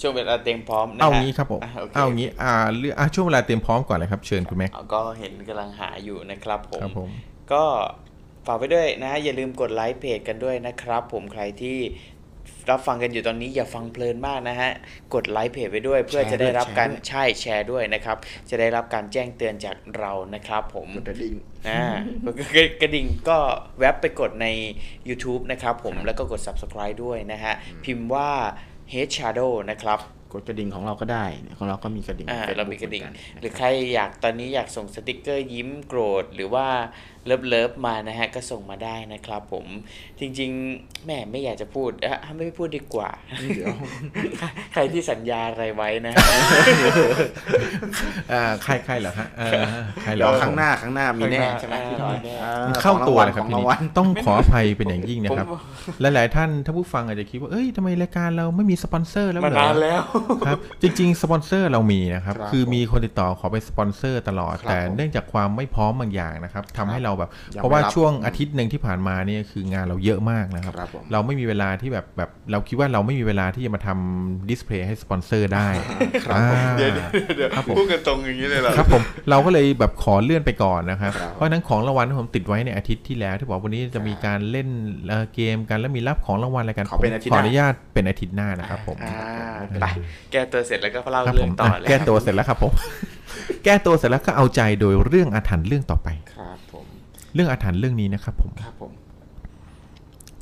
ช่วงเวลาเต็มพร้อมนะฮะเอางี้ครับผมะโคเอางี้อ่าเรื่องอะช่วงเวลาเตรียมพร้อมก่อนเลยครับ เชิญคุณแม็กเอาก็เห็นกำลังหาอยู่นะครับผมครับผม ก็ฝากไว้ด้วยนะฮะอย่าลืมกดไลค์เพจกันด้วยนะครับ ผมใครที่ รับฟังกันอยู่ตอนนี้อย่าฟังเพลินมากนะฮะ กดไลค์เพจไว้ด้วยเพื่อจะได้รับการใช่แชร์ด้วยนะครับ จะได้รับการแจ้งเตือนจากเรานะครับผมกดกระดิ่งอ่ากระดิ่งก็แว็บไปกดใน YouTube นะครับผมแล้วก็กด Subscribe ด้วยนะฮะ พิมพ์ว่า Head Shadow นะครับกดกระดิ่งของเราก็ได้ของเราก็มีกระดิ่งอ่า Facebook เรามีกระดิ่งเหอนนหรือใครอยากตอนนี้อยากส่งสติกเกอร์ยิ้มโกรธหรือว่า love love มานะฮะก็ส่งมาได้นะครับผมจริงๆแม่ไม่อยากจะพูดอะไม่พูดดีกว่าเดี๋ยวใครที่สัญญาอะไรไว้นะฮะอ่าใครใครเหรอฮะเออใครเหรเดี๋ยวครั้งหน้าครั้งหน้ามีแน่ข้างหน้าใช่ไหมอ่าพี่ทอยมีแน่อ่เข้าตัวเลยครับทีนี้ของรางวัลต้องขออภัยเป็นอย่างยิ่งนะครับผมหลายๆท่านถ้าผู้ฟังอาจจะคิดว่าเอ้ยทำไมรายการเราไม่มีสปอนเซอร์แล้วมาเหรนาอนแล้วครับจริง ๆ สปอนเซอร์เรามีนะครับครับคือมีคนติดต่อขอเป็นสปอนเซอร์ตลอดครับแต่ผมเนื่องจากความไม่พร้อมบางอย่างนะครับทำให้เราแบบยังเพราะว่าไม่รับช่วงอาทิตย์หนึ่งที่ผ่านมาเนี่ยคืองานเราเยอะมากนะครับครับผมเราไม่มีเวลาที่แบบแบบเราคิดว่าเราไม่มีเวลาที่จะมาทำ display ให้สปอนเซอร์ได้ครับอ่าเดี๋ยวเดี๋ยวเดี๋ยวครับผมพูดกันตรงอย่างนี้เลยเหรอครับผมเราก็เลยแบบขอเลื่อนไปก่อนนะครับครับเพราะฉะนั้นของรางวัลที่ผมติดไว้ในอาทิตย์ที่แล้ว ที่บอกวันนี้จะมีการเล่นเอ่อเกมกันแล้วมีรับของรางวัลอะไรกันขอเป็นอาทิตย์ขหอน้าขออนุญาตเป็นอาทิตย์หน้านะครับผมอ่าไปแก้ตัวเสร็จแล้วก็เล่าครับเรื่องต่อเลยอะผมแก้ตัวเสร็จแล้วครับผมแก้ตัวเสร็จแล้วก็เอาใจโดยเรื่องอาถรรพ์เรื่องต่อไปครับผม เรื่องอาถรรพ์เรื่องนี้นะครับผมครับผม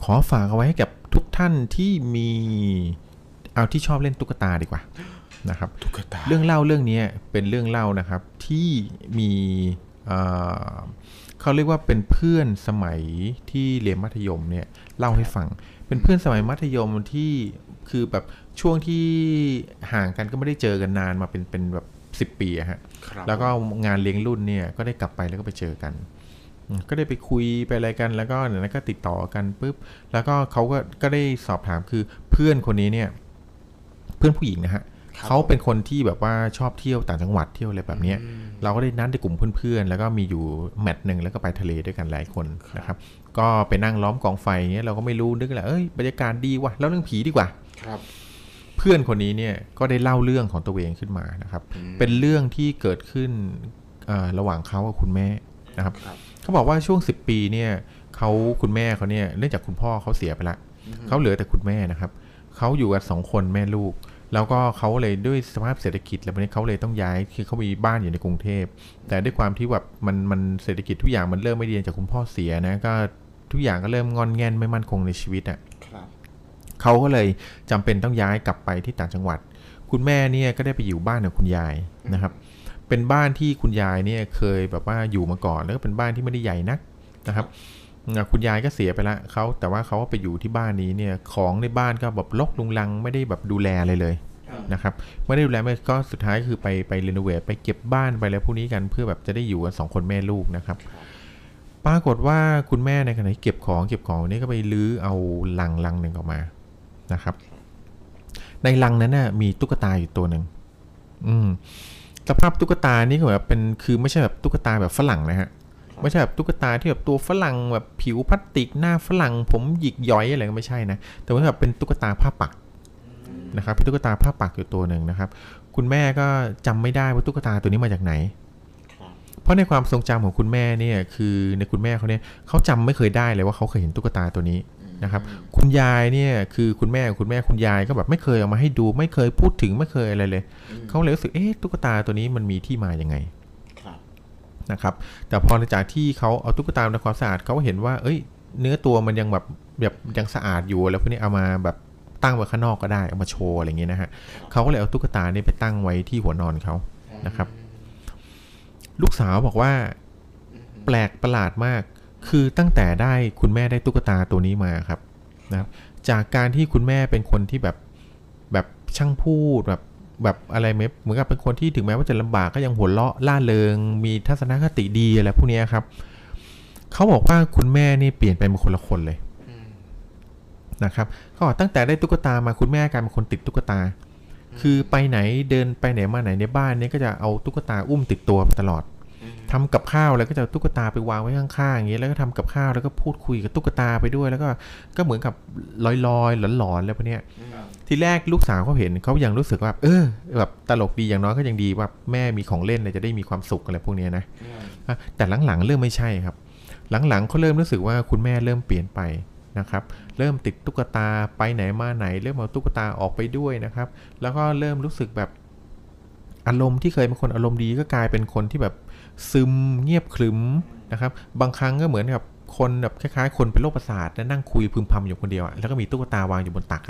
ขอฝากเอาไว้ให้กับทุกท่านที่มีเอาที่ชอบเล่นตุ๊กตาดีกว่านะครับตุ๊กตาเรื่องเล่าเรื่องนี้เป็นเรื่องเล่านะครับที่มีเอ่อเขาเรียกว่าเป็นเพื่อนสมัยที่เรียนมัธยมเนี่ยเล่าให้ฟัง เป็นเพื่อนสมัยมัธยมที่คือแบบช่วงที่ห่างกันก็ไม่ได้เจอกันนานมาเป็นเป็นแบบสิบปีอะฮะครับแล้วก็งานเลี้ยงรุ่นเนี่ยก็ได้กลับไปแล้วก็ไปเจอกันอืม ก็ได้ไปคุยไปอะไรกันแล้วก็เนี่ยก็ติดต่อกันปุ๊บแล้วก็เขาก็ก็ได้สอบถามคือเพื่อนคนนี้เนี่ย เพื่อนผู้หญิงนะฮะครับเขาเป็นคนที่แบบว่าชอบเที่ยวต่างจังหวัดเที่ยวอะไรแบบเนี้ยอืมเราก็ได้นัดในกลุ่มเพื่อนๆ แล้วก็มีอยู่แมตช์หนึ่งแล้วก็ไปทะเลด้วยกันหลายคนนะครับ ก็ไปนั่งล้อมกองไฟเงี้ยเราก็ไม่รู้นึกแหละเอ้ยบรรยากาศดีว่ะแล้วเรื่องผีดีกว่าครับ เพื่อนคนนี้เนี่ยก็ได้เล่าเรื่องของตัวเองขึ้นมานะครับอืมเป็นเรื่องที่เกิดขึ้นเอ่อระหว่างเขากับคุณแม่นะครับครับ เขาบอกว่าช่วง 10 ปีเนี่ยเขาคุณแม่เขาเนี่ยเนื่องจากคุณพ่อเขาเสียไปละเขาเหลือแต่คุณแม่นะครับเขาอยู่กันสองคนแม่ลูก แล้วก็เขาเลยด้วยสภาพเศรษฐกิจแล้ววันนี้เขาเลยต้องย้ายคือเขามีบ้านอยู่ในกรุงเทพ แต่ด้วยความที่แบบมันมันเศรษฐกิจทุกอย่างมันเริ่มไม่ดีจากคุณพ่อเสียนะก็ทุกอย่างก็เริ่มงอนแงนไม่มั่นคงในชีวิตอะครับเขาก็เลยจำเป็นต้องย้ายกลับไปที่ต่างจังหวัด คุณแม่เนี่ยก็ได้ไปอยู่บ้านกับคุณยายนะครับ เป็นบ้านที่คุณยายเนี่ยเคยแบบว่าอยู่มาก่อน แล้วก็เป็นบ้านที่ไม่ได้ใหญ่นักนะครับอ่าคุณยายก็เสียไปละเขาแต่ว่าเขาก็ไปอยู่ที่บ้านนี้เนี่ยของในบ้านก็แบบลกลุงลังไม่ได้แบบดูแลอะไรเลยนะครับไม่ได้ดูแลไม่ก็สุดท้ายก็คือไปไปรีโนเวทไปเก็บบ้านไปอะไรพวกนี้กันเพื่อแบบจะได้อยู่กันสองคนแม่ลูกนะครับ ปรากฏว่าคุณแม่ในขณะที่เก็บของเก็บของนี่ก็ไปลื้อเอาลังลังหนึ่งออกมานะครับ ในลังนั้นน่ะมีตุ๊กตาอยู่ตัวหนึ่งอืม สภาพตุ๊กตานี่ก็แบบเป็นคือไม่ใช่แบบตุ๊กตาแบบฝรั่งนะฮะไม่ใช่แบบตุ๊กตาที่แบบตัวฝรั่งแบบผิวพลาสติกหน้าฝรั่งผมหยิกย้อยอะไรก็ไม่ใช่นะแต่ว่าแบบเป็นตุ๊กตาผ้าปักนะครับเป็นตุ๊กตาผ้าปักอยู่ตัวหนึ่งนะครับ คุณแม่ก็จำไม่ได้ว่าตุ๊กตาตัวนี้มาจากไหน เพราะในความทรงจำของคุณแม่เนี่ยคือในคุณแม่เขาเนี่ยเขาจำไม่เคยได้เลยว่าเขาเคยเห็นตุ๊กตาตัวนี้ นะครับคุณยายเนี่ยคือคุณแม่คุณแม่คุณยายก็แบบไม่เคยเอามาให้ดู ไม่เคยพูดถึงไม่เคยอะไรเลยเขาเลยรู้สึกเอ๊ะตุ๊กตาตัวนี้มันมีที่มาอย่างไงครับนะครับแต่พอหลังจากที่เขาเอาตุ๊กตาทำความสะอาดเขาก็เห็นว่า เอ้ย เนื้อตัวมันยังแบบแบบยังสะอาดอยู่แล้วพวกนี้เอามาแบบตั้งไว้ข้างนอกก็ได้เอามาโชว์อะไรอย่างเงี้ยนะฮะเขาก็เลยเอาตุ๊กตาเนี่ยไปตั้งไว้ที่หัวนอนเขานะครับ ลูกสาวบอกว่า แปลกประหลาดมาก คือตั้งแต่ได้คุณแม่ได้ตุ๊กตาตัวนี้มาครับนะครับจากการที่คุณแม่เป็นคนที่แบบแบบช่างพูดแบบแบบอะไรไหมเหมือนกับเป็นคนที่ถึงแม้ว่าจะลำบากก็ยังหัวเราะล่าเริง มีทัศนคติดีอะไรพวกเนี้ยครับเขาบอกว่าคุณแม่นี่เปลี่ยนไปเป็นคนละคนเลยนะครับ ก็ตั้งแต่ได้ตุ๊กตามาคุณแม่กลายเป็นคนติดตุ๊กตา คือไปไหนเดินไปไหนมาไหนในบ้านเนี่ยก็จะเอาตุ๊กตาอุ้มติดตัวมาตลอด ทำกับข้าวแล้วก็จะเอาตุ๊กตาไปวางไว้ข้างๆอย่างเงี้ยแล้วก็ทำกับข้าวแล้วก็พูดคุยกับตุ๊กตาไปด้วย แล้วก็ก็เหมือนกับลอยๆหลอนๆอะไรพวกเนี้ยทีแรกลูกสาวเขาเห็นเขายังรู้สึกว่า เออแบบตลกดีอย่างน้อยก็ยังดีว่าแม่มีของเล่นเนี่ยจะได้มีความสุขอะไรพวกเนี้ยนะอะแต่หลังๆเริ่มไม่ใช่ครับ หลังๆเขาเริ่มรู้สึกว่าคุณแม่เริ่มเปลี่ยนไปนะครับเริ่มติดตุ๊กตาไปไหนมาไหน เริ่มเอาตุ๊กตาออกไปด้วยนะครับ แล้วก็เริ่มรู้สึกแบบอารมณ์ที่เคยเป็นคนอารมณ์ดีก็กลายเป็นคนที่แบบ ซึมเงียบขรึมนะครับ บางครั้งก็เหมือนกับคนแบบคล้ายๆ คนเป็นโรคประสาทแล้วนั่งคุยพึมพำอยู่คนเดียวแล้วก็มีตุ๊กตาวางอยู่บนตัก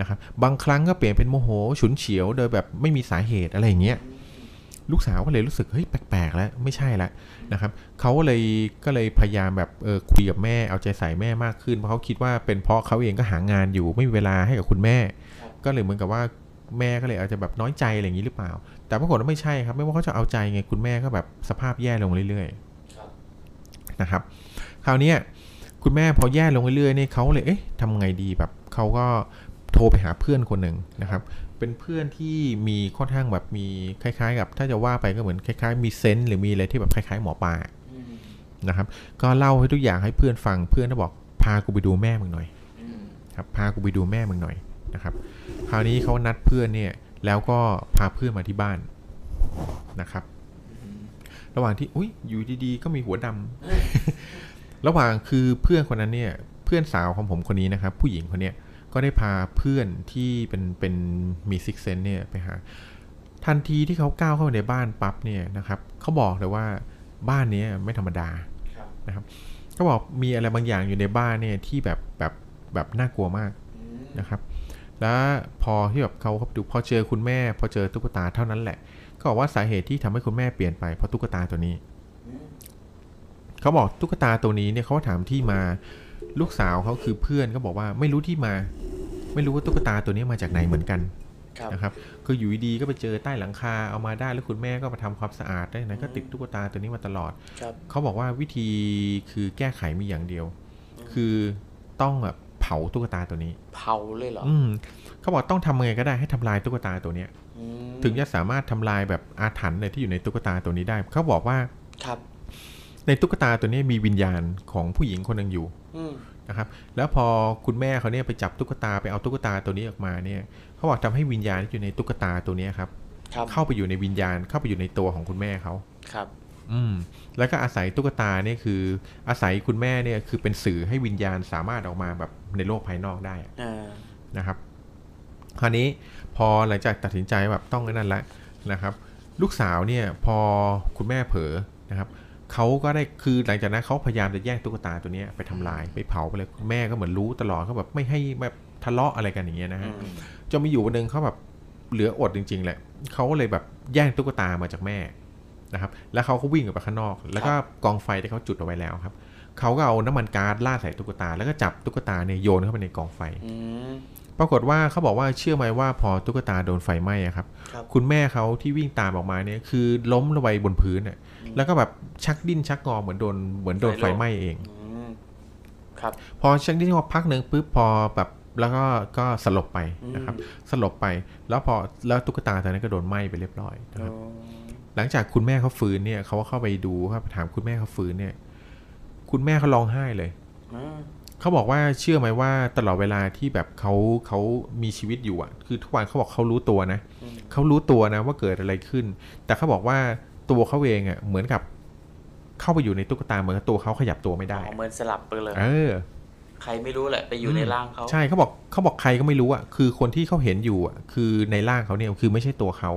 นะครับ บางครั้งก็เปลี่ยนเป็นโมโหฉุนเฉียวโดยแบบไม่มีสาเหตุอะไรอย่างเงี้ยลูกสาวก็เลยรู้สึกเฮ้ยแปลกๆแล้วไม่ใช่ละนะครับเขาก็เลยก็เลยพยายามแบบเออคุยกับแม่เอาใจใส่แม่มากขึ้นเพราะเขาคิดว่าเป็นเพราะเขาเองก็หางานอยู่ไม่มีเวลาให้กับคุณแม่ ก็เลยเหมือนกับว่าแม่ก็เลยอาจจะแบบน้อยใจอะไรอย่างนี้หรือเปล่า แต่ปรากฏว่าไม่ใช่ครับ ไม่ว่าเขาจะเอาใจไงคุณแม่ก็แบบสภาพแย่ลงเรื่อยๆนะครับ คราวนี้คุณแม่พอแย่ลงเรื่อยๆเนี่ยเขาเลยเอ๊ะทำไงดีแบบเขาก็โทรไปหาเพื่อนคนหนึ่งนะครับ เป็นเพื่อนที่มีค่อนข้างแบบมีคล้ายๆ กับ ถ้าจะว่าไปก็เหมือนคล้ายๆ มีเซนส์หรือมีอะไรที่แบบคล้ายๆหมอปลานะครับ ก็เล่าให้ทุกอย่างให้เพื่อนฟังเพื่อนก็บอกพากูไปดูแม่มึงหน่อยครับพากูไปดูแม่มึงหน่อยนะครับ คราวนี้เขานัดเพื่อนเนี่ย แล้วก็พาเพื่อนมาที่บ้านนะครับ ระหว่างที่อุ้ยอยู่ดีๆ ก็มีหัวดำระหว่างคือเพื่อนคนนั้นเนี่ย เพื่อนสาวของผมคนนี้นะครับ ผู้หญิงคนเนี้ยก็ได้พาเพื่อนที่เป็นเป็นมีซิกเซนเนี่ยไปหา ทันทีที่เขาก้าวเข้าไปในบ้านปั๊บเนี่ยนะครับเขาบอกเลยว่าบ้านนี้ไม่ธรรมดานะครับเขาบอกมีอะไรบางอย่างอยู่ในบ้านเนี่ยที่แบบแบบแบบน่ากลัวมากนะครับ แล้วพอที่แบบเขาเข้าไปดูพอเจอคุณแม่ พอเจอตุ๊กตาเท่านั้นแหละก็บอกว่าสาเหตุที่ทำให้คุณแม่เปลี่ยนไปเพราะตุ๊กตาตัวนี้เขาบอกตุ๊กตาตัวนี้เนี่ยเขาก็ถามที่มาลูกสาวเขาคือเพื่อนก็บอกว่าไม่รู้ที่มา ไม่รู้ว่าตุ๊กตาตัวนี้มาจากไหนเหมือนกันครับนะครับคืออยู่ดีๆก็ไปเจอใต้หลังคาเอามาได้แล้วคุณแม่ก็มาทำความสะอาดได้นะก็ติดตุ๊กตาตัวนี้มาตลอดครับเขาบอกว่าวิธีคือแก้ไขมีอย่างเดียว คือต้องแบบเผาตุ๊กตาตัวนี้ เผาเลยเหรอ อืมเขาบอกต้องทำยังไงก็ได้ให้ทำลายตุ๊กตาตัวเนี้ยอืมถึงจะสามารถทำลายแบบอาถรรพ์เนี่ยที่อยู่ในตุ๊กตาตัวนี้ได้ เขาบอกว่าครับ ในตุ๊กตาตัวนี้มีวิญญาณของผู้หญิงคนหนึ่งอยู่อืมนะครับ แล้วพอคุณแม่เขาเนี่ยไปจับตุ๊กตาไปเอาตุ๊กตาตัวนี้ออกมาเนี่ย เขาบอกทำให้วิญญาณที่อยู่ในตุ๊กตาตัวเนี้ยครับครับ เข้าไปอยู่ในวิญญาณเข้าไปอยู่ในตัวของคุณแม่เขาครับ อืม แล้วก็อาศัยตุ๊กตาเนี่ยคืออาศัยคุณแม่เนี่ยคือเป็นสื่อให้วิญญาณสามารถออกมาแบบในโลกภายนอกได้อ่านะครับ คราวนี้พอหลังจากตัดสินใจแบบต้องนั่นละนะครับ ลูกสาวเนี่ยพอคุณแม่เผลอนะครับเขาก็ได้คือหลังจากนั้นเขาพยายามจะแย่งตุ๊กตาตัวเนี้ยไปทำลายไปเผาไปเลยคุณแม่ก็เหมือนรู้ตลอดเขาแบบไม่ให้แบบทะเลาะอะไรกันอย่างเงี้ยนะฮะอืมจนมีอยู่วันหนึ่งเขาแบบเหลืออดจริง ๆ แหละเขาก็เลยแบบแย่งตุ๊กตามาจากแม่ นะครับแล้วเขาก็วิ่งออกไปข้างนอก แล้วก็กองไฟที่เขาจุดเอาไว้แล้วครับเขาก็เอาน้ำมันก๊าซราดใส่ตุ๊กตา แล้วก็จับตุ๊กตาเนี่ยโยนเข้าไปในกองไฟอืมปรากฏว่าเขาบอกว่าเชื่อไหมว่าพอตุ๊กตาโดนไฟไหม้อะครับครับคุณแม่เขาที่วิ่งตามออกมาเนี่ยคือล้มลงไปบนพื้นน่ะแล้วก็แบบชักดิ้นชักงอเหมือนโดนเหมือนโดนไฟไหม้เองอืมครับพอชักดิ้นงอพักหนึ่งปุ๊บพอแบบแล้วก็ก็สลบไปนะครับ สลบไปแล้วพอแล้วตุ๊กตาตัวนั้นก็โดนไหม้ไปเรียบร้อยนะครับ หลังจากคุณแม่เขาฟื้นเนี่ยเขาก็เข้าไปดูครับถามคุณแม่เขาฟื้นเนี่ย คุณแม่เขาร้องไห้เลยอืมเขาบอกว่าเชื่อไหมว่าตลอดเวลาที่แบบเขาเขามีชีวิตอยู่อะ คือทุกวันเขาบอกเขารู้ตัวนะเขารู้ตัวนะว่าเกิดอะไรขึ้น แต่เขาบอกว่าตัวเขาเองอะเหมือนกับเข้าไปอยู่ในตุ๊กตาเหมือนกับตัวเขาขยับตัวไม่ได้อ๋อเหมือนสลับไปเลยเออใครไม่รู้แหละไปอยู่ในร่างเขาใช่เขาบอกเขาบอกใครก็ไม่รู้อะคือคนที่เขาเห็นอยู่อะคือในร่างเขาเนี่ยคือไม่ใช่ตัวเขา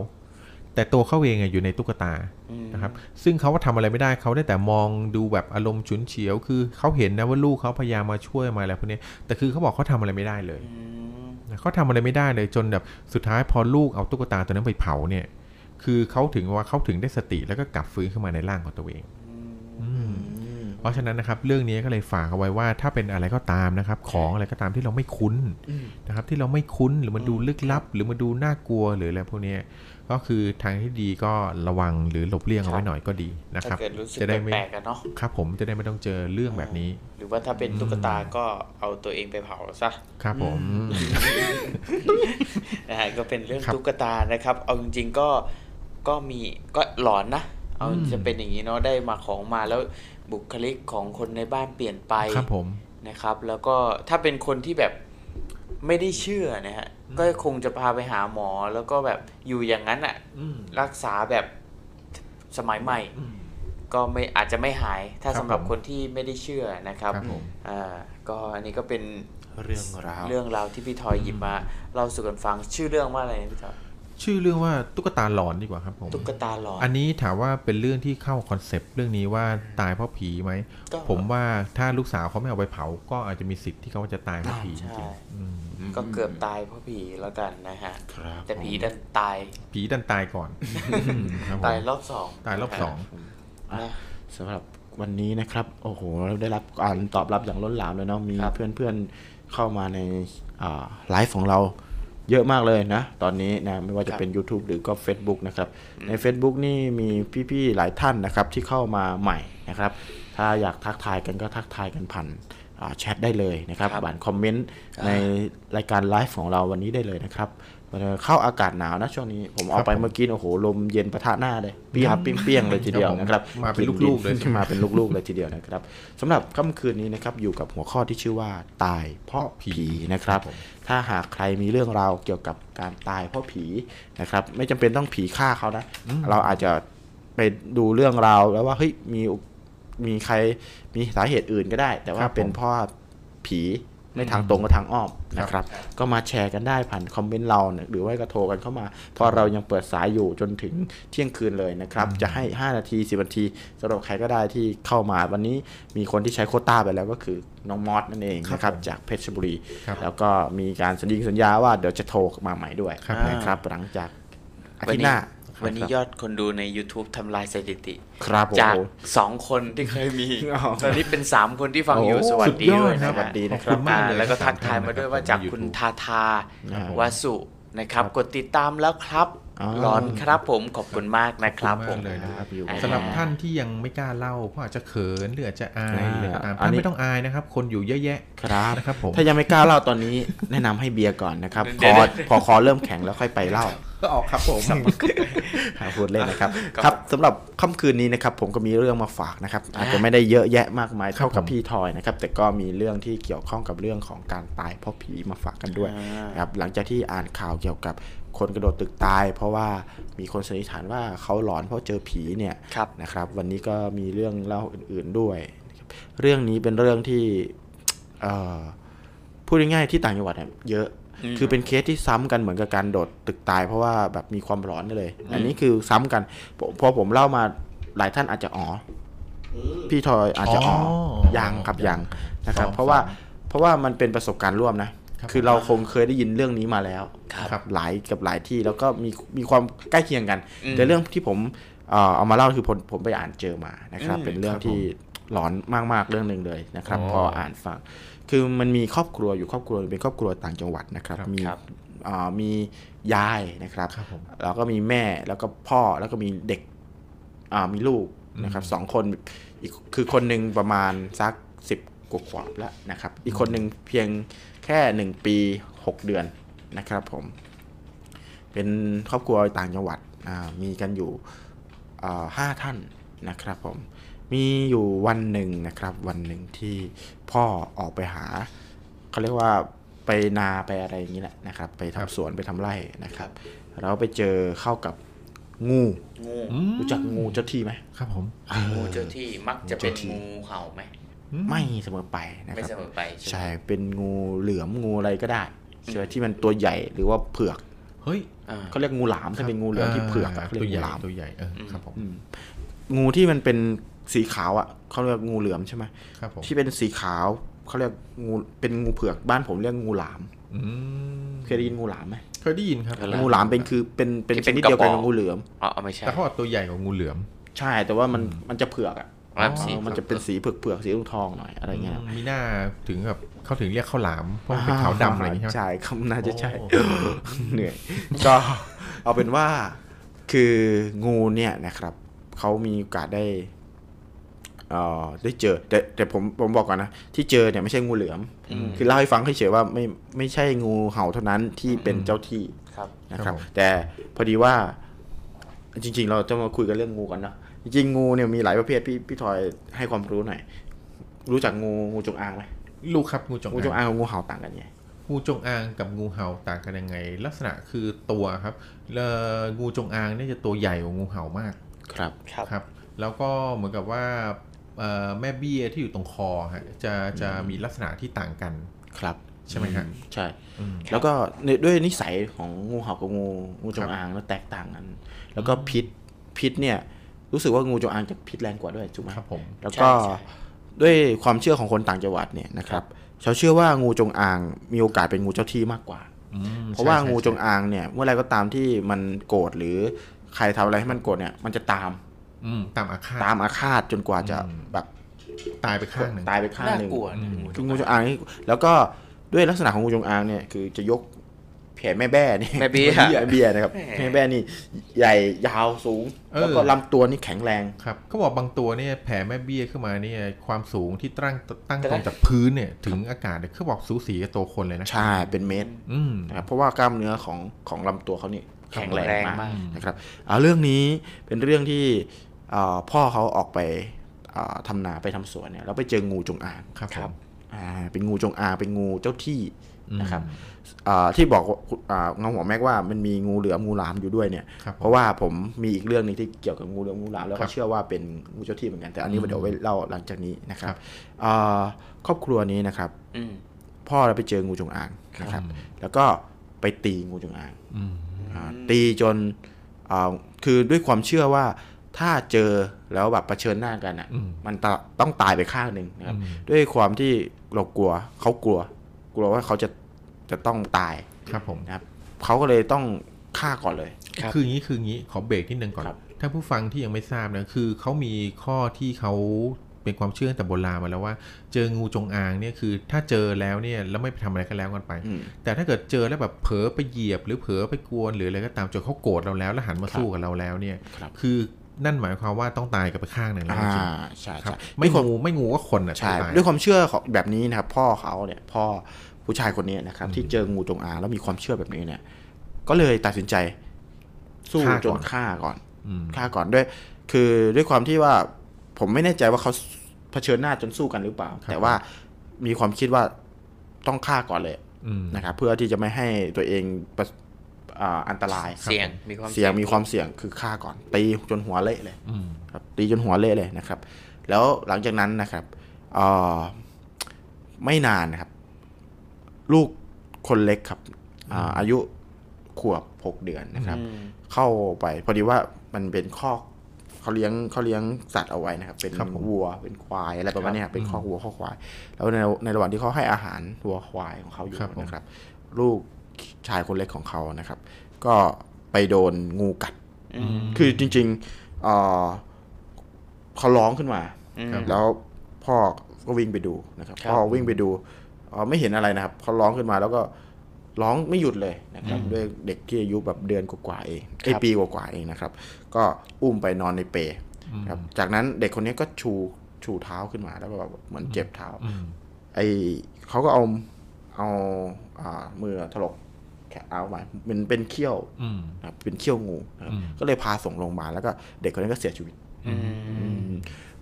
แต่ตัวเขาเองอะอยู่ในตุ๊กตาอืมนะครับซึ่งเขาก็ทำอะไรไม่ได้เขาได้แต่มองดูแบบอารมณ์ฉุนเฉียว คือเขาเห็นนะว่าลูกเขาพยายามมาช่วยมาอะไรพวกนี้แต่คือเขาบอกเขาทำอะไรไม่ได้เลยอืมเขาทำอะไรไม่ได้เลยจนแบบสุดท้ายพอลูกเอาตุ๊กตาตัวนั้นไปเผาเนี่ย คือเขาถึงว่าเขาถึงได้สติแล้วก็กลับฟื้นขึ้นมาในร่างของตัวเองอืมเพราะฉะนั้นนะครับ เรื่องนี้ก็เลยฝากเอาไว้ว่าถ้าเป็นอะไรก็ตามนะครับ ของอะไรก็ตามที่เราไม่คุ้นนะครับ ที่เราไม่คุ้นหรือมันดูลึกลับ หรือมันดูน่ากลัวหรืออะไรพวกเนี้ย ก็คือทางที่ดีก็ระวังหรือหลบเลี่ยงเอาไว้หน่อยก็ดีนะคถ้ารับเกิดรู้สึกจะได้ไม่แปลกๆกันเนาะครับผมจะได้ไม่ต้องเจอเรื่องแบบนี้ หรือว่าถ้าเป็นตุ๊กตาก็เอาตัวเองไปเผาซะครับผมนะฮะก็เป็นเรื่องครับตุ๊กตานะครับ เอาจริง ๆก็ก็มีก็หลอนนะเอาอืมจะเป็นอย่างนี้เนาะได้มาของมาแล้วบุคลิกของคนในบ้านเปลี่ยนไปครับผมนะครับ แล้วก็ถ้าเป็นคนที่แบบไม่ได้เชื่อนะฮะ ก็คงจะพาไปหาหมอแล้วก็แบบอยู่อย่างนั้นอะรักษาแบบสมัยใหม่ ก็ไม่อาจจะไม่หายถ้าครับสำหรับผมคนที่ไม่ได้เชื่อนะครับครับผมอ่าก็อันนี้ก็เป็นเรื่องราวเรื่องราวที่พี่ทอยหยิบมาเล่าสู่กันฟังชื่อเรื่องว่าอะไรนะพี่ทอยชื่อเรื่องว่าตุ๊กตาหลอนดีกว่าครับผมตุ๊กตาหลอนอันนี้ถามว่าเป็นเรื่องที่เข้าคอนเซปต์เรื่องนี้ว่าตายเพราะผีไหมก็ผมว่าถ้าลูกสาวเขาไม่เอาไปเผา ก็อาจจะมีสิทธิ์ที่เขาจะตายเพราะผีจใช่ริงๆอืม ก็เกือบตายเพราะผีแล้วกันนะฮะครับแต่ผีดันตาย ผีดันตายก่อนครับผมตายรอบสองตายรอบสองอะนะสำหรับวันนี้นะครับ โอ้โหเราได้รับการตอบรับอย่างล้นหลามเลยเนาะมีครับเพื่อนๆเข้ามาในอ่าไลฟ์ของเราเยอะมากเลยนะ ตอนนี้นะไม่ว่าจะเป็น YouTube หรือก็ Facebook นะครับ ใน Facebook นี่มีพี่ๆหลายท่านนะครับที่เข้ามาใหม่นะครับ ถ้าอยากทักทายกันก็ทักทายกันผ่านอ่า แชทได้เลยนะครับครับผ่านคอมเมนต์ในรายการไลฟ์ของเราวันนี้ได้เลยนะครับเข้าอากาศหนาวนะช่วงนี้ผมออกไปครับผมเมื่อกี้โอ้โหลมเย็นปะทะหน้าเลยเปรี้ยงเปรี้ยงๆเลยทีเดียวนะครับมาเป็นลูกๆเลยมาเป็นลูกๆเลยทีเดียวนะครับสำหรับค่ำคืนนี้นะครับอยู่กับหัวข้อที่ชื่อว่าตายเพราะผีนะครับครับผมถ้าหากใครมีเรื่องราวเกี่ยวกับการตายเพราะผีนะครับ ไม่จำเป็นต้องผีฆ่าเขานะ เราอาจจะไปดูเรื่องราวแล้วว่าเฮ้ยมี มีใครมีสาเหตุอื่นก็ได้ แต่ว่าครับผมเป็นเพราะผีไม่ทางตรงก็ทางอ้อมนะครับ ก็มาแชร์กันได้ผ่านคอมเมนต์เราเนี่ยหรือว่าก็โทรกันเข้ามา เพราะเรายังเปิดสายอยู่จนถึงเที่ยงคืนเลยนะครับ จะให้ 5 นาที 10 นาทีสำหรับใครก็ได้ที่เข้ามาวันนี้มีคนที่ใช้โควต้าไปแล้วก็คือน้องมอสนั่นเองนะครับ จากเพชรบุรีครับแล้วก็มีการสัญญิงสัญญาว่าเดี๋ยวจะโทรมาใหม่ด้วยครับนะครับหลังจากอาวันทิตย์นี้หน้า วันนี้ครับยอดคนดูใน YouTube ทำลายสถิติ ครับผมจากสองคนที่เคยมีอ๋อตอนนี้เป็นสามคนที่ฟังอยู่โอ้สวัสดีสุดยอดด้วยครันะบฮะสวัสดีนะคขรัอบบคุณมากอ่าเลยแล้วก็ทั้ทังกสามทายท่านมาด้วยนะครับว่าจากในคุณ YouTube ทาทาอ่าวาสุนะครับ กดติดตามแล้วครับอ๋อ ร้อนครับผมขอบคุณมากนะครับขผอบมคุณมากเลยนะครับอยู่อ่าสำหรับท่านที่ยังไม่กล้าเล่าเพราะอาจจะเขินหรืออาจจะอายหรือตามอันท่านนี้ไม่ต้องอายนะครับ คนอยู่เยอะแยะครับนะครับผมถ้ายังไม่กล้าเล่าตอนนี้แนะนำให้เบียร์ก่อนนะครับเดี๋พยวอพอคอเริ่มแข็งแล้วค่อยไปเล่าก็ออกครับผมครับพูดเล่นนะครับครับครับสำหรับค่ำคืนนี้นะครับ ผมก็มีเรื่องมาฝากนะครับ อาจจะไม่ได้เยอะแยะมากมายเท่ากับผมพี่ทอยนะครับ แต่ก็มีเรื่องที่เกี่ยวข้องกับเรื่องของการตายเพราะผีมาฝากกันด้วยอ่านะครับหลังจากที่อ่านข่าวเกี่ยวกับ คนกระโดดตึกตาย เพราะว่ามีคนสันนิษฐานว่าเขาหลอนเพราะเจอผีเนี่ยครับนะครับ วันนี้ก็มีเรื่องเล่าอื่น ๆด้วยนะครับเรื่องนี้เป็นเรื่องที่เอ่อพูดง่ายๆที่ต่างจังหวัดเนี่ยเยอะอืมคือเป็นเคสที่ซ้ำกันเหมือนกับการโดดตึกตาย เพราะว่าแบบมีความร้อนเลย อันนี้คือซ้ำกันพอพอผมเล่ามาหลายท่านอาจจะอ๋ออพี่ทอยอาจจะอ๋ออ๋อยังครับยังนะครับสองเพราะว่าสองเพราะว่ามันเป็นประสบการณ์ร่วมนะ ครับคือเราคงเคยได้ยินเรื่องนี้มาแล้วครับหลายกับหลายที่แล้วก็มีมีความใกล้เคียงกันอืมแต่เรื่องที่ผมเอ่อเอามาเล่าคือผมผมไปอ่านเจอมานะครับอืมเป็นเรื่องครับที่หลอนมากๆเรื่องหนึ่งเลยนะครับอ๋อพออ่านฟัง คือมันมีครอบครัวอยู่ครอบครัวหนึ่งเป็นครอบครัวต่างจังหวัดนะครับครับมีครับเอ่อมียายนะครับครับผมแล้วก็มีแม่แล้วก็พ่อแล้วก็มีเด็กอ่ามีลูกนะครับสองคนอีกคือคนหนึ่งประมาณสักสิบกว่าขวบแล้วนะครับ อีกคนหนึ่งเพียง แค่หนึ่งปีหกเดือนนะครับผม เป็นครอบครัวต่างจังหวัดอ่ามีกันอยู่อ่าห้าท่านนะครับผม มีอยู่วันหนึ่งนะครับ วันหนึ่งที่พ่อออกไปหาเขาเรียกว่าไปนาไปอะไรอย่างนี้แหละนะครับ ไปทำสวนไปทำไร่นะครับแล้วไปเจอเข้ากับงูงูอืมรู้จักงูเจ้าที่ไหมครับผมงูเจอที่มักจะเป็นเจอที่งูเห่าไหม ไม่เสมอไปนะคไม่รับเสมอไปใช่ไหมใช่เป็นงูเหลือมงูอะไรก็ได้ใช่ไหมที่มันตัวใหญ่หรือว่าเผือกเฮ้ยอ่าเขาเรียกงูหลามถ้าเป็นงูเหลือมที่เผือกอะเขาเรียตัวกใหงูญ่หลามตัวใหญ่เออครับผมงูที่มันเป็นสีขาวอะเขาเรียกงูเหลือมใช่ไหมครับผมที่เป็นสีขาวเขาเรียกงูเป็นงูเผือกบ้านผมเรียกงูหลามอืมเคยได้ยินงูหลามไหมเคยได้ยินครับงูหลามเป็นคือเป็นเป็นที่ชเป็นนิดเดียวกันกระกัป๋บองงูเหลือมอ๋อเอาไม่ใช่แต่เขาบอกตัวใหญ่กว่างูเหลือม ใช่แต่ว่ามันมันจะเผือกอะครับสีเออ มันจะเป็นสีเผือกเผือกๆสีทองๆหน่อยอะไรเงี้ยมีหน้าถึงแบบเขาถึงเรียกข้าวหลามเพราะมันเป็นขาวดำอะไรอย่างเงี้ยใช่ไหมใช่คำน่าจะใช่โอ้เหนื่อยก็เอาเป็นว่าคืองูเนี่ยนะครับเขามีโอกาสได้เอ่อได้เจอ แต่แต่ผมผมบอกก่อนนะ ที่เจอเนี่ยไม่ใช่งูเหลือม คือเล่าให้ฟังเฉยๆว่าไม่ไม่ใช่งูเห่าเท่านั้นที่เป็นเจ้าที่ครับนะครับครับผมแต่พอดีว่าจริง ๆ เราจะมาคุยกันเรื่องงูกันเนาะ จริงๆงูเนี่ยมีหลายประเภทพี่พี่ทอยให้ความรู้หน่อย รู้จักงูงูจงอางไหมลูกครับงูจงงูจงอางอางกับงูเห่าต่างกันยังไงงูจงอางกับงูเห่าต่างกันยังไง ลักษณะคือตัวครับแล้วงูจงอางเนี่ยจะตัวใหญ่กว่างูเห่ามากครับครับครับแล้วก็เหมือนกับว่าเอ่อแม่เบี้ยที่อยู่ตรงคอฮะจะจะมีลักษณะที่ต่างกันครับใช่ไหมฮะอืใช่อืมแล้วก็ในด้วยนิสัยของงูเห่ากับงูงูจครังบอางแล้วแตกต่างกัน แล้วก็พิษพิษเนี่ย รู้สึกว่างูจงอางจะพิษแรงกว่าด้วยถูกไหมครับผมแล้วก็ใช่ใช่ด้วยความเชื่อของคนต่างจังหวัดเนี่ยนะครับเขาเชื่อว่างูจงอางมีโอกาสเป็นงูเจ้าที่มากกว่าอืมเพราะว่าใช่ใช่งูจงอางเนี่ยเมื่อไรก็ตามที่มันโกรธหรือใครทำอะไรให้มันโกรธเนี่ยมันจะตามอืมตามอาฆาตตามอาฆาตจนกว่าจะอืมแบบตายไปข้างหนึ่งตายไปข้างน่าหนึ่งกลัวนะคืองูจงอางนี่แล้วก็ด้วยลักษณะของงูจงอางเนี่ยคือจะยก แผลแม่แบ้นี่แม่เบี้ยแม่เบี้ยนะครับแหมแม่แบ้นี่ใหญ่ยาวสูงเออแล้วก็ลำตัวนี่แข็งแรงครับเขาบอกบางตัวเนี่ยแผ่แม่เบี้ยขึ้นมาเนี่ยความสูงที่ตั้งตั้งตรงจากพื้นเนี่ยถึงอากาศเนี่ยเขาบอกสูสีกับตัวคนเลยนะใช่เป็นเมตรอืมนะครับเพราะว่ากล้ามเนื้อของของลำตัวเขานี่แข็งแรงแข็งแรงมากมากนะครับอ่าเรื่องนี้เป็นเรื่องที่อ่าพ่อเขาออกไปอ่าทำนาไปทำสวนเนี่ยแล้วไปเจองูจงอางครับผมอ่าเป็นงูจงอางเป็นงูเจ้าที่นะครับอ่า ที่บอกว่าอ่าเงาหัวแม็กว่ามันมีงูเหลือมงูหลามอยู่ด้วยเนี่ยครับผมเพราะว่าผมมีอีกเรื่องหนึงที่เกี่ยวกับงูเหลือมงูหลามแล้วครัก็บเชื่อว่าเป็นงูเจ้าที่เหมือนกันแต่อันนี้เดี๋ยวไว้เล่าหลังจากนี้นะครับครับอ่าครอบครัวนี้นะครับอืมพ่อเราไปเจองูจงอางนะครับ แล้วก็ไปตีงูจงอางอืมอ่าตีจนอ่าคือด้วยความเชื่อว่าถ้าเจอแล้วแบบเผชิญหน้ากันอะอืมมันตะต้องตายไปข้างหนึ่งนะครับอืมด้วยความที่เรากลัวเขากลัว กลัวว่าเขาจะ จะต้องตายครับผมนะครับเขาก็เลยต้องฆ่าก่อนเลยครับคืออย่างนี้คืออย่างนี้ขอเบรกนิดนึงก่อนครับถ้าผู้ฟังที่ยังไม่ทราบนะคือเขามีข้อที่เขาเป็นความเชื่อตั้งแต่โบราณมาแล้วว่า เจองูจงอางเนี่ยคือถ้าเจอแล้วเนี่ยแล้วไม่ไปทำอะไรกันแล้วกันไปอืมแต่ถ้าเกิดเจอแล้วแบบเผลอไปเหยียบ หรือเผลอไปกวนหรืออะไรก็ตามจนเขาโกรธเราแล้วแล้วหันมาสู้กับเราแล้วเนี่ยครับคือนั่นหมายความว่าต้องตายกันไปข้างหนึ่งแล้วอ่าจริงใช่ๆครับใช่ไม่ด้วยความงูไม่งูก็คนอะใช่ตายด้วยความเชื่อของแบบนี้นะครับพ่อเขาเนี่ยพ่อ ผู้ชายคนนี้นะครับ ที่เจองูจงอางแล้วมีความเชื่อแบบนี้เนี่ย ก็เลยตัดสินใจสู้จนฆ่าก่อนอืมฆ่าก่อนด้วย คือด้วยความที่ว่าผมไม่แน่ใจว่าเขาเผชิญหน้าจนสู้กันหรือเปล่า แต่ว่ามีความคิดว่าต้องฆ่าก่อนเลยอืมนะครับเพื่อที่จะไม่ให้ตัวเองประอ่าอันตรายเสี่ยงมีความเสี่ยงมีความเสี่ยงคือฆ่าก่อน ตีจนหัวเละเลยอืมครับ ตีจนหัวเละเลยนะครับ แล้วหลังจากนั้นนะครับเอ่อไม่นานนะครับ ลูกคนเล็กครับอ่าอายุขวบหกเดือนนะครับอืมเข้าไปพอดีว่ามันเป็นคอกเขาเลี้ยงเขาเลี้ยงสัตว์เอาไว้นะครับ เป็นครับผมวัวเป็นควายอะไรประมาณเนี้ยเป็นคอกวัวคอกควาย แล้วในในระหว่างที่เขาให้อาหารวัวควายของเขาอยู่ครับผมนะครับ ลูกชายคนเล็กของเขานะครับ ก็ไปโดนงูกัดอืมคือจริงๆเอ่อเขาร้องขึ้นมาครับแล้วพ่อก็วิ่งไปดูนะครับครับพ่อวิ่งไปดูเอ่อ ไม่เห็นอะไรนะครับเขาร้องขึ้นมาแล้วก็ร้องไม่หยุดเลยนะครับด้วยเด็กที่อายุแบบเดือนกว่าๆเองไอยปีกว่าๆเองนะครับ ก็อุ้มไปนอนในเปรครับจากนั้นเด็กคนนี้ก็ชูชูเท้าขึ้นมาแล้วก็แบบเหมือนเจ็บเท้าอืมไอเขาก็เอาเอาอ่ามือถลกแขนเอามามันเป็นเขี้ยวอืมนะครับเป็นเขี้ยวงูนะครับอืมก็เลยพาส่งโรงพยาบาลแล้วก็เด็กคนนี้ก็เสียชีวิตอืม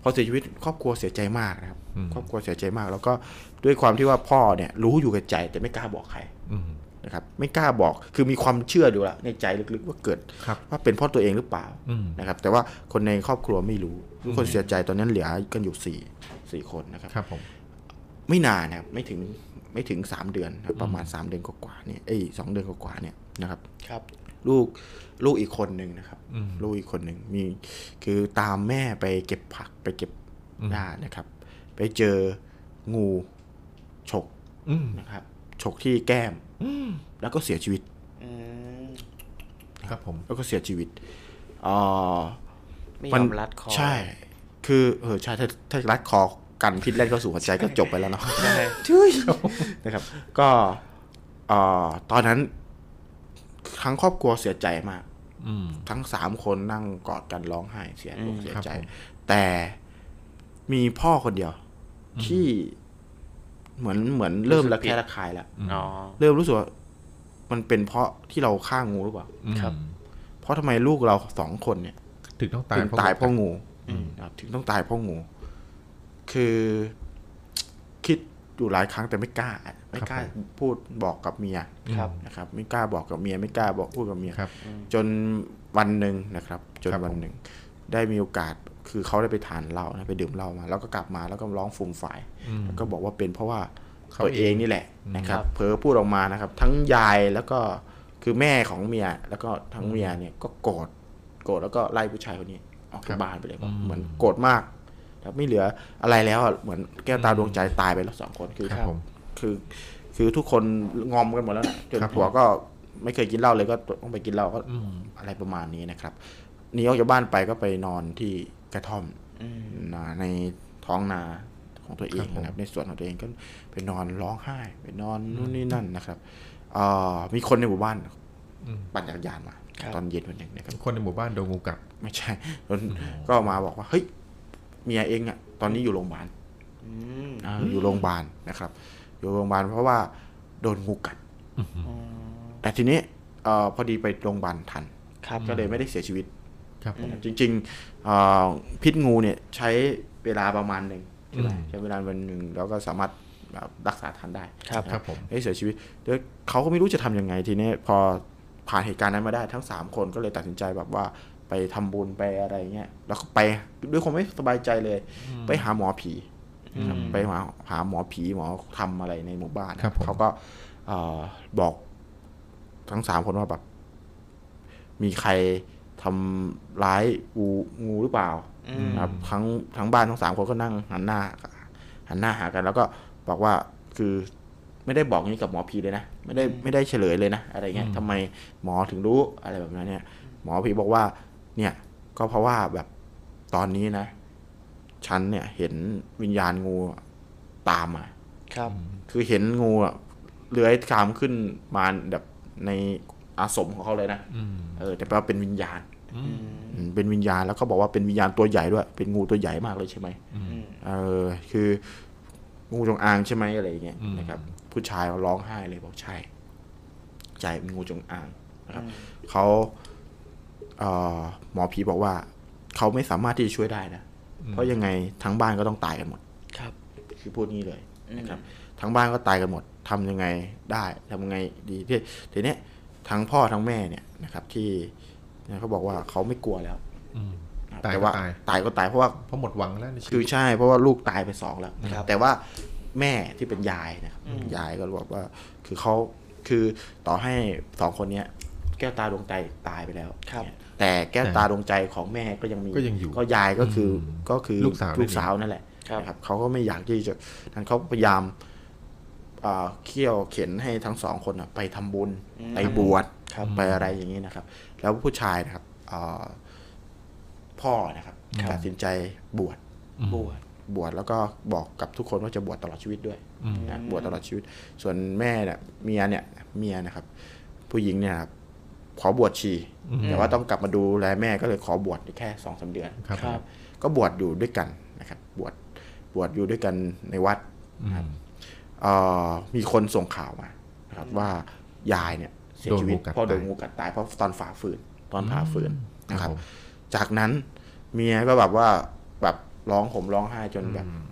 พอเสียชีวิตครอบครัวเสียใจมากนะครับอืมครอบครัวเสียใจมาก แล้วก็ด้วยความที่ว่าพ่อเนี่ยรู้อยู่กับใจแต่ไม่กล้าบอกใครอืมนะครับไม่กล้าบอกคือมีความเชื่ออยู่ละในใจลึกๆว่าเกิดครับว่าเป็นเพราะตัวเองหรือเปล่าอืมนะครับ แต่ว่าคนในครอบครัวไม่รู้ทุกคนเสียใจตอนนั้นเหลือกันอยู่สี่สี่คนนะครับครับผมไม่นานนะครับไม่ถึงไม่ถึงสามเดือนนะครับประมาณสามเดือนกว่าๆเนี่ยเอ้ยสองเดือนกว่าๆเนี่ยนะครับครับ ลูก ลูกอีกคนหนึ่งนะครับอืมลูกอีกคนหนึ่งมีคือตามแม่ไปเก็บผักไปเก็บอืมหญ้านะครับ ไปเจองูฉกอืมนะครับฉกที่แก้มอืมแล้วก็เสียชีวิตอืมครับผมแล้วก็เสียชีวิตอ่าไม่มัยอมรัดคอใช่ คือเออใช่ถ้าถ้ารัดคอกันพิษแล่นเข้าสู่หัวใจก็จบไปแล้วเนาะใช่ช่วยนะครับ ก็เอ่อตอนนั้น ทั้งครอบครัวเสียใจมากอืมทั้งสามคนนั่งกอดกันร้องไห้เสียอกเสียใจครับผมแต่มีพ่อคนเดียว ที่เหมือนเหมือนเริ่มระแคะระคายแล้วอ๋อเริ่มรู้สึกว่ามันเป็นเพราะที่เราฆ่างูหรือเปล่าครับ เพราะทำไมลูกเราสองคนเนี่ย ถึงต้องตายถึงตายเพราะงูอืมนะครับถึงต้องตายเพราะงู คือคิดอยู่หลายครั้งแต่ไม่กล้า ไม่กล้าพูดบอกกับเมียครับนะครับ ไม่กล้าบอกกับเมีย ไม่กล้าบอกพูดกับเมียครับจนวันหนึ่งนะครับ จนครับผมวันหนึ่ง ได้มีโอกาสคือเขาได้ไปทานเหล้านะไปดื่มเหล้ามา แล้วก็กลับมาแล้วก็ร้องฟูมฝ่ายอืมแล้วก็บอกว่าเป็นเพราะว่าเขาตัวเองนี่แหละนะครับเผลอพูดออกมานะครับ ทั้งยายแล้วก็คือแม่ของเมียแล้วก็ทั้งเมียเนี่ยก็โกรธโกรธแล้วก็ไล่ผู้ชายคนนี้ออกครัจากบบ้านไปเลยว่าอืมเหมือนโกรธมากครับไม่เหลืออะไรแล้วอะเหมือนแก้วตาดวงใจตายไปแล้วสองคนคือ ครับผมคือ คือทุกคนงอมกันหมดแล้วนะจนครับผัวก็ไม่เคยกินเหล้าเลยก็ต้องไปกินเหล้าก็อืมอะไรประมาณนี้นะครับหนีออกจากบ้านไปก็ไปนอนที่กระท่อมอืมนาในท้องนาของตัวเองครับผมนะครับ ในส่วนของตัวเองก็ไปนอนร้องไห้ ไปนอนนู่นนี่นั่นนะครับเอ่อมีคนในหมู่บ้านอืมปั่นจักรยานมาครับตอนเย็นวันหนึ่งนะครับคนในหมู่บ้านโดนงูกัดไม่ใช่แล้วก็มาบอกว่าเฮ้ยเมียเองอะ ตอนนี้อยู่โรงพยาบาลอืมอ่าอยู่โรงพยาบาลนะครับ อยู่โรงพยาบาลเพราะว่าโดนงูกัดแต่ทีนี้เอ่อพอดีไปโรงพยาบาลทันครับก็เลยไม่ได้เสียชีวิตครับผมจริงๆเอ่อพิษงูเนี่ยใช้เวลาประมาณหนึ่งใช่ไหมอืมใช้เวลาวันหนึ่งแล้วก็สามารถแบบรักษาทันได้ครับนะครับผมไม่เสียชีวิตเดี๋ยวเขาก็ไม่รู้จะทำยังไงทีนี้พอผ่านเหตุการณ์นั้นมาได้ทั้งสามคนก็เลยตัดสินใจแบบว่าไปทำบุญไปอะไรเงี้ยแล้วก็ไปด้วยความไม่สบายใจเลย ไปหาหมอผีนะครับ ไปหาหาหมอผีหมอทำอะไรในหมู่บ้านครับผมเขาก็เอ่อบอกทั้งสามคนว่าแบบ มีใครทำร้ายงูงูหรือเปล่าอืมนะครับทั้งทั้งบ้านทั้งสามคนก็นั่งหันหน้า หันหน้าหากัน แล้วก็บอกว่าคือไม่ได้บอกนี้กับหมอผีเลยนะไม่ได้ไม่ได้เฉลยเลยนะอะไรเงี้ยทำไมหมอถึงรู้อะไรแบบนั้นเนี่ย หมอผีบอกว่า เนี่ย ก็เพราะว่าแบบตอนนี้นะ ฉันเนี่ยเห็นวิญญาณงูตามมาครับ คือเห็นงูอะเลื้อยคลามขึ้นมาแบบในอาสมของเขาเลยนะอืมเออ แต่แปลว่าเป็นวิญญาณอืมอืมเป็นวิญญาณแล้วก็บอกว่าเป็นวิญญาณตัวใหญ่ด้วย เป็นงูตัวใหญ่มากเลยใช่ไหมอืมเออ คืองูจงอางใช่ไหมอะไรอย่างเงี้ยอืมนะครับ ผู้ชายร้องไห้เลยบอกใช่ใช่เป็นงูจงอางนะครับอืมเขาเอ่อหมอผีบอกว่า เขาไม่สามารถที่จะช่วยได้นะ เพราะยังไงทั้งบ้านก็ต้องตายกันหมด ครับ คือพูดงี้เลยนะครับอืทั้งบ้านก็ตายกันหมดทำยังไงได้ทำยังไงดีที่ทีเนี้ยทั้งพ่อทั้งแม่เนี่ยนะครับที่เนี่ยเขาบอกว่าเขาไม่กลัวแล้วอืมนะครับตายก็แต่ว่าตายตายก็ตายเพราะว่าเพราะหมดหวังแล้วในชีคือวิตใช่ เพราะว่าลูกตายไปสองแล้วครับแต่ว่าแม่ที่เป็นยายนะครับอืมยายก็บอกว่า คือเขาคือต่อให้สองคนเนี้ย แก้วตาดวงใจตายไปแล้วครับเนี่ย แต่แก้วตาดวงใจของแม่ก็ยังมีก็ยังอยู่ก็ยายก็คืออมก็คือลูกสาวลูกสาวนั่นแหละครับนะครับเขาก็ไม่อยากที่จะนั้นเขาพยายามเอ่อเคี่ยวเข็นให้ทั้งสองคนน่ะไปทำบุญอืมไปบวชครับไปอะไรอย่างนี้นะครับ แล้วผู้ชายนะครับเอ่อพ่อนะครับครับตัดสินใจบวชบวชบวชแล้วก็บอกกับทุกคนว่าจะบวชตลอดชีวิตด้วยอืมนะบวชตลอดชีวิต ส่วนแม่เนี่ยเมียเนี่ยเมียนะครับ ผู้หญิงเนี่ยครับ ขอบวชชีอืมแต่ว่าต้องกลับมาดูแลแม่ก็เลยขอบวชแค่สองสาเดือนครับครับก็บวชอยู่ด้วยกันนะครับ บวชบวชอยู่ด้วยกันในวัดอืมเอ่อมีคนส่งข่าวมานะครับว่ายายเนี่ยเสียชีวิตโดนงูกัดเพราะโดนตายงูกัดตายเพราะตอนฝ่าฝืนตอนผ่าฝืนนะครับผมจากนั้นเมียก็แบบว่าแบบร้องห่มร้องไห้จนแบบอืม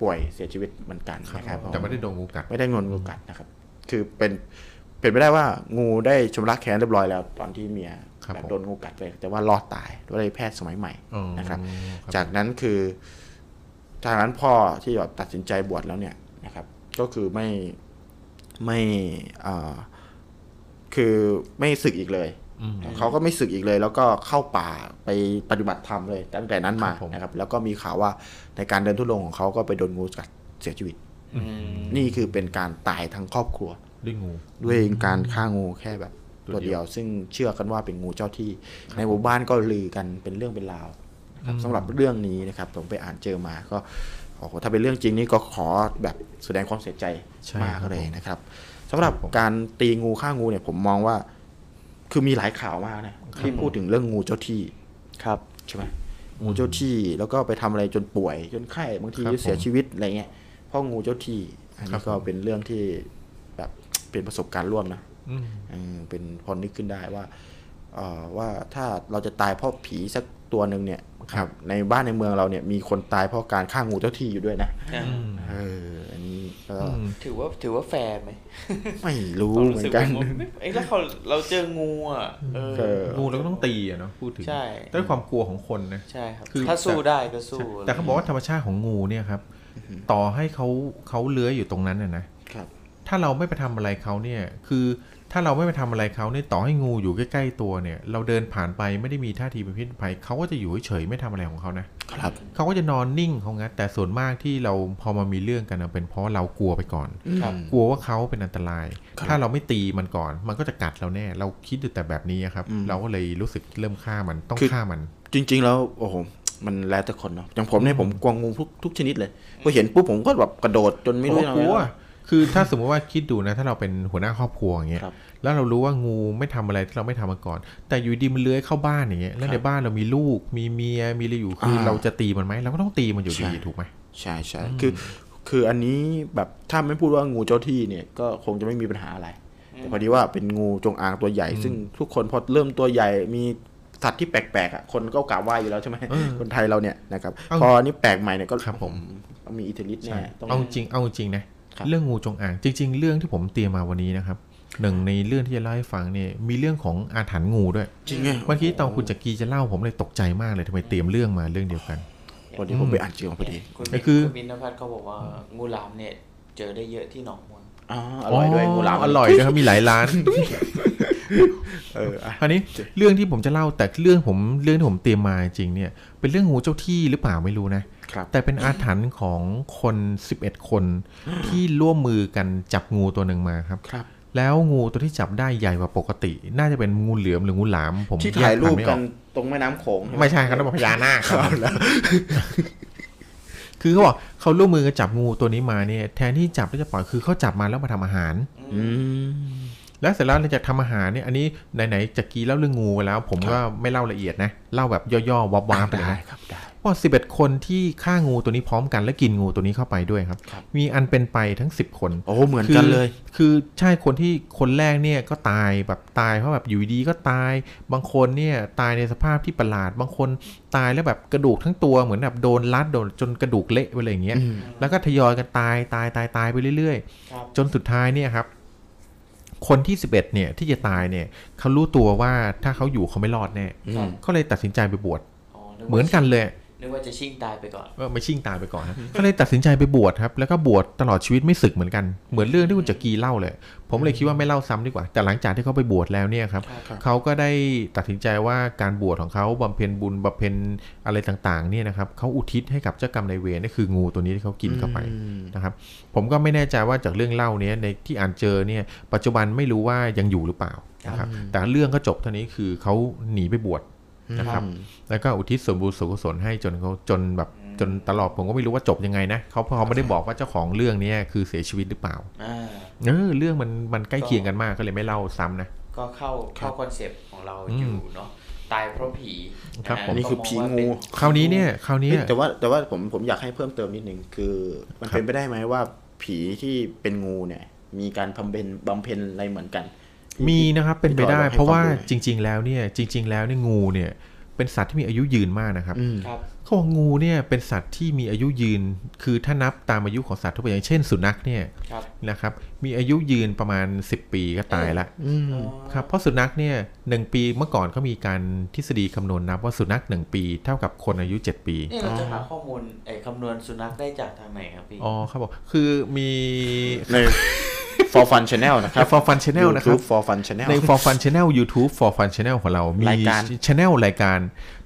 ป่วยเสียชีวิตเหมือนกันนะครับแต่ไม่ได้โดนงูกัดไม่ได้งนงูกัดนะครับ คือเป็น เป็นไปได้ว่างูได้ชำระแค้นเรียบร้อยแล้ว ตอนที่เมียครับแบบผมโดนงูกัดไป แต่ว่ารอดตายด้วยแพทย์สมัยใหม่อ๋อนะครับครับ จากนั้นคือจากนั้นพ่อที่แบบตัดสินใจบวชแล้วเนี่ยนะครับ ก็คือไม่ไม่อ่าคือไม่ศึกอีกเลยอืมเขาก็ไม่ศึกอีกเลย แล้วก็เข้าป่าไปปฏิบัติธรรมเลยตั้งแต่นั้นมาครับผมนะครับ แล้วก็มีข่าวว่าในการเดินทุดงค์ของเขาก็ไปโดนงูกัดเสียชีวิตอืมนี่คือเป็นการตายทั้งครอบครัว ด้วยงู ด้วยการฆ่างูแค่แบบตัตัววเดีเดียยววซึ่งเชื่อกันว่าเป็นงูเจ้าที่ ในหมู่บ้านก็ลือกันเป็นเรื่องเป็นราวนะครับสำหรับเรื่องนี้นะครับผมไปอ่านเจอมาก็โอ้โหถ้าเป็นเรื่องจริงนี่ก็ขอแบบแสดงความเสียใจใช่มากครับเลยนะครับสำหรับการตีงูฆ่างูเนี่ยผมมองว่า คือมีหลายข่าวมากนะที่พูดถึงเรื่องงูเจ้าที่ครับใช่ไหมงูเจ้าที่แล้วก็ไปทำอะไรจนป่วย จนไข้บางทีครับเสียผมชีวิตอะไรเงี้ยเพราะงูเจ้าที่ อันครันี้บก็ผมเป็นเรื่องที่แบบ เป็นประสบการณ์ร่วมนะอืมเออเป็นพอนึกขึ้นได้ว่าเอ่อว่าถ้าเราจะตายเพราะผีสักตัวหนึ่งเนี่ยครับ ในบ้านในเมืองเราเนี่ยมีคนตายเพราะการฆ่างูเจ้าที่อยู่ด้วยนะอ่าเอออันนี้ก็อืมถือว่าถือว่าแฟร์ไหมไม่รู้ความเหมืรู้อสึกนกันว่ามันเอ้ยแล้วเขาเราเจองูอะเออเอองูเราก็ต้องตีอะเนาะพูดถึงใช่ด้วยความกลัวของคนนะใช่ครับคือถ้าสู้ได้ก็สู้แต่เขาบอกว่าธรรมชาติของงูเนี่ยครับ ต่อให้เขาเขาเลื้อยอยู่ตรงนั้นน่ะนะครับ ถ้าเราไม่ไปทำอะไรเขาเนี่ย คือถ้าเราไม่ไปทำอะไรเขาเนี่ยต่อให้งูอยู่ใกล้ ๆ ตัวเนี่ย เราเดินผ่านไปไม่ได้มีท่าทีเป็นพิษภัยเขาก็จะอยู่เฉยๆไม่ทำอะไรของเขานะครับเขาก็จะนอนนิ่งของงั้นแต่ส่วนมากที่เราพอมามีเรื่องกันนะเป็นเพราะเรากลัวไปก่อนครับกลัวว่าเขาเป็นอันตรายครับถ้าเราไม่ตีมันก่อน มันก็จะกัดเราแน่ เราคิดอยู่แต่แบบนี้ครับอืมเราก็เลยรู้สึกเริ่มฆ่ามันต้องคือฆ่ามัน จริง ๆ แล้วโอ้โหมันแล้วแต่คนเนาะอย่างผมเนี่ยผมกลัวงูทุกทุกชนิดเลยพอเห็นปุ๊บผมก็แบบกระโดดจนไม่รู้โอ้จะกทำลัวไง คือถ้าสมมติว่าคิดดูนะ ถ้าเราเป็นหัวหน้าครอบครัวอย่างเงี้ยครับแล้วเรารู้ว่างูไม่ทำอะไรที่เราไม่ทำมาก่อน แต่อยู่ดีมันเลื้อยเข้าบ้านอย่างเงี้ยแล้วในบ้านเรามีลูกมีเมียมีอะไรอยู่คืออาเราจะตีมันไหมเราก็ต้องตีมันอยู่ดีใช่ถูกไหมใช่ใช่คือคืออันนี้แบบถ้าไม่พูดว่างูเจ้าที่เนี่ยก็คงจะไม่มีปัญหาอะไร แต่พอดีว่าเป็นงูจงอางตัวใหญ่ ซึ่งทุกคนพอเริ่มตัวใหญ่มีสัตว์ที่แปลกๆอะคนก็กราบไหว้อยู่แล้วใช่ไหมเออคนไทยเราเนี่ยนะครับเอ้าพออันนี้แปลกใหม่เนี่ยก็ครับผมมีอิทธิฤทธิ์ใช่แน่ต้องเอาจริงเอาจริงนะ เรื่องงูจงอางจริง ๆ เรื่องที่ผมเตรียมมาวันนี้นะครับหนึ่งในเรื่องที่จะเล่าให้ฟังเนี่ยมีเรื่องของอาถรรพ์งูด้วยจริงไงเมื่อกี้ตอนคุณจักรีจะเล่าผมเลยตกใจมากเลยทำไมเตรียมเรื่องมาเรื่องเดียวกันวันนี้ผมไปอ่านเจอมาพอดีคุณก็คือคุณมินพัฒน์เขาบอกว่างูหลามเนี่ยเจอได้เยอะที่หนองมนอ๋ออร่อยด้วยงูหลามอร่อยด้วยครับมีหลายร้านเอออะคราวนี้เรื่องที่ผมจะเล่าแต่เรื่องผมเรื่องที่ผมเตรียมมาจริงเนี่ย เป็นเรื่องงูเจ้าที่หรือเปล่าไม่รู้นะครับ แต่เป็นอาถรรพ์ของคน 11 คนที่ร่วมมือกันจับงูตัวหนึ่งมาครับครับ แล้วงูตัวที่จับได้ใหญ่กว่าปกติ น่าจะเป็นงูเหลือมหรืองูหลาม ผมที่ถ่ายรูปแพักันไม่ออตรงแม่น้ำโขงใช่ไหมไม่ใช่ครับนั่นเป็นพญานาคครับคือเขาบอกเขาร่วมมือกันจับงูตัวนี้มาเนี่ย แทนที่จับแล้วจะปล่อยคือเขาจับมาแล้วมาทำอาหาร อืมแล้วเสร็จแล้วหลังจากทำอาหารเนี่ยอันนี้ไหนๆจะกี้เล่าเรื่องงูไปแล้ว ผมก็ไม่เล่าละเอียดนะ เล่าแบบย่อๆวับๆไปเลยได้นะครับได้ ว่าสิบเอ็ดคนที่ฆ่างูตัวนี้พร้อมกันและกินงูตัวนี้เข้าไปด้วยครับครับมีอันเป็นไปทั้งสิบคน โอ้เหมือนกันเลยคือคือใช่คนที่คนแรกเนี่ยก็ตายแบบตายเพราะแบบอยู่ดีก็ตาย บางคนเนี่ยตายในสภาพที่ประหลาด บางคนตายแล้วแบบกระดูกทั้งตัวเหมือนแบบโดนรัดโดนจนกระดูกเละไปเลยอย่างเงี้ยอืมแล้วก็ทยอยกันตายตายตายตายไปเรื่อยครับๆจนสุดท้ายเนี่ยครับคนที่ 11เนี่ยที่จะตายเนี่ยเขารู้ตัวว่าถ้าเขาอยู่เขาไม่รอดแน่อืมเขาเลยตัดสินใจไปบวชอ๋อนึว่าเหมือนกันเลย นึกว่าจะชิ่งตายไปก่อนว่าไม่ชิ่งตายไปก่อนนะก็เลยตัดสินใจไปบวชครับ แล้วก็บวชตลอดชีวิตไม่สึกเหมือนกัน เหมือนเรื่องที่คุณจักรีเล่าเลย ผมเลยคิดว่าไม่เล่าซ้ำดีกว่า แต่หลังจากที่เขาไปบวชแล้วเนี่ยครับครับเขาก็ได้ตัดสินใจว่าการบวชของเขาบำเพ็ญบุญบำเพ็ญอะไรต่างๆเนี่ยนะครับเขาอุทิศให้กับเจ้ากรรมนายเวรนี่คืองูตัวนี้ที่เขากินเข้าไปอืมนะครับ ผมก็ไม่แน่ใจว่าจากเรื่องเล่าเนี้ยในที่อ่านเจอเนี่ย ปัจจุบันไม่รู้ว่ายังอยู่หรือเปล่านะครับ แต่เรื่องก็จบเท่านี้คือเขาหนีไปบวช นะครับ แล้วก็อุทิศส่วนบุญส่วนกุศลให้จนเขาจนแบบจนตลอดผมก็ไม่รู้ว่าจบยังไงนะเขาพอไม่ได้บอกว่าเจ้าของเรื่องเนี้ยคือเสียชีวิตหรือเปล่าอ่าเออเรื่องมันมันใกล้เคียงกันมากก็เลยไม่เล่าซ้ำนะก็เข้าเข้าคอนเซปต์ของเราอืมอยู่เนาะตายเพราะผีครับะฮะผมนี่คือก็มผีว่างูเป็นคราวนี้เนี่ยคราวนี้เฮ้ยแต่ว่าแต่ว่าผมผมอยากให้เพิ่มเติมนิดนึงคือ มันครับเป็นไปได้ไหมว่าผีที่เป็นงูเนี่ย มีการบำเพ็ญบำเพ็ญอะไรเหมือนกัน มีนะครับเป็นไปได้ที่เราให้เพราะว่าความรู้จริง ๆ แล้วเนี่ยจริง ๆ แล้วเนี่ยงูเนี่ยเป็นสัตว์ที่มีอายุยืนมากนะครับอืมครับเขาบอกงูเนี่ยเป็นสัตว์ที่มีอายุยืน คือถ้านับตามอายุของสัตว์ทั่วไปอย่างเช่นสุนัขเนี่ยครับนะครับ มีอายุยืนประมาณ 10 ปีก็ตายละอืมครับเพราะสุนัขเนี่ยหนึ่งปีเมื่อก่อนเขามีการทฤษฎีคำนวณนับว่าสุนัขหนึ่งปีเท่ากับคนอายุ 7 ปีนี่เราจะหาข้อมูลไอ้คำนวณสุนัขได้จากทางไหนครับพี่อ๋อครับบอกคือมีใน for fun channel นะคในรับ for fun channel นะครับ YouTube for fun channel ใน for fun channel YouTube for fun channel ของเรา มีรายการ channel รายการ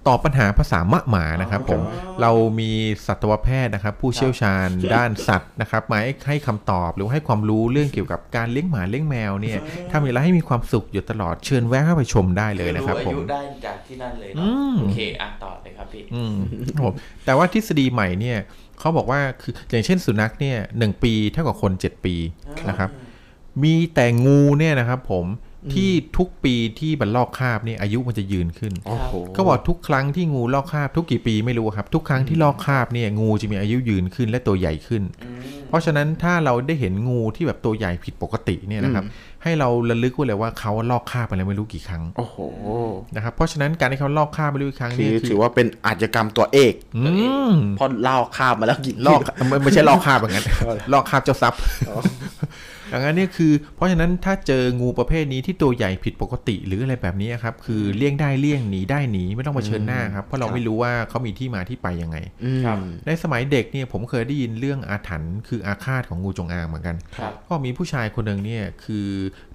ตอบปัญหาภาษามะหมานะครับผมเรามีสัตวแพทย์นะครับ ผู้เชี่ยวชาญด้านสัตว์นะครับมาให้ให้คำตอบหรือว่าให้ความรู้เรื่องเกี่ยวกับการเลี้ยงหมาเลี้ยงแมวเนี่ยทำอย่างไรให้มีความสุขอยู่ตลอดเชิญแวะเข้าไปชมได้เลยนะครับอาผมยุได้จากที่นั่นเลยอืเนาะมโอเคอะต่อเลยครับพี่อืมครับผมแต่ว่าทฤษฎีใหม่เนี่ยเขาบอกว่าคืออย่างเช่นสุนัขเนี่ยหนึ่งปีเท่ากับคน 7 ปีนะครับ มีแต่งูเนี่ยนะครับผมที่ทุกปีที่มันลอกคราบเนี่ยอายุมันจะยืนขึ้นโอ้โหเขาบอกทุกครั้งที่งูลอกคราบทุกกี่ปีไม่รู้ครับ ทุกครั้งที่ลอกคราบเนี่ยงูจะมีอายุยืนขึ้นและตัวใหญ่ขึ้น เพราะฉะนั้นถ้าเราได้เห็นงูที่แบบตัวใหญ่ผิดปกติเนี่ยนะครับให้เราระลึกไว้เลยว่าเขาลอกคราบไปแล้วไม่รู้กี่ครั้งโอ้โหนะครับเพราะฉะนั้นการที่เขาลอกคราบไปรู้กี่ครั้งคืเนี่อยถือว่าเป็นอาชญากรรมตัวเอกอืมเพราะเล่าข้ามมาแล้วกี่ลอกไม่ไม่ใช่ลอกคราบอย่างนั้นลอกคราบเจ้าทรัพย์ อย่างนั้นเนี่ยคือ เพราะฉะนั้นถ้าเจองูประเภทนี้ที่ตัวใหญ่ผิดปกติหรืออะไรแบบนี้ครับ คือเลี่ยงได้เลี่ยงหนีได้หนีไม่ต้องมาเผชิญหน้าครับ เพราะเราไม่รู้ว่าเขามีที่มาที่ไปยังไงอืมในสมัยเด็กเนี่ยผมเคยได้ยินเรื่องอาถรรพ์คืออาฆาตของงูจงอางเหมือนกันครับก็มีผู้ชายคนหนึ่งเนี่ยคือ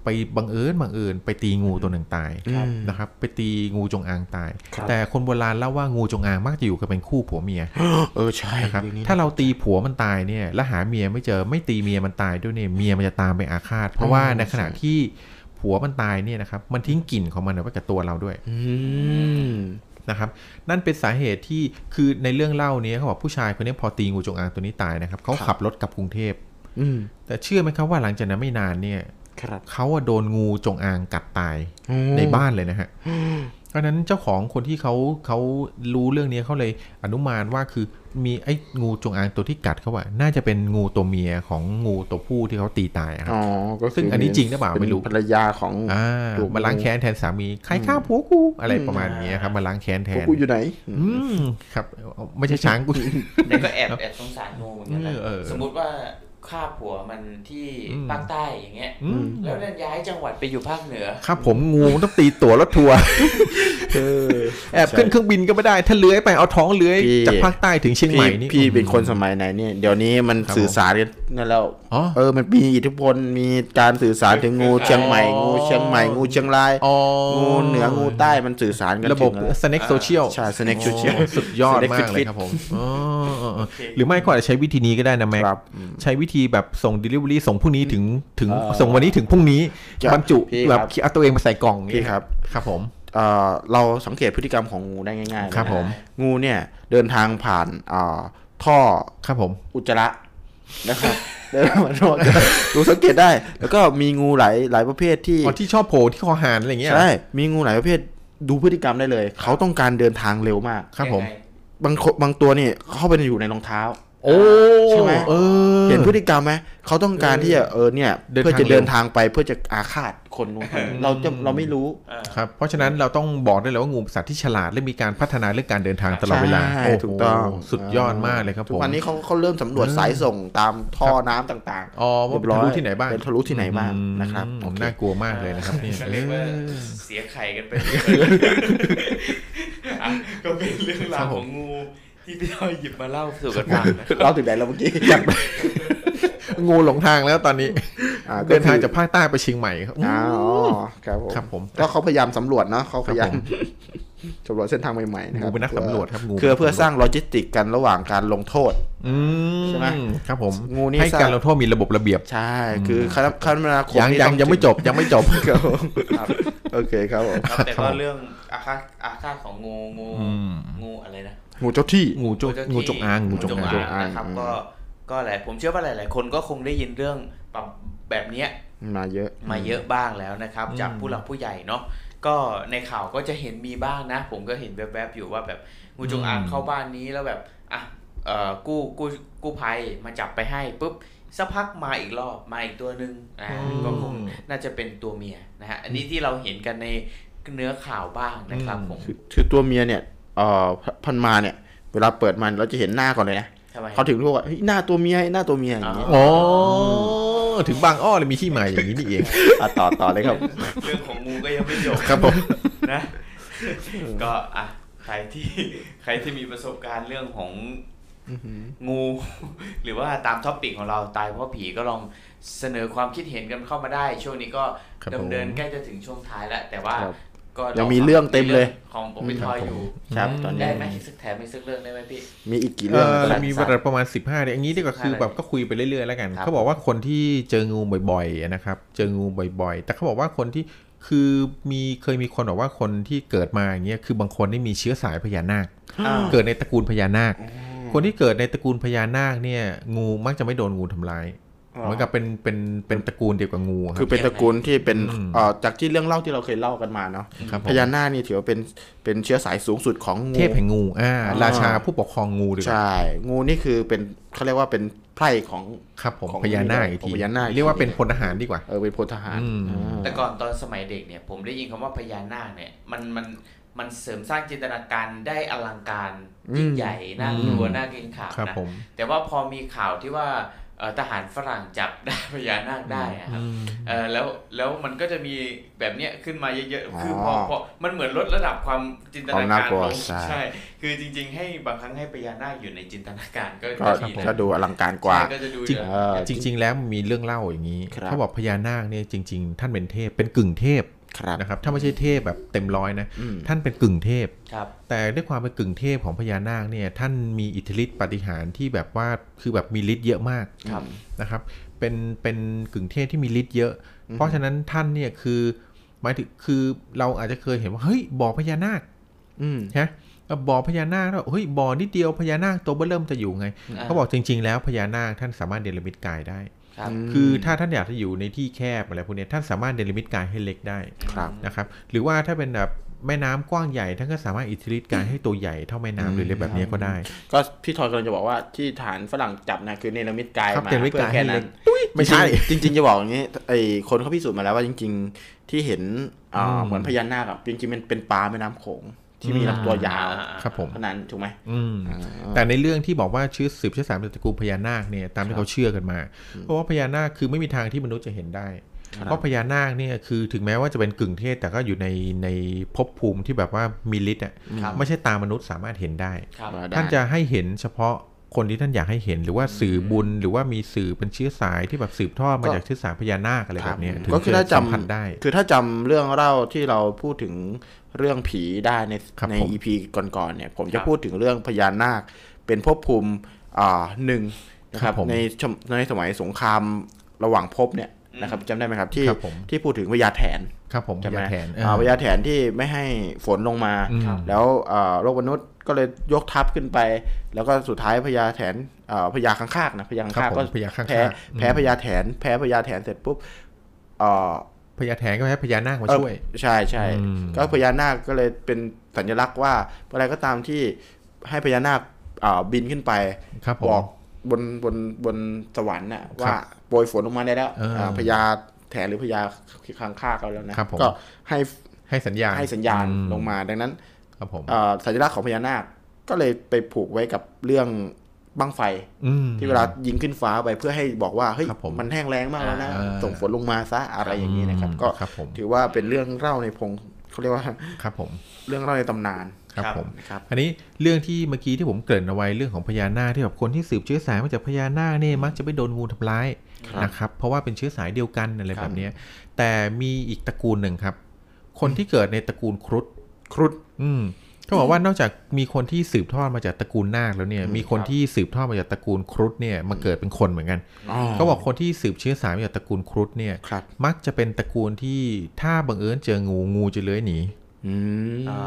ไปบังเอิญบังเอิญไปตีงูตัวหนึ่งตายครับนะครับไปตีงูจงอางตายครับแต่คนโบราณเล่าว่างูจงอางมักจะอยู่กันเป็นคู่ผัวเมียเออใช่นะครับเรื่องนี้ถ้าเราตีผัวมันตายเนี่ยแล้วหาเมียไม่เจอไม่ตีเมียมันตายด้วยเนี่ยเมียมันจะตามไปอาฆาต เพราะว่าในขณะที่ผัวมันตายเนี่ยนะครับมันทิ้งกลิ่นของมันเอาไว้กับตัวเราด้วยอืมนะครับนั่นเป็นสาเหตุที่คือในเรื่องเล่านี้เขาบอกผู้ชายคนนี้พอตีงูจงอางตัวนี้ตายนะครับเขาขับรถกลับกรุงเทพอืมแต่เชื่อไหมครับว่าหลังจากนั้นไม่นานเนี่ยครับ เขาอะโดนงูจงอางกัดตายในบ้านเลยนะฮะเพราะฉะนั้นเจ้าของคนที่เขาเขารู้เรื่องนี้เขาเลยอนุมานว่าคือมีไอ้งูจงอางตัวที่กัดเขาอะน่าจะเป็นงูตัวเมียของงูตัวผู้ที่เขาตีตายอะครับอ๋อก็คืซึ่งอันนี้จริงหรือเปล่าไม่รู้ป็นภรรยาของอ่าถูกมาล้างแค้นแทนสามีใครฆ่าผัวกูอะไรประมาณนี้ครับมาล้างแค้นแทพวกนกูอยู่ไหน อืมครับ ไม่ใช่ช้างกูแต่ก็แอบแอบสงสารงูเหมือนกันนะเออสมมุติว่า ฆ่าผัวมันที่อืมภาคใต้อย่างเงี้ยอืมแล้วนั่นย้ายจังหวัดไปอยู่ภาคเหนือ ครับผมงูต้องตีตั๋วรถทัวร์เออแอบขึ้นเครื่องบินก็ไม่ได้ ถ้าเลื้อยไปเอาท้องเลื้อยพี่จากภาคใต้ถึงเชียงใหพี่ม่นี่พี่เป็นคนสมัยไหนเนี่ยเดี๋ยวนี้มันครับสื่อสารกันนั่นแล้วอ๋อ เออมันมีอิทธิพลมีการสื่อสารถึงงูเชียงใหม่งูเชียงใหม่งูเชียงรายอ๋อ งูเหนืองูใต้มันสื่อสารกันระบบถึงแล้ว Snake Social ใช่ Snake Social สุดยอด Snake มากเลย Fit ครับผมอ๋ออ๋ออ๋อหรือไม่ก็อาจจะใช้วิธีนี้ก็ได้นะแม็กครับใช้วิธีแบบส่ง Delivery ส่งพรุ่งนี้ถึงถึงเออส่งวันนี้ถึงพรุ่งนี้ครับบรรจุพี่แบบครับเอาตัวเองมาใส่กล่องอย่างพี่นี้ครับ ครับผม เอ่อเราสังเกตพฤติกรรมของงูได้ง่ายๆเลยครับผม งูเนี่ยเดินทางผ่านอ่าท่อครับผมอุจจาระ นะครับเดินผ่านท่ออุจจาระดูสังเกตได้ แล้วก็มีงูหลายหลายประเภทที่อ๋อที่ชอบโผล่ที่คอหานอะไรอย่างเงี้ยใช่มีงูหลายประเภทดูพฤติกรรมได้เลย เขาต้องการเดินทางเร็วมาก ครับผมยังไงบางคนบางตัวนี่เข้าไปอยู่ในรองเท้า โอ้ใช่ไหมเออเห็นพฤติกรรมไหมเขาต้องการที่จะเออเนี่ยเดินเพื่อทางจะเร็วเดินทางไปเพื่อจะอาฆาตคนนู้นคนนี้เราจะเราไม่รู้เออครับเพราะฉะนั้นเราต้องบอกได้เลยว่างูเป็นสัตว์ที่ฉลาดและมีการพัฒนาเรื่องการเดินทางตลอดเวลาใช่โโหถูกต้องสุดยอดมากเลยครับทุผกมวันนี้เขาเขาเริ่มสำรวจสายส่งตามท่อน้ำต่างอ๋อๆว่าทะลุที่ไหนบ้างเป็นทะลุที่ไหนบ้างนะครับอืมโอเคน่ากลัวมากเลยนะครับเนี่ยก็เรียกว่าเสียไข่กันไปอะก็เป็นเรื่องราวของงู ที่พี่ต้อยหยิบมาเล่าสู่กันฟังนะเราถึงไหนแล้วเมื่อกี้งูหลงทางแล้วตอนนี้อ่าเดินทางจากภาคใต้ไปเชียงใหม่ครับอ๋อครับผมครับผมก็เขาพยายามสำรวจเนาะเขาพยายามครับผมสำรวจเส้นทางใหม่ๆนะคงูรับเป็นนักสำรวจครับงูคือเพื่อสร้างโลจิสติกกันระหว่างการลงโทษอืมใช่ไหมครับผมงูนี่ให้สร้างการลงโทษมีระบบระเบียบใช่คือคณะคณะคมยังนี่ยังต้องยังไม่จบยังไม่จบครับผมครับโอเคครับผมครับแต่ก็เรื่องอาฆาตอาฆาตของงูงูอืมงูอะไรนะ งูเจ้าที่งูจงเจ้าที่งูจงอางงูจงงูอางจงอางนะครับอืมก็ก็หลายผมเชื่อว่าหลาย ๆ คนก็คงได้ยินเรื่องแบบแบบเนี้ยมาเยอะมาเยอะบ้างแล้วนะครับ จากผู้หลักผู้ใหญ่เนาะก็ในข่าวก็จะเห็นมีบ้างนะ ผมก็เห็นแวบๆอยู่ว่าแบบงูจงอางเข้าบ้านนี้แล้วแบบอะเอ่อกู้กู้กู้ภัยมาจับไปให้ปุ๊บสักพักมาอีกรอบมาอีกตัวหนึ่งอ่าอืมก็คงน่าจะเป็นตัวเมียนะฮะอันนี้ที่เราเห็นกันในเนื้อข่าวบ้างนะครับผมคือคือตัวเมียเนี่ย เอ่อพันมาเนี่ย เวลาเปิดมันเราจะเห็นหน้าก่อนเลยนะทำไมเขาถึงรู้ว่าเฮ้ยหน้าตัวเมียหน้าตัวเมียอย่างนี้อ๋อถึงบางอ้อเลยมีที่มาอย่างนี้นี่เองอะต่อต่อเลยครับ เรื่องของงูก็ยังไม่จบครับผมนะ ก็อะใครที่ใครที่มีประสบการณ์เรื่องของงู หรือว่าตาม topic ของเราตายเพราะผีก็ลองเสนอความคิดเห็นกันเข้ามาได้ ช่วงนี้ก็ครับดำเนินผมใกล้จะถึงช่วงท้ายแล้ว แต่ว่าครับ ก็ยังมีเรื่องเต็มเลย ของผมพี่ทอยอยู่ครับตอนนี้ได้ไหมอีกสักแถมอีกสักเรื่องได้ไหมพี่ มีอีกกี่เอเรื่องอนะครับมีเวลาประมาณ 15เดือนอย่างนี้ดีกว่าคือแบบก็คุยไปเรื่อยๆแล้วกันครับเขาบอกว่าคนที่เจองูบ่อยๆนะครับ เจองูบ่อยๆ แต่เขาบอกว่าคนที่คือมีเคยมีคนบอกว่าคนที่เกิดมาอย่างเงี้ยคือบางคนที่มีเชื้อสายพญานาคอ่าเกิดในตระกูลพญานาค คนที่เกิดในตระกูลพญานาคเนี่ยงูมักจะไม่โดนงูทำร้ายอ๋อ เหมือนกับเป็นเป็นเป็นตระกูลเดียวกับงูคคืรัอบเป็นตระกูลที่เป็นอืมเอ่อจากที่เรื่องเล่าที่เราเคยเล่ากันมาเนาะครับผมพญานาคนี่ถือว่าเป็นเป็นเชื้อสายสูงสุดของงูเทพแห่งงูอ่าอ๋อราชาผู้ปกครองงูดีกว่าใช่งูนี่คือเป็นเขาเรียกว่าเป็นไพร่ของครับผมของพญานาคอีกของทีพญานาคเรียกว่าเป็นพลทหารดีกว่าเออเป็นพลทหารอืมอ่าแต่ก่อนตอนสมัยเด็กเนี่ย ผมได้ยินคำว่าพญานาคเนี่ยมันมันมันเสริมสร้างจินตนาการได้อลังการยิ่งใหญ่น่ากลัวอืมน่าเกรงขามครับนะผมแต่ว่าพอมีข่าวที่ว่าเอ่อ ทหารฝรั่งจับได้พญานาคได้อะครับเออแล้วแล้วมันก็จะมีแบบเนี้ยขึ้นมาเยอะๆคือพอพอมันเหมือนลดระดับความจินตควานาน่าการกลัวลงใช่ใช่ คือจริง ๆ ให้บางครั้งให้พญานาคอยู่ในจินตนาการก็ก็ดีนะก็ดูอลังการกว่าใช่ก็จะดูจริงเยอะเออจริง ๆ แล้วมีเรื่องเล่าอย่างนี้ครับเขาบอกพญานาคเนี่ยจริง ๆ ท่านเป็นเทพเป็นกึ่งเทพครับ นะครับถ้าไม่ใช่เทพแบบเต็มร้อยนะอืมท่านเป็นกึ่งเทพครับแต่ด้วยความเป็นกึ่งเทพของพญานาคเนี่ยท่านมีอิทธิฤทธิปาฏิหารย์ที่แบบว่าคือแบบมีฤทธิ์เยอะมากครับนะครับ เป็นเป็นกึ่งเทพที่มีฤทธิ์เยอะ เพราะฉะนั้นท่านเนี่ยคือหมายถึงคือเราอาจจะเคยเห็นว่าเฮ้ยบ่อพญานาคอืมนะบ่อพญานาคแล้วเฮ้ยบ่อนิดเดียวพญานาคตัวเบื้อเริ่มจะอยู่ไงอ่าเขาบอกจริง ๆ แล้วพญานาคท่านสามารถเดลมิตกายได้ ครับคือถ้าท่านอยากจะอยู่ในที่แคบอะไรพวกเนี้ยท่านสามารถเดลิมิตกายให้เล็กได้ครับนะครับหรือว่าถ้าเป็นแบบแม่น้ำกว้างใหญ่ท่านก็สามารถอิทธิฤทธิ์กายให้ตัวใหญ่เท่าแม่น้ำหรืออะไรแบบเนี้ยก็ได้ ก็พี่ทอยกำลังจะบอกว่าที่ฐานฝรั่งจับนะคือเนรมิตกายครับมาเนรมิตเพื่กาอยแค่ให้เล็นั้กนไม่ใช่จริงๆจริง ๆ จะบอกอย่างนี้ไอ้คนเขาพิสูจน์มาแล้วว่าจริง ๆ ที่เห็นอ่าอืมเหมือนพญานาคอะจริงๆมันเป็นปลาแม่น้ำโขง ที่มีลำตัวยาวครับผมเท่านั้นถูกไหมอืมอ่าแต่ในเรื่องที่บอกว่าชื่อสืบเชื้อสายตระกูลพญานาคเนี่ยตามที่เขาเชื่อกันมา เพราะว่าพญานาคคือไม่มีทางที่มนุษย์จะเห็นได้เพราะพญานาคเนี่ยคือถึงแม้ว่าจะเป็นกึ่งเทพแต่ก็อยู่ในในภพภูมิที่แบบว่ามีฤทธิ์อะครับไม่ใช่ตามนุษย์สามารถเห็นได้ครับได้ท่านจะให้เห็นเฉพาะ คนที่ท่านอยากให้เห็น หรือว่าสื่อบุญหรือว่ามีสื่อเป็นเชื้อสายที่แบบสืบทอดมาจากเชื้อสายพญานาคอะไรแบบเนี้ยถึงก็คือจะถ้าสัมผัสจำได้ คือถ้าจำเรื่องเล่าที่เราพูดถึงเรื่องผีได้ในครับในผมอีพีก่อนๆเนี่ย ผมคจะรับพูดถึงเรื่องพญานาค เป็นภพภูมิอ่าหนึ่งนะคครัรับบผมในชมในสมัยสงครามระหว่างภพเนี่ยนะครับจำได้ไหมครับที่ครับผมที่พูดถึงพญาแถนครับผมพใช่ไหมญาแทนเอออ่าพญาแถนที่ไม่ให้ฝนลงมาอืมแล้วอ่าโลกมนุษย์ ก็เลยยกทัพขึ้นไป แล้วก็สุดท้ายพญาแถนอ่าพญาข้างคากนะพญาข้างครัคาบกผมก็พญาข้างคากแพ้อืมแพ้พญาแถน แพ้พญาแถนเสร็จปุ๊บอ่าพญาแทนก็ให้พญานาคมาช่วยเออใช่ใช่อืมก็พญานาคก็เลยเป็นสัญลักษณ์ว่าอะไรก็ตามที่ให้พญานาคอ่าบินขึ้นไปครับผบอมกบนบนบนสวรรค์น่ะว่าโปรยฝนลงมาได้แล้วเอออ่าพญาแถนหรือพญาข้างคากเขาแล้วนะครับผมก็ให้ให้สัญญาณให้สัญญาณอืลงมาดังนั้น ครับผมอ่าสัญลักษณ์ของพญานาคก็เลยไปผูกไว้กับเรื่องบั้งไฟอืมที่เวลายิงขึ้นฟ้าไปเพื่อให้บอกว่าเฮ้ยครับผมมันแห้งแล้งมากแล้วนะอ่าส่งฝนลงมาซะอะไรอย่างนี้นะครับ ก็ครับผมถือว่าเป็นเรื่องเล่าในพงเขาเรียกว่าครับผม เรื่องเล่าในตำนานครับครับผมนะครับอันนี้เรื่องที่เมื่อกี้ที่ผมเกริ่นเอาไว้เรื่องของพญานาคที่แบบคนที่สืบเชื้อสายมาจากพญานาคเนี่ยมักจะไม่โดนงูทำร้ายครับนะครับ เพราะว่าเป็นเชื้อสายเดียวกันอะไรครับแบบเนี้ยแต่มีอีกตระกูลหนึ่งครับ คนที่เกิดในตระกูลครุฑ ครุฑอืมเขาบอกว่านอกจากมีคนที่สืบทอดมาจากตระกูลนาคแล้วเนี่ย มีคนที่สืบทอดมาจากตระกูลครุฑเนี่ยมาเกิดเป็นคนเหมือนกันเขาบอกคนที่สืบเชื้อสายมาจากตระกูลครุฑเนี่ยครับมักจะเป็นตระกูลที่ถ้าบังเอิญเจองูงูจะเลื้อยหนีอืมอ่า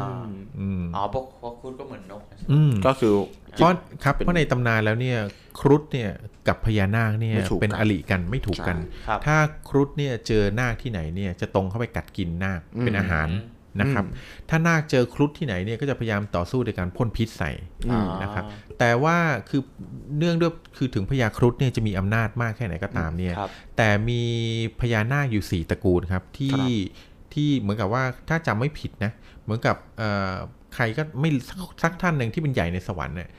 อืมอ๋อพวกพวกคุณก็เหมือนนกอืมก็คือเพราะครับเพราะในตำนานแล้วเนี่ยครุฑเนี่ยกับพญานาคเนี่ยไม่ถูกกันเป็นอริกันไม่ถูกกันครับถ้าครุฑเนี่ยเจอนาคที่ไหนเนี่ยจะตรงเข้าไปกัดกินนาคอืมเป็นอาหาร นะครับ ถ้านาคเจอครุฑที่ไหนเนี่ยก็จะพยายามต่อสู้ในการพ่นพิษใส่อืมนะครับ แต่ว่าคือเนื่องด้วยคือถึงพญาครุฑเนี่ยจะมีอำนาจมากแค่ไหนก็ตามเนี่ยครับแต่มีพญานาคอยู่สี่ตระกูลครับที่ที่ที่เหมือนกับว่าถ้าจำไม่ผิดนะ เหมือนกับเอ่อใครก็ไม่สักสักท่านหนึ่งที่เป็นใหญ่ในสวรรค์เนี่ย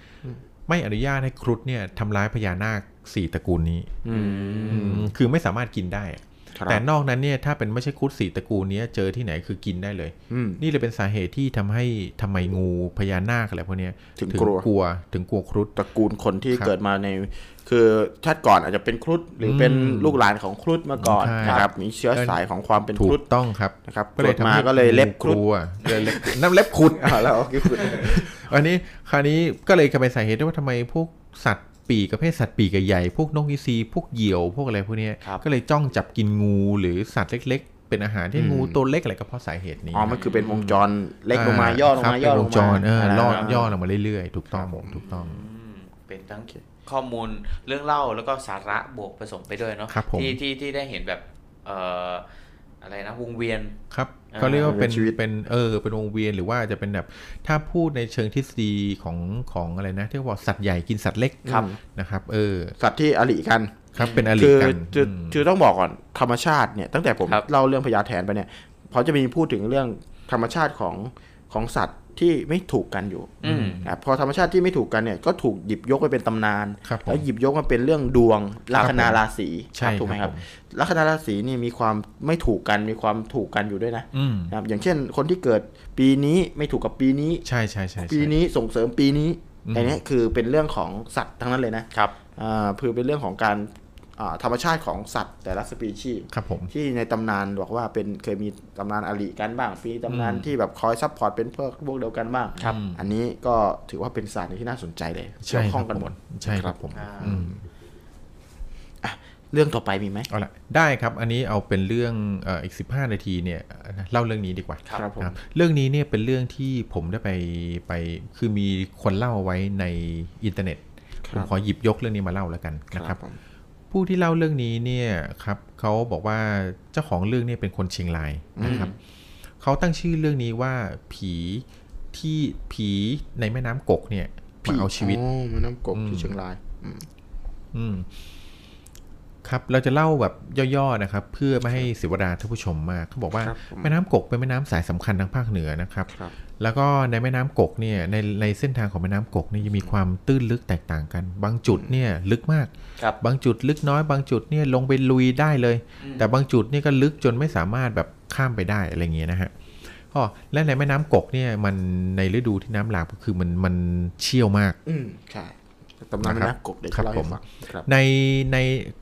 ไม่อนุญาตให้ครุฑเนี่ยทำร้ายพญานาคสี่ตระกูลนี้อืมอืมคือไม่สามารถกินได้อะครับ แต่นอกนั้นเนี่ยถ้าเป็นไม่ใช่ครุฑสี่ตระกูลเนี้ยเจอที่ไหนคือกินได้เลยอืมนี่เลยเป็นสาเหตุที่ทำให้ทำไมงูพญานาคอะไรพวกเนี้ยถึงกลัวกลัวถึงกลัวครุฑตระกูลคนที่ครับเกิดมาใน คือชาติก่อนอาจจะเป็นครุฑหรือเป็นอืมลูกหลานของครุฑมาก่อนใช่นะครับมีเชื้อสายของความเป็นถูครุกฑต้องครับนะครับก็เลยกิดทำมาให้ก็เลยเล็บครุฑกลัวเลยเล็บนั่นเล็บขุดอ่าแล้วโอเคครุฑอันนี้คราวนี้ก็เลยกลายเป็นสาเหตุได้ว่าทำไมพวกสัตว์ ปีกประเภทสัตว์ปีกใหญ่ๆพวกนกอีซีพวกเหยี่ยวพวกอะไรพวกเนี้ยครับก็เลยจ้องจับกินงูหรือสัตว์เล็กๆเป็นอาหารที่อืมงูตัวเล็กอะไรก็เพราะสาเหตุนี้ อ๋อ มันคือเป็นวงจรเล็กลงมาย่อลงครับมาเป็นย่อลวงงมาจรเอออะไรล่อนะย่อลงมาเรื่อยๆ ถูกต้องครับผมถูกต้องอืมเป็นทั้งข้อมูลเรื่องเล่าแล้วก็สาระบวกผสมไปด้วยเนาะครับผมที่ที่ที่ได้เห็นแบบเอ่ออะไรนะวงเวียนครับอ่าเขาเรียกว่าเป็นชีวิตเป็นเออเป็นวงเวียนหรือว่าจะเป็นแบบถ้าพูดในเชิงทฤษฎีของของอะไรนะที่เขาบอกสัตว์ใหญ่กินสัตว์เล็กครับนะครับเออสัตว์ที่อริกันครับเป็นอริคือกันคืออืมคือต้องบอกก่อนธรรมชาติเนี่ยตั้งแต่ผมครับเล่าเรื่องพญาแถนไปเนี่ยเขาจะมีพูดถึงเรื่องธรรมชาติของของสัตว์ ที่ไม่ถูกกันอยู่อืมนะพอธรรมชาติที่ไม่ถูกกันเนี่ยก็ถูกหยิบยกไปเป็นตำนานครับผมแล้วหยิบยกมาเป็นเรื่องดวงลัคนาราศีใช่ถูกไหมครัรับผมลัคนาราศีนี่มีความไม่ถูกกันมีความถูกกันอยู่ด้วยนะอืมนะครับอย่างเช่นคนที่เกิดปีนี้ไม่ถูกกับปีนี้ใช่ใช่ใช่ใช่ปีนี้ส่งเสริมปีนี้อืมอันนี้คือเป็นเรื่องของสัตว์ทั้งนั้นเลยนะครับอ่าคือเป็นเรื่องของการอ่า ธรรมชาติของสัตว์แต่ละสปีชีส์ครับผมที่ในตำนานบอกว่าเป็นเคยมีตำนานอริกันบ้างมีตำนานอืมที่แบบคอย support เป็นพวกพวกเดียวกันบ้างครับอันนี้ก็ถือว่าเป็นศาสตร์ที่น่าสนใจเลยใช่เกี่ยวคข้รัอบงกันหมดใช่ครับผมอ่าอืมเรื่องต่อไปมีไหมเอาละได้ครับ อันนี้เอาเป็นเรื่องเอ่ออีก15นาทีเนี่ยเล่าเรื่องนี้ดีกว่าครับผมครับเรื่องนี้เนี่ยเป็นเรื่องที่ผมได้ไปไปคือมีคนเล่าไว้ในอินเทอร์เน็ตคผรัมบขอหยิบยกเรื่องนี้มาเล่าแล้วกันนะครับ ผมผู้ที่เล่าเรื่องนี้เนี่ยครับเขาบอกว่าเจ้าของเรื่องเนี่ยเป็นคนเชียงรายนะครับเขาตั้งชื่อเรื่องนี้ว่าผีที่ผีในแม่น้ำกกเนี่ยมาเอาชีวิตอ๋อแม่น้ำกบอืมที่เชียงราย อืมอืม ครับเราจะเล่าแบบย่อๆนะครับ เพื่อไม่ให้เสียเวลาท่านผู้ชมมากเขาบอกว่าครับผมแม่น้ำกกเป็นแม่น้ำสายสำคัญทางภาคเหนือนะครับครับแล้วก็ในแม่น้ำกกเนี่ยในในเส้นทางของแม่น้ำกกเนี่ยจะมีความตื้นลึกแตกต่างกัน บางจุดเนี่ยลึกมากครับบางจุดลึกน้อย บางจุดเนี่ยลงไปลุยได้เลย แต่บางจุดเนี่ยก็ลึกจนไม่สามารถแบบข้ามไปได้อะไรเงี้ยนะฮะอ๋อและในแม่น้ำกกเนี่ยมันในฤดูที่น้ำหลากก็คือมันมันเชี่ยวมาก อืมใช่ ตำนานแม่นะครับน้ำกบเด็กครับเล่าผให้มฟังครับในใน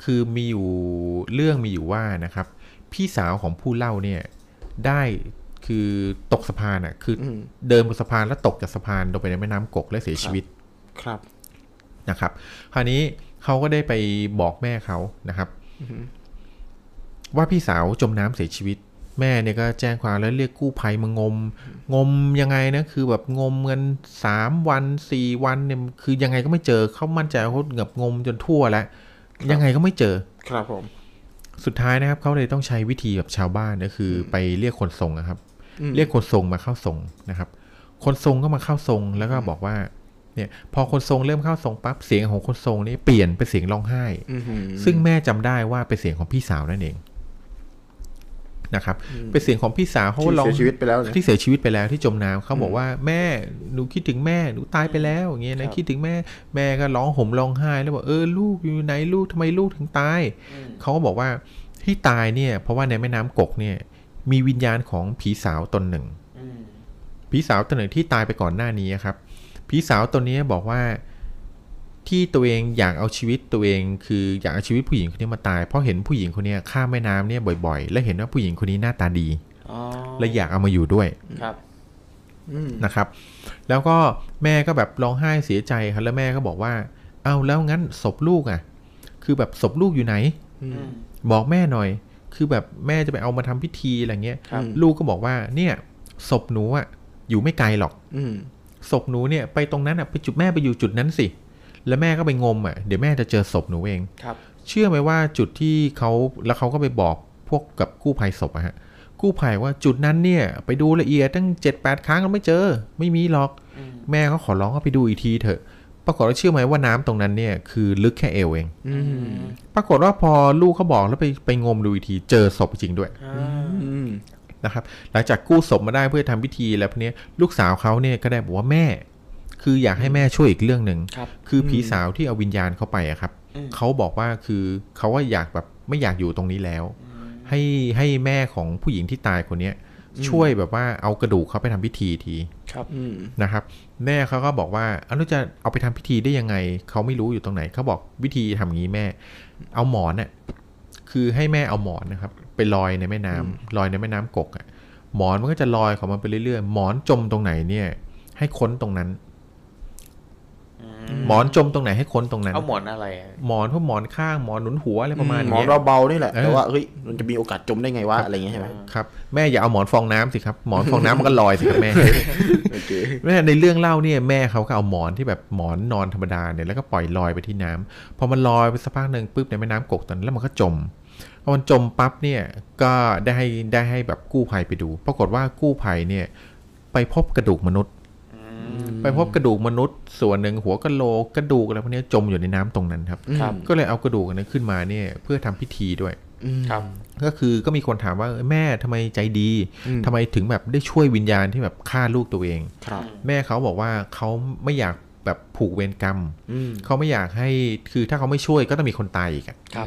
คือมีอยู่เรื่องมีอยู่ว่านะครับ พี่สาวของผู้เล่าเนี่ยได้คือตกสะพานอะ คืออมเดินบนสะพานแล้วตกจากสะพานลงไปในแม่น้ำกกและเสียชีวิตครับนะครับ คราวนี้เขาก็ได้ไปบอกแม่เขานะครับว่าพี่สาวจมน้ำเสียชีวิต แม่เนี่ยก็แจ้งความแล้วเรียกกู้ภัยมางม งมยังไงนะคือแบบงมเงินสามวันสี่วันเนี่ยคือยังไงก็ไม่เจอเขามั่นใจว่าเขาเงบงมจนทั่วแล้วยังไงก็ไม่เจอ ครับผม สุดท้ายนะครับเขาเลยต้องใช้วิธีแบบชาวบ้านก็คืออไปเรียกคนทรงนะครับอืมเรียกคนทรงมาเข้าทรงนะครับ คนทรงก็มาเข้าทรงแล้วก็บอกว่าเนี่ยพอคนทรงเริ่มเข้าทรงปั๊บเสียงของคนทรงนี่เปลี่ยนเป็นเสียงร้องไห้อื้อหือซึ่งแม่จำได้ว่าเป็นเสียงของพี่สาวนั่นเอง นะครับเป็นเสียงของพี่สาวเขาที่ร้องเสียชีวิตไปแล้วเนี่ยที่เสียชีวิตไปแล้วที่จมน้ำเขาบอกว่าแม่หนูคิดถึงแม่หนูตายไปแล้วอย่างเงี้ยครันะบคิดถึงแม่แม่ก็ร้องห่มร้องไห้แล้วบอกเออลูกอยู่ไหนลูกทำไมลูกถึงตายเขาก็บอกว่าที่ตายเนี่ย เพราะว่าในแม่น้ำกกเนี่ย มีวิญญาณของผีสาวตนหนึ่งอืมผีสาวตนหนึ่งที่ตายไปก่อนหน้านี้ครับผีสาวตนนี้บอกว่า ที่ตัวเองอยากเอาชีวิตตัวเอง คืออยากเอาชีวิตผู้หญิงคนนี้มาตาย เพราะเห็นผู้หญิงคนนี้ข้ามแม่น้ำเนี่ยบ่อย ๆ และเห็นว่าผู้หญิงคนนี้หน้าตาดีอ๋อและอยากเอามาอยู่ด้วยครับอืมนะครับ แล้วก็แม่ก็แบบร้องไห้เสียใจครับแล้วแม่ก็บอกว่า เอาแล้วงั้นศพลูกอะ คือแบบศพลูกอยู่ไหนอืมบอกแม่หน่อย คือแบบแม่จะไปเอามาทำพิธีอะไรเงี้ยครับลูกก็บอกว่า เนี่ยศพหนูอะอยู่ไม่ไกลหรอก อืมศพหนูเนี่ย ไปตรงนั้นอะไปจุดแม่ไปอยู่จุดนั้นสิ แล้วแม่ก็ไปงมอะเดี๋ยวแม่จะเจอศพหนูเองครับ เชื่อไหมว่าจุดที่เขาแล้วเขาก็ไปบอกพวกกับกู้ภัยศพอะฮะกู้ภัยว่าจุดนั้นเนี่ย ไปดูละเอียดตั้งเจ็ดแปดครั้งก็ไม่เจอ ไม่มีหรอกอืมแม่เขาขอร้องว่าไปดูอีกทีเถอะปรากฏว่าเชื่อไหมว่าน้ำตรงนั้นเนี่ยคือลึกแค่เอวเองอืมปรากฏว่าพอลูกเขาบอกแล้วไปไปงมดูอีกทีเจอศพจริงด้วยอ่าอืมนะครับ หลังจากกู้ศพมาได้เพื่อทำพิธีแล้วพวกเนี้ยลูกสาวเขาเนี่ยก็ได้บอกว่าแม่ คืออยากให้แม่ช่วยอีกเรื่องหนึ่งครับคือผีสาวที่เอาวิญญาณเข้าไปอะครับอืมเขาบอกว่าคือเขาว่าอยากแบบไม่อยากอยู่ตรงนี้แล้ว ให้ให้แม่ของผู้หญิงที่ตายคนเนี้ยช่วยแบบว่าเอากระดูกเขาไปทำพิธีทีครับอืมนะครับ แม่เขาก็บอกว่าเอาแล้วจะเอาไปทำพิธีได้ยังไงเขาไม่รู้อยู่ตรงไหนเขาบอกวิธีทำอย่างนี้แม่ เอาหมอนน่ะคือให้แม่เอาหมอนนะครับ ไปลอยในแม่น้ำลอยในแม่น้ำกกอะหมอนมันก็จะลอยของมันไปเรื่อยๆ หมอนจมตรงไหนเนี่ย ให้ค้นตรงนั้น หมอนจมตรงไหนให้ค้นตรงนั้นเอาหมอนอะไรอะหมอนพวกหมอนข้างหมอนหนุนหัวอะไรประมาณหมอเนี้นยเราเบานี่แหละเออแต่ว่าเฮ้ยมันจะมีโอกาสจมได้ไงวะอะไรอย่างเงี้ยใช่ไหมครับแม่อย่าเอาหมอนฟองน้ำสิครับหมอนฟองน้ำมันก็ลอยสิครับแม่โอเคแม่ในเรื่องเล่าเนี่ยแม่เขาก็เอาหมอนที่แบบหมอนนอนธรรมดาเนี่ยแล้วก็ปล่อยลอยไปที่น้ำพอมันลอยไปสักพักหนึ่งปุ๊บในแม่น้ำกกตอนนั้นแล้วมันก็จมพอมันจมปั๊บเนี่ยก็ได้ให้ได้ให้แบบกู้ภัยไปดู ปรากฏว่ากู้ภัยเนี่ยไปพบกระดูกมนุษย์ ไปพบกระดูกมนุษย์ ส่วนหนึ่งหัวกะโหลกกระดูกอะไรพวกเนี้ยจมอยู่ในน้ำตรงนั้นครับครับ ก็เลยเอากระดูกอันนั้นขึ้นมาเนี่ยเพื่อทำพิธีด้วยอืมครับก็คือก็มีคนถามว่าเอ้ยแม่ทำไมใจดีอืมทำไมถึงแบบได้ช่วยวิญญาณที่แบบฆ่าลูกตัวเองครับแม่เขาบอกว่าเขาไม่อยาก แบบผูกเวรกรรมอืมเขาไม่อยากให้คือถ้าเขาไม่ช่วยก็ต้องมีคนตายอีกอะครับ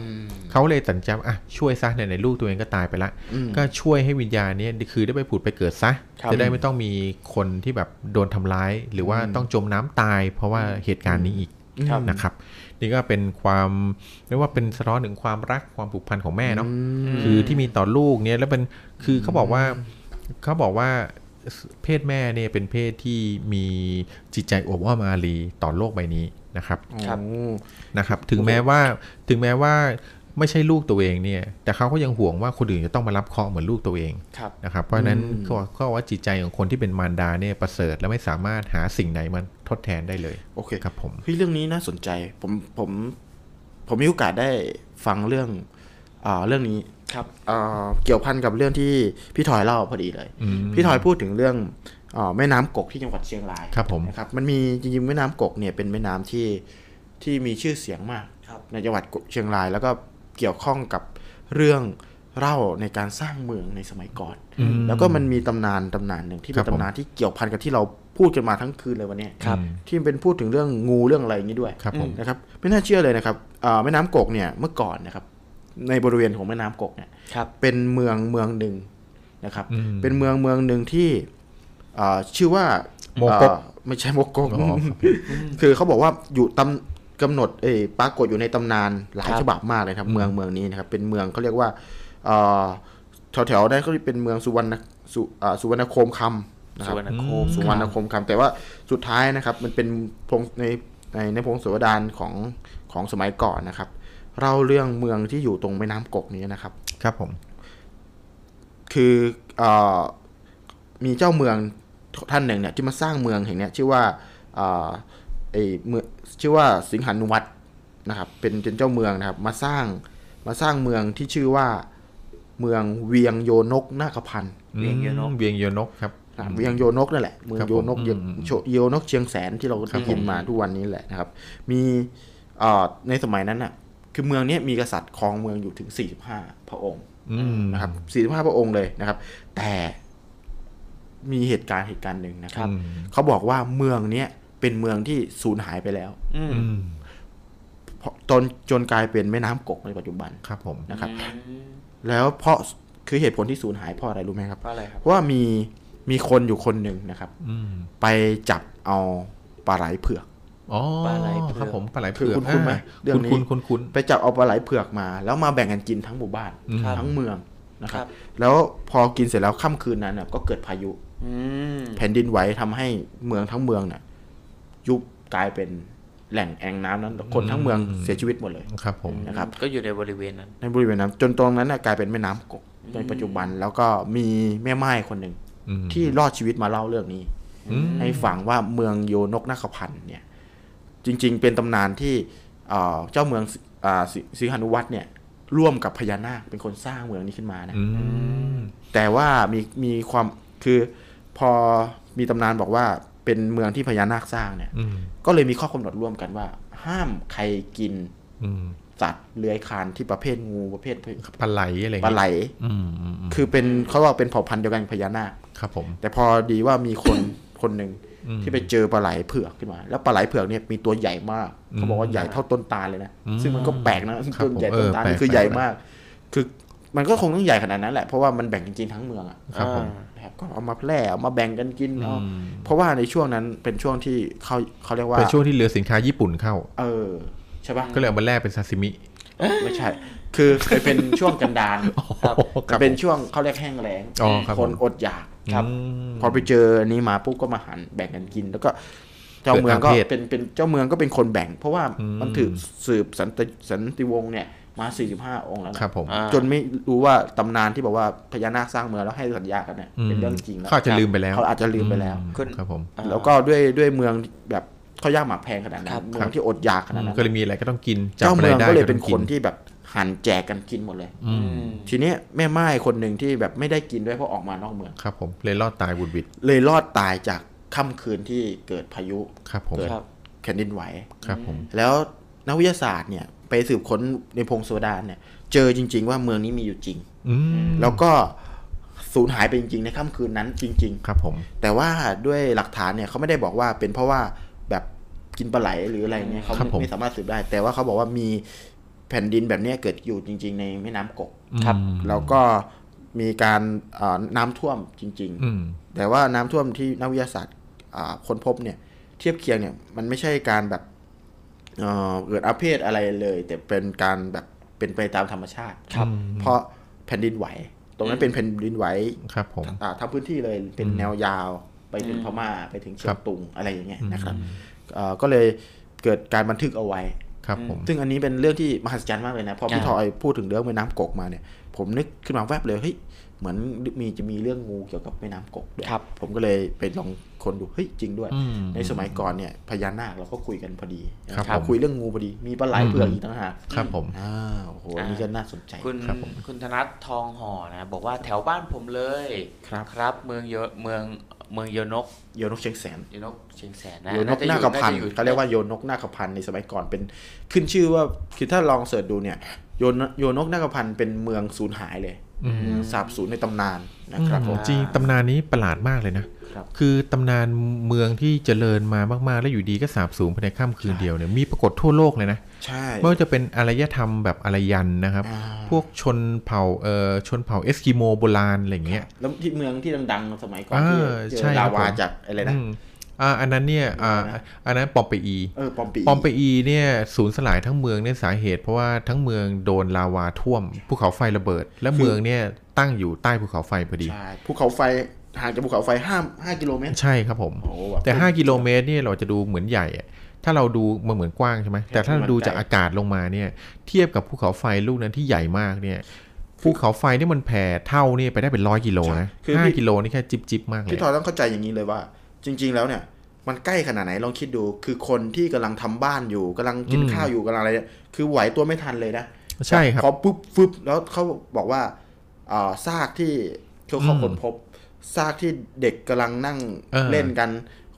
เขาเลยตัดสินใจว่าอะช่วยซะในในๆลูกตัวเองก็ตายไปละอืมก็ช่วยให้วิญญาณเนี้คือได้ไปผุดไปเกิดซะครับจะได้ไม่ต้องมีคนที่แบบโดนทำร้าย หรือว่าต้องจมน้ำตาย เพราะว่าเหตุการณ์นี้อีกครับนะครับนี่ก็เป็นความเรียกว่าเป็นสะท้อนถึงความรักความผูกพันของแม่เนาะอืมคือที่มีต่อลูกเนี่ยแล้วเป็นคือเขาบอกว่าเขาบอกว่า เพศแม่เนี่ยเป็นเพศที่มีจิตใจอบอ้อมอารีต่อโลกใบนี้นะครับครับโอ้นะครับ ถึงแม้ว่าถึงแม้ว่าไม่ใช่ลูกตัวเองเนี่ย แต่เขาก็ยังห่วงว่าคนอื่นจะต้องมารับเคราะห์เหมือนลูกตัวเองครับนะครับ เพราะฉะนั้นเขาเขาบอกว่าจิตใจของคนที่เป็นมารดาเนี่ยประเสริฐและไม่สามารถหาสิ่งไหนมันทดแทนได้เลย โอเคครับผมเฮ้ยเรื่องนี้น่าสนใจผมผมผมมีโอกาสได้ฟังเรื่องอ่าเรื่องนี้ ครับอ่าเกี่ยวพันกับเรื่องที่พี่ถอยเล่าพอดีเลยอืมพี่ถอยพูดถึงเรื่องอาแม่น้ำกกที่จังหวัดเชียงรายครับผมนะครับมันมีจริงๆแม่น้ำกกเนี่ยเป็นแม่น้ำที่ที่มีชื่อเสียงมากครับในจังหวัดเชียงราย แล้วก็เกี่ยวข้องกับเรื่องเล่าในการสร้างเมืองในสมัยก่อนอืมแล้วก็มันมีตำนานตำนานหนึ่งที่เป็ครันบผมตำนานที่เกี่ยวพันกับที่เราพูดกันมาทั้งคืนเลยวันเนี้ยครับที่เป็นพูดถึงเรื่องงูเรื่องอะไรอย่างนี้ด้วยครับผมนะครับ ไม่น่าเชื่อเลยนะครับอ่าแม่น้ำกกเนี่ยเมื่อก่อนนะครับ ในบริเวณของแม่น้ำกกเนี่ยครับเป็นเมืองเมืองหนึ่งนะครับอืมเป็นเมืองเมืองหนึ่งที่อ่าชื่อว่าโมกกอ่าไม่ใช่โมกกอ๋อครับคือเขาบอกว่าอยู่ตำกำหนดเอยปรากฏอยู่ในตำนานหลายครับฉบับมากเลยครับ เมืองเมืองนี้นะครับ เป็นเมืองเขาเรียกว่าแถวแถวๆนั้นเขาเป็นเมืองสุวรรณสุอ่าสุวรรณโคมคำนะคสุรับวรรณโคมสุวรรณโคมคำแต่ว่าสุดท้ายนะครับ มันเป็นพงในในในพงศาวดารของของสมัยก่อนนะครับ เล่าเรื่องเมืองที่อยู่ตรงแม่น้ำกกนี้นะครับ ครับผม คือเออมีเจ้าเมืองท่านหนึ่งเนี่ยที่มาสร้างเมืองแห่งเนี้ยชื่อว่าเอ่อไอเมืองชื่อว่าสิงหานุวัตรนะครับ เป็นเป็นเจ้าเมืองนะครับ มาสร้างมาสร้างเมืองที่ชื่อว่าเมืองเวียงโยนกนาคพันธ์เวียงโยนกเวียงโยนกครับอะเวียงโยนกนั่นแหละเมืองครับโยนกผมเยอืมโชโยนกเชียงแสนที่เราครัได้บยินผมมาทุกวันนี้แหละนะครับ มีเอ่อในสมัยนั้นน่ะ คือเมืองเนี้ยมีกษัตริย์ครองเมืองอยู่ถึง 45 พระองค์อืมนะครับสี่สิบห้าพระองค์เลยนะครับ แต่มีเหตุการณ์เหตุการณ์หนึ่งนะครับอืมเขาบอกว่าเมืองเนี้ยเป็นเมืองที่สูญหายไปแล้ว อืมอืมเพราะจนจนกลายเป็นแม่น้ำกกในปัจจุบันครับ ผมนะครับอืมแล้วเพราะคือเหตุผลที่สูญหายเพราะอะไรรู้ไหมครับเพราะอะไรครับเพราะว่ามีมีคนอยู่คนหนึ่งนะครับ อืมไปจับเอาปลาไหลเผือกอ๋อ ปลาไหลเผือกครับผมปลาไหลคืเผืออกคุ้นๆไหมอ่าเรื่องนี้คุ้นคุ้นคุ้นไปจับเอาปลาไหลเผือกมา แล้วมาแบ่งกันกินทั้งหมู่บ้านอืมทั้งเมืองนะคครัรับบแล้วพอกินเสร็จแล้วค่ำคืนนั้นน่ะก็เกิดพายุอืมแผ่นดินไหวทำให้เมืองทั้งเมืองน่ะ ยุบกลายเป็นแหล่งแอ่งน้ำนั้น คนทั้งเมืองเสียชีวิตหมดเลยครับ ผมนะครับ ก็อยู่ในบริเวณนั้น ในบริเวณนั้นจนตรงนั้นน่ะกลายเป็นแม่น้ำกกในปัจจุบันแล้วก็มีแม่ไม้คนหนึ่งอืมที่รอดชีวิตมาเล่าเรื่องนี้อืมให้ฟังว่าเมืองโยนกนาคพันธ์เนี่ย จริง ๆ เป็นตำนานที่เอ่อเจ้าเมืองสิอ่าสิสิงหานุวัตรเนี่ยร่วมกับพญานาคเป็นคนสร้างเมืองนี้ขึ้นมานะอืมแต่ว่ามีมีความคือพอมีตำนานบอกว่าเป็นเมืองที่พญานาคสร้างเนี่ยอืมก็เลยมีข้อกำหนดร่วมกันว่า ห้ามใครกินอืมสัตว์เลื้อยคลานที่ประเภทงูประเภทปลาไหลอะไรอย่งปลางี้ไหลอืมอืมอืมคือเป็นเขาว่าเป็นเผ่าพันธุ์เดียวกันกับพญานาคครับผม แต่พอดีว่ามีคนคนหนึ่ง ที่ไปเจอปลาไหลเผือกขึ้นมา แล้วปลาไหลเผือกเนี่ยมีตัวใหญ่มากเขาบอกว่าใหญ่เท่าต้นตาลเลยนะซึ่งมันก็แปลกนะครับต้นใหญ่ผมต้นตาลเออนี่คือแปลกใหญ่แปลกมาก คือมันก็คงต้องใหญ่ขนาดนั้นแหละเพราะว่ามันแบ่งจริงๆทั้งเมืองอะครับผมนะครับก็เอามาแพร่เอามาแบ่งกันกินเอาเพราะว่าในช่วงนั้นเป็นช่วงที่เขาเขาเรียกว่าเป็นช่วงที่เรือสินค้าญี่ปุ่นเข้า เออใช่ปะก็เลยเอามาแล่เป็นซาซิมิไม่ใช่ คือมันเป็นช่วงกันดารครับมันเป็นช่วงเขาเรียกแห้งแล้งอ๋อครับคนผมอดอยาก ครับพอไปเจออันนี้มาปุ๊บก็มาหันแบ่งกันกิน แล้วก็ เจ้าเมืองก็เกิดทางเพศเป็นเป็นเจ้าเมืองก็เป็นคนแบ่ง เพราะว่าอืมมันถือสืบสันติสันติวงศ์เนี่ยมา 45 องค์แล้วนะครับผมอ่าจนไม่รู้ว่าตำนานที่บอกว่าพญานาคสร้างเมืองแล้วให้สัญญากันเนี่ยเป็นเรื่องจริงแล้วเขาอาจจะลืมไปแล้วเขาอาจจะลืมไปแล้วคุณครับผมอ่าแล้วก็ด้วยด้วยเมืองแบบเขายากหมากแพงขนาดนั้ครันบเมืองที่อดอยากขนาดนั้นก็เลยมีอะไรก็ต้องกินเจ้าเมืองจับะไรได้ก็เลยเป็นต้คองนที่แบบ หั่นแจกกันกินหมดเลย อืมทีเนี้ยแม่ไม้คนหนึ่งที่แบบไม่ได้กินด้วยเพราะออกมานอกเมือง ครับผมเลยรอดตายบุดบิดเลยรอดตายจากค่ำคืนที่เกิดพายุครับผมเกิดครับ แผ่นดินไหว ครับผม แล้วนักวิทยาศาสตร์เนี่ยไปสืบค้นในพงโซดานเนี่ย เจอจริง ๆ ว่าเมืองนี้มีอยู่จริง อืมแล้วก็สูญหายไปจริง ๆ ในค่ำคืนนั้นจริง ครับผม ๆ แต่ว่าด้วยหลักฐานเนี่ยเขาไม่ได้บอกว่าเป็นเพราะว่าแบบกินปลาไหลหรืออะไรเนี่ยเขาครับไม่ผม ไม่สามารถสืบได้ แต่ว่าเขาบอกว่ามี แผ่นดินแบบเนี้ยเกิดอยู่จริง ๆ ในแม่น้ำกกครับอืมแล้วก็มีการเอ่อน้ำท่วมจริงๆอืมแต่ว่าน้ำท่วมที่นักวิทยาศาสตร์อ่าค้นพบเนี่ย เทียบเคียงเนี่ยมันไม่ใช่การแบบเอ่อเกิดอาเพศอะไรเลย แต่เป็นการแบบเป็นไปตามธรรมชาติครับ เพราะแผ่นดินไหว ตรงนั้นเป็นแผ่นดินไหวครับผมอ่าทั้งพื้นที่เลยเป็นแนวยาวไปถึงพม่าไปถึงเชียครังบตุงอะไรอย่างเงี้ยนะครับเอ่อก็เลยเกิดการบันทึกเอาไว้ ครับผมซึ่งอันนี้เป็นเรื่องที่มหัศจรรย์มากเลยนะ พอพี่อ่าทอยพูดถึงเรื่องแม่น้ำกกมาเนี่ย ผมนึกขึ้นมาแวบเลยเฮ้ยเหมือนมีจะมีเรื่องงูเกี่ยวกับแม่น้ำกกด้วยครับผมก็เลยไปลองคนดูเฮ้ยจริงด้วยอืมในสมัยก่อนเนี่ยพญานาคเราก็คุยกันพอดีครับเราคุยเรื่องงูพอดี มีปลาไหลเผือกอีกต่างหากครับผมอ่าโอ้โหอันนี่ก็น่าสนใจคุณครับผมคุณธนัททองห่อนะบอกว่าแถวบ้านผมเลยครับครับ เมืองโยเมือง เมืองโยนกโยนกเชียงแสนโยนกเชียงแสนนะโยนกนาคพันธุ์เขาเรียกว่าโยนกนาคพันธุ์ในสมัยก่อนเป็นขึ้นชื่อว่าคือถ้าลอง search ดูเนี่ยโยนโยนกนาคพันธุ์เป็นเมืองสูญหายเลยเมืองสาบสูญในตำนานนะครับผมจริงตำนานนี้ประหลาดมากเลยนะ ครับคือตำนานเมืองที่เจริญมามากๆ แล้วอยู่ดีก็สาบสูญภายในค่ำคืนเดียวเนี่ยมีปรากฏทั่วโลกเลยนะใช่ไม่ว่าจะเป็นอารยธรรมแบบอารยันนะครับอ่าพวกชนเผ่าเอ่อชนเผ่าเอสกิโมโบราณอะไรอย่างเงี้ยแล้วที่เมืองที่ดังๆสมัยก่อนอ่าที่เจใช่อครัลาบวาผมจากอะไรนะอืมอ่าอันนั้นเนี่ยอ่าอะไรนะอันนั้นปอมเปอีเออปอมปีปอมเปอีเนี่ยสูญสลายทั้งเมืองเนี่ยสาเหตุ เพราะว่าทั้งเมืองโดนลาวาท่วมภูเขาไฟระเบิด และเมืองเนี่ยตั้งอยู่ใต้ภูเขาไฟพอดีใช่ภูเขาไฟ ห่างจากภูเขาไฟห้าห้ากิโลเมตร ใช่ครับผมโอ้โหบบแต่ 5 กิโลเมตรเนี่ยเราจะดูเหมือนใหญ่อะถ้าเราดูมันเหมือนกว้างใช่ไหมแต่ถ้าเราดูจากอากาศลงมาเนี่ย เทียบกับภูเขาไฟลูกนั้นที่ใหญ่มากเนี่ยภูเขาไฟเนี่ยมันแผ่เท่าเนี่ยไปได้เป็นร้อยกิโลนะห้ากิโลนี่แค่จิบจิบๆมากเลยพี่ทอยต้องเข้าใจอย่างนี้เลยว่า จริง ๆ แล้วเนี่ย มันใกล้ขนาดไหนลองคิดดู คือคนที่กำลังทำบ้านอยู่กำลังกินอืมข้าวอยู่กำลังอะไรเนี่ยคือไหวตัวไม่ทันเลยนะใช่ครับพอปุ๊บฟึบแล้วเขาบอกว่าอ่าซากที่เขาเขาอืมค้นพบ ซากที่เด็กกำลังนั่งเออเล่นกัน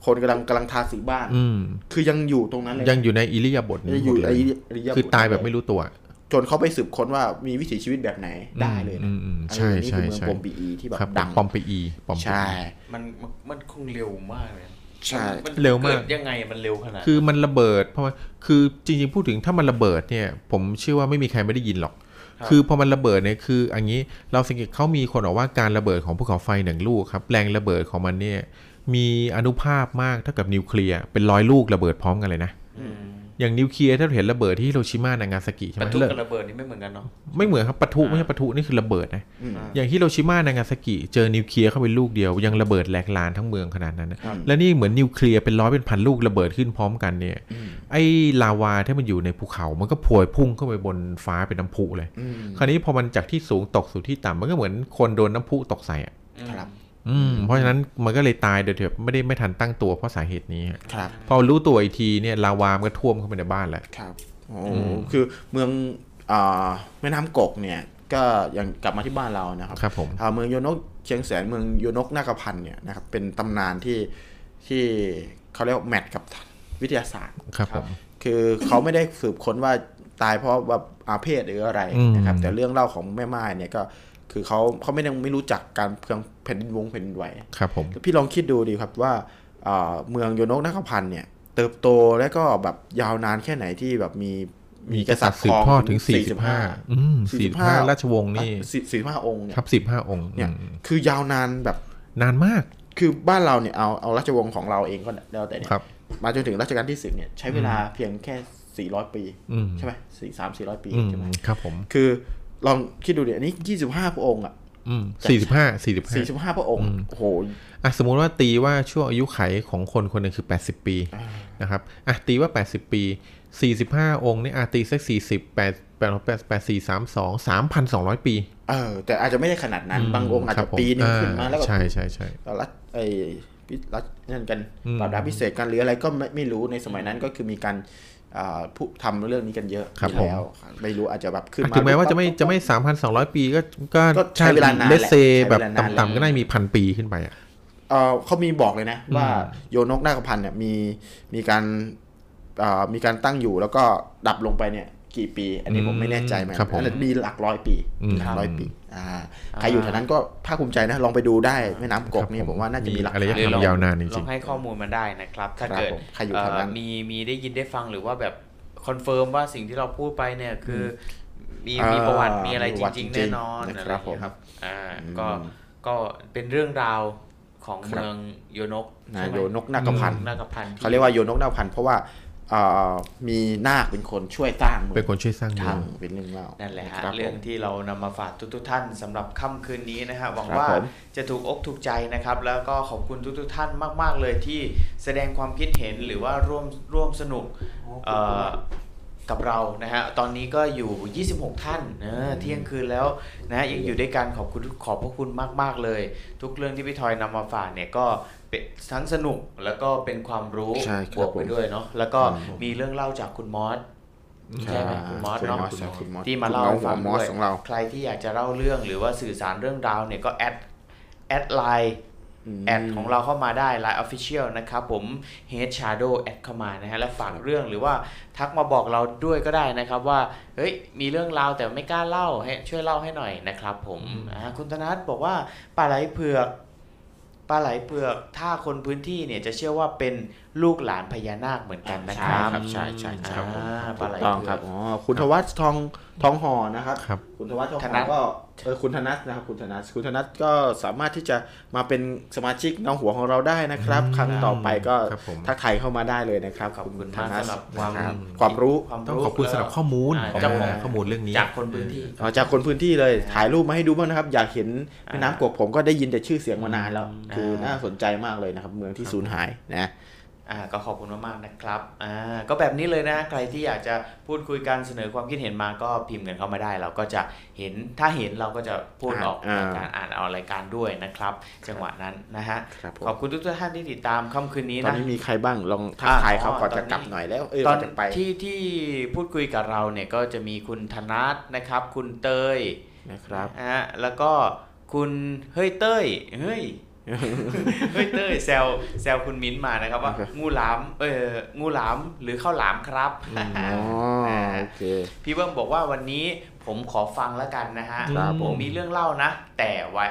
คนกำลังกำลังทาสีบ้าน อืมคือยังอยู่ตรงนั้นเลยยังอยู่ในอิริยาบถยันี้งหอมยู่ดเลไอ้ยริยาบถคือตายแบบไม่รู้ตัว จนเขาไปสืบค้นว่ามีวิถีชีวิตแบบไหนได้เลยอืนะมอืมอันใช่นี้ใช่คือเมืองใช่ปอมปีอีที่แบบครับดังปอมเปอีปอมเปอีใช่มันมันมันคงเร็วมากเลยใช่นเร็วมากดยังไงมันเร็วขนาดคือมันระเบิด เพราะว่าคือจริง ๆ พูดถึงถ้ามันระเบิดเนี่ย ผมเชื่อว่าไม่มีใครไม่ได้ยินหรอก คือพอมันระเบิดเนี่ยคืออันนี้เราสังเกตเขามีคนบอกว่าการระเบิดของภูเขาไฟหนึ่งลูกครับแรงระเบิดของมันเนี่ยมีอนุภาพมากเท่ากับนิวเคลียร์เป็นร้อยลูกระเบิดพร้อมกันเลยนะ อืมอย่างนิวเคลียร์ถ้าเราเห็นระเบิดที่ฮิโรชิมานางาซากิใช่ไหบรมรทุกเลิกกับระเบิดนี่ไม่เหมือนกันเนาะไม่เหมือนครับปะทุอ่าไม่ใช่ปะทุนี่คือระเบิดนะอืมอย่างฮิโรชิมานางาซากิเจอนิวเคลียร์เข้าไปลูกเดียวยังระเบิดแหลกลานทั้งเมืองขนาดนั้นนะครับและนี่เหมือนนิวเคลียร์เป็นร้อยเป็นพันลูกระเบิดขึ้นพร้อมกันเนี่ยไอ้ลาวาที่มันอยู่ในภูเขา มันก็พวยพุ่งเข้าไปบนฟ้าเป็นน้ำพุเลยอืมคราวนี้พอมันจากที่สูงตกสู่ที่ต่ำมันก็เหมือนคนโดนน้ำพุตกใส่อะครับ อืมเพราะฉะนั้นมันก็เลยตายโดยที่แบบไม่ได้ไม่ทันตั้งตัวเพราะสาเหตุนี้ฮะครับ พอรู้ตัวอีกทีเนี่ยลาวามันก็ท่วมเข้าไปในบ้านแล้วครับโอ้คือเมืองอ่าแม่น้ำกกเนี่ย ก็ยังกลับมาที่บ้านเรานะครับครับผมอ่าเมืองโยนกเชียงแสนเมืองโยนกนาคพันธ์เนี่ยนะครับเป็นตำนานที่ที่เขาเรียกว่าแมทกับวิทยาศาสตร์ครับผมคือเขาไม่ได้สืบค้นว่าตายเพราะว่าอาเพศหรืออะไรนะครับอืมแต่เรื่องเล่าของแม่ไม้เนี่ยก็คือเขาเขาไม่ยังไม่รู้จักการเมือง แผ่นดินวงแผ่นดินไหวครับผมพี่ลองคิดดูดีครับว่าเอ่อเมืองโยนกนาคพันธ์เนี่ยเติบโตและก็แบบยาวนานแค่ไหนที่แบบมีมีกษัตริย์สืบทอดถึง45อืม45 45ราชวงศ์นี่สี่สิบห้าองค์เนี่ยครับ15องค์เนี่ยอืมคือยาวนานแบบนานมาก คือบ้านเราเนี่ยเอาเอาราชวงศ์ของเราเองก็แล้วแต่เนี่ยครับมาจนถึงรัชกาลที่สิบเนี่ยใช้เวลาเพียงแค่สี่ร้อยปีอืมใช่ไหมสี่สามสี่ร้อยปีอืมใช่ไหมครับผมคือลองคิดดูดิอันนี้ยี่สิบห้าพระองค์อะ อืม45สี่45สิบห้าพระองค์โอ้โหอะสมมุติว่าตีว่าช่วงอายุไขของคนคนหนึ่งคือ80ปีนะครับอะตีว่า80ปี45องค์นี่อะตีสัก40 8 8 8 8 4 3 2 3,200ปี เออ แต่อาจจะไม่ได้ขนาดนั้น บางองค์อาจครัจะบผมปีหนึงขึ้นมาแล้วก็ใช่ใช่ใช่รัฐไอ้พิรัฐนั่นกันอืมปราบดาพิเศษกันหรืออะไรก็ไม่ไม่รู้ในสมัยนั้นก็คือมีการอ่าผู้ ทำเรื่องนี้กันเยอะครับอยู่แล้วไม่รู้อาจจะแบบขึ้นอะมาถึงแม้ว่าจะไม่จะไม่3,200ปีก็ก็ก็ใช้เวลานานเลสเซแหละแบบใช้เวลานานต่ำๆก็ได้มีพันปีขึ้นไปอะเออเขามีบอกเลยนะ ว่าโยนกนาคพันธ์เนี่ยมีมีการอ่ามีการตั้งอยู่แล้วก็ดับลงไปเนี่ย กี่ปี อันนี้ผมไม่แน่ใจเหมือนครับผมอันนั้นมีหลักร้อยปีอืมหลักร้อยปีอ่าใครอยู่แถวนั้นก็ภาคภูมิใจนะลองไปดูได้แม่น้ำกกเนี่ยผมว่าน่าจะมีหลักอารยฐานธรรมลองยาวนานจลริองงให้ข้อมูลมาได้นะครับ ถ้าครับเกิดผมใครอยู่แถวนั้นเอ่อมีมีได้ยินได้ฟังหรือว่าแบบคอนเฟิร์มว่าสิ่งที่เราพูดไปเนี่ยคืออมีอ่ามีมีประวัติมีอะไรมีจประวัติริงๆจริแน่งๆนอนนะอะคไรรัอบย่างเงี้ยครับอ่าอืมก็ก็เป็นเรื่องราวของครับเมืองโยนกนะใช่ไหมโยนกนาคพันธ์นาคพันธ์ที่เขาเรียกว่าโยนกนาคพันธ์เพราะว่าอ่า มีนาคเป็นคนช่วยสร้างเมืองเป็นคนช่วยสร้างเมืทาองงเป็นเรื่องเล่านั่นแหละฮะครับเรื่องผมที่เรานำมาฝากทุกๆท่านสำหรับค่ำคืนนี้นะฮะหวังครับว่าผมจะถูกอกถูกใจนะครับ แล้วก็ขอบคุณทุกๆท่านมาก ๆ เลยที่แสดงความคิดเห็นหรือว่าร่วมร่วมสนุกเอ่อกับเรานะฮะ ตอนนี้ก็อยู่ 26 ท่านเออเที่ยงคืนแล้วนะยังอยู่ด้วยกันขอบคุณขอบพระคุณมาก ๆ เลย ทุกเรื่องที่พี่ทอยนำมาฝากเนี่ยก็เป็น ทั้งสนุกแล้วก็เป็นความรู้ใช่ครับบวกไปผมด้วยเนาะแล้วก็ครับผมมีเรื่องเล่าจากคุณมอสใช่ไหมคุณมอสเนาะใช่คุณมอสที่มาเล่าคุณให้ฟังมอสด้วยของเรา ใครที่อยากจะเล่าเรื่องหรือว่าสื่อสารเรื่องราวเนี่ยก็แอดadd Line add ของเราเข้ามาได้ Line Official นะครับผม Head Shadow add เข้ามานะฮะ แล้วฝากเรื่องหรือว่าทักมาบอกเราด้วยก็ได้นะครับว่า เฮ้ย มีเรื่องราวแต่ไม่กล้าเล่าให้ช่วยเล่าให้หน่อยนะครับผมอ่าคุณธนัทบอกว่าปลาไหลเผือกป ลาไหลเผือก ถ้าคนพื้นที่เนี่ยจะเชื่อว่าเป็นลูกหลานพญานาคเหมือนกันนะคใช่รับครับใช่ใช่ใช่อ่าปถูลากไหลต้องเผืคอรับกอ๋อคุณธวัฒน์ทองทองห่อนะครับครับคุณธวัฒน์ทองธห่นัอทก็ เออคุณธนัทนะครับคุณธนัทคุณธนัทก็สามารถที่จะมาเป็นสมาชิกเงหัวของเราได้นะครับ ครั้งต่อไปก็ทักทายเข้ามาได้เลยนะครับขอบคุณธนัทสำหรับความความรู้ต้องขอบคุณสำหรับข้อมูลเจ้าของข้อมูลเรื่องนี้จากคนพื้นที่จากคนพื้นที่เลยถ่ายรูปมาให้ดูบ้างนะครับ อยากเห็นแม่น้ำกวกผมก็ได้ยินแต่ชื่อเสียงมานานแล้วคือน่าสนใจมากเลยนะครับ เมืองที่สูญหายนะ อ่าก็ขอบคุณมากๆนะครับอ่าก็แบบนี้เลยนะ ใครที่อยากจะพูดคุยกันเสนอความคิดเห็นมาก็พิมพ์กันเข้ามาได้ เราก็จะเห็นถ้าเห็นเราก็จะพูดออกอ่ารายการอ่านเอารายการด้วยนะครับ จังหวะนั้นนะฮะครับผมขอบคุณทุกท่านที่ติดตามค่ำคืนนี้ตอนนะนี้มีใครบ้างลองทักทายเขาก่อนจะกลับหน่อยแล้วเออตอนก่อนจะไปที่ที่พูดคุยกับเราเนี่ยก็จะมีคุณธนัทนะครับ คุณเตยนะครับนะฮะแล้วก็คุณเฮ้ยเต้ยเฮ้ย เฮ้ยเต้ยแซวแซวคุณมิ้นท์มานะครับว่าครับงูหลามเอองูหลามหรือข้าวหลามครับอ๋อโอเคพี่เบิ้มบอกว่าวันนี้ผมขอฟังแล้วกันนะฮะครับผมมีเรื่องเล่านะ แต่ไว้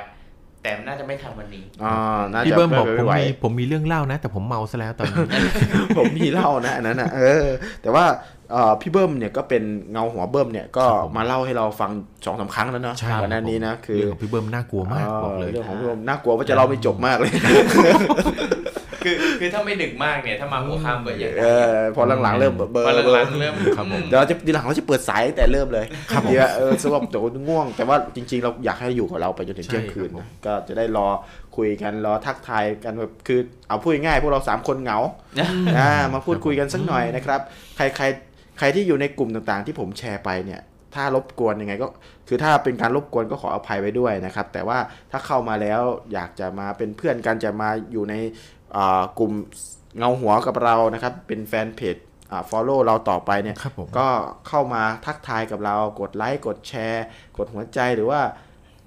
แต่น่าจะไม่ทันวันนี้อ๋อน่าจะพี่เบิ้มบอกไผมไหวมีผมมีเรื่องเล่านะ แต่ผมเมาซะแล้วตอนนี้ผมมีเล่านะอันนั้นนะเออ แต่ว่าเอ่อ พี่เบิ้มเนี่ยก็เป็นเงาหัวเบิ้มเนี่ยก็ครับผมมาเล่าให้เราฟังสองสามครั้งแล้วเนาะใช่ก่อนหน้านี้นะคือเรื่องของพี่เบิ้มน่ากลัวมากบอกเลยเรื่องของพี่เบิ้มน่ากลัวว่าจะเล่าไม่จบมากเลย คือคือถ้าไม่ดึกมากเนี่ยถ้ามาหัวค่ำก็ยังเออพอหลังๆเริ่มเบอร์เบอพอร์หลังๆเริ่มครับผมเดี๋ยวเราจะทีหลังเราจะเปิดสายตั้งแต่เริ่มเลยครับเดี๋ยวเออสำหรับเดี๋ยวง่วง แต่ว่าจริง ๆ เราอยากให้อยู่กับเราไปจนถึงใช่เที่ยงคืนครับผมนะก็จะได้รอคุยกันรอทักทายกันแบบคือเอาพูดง่ายๆพวกเราสามคนเหงาอ่ามาพูดคุยกันสักหน่อยนะครับ ใครใค รใครที่อยู่ในกลุ่มต่างๆ ที่ผมแชร์ไปเนี่ยถ้ารบกวนยังไงก็คือถ้าเป็นการรบกวนก็ขออภัยไว้ด้วยนะครับ แต่ว่าถ้าเข้ามาแล้วอยากจะมาเป็นเพื่อนกันจะมาอยู่ในอ่ากลุ่มเงาหัวกับเรานะครับ เป็นแฟนเพจอ่า follow เราต่อไปเนี่ยครับผมก็เข้ามาทักทายกับเรากดไลค์กดแชร์ กดหัวใจหรือว่า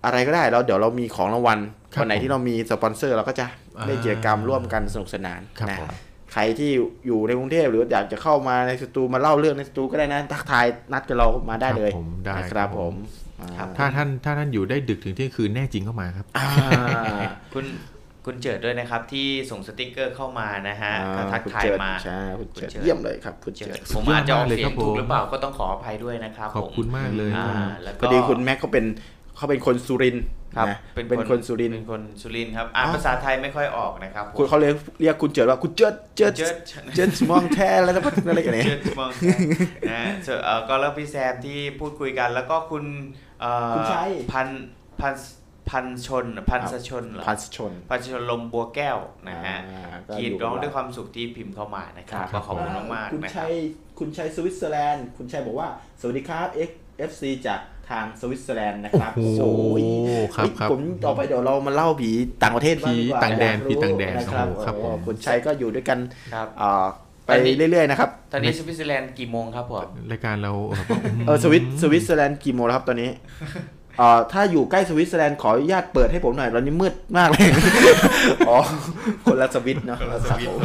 อะไรก็ได้เราเดี๋ยวเรามีของรางวัลครับวันไหนที่เรามีสปอนเซอร์เราก็จะเล่นกิจกรรมร่วมกันสนุกสนานครับนะผม ใครที่อยู่ในกรุงเทพหรืออยากจะเข้ามาในสตูมาเล่าเรื่องในสตูก็ได้นะทักทายนัดกับเรามาได้เลยครับผมได้นะครับครับผผมมครับถ้าท่านถ้าท่านอยู่ได้ดึกถึงเที่ยงคืนแน่จริงเข้ามาครับอ่าคุณคุณเจิดด้วยนะครับที่ส่งสติกเกอร์เข้ามานะฮะก็ทักคุณทายเจิดมาใช่คุณเจิดคุณเจิดเยี่ยมเลยครับคุณเจิเจิดดผมอาจจะออกสุดยอดมากเลยเสียครังบถูกผมหรือเปล่าก็ต้องขออภัยด้วยนะครับขอบผมคุณมากเลยอ่าครับแล้วพก็อดีคุณแม็กเขาเป็นเขาเป็นคนสุรินทร์ ครับนะเป็นคนสุรินทร์เป็นคนสุรินทร์ครับอ่านอ๋อภาษาไทยไม่ค่อยออกนะครับผมคุณเขาเลยเรียกคุณเจิดว่าคุณเจิดเจิดเจิดเจิดมองแท้แล้วนะอะไรกันเนี่ยเจิดมองนะส่วนเอ่อก็แล้วพี่แซมที่พูดคุยกัน แล้วก็คุณเอ่อคุณชัยพันพันพันชนพันสชนเหรอพันชนพันชนลมบัวแก้วนะฮะอ่าก็กรีดอยู่ร้องกับด้วยความสุขที่พิมพ์เข้ามานะครับครัก็ขอบคุณมากคุณๆนะครัชับยคุณชัยสวิตเซอร์แลนด์ คุณชัยบอกว่า สวัสดีครับ X FC จาก ทางสวิตเซอร์แลนด์นะครับโอ้โหยครับเฮ้ยครับผมต่อไปเดี๋ยวเรามาเล่าผีต่างประเทศบ้างดีกว่าผีต่างแดนอยกรู้ผีต่างแดนนะครับโอ้โหครับโอ้โหผมคุณชัยก็อยู่ด้วยกันครับอ่าไปตอนนี้เรื่อยๆนะครับ ตอนนี้สวิตเซอร์แลนด์กี่โมงครับผมรายการเราแบบว่าเออสวิตสวิตเซอร์แลนด์กี่โมงแล้วครับตอนนี้เอ่อถ้าอยู่ใกล้สวิตเซอร์แลนด์ขออนุญาตเปิดให้ผมหน่อยตอนนี้มืดมากเลย อ๋อ คนละสวิตเนาะครับผม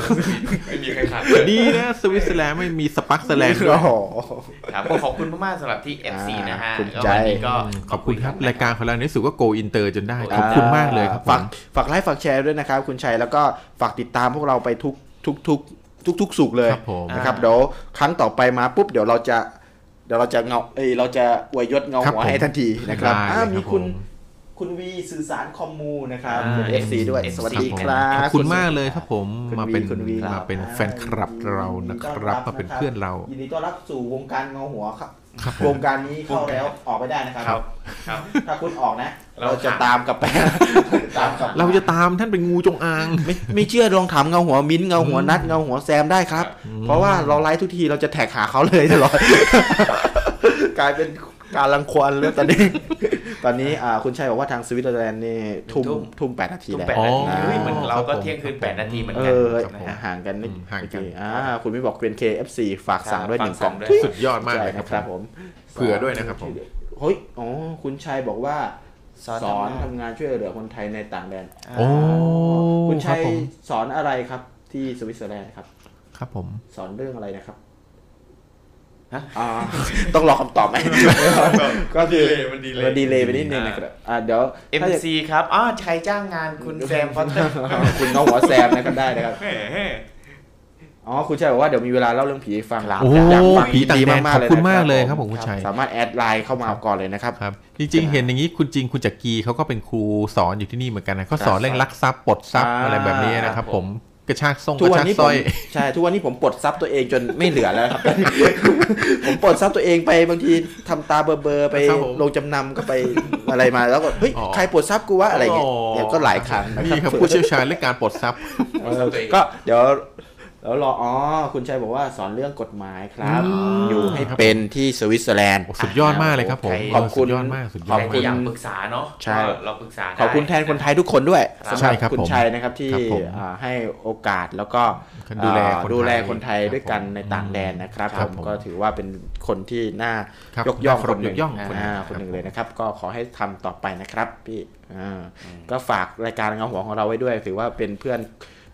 ไม่มีใครขาดดีนะสวิตเซอร์แลนด์ไม่มีสปักสแลนด์ด้วยโอ้โหครับก็ขอบคุณมากๆสำหรับที่ FC อ่านะฮะคุณก็ใจวันนี้ก็ขอบคุณครับ รายการของเราในสุดก็โกอินเตอร์จนได้อ่าขอบคุณมากเลยครับผฝากมฝากไลค์ฝากแชร์ด้วยนะครับ คุณชัยแล้วก็ฝากติดตามพวกเราไปทุกทุกทุกทุกทุกสุกเลยครับผมนะครับเดี๋ยวครั้งต่อไปมาปุ๊บเดี๋ยวเราจะเดี๋ยวเราจะเงาเอ้ยเราจะอวยยศเงาครับหัวผมให้ทันทีนะครับได้อ่าเลยครับมีคุณผมคุณวีสื่อสารคอมมูนะครับอ่าเป็น FC ด้วย FC สวัสดีคครัรับขอบคุณมากเลยครับผมคุณมาวีเป็นคุณวีมาเป็นอ่แฟนคลับเรานะครับมาเป็นเพื่อนเรา ยินดีต้อนรับสู่วงการเงาหัวครับ ครับผวมงการนี้เข้าแล้วออกไม่ได้นะครับ ครับ ครับ ถ้าคุณออกนะ เราเราจะถามตามกลับไป ตามกลับเราจะตามท่านเป็นงูจงอาง ไม่ไม่เชื่อลองถามเงาหัวมิ้นท์เงาหัวนัดเงาหัวแซมได้ครับเพราะว่าเราไลฟ์ทุกทีเราจะแท็กหาเขาเลยตลอด กลายเป็นการรังควานแล้วตอนนี้ ตอนนี้อ่าคุณชัยบอกว่าทางสวิตเซอร์แลนด์นี่ทุ่มทุ่มทุ่มแปดนาทีทุ่มแล้วแปดนาทีอ๋อเฮ้ยมันเราก็ครับผมเที่ยงคืนแปดนาทีเหมือนเอกันอนะฮะห่างกันนิดอืมห่างกันอ่าคุณไม่บอกเป็น KFC ฝากสั่งด้วยหนึ่งกล่องฝากสั่งด้วยสุดยอดมากเลยใช่ครับนะครับผมเผื่อด้วยนะครับผมเฮ้ยอ๋อคุณชัยบอกว่าสอนสอนทำงานทำงานช่วยเหลือคนไทยในต่างแดนโอ้คุณครัชับยผมสอนอะไรครับที่สวิตเซอร์แลนด์ครับ ครับผม สอนเรื่องอะไรนะครับ ฮะอ่าต้องรอคำตอบไหมก็คือมันดีมันดีเลยไปนิดนึงนะครับอ่าเดี๋ยวถ้าจะ MC ครับอ๋อใครจ้างงานคุณแซมพอตเตอร์คุณน้องหัวแซมนะครับได้นะครับแหมอ๋อคุณชัยบอกว่าเดี๋ยวมีเวลาเล่าเรื่องผีให้ฟังโอ้อยากฟังผีต่างแดนมขอบคุณนะมากเลยผครับผมคุณชัยสามารถแอดไลน์เข้ามาก่อนเลยนะครับครับ จริงๆ เห็นอย่างนี้คุณจริงคุณจักรีเขาก็เป็นครูสอนอยู่ที่นี่เหมือนกันนะเขาสอนเรื่องลักทรัพย์ปลดทรัพย์อ่าอะไรแบบนี้นะครับผมก ระชากส่งทุกกระวันชากนี้สผร้มอยใช่ทุกวันนี้ผมปลดทรัพย์ตัวเองจนไม่เหลือแล้วครับผมปลดทรัพย์ตัวเองไปบางทีทำตาเบลอๆไปครับผมลงจำนำก็ไปอะไรมาแล้วก็เฮ้ยอ๋อใครปลดทรัพย์กูวะอะไรเงี้ยอ๋อเดี๋ยวก็หลายครั้งนะนี่ครับผู้เชี่ยวชาญเรื่องการปลดทรัพย์เออก็เดี๋ยว แล้วรออ๋อคุณชัยบอกว่าสอนเรื่องกฎหมายครับอืมอยู่ให้เป็นที่สวิตเซอร์แลนด์โอ้สุดยอดมากเลยครับผมขอบคุณสุดยอดมากสุดยใคอรดที่มากอยากปรึกษาเนาะใช่ก็เราปรึกษาได้ขอบคุณแทนคนไทยทุกคนด้วยครับสำหใช่รับครับคุณผมชัยนะครับที่ครับผมอ่าให้โอกาสแล้วก็ดูแลอ่าคนไทยดูแลคนไทยด้วยกันครับผมในต่างแดนนะครับครับผมผมก็ถือว่าเป็นคนที่น่าครับยกย่องน่าเคาครพนหนึ่งยกย่องคนหนึ่งอ่าครับคนหนึ่งเลยนะครับ ก็ขอให้ทำต่อไปนะครับพี่อ่าก็ฝากรายการเงาหัวของเราไว้ด้วยถือว่าเป็นเพื่อน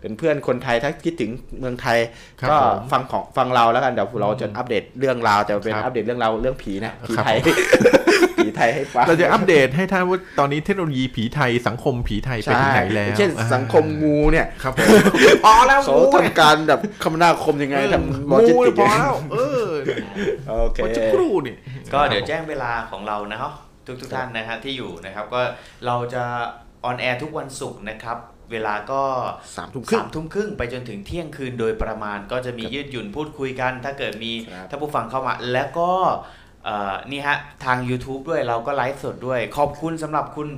เป็นเพื่อนคนไทยถ้าคิดถึงเมืองไทยครับก็ผมฟังของฟังเราแล้วกันเดี๋ยวเราจะอัปเดตเรื่องราวจะเป็นครับอัปเดตเรื่องราวเรื่องผีนะผีครับไทยผีไทยให้ฟังเราจะอัปเดตให้ท่านว่าตอนนี้เทคโนโลยีผีไทยสังคมผีไทยไปถึงไหนแล้วเช่นสังคมงูเนี่ยครับผมพอแล้วเขางูทำการแบบคมนาคมยังไงทำโลจิสงูติกพอแล้วเออโอเคมันจะครู่นี่ก็เดี๋ยวแจ้งเวลาของเรานะครับทุกทุกๆท่านนะฮะที่อยู่นะครับก็เราจะ on air ทุกวันศุกร์นะครับ เวลาก็สามทุ่มครึ่งสามทุ่มครึ่งไปจนถึงเที่ยงคืนโดยประมาณก็จะมียืดหยุ่นพูดคุยกัน ถ้าเกิดมีครับถ้าผู้ฟังเข้ามาแล้วก็เอ่อนี่ฮะ ทาง YouTube ด้วยเราก็ไลฟ์สดด้วย ขอบคุณสำหรับคุณ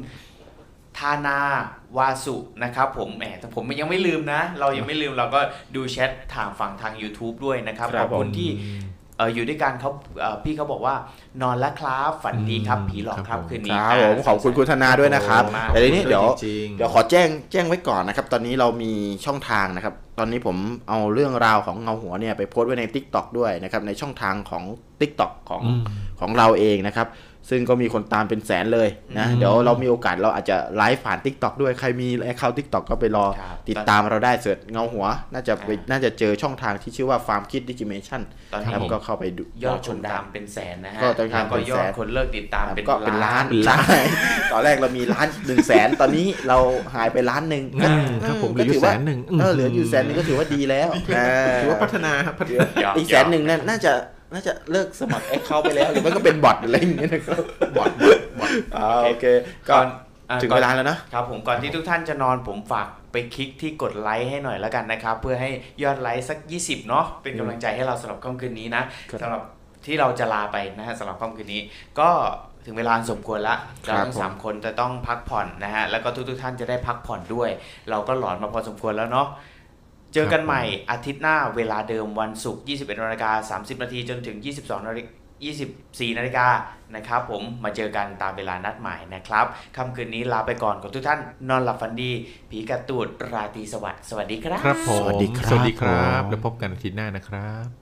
ธานาวาสุนะครับผมแหมแต่ผมยังไม่ลืมนะ เรายังไม่ลืมเราก็ดูแชททางฝั่งทาง YouTube ด้วยนะครับครัขบอบคุณที่เอออยู่ด้วยกันเขาเอ่อพี่เขาบอกว่านอนแล้วครับ ฝันดีครับอืมผีหลอกคครัรับบผมคืนคนี้รับผมขอบคุณคุณธนาด้วยนะครับขอบคุณมากแต่ทีนี้เดี๋ยวจริงๆเดี๋ยวขอแจ้งแจ้งไว้ก่อนนะครับ ตอนนี้เรามีช่องทางนะครับ ตอนนี้ผมเอาเรื่องราวของเงาหัวเนี่ยไปโพสต์ไว้ใน Tik t o อกด้วยนะครับในช่องทางของ Tik t o อกของอืมของเราเองนะครับ ซึ่งก็มีคนตามเป็นแสนเลยนะ เดี๋ยวเรามีโอกาสเราอาจจะไลฟ์ผ่าน Tik t o อกด้วยใครมี account TikTok ก็ไปรอครับติดตามเราได้ search เงาหัว น่าจะไปอ่าน่าจะเจอช่องทางที่ชื่อว่าฟาร์มคิดดิจิเมชันตอนคนี้รับก็เข้าไปดูยอดรคนตามเป็นแสนนะฮะก็ตอนนี้แล้วก็เป็นยแสอดนคนเลิกติดตามเป็นก็เป็นล้านเป็นล้าล้านนตอนแรกเรามีล้านหนึ่งแสนตอนนี้เราหายไปล้านหนึ่งอืมครับผมเหลืออยู่ก็ถืว่าแสนหนึ่งเออเหลืออยู่แสนหนึ่งก็ถือว่าดีแล้วถือว่าพัฒนาครับพัฒนายอดอีกแสนหนึ่งนั่นน่าจะ น่าจะเลิกสมัครแอคเคาท์ไปแล้ว หรือไม่ก็เป็นบอทอะไรอย่างเงี้ยนะครับบอทบอทอ่าโอเคก็ก่อนอะถึงก่อนเวลาแล้วเนอะครับผมก่อนที่ทุกท่านจะนอนผมฝากไปคลิกที่กดไลค์ให้หน่อยแล้วกันนะครับ เพื่อให้ยอดไลค์สัก 20 เนาะเป็นกำลังใจให้เราสำหรับค่ำคืนนี้นะครับสำหรับที่เราจะลาไปนะฮะสำหรับค่ำคืนนี้ ก็ถึงเวลาอันสมควรละครัเราบทั้งสามคนจะต้องพักผ่อนนะฮะแล้วก็ทุกๆท่านจะได้พักผ่อนด้วย เราก็หลอนมาพอสมควรแล้วเนาะ เจอกันใหม่อาทิตย์หน้าเวลาเดิมวันศุกร์ 21นาฬิกา30 นาทีจนถึง 22นาฬิกา24นาฬิกานะครับผมมาเจอกันตามเวลานัดหมายนะครับค่ำคืนนี้ลาไปก่อนขอทุกท่านนอนหลับฝันดี ผีกระตูดราตรีสวัสดิ์สวัสดีครับ ครับผมสวัสดีครับสวัสดีครับผมแล้วพบกันอาทิตย์หน้านะครับ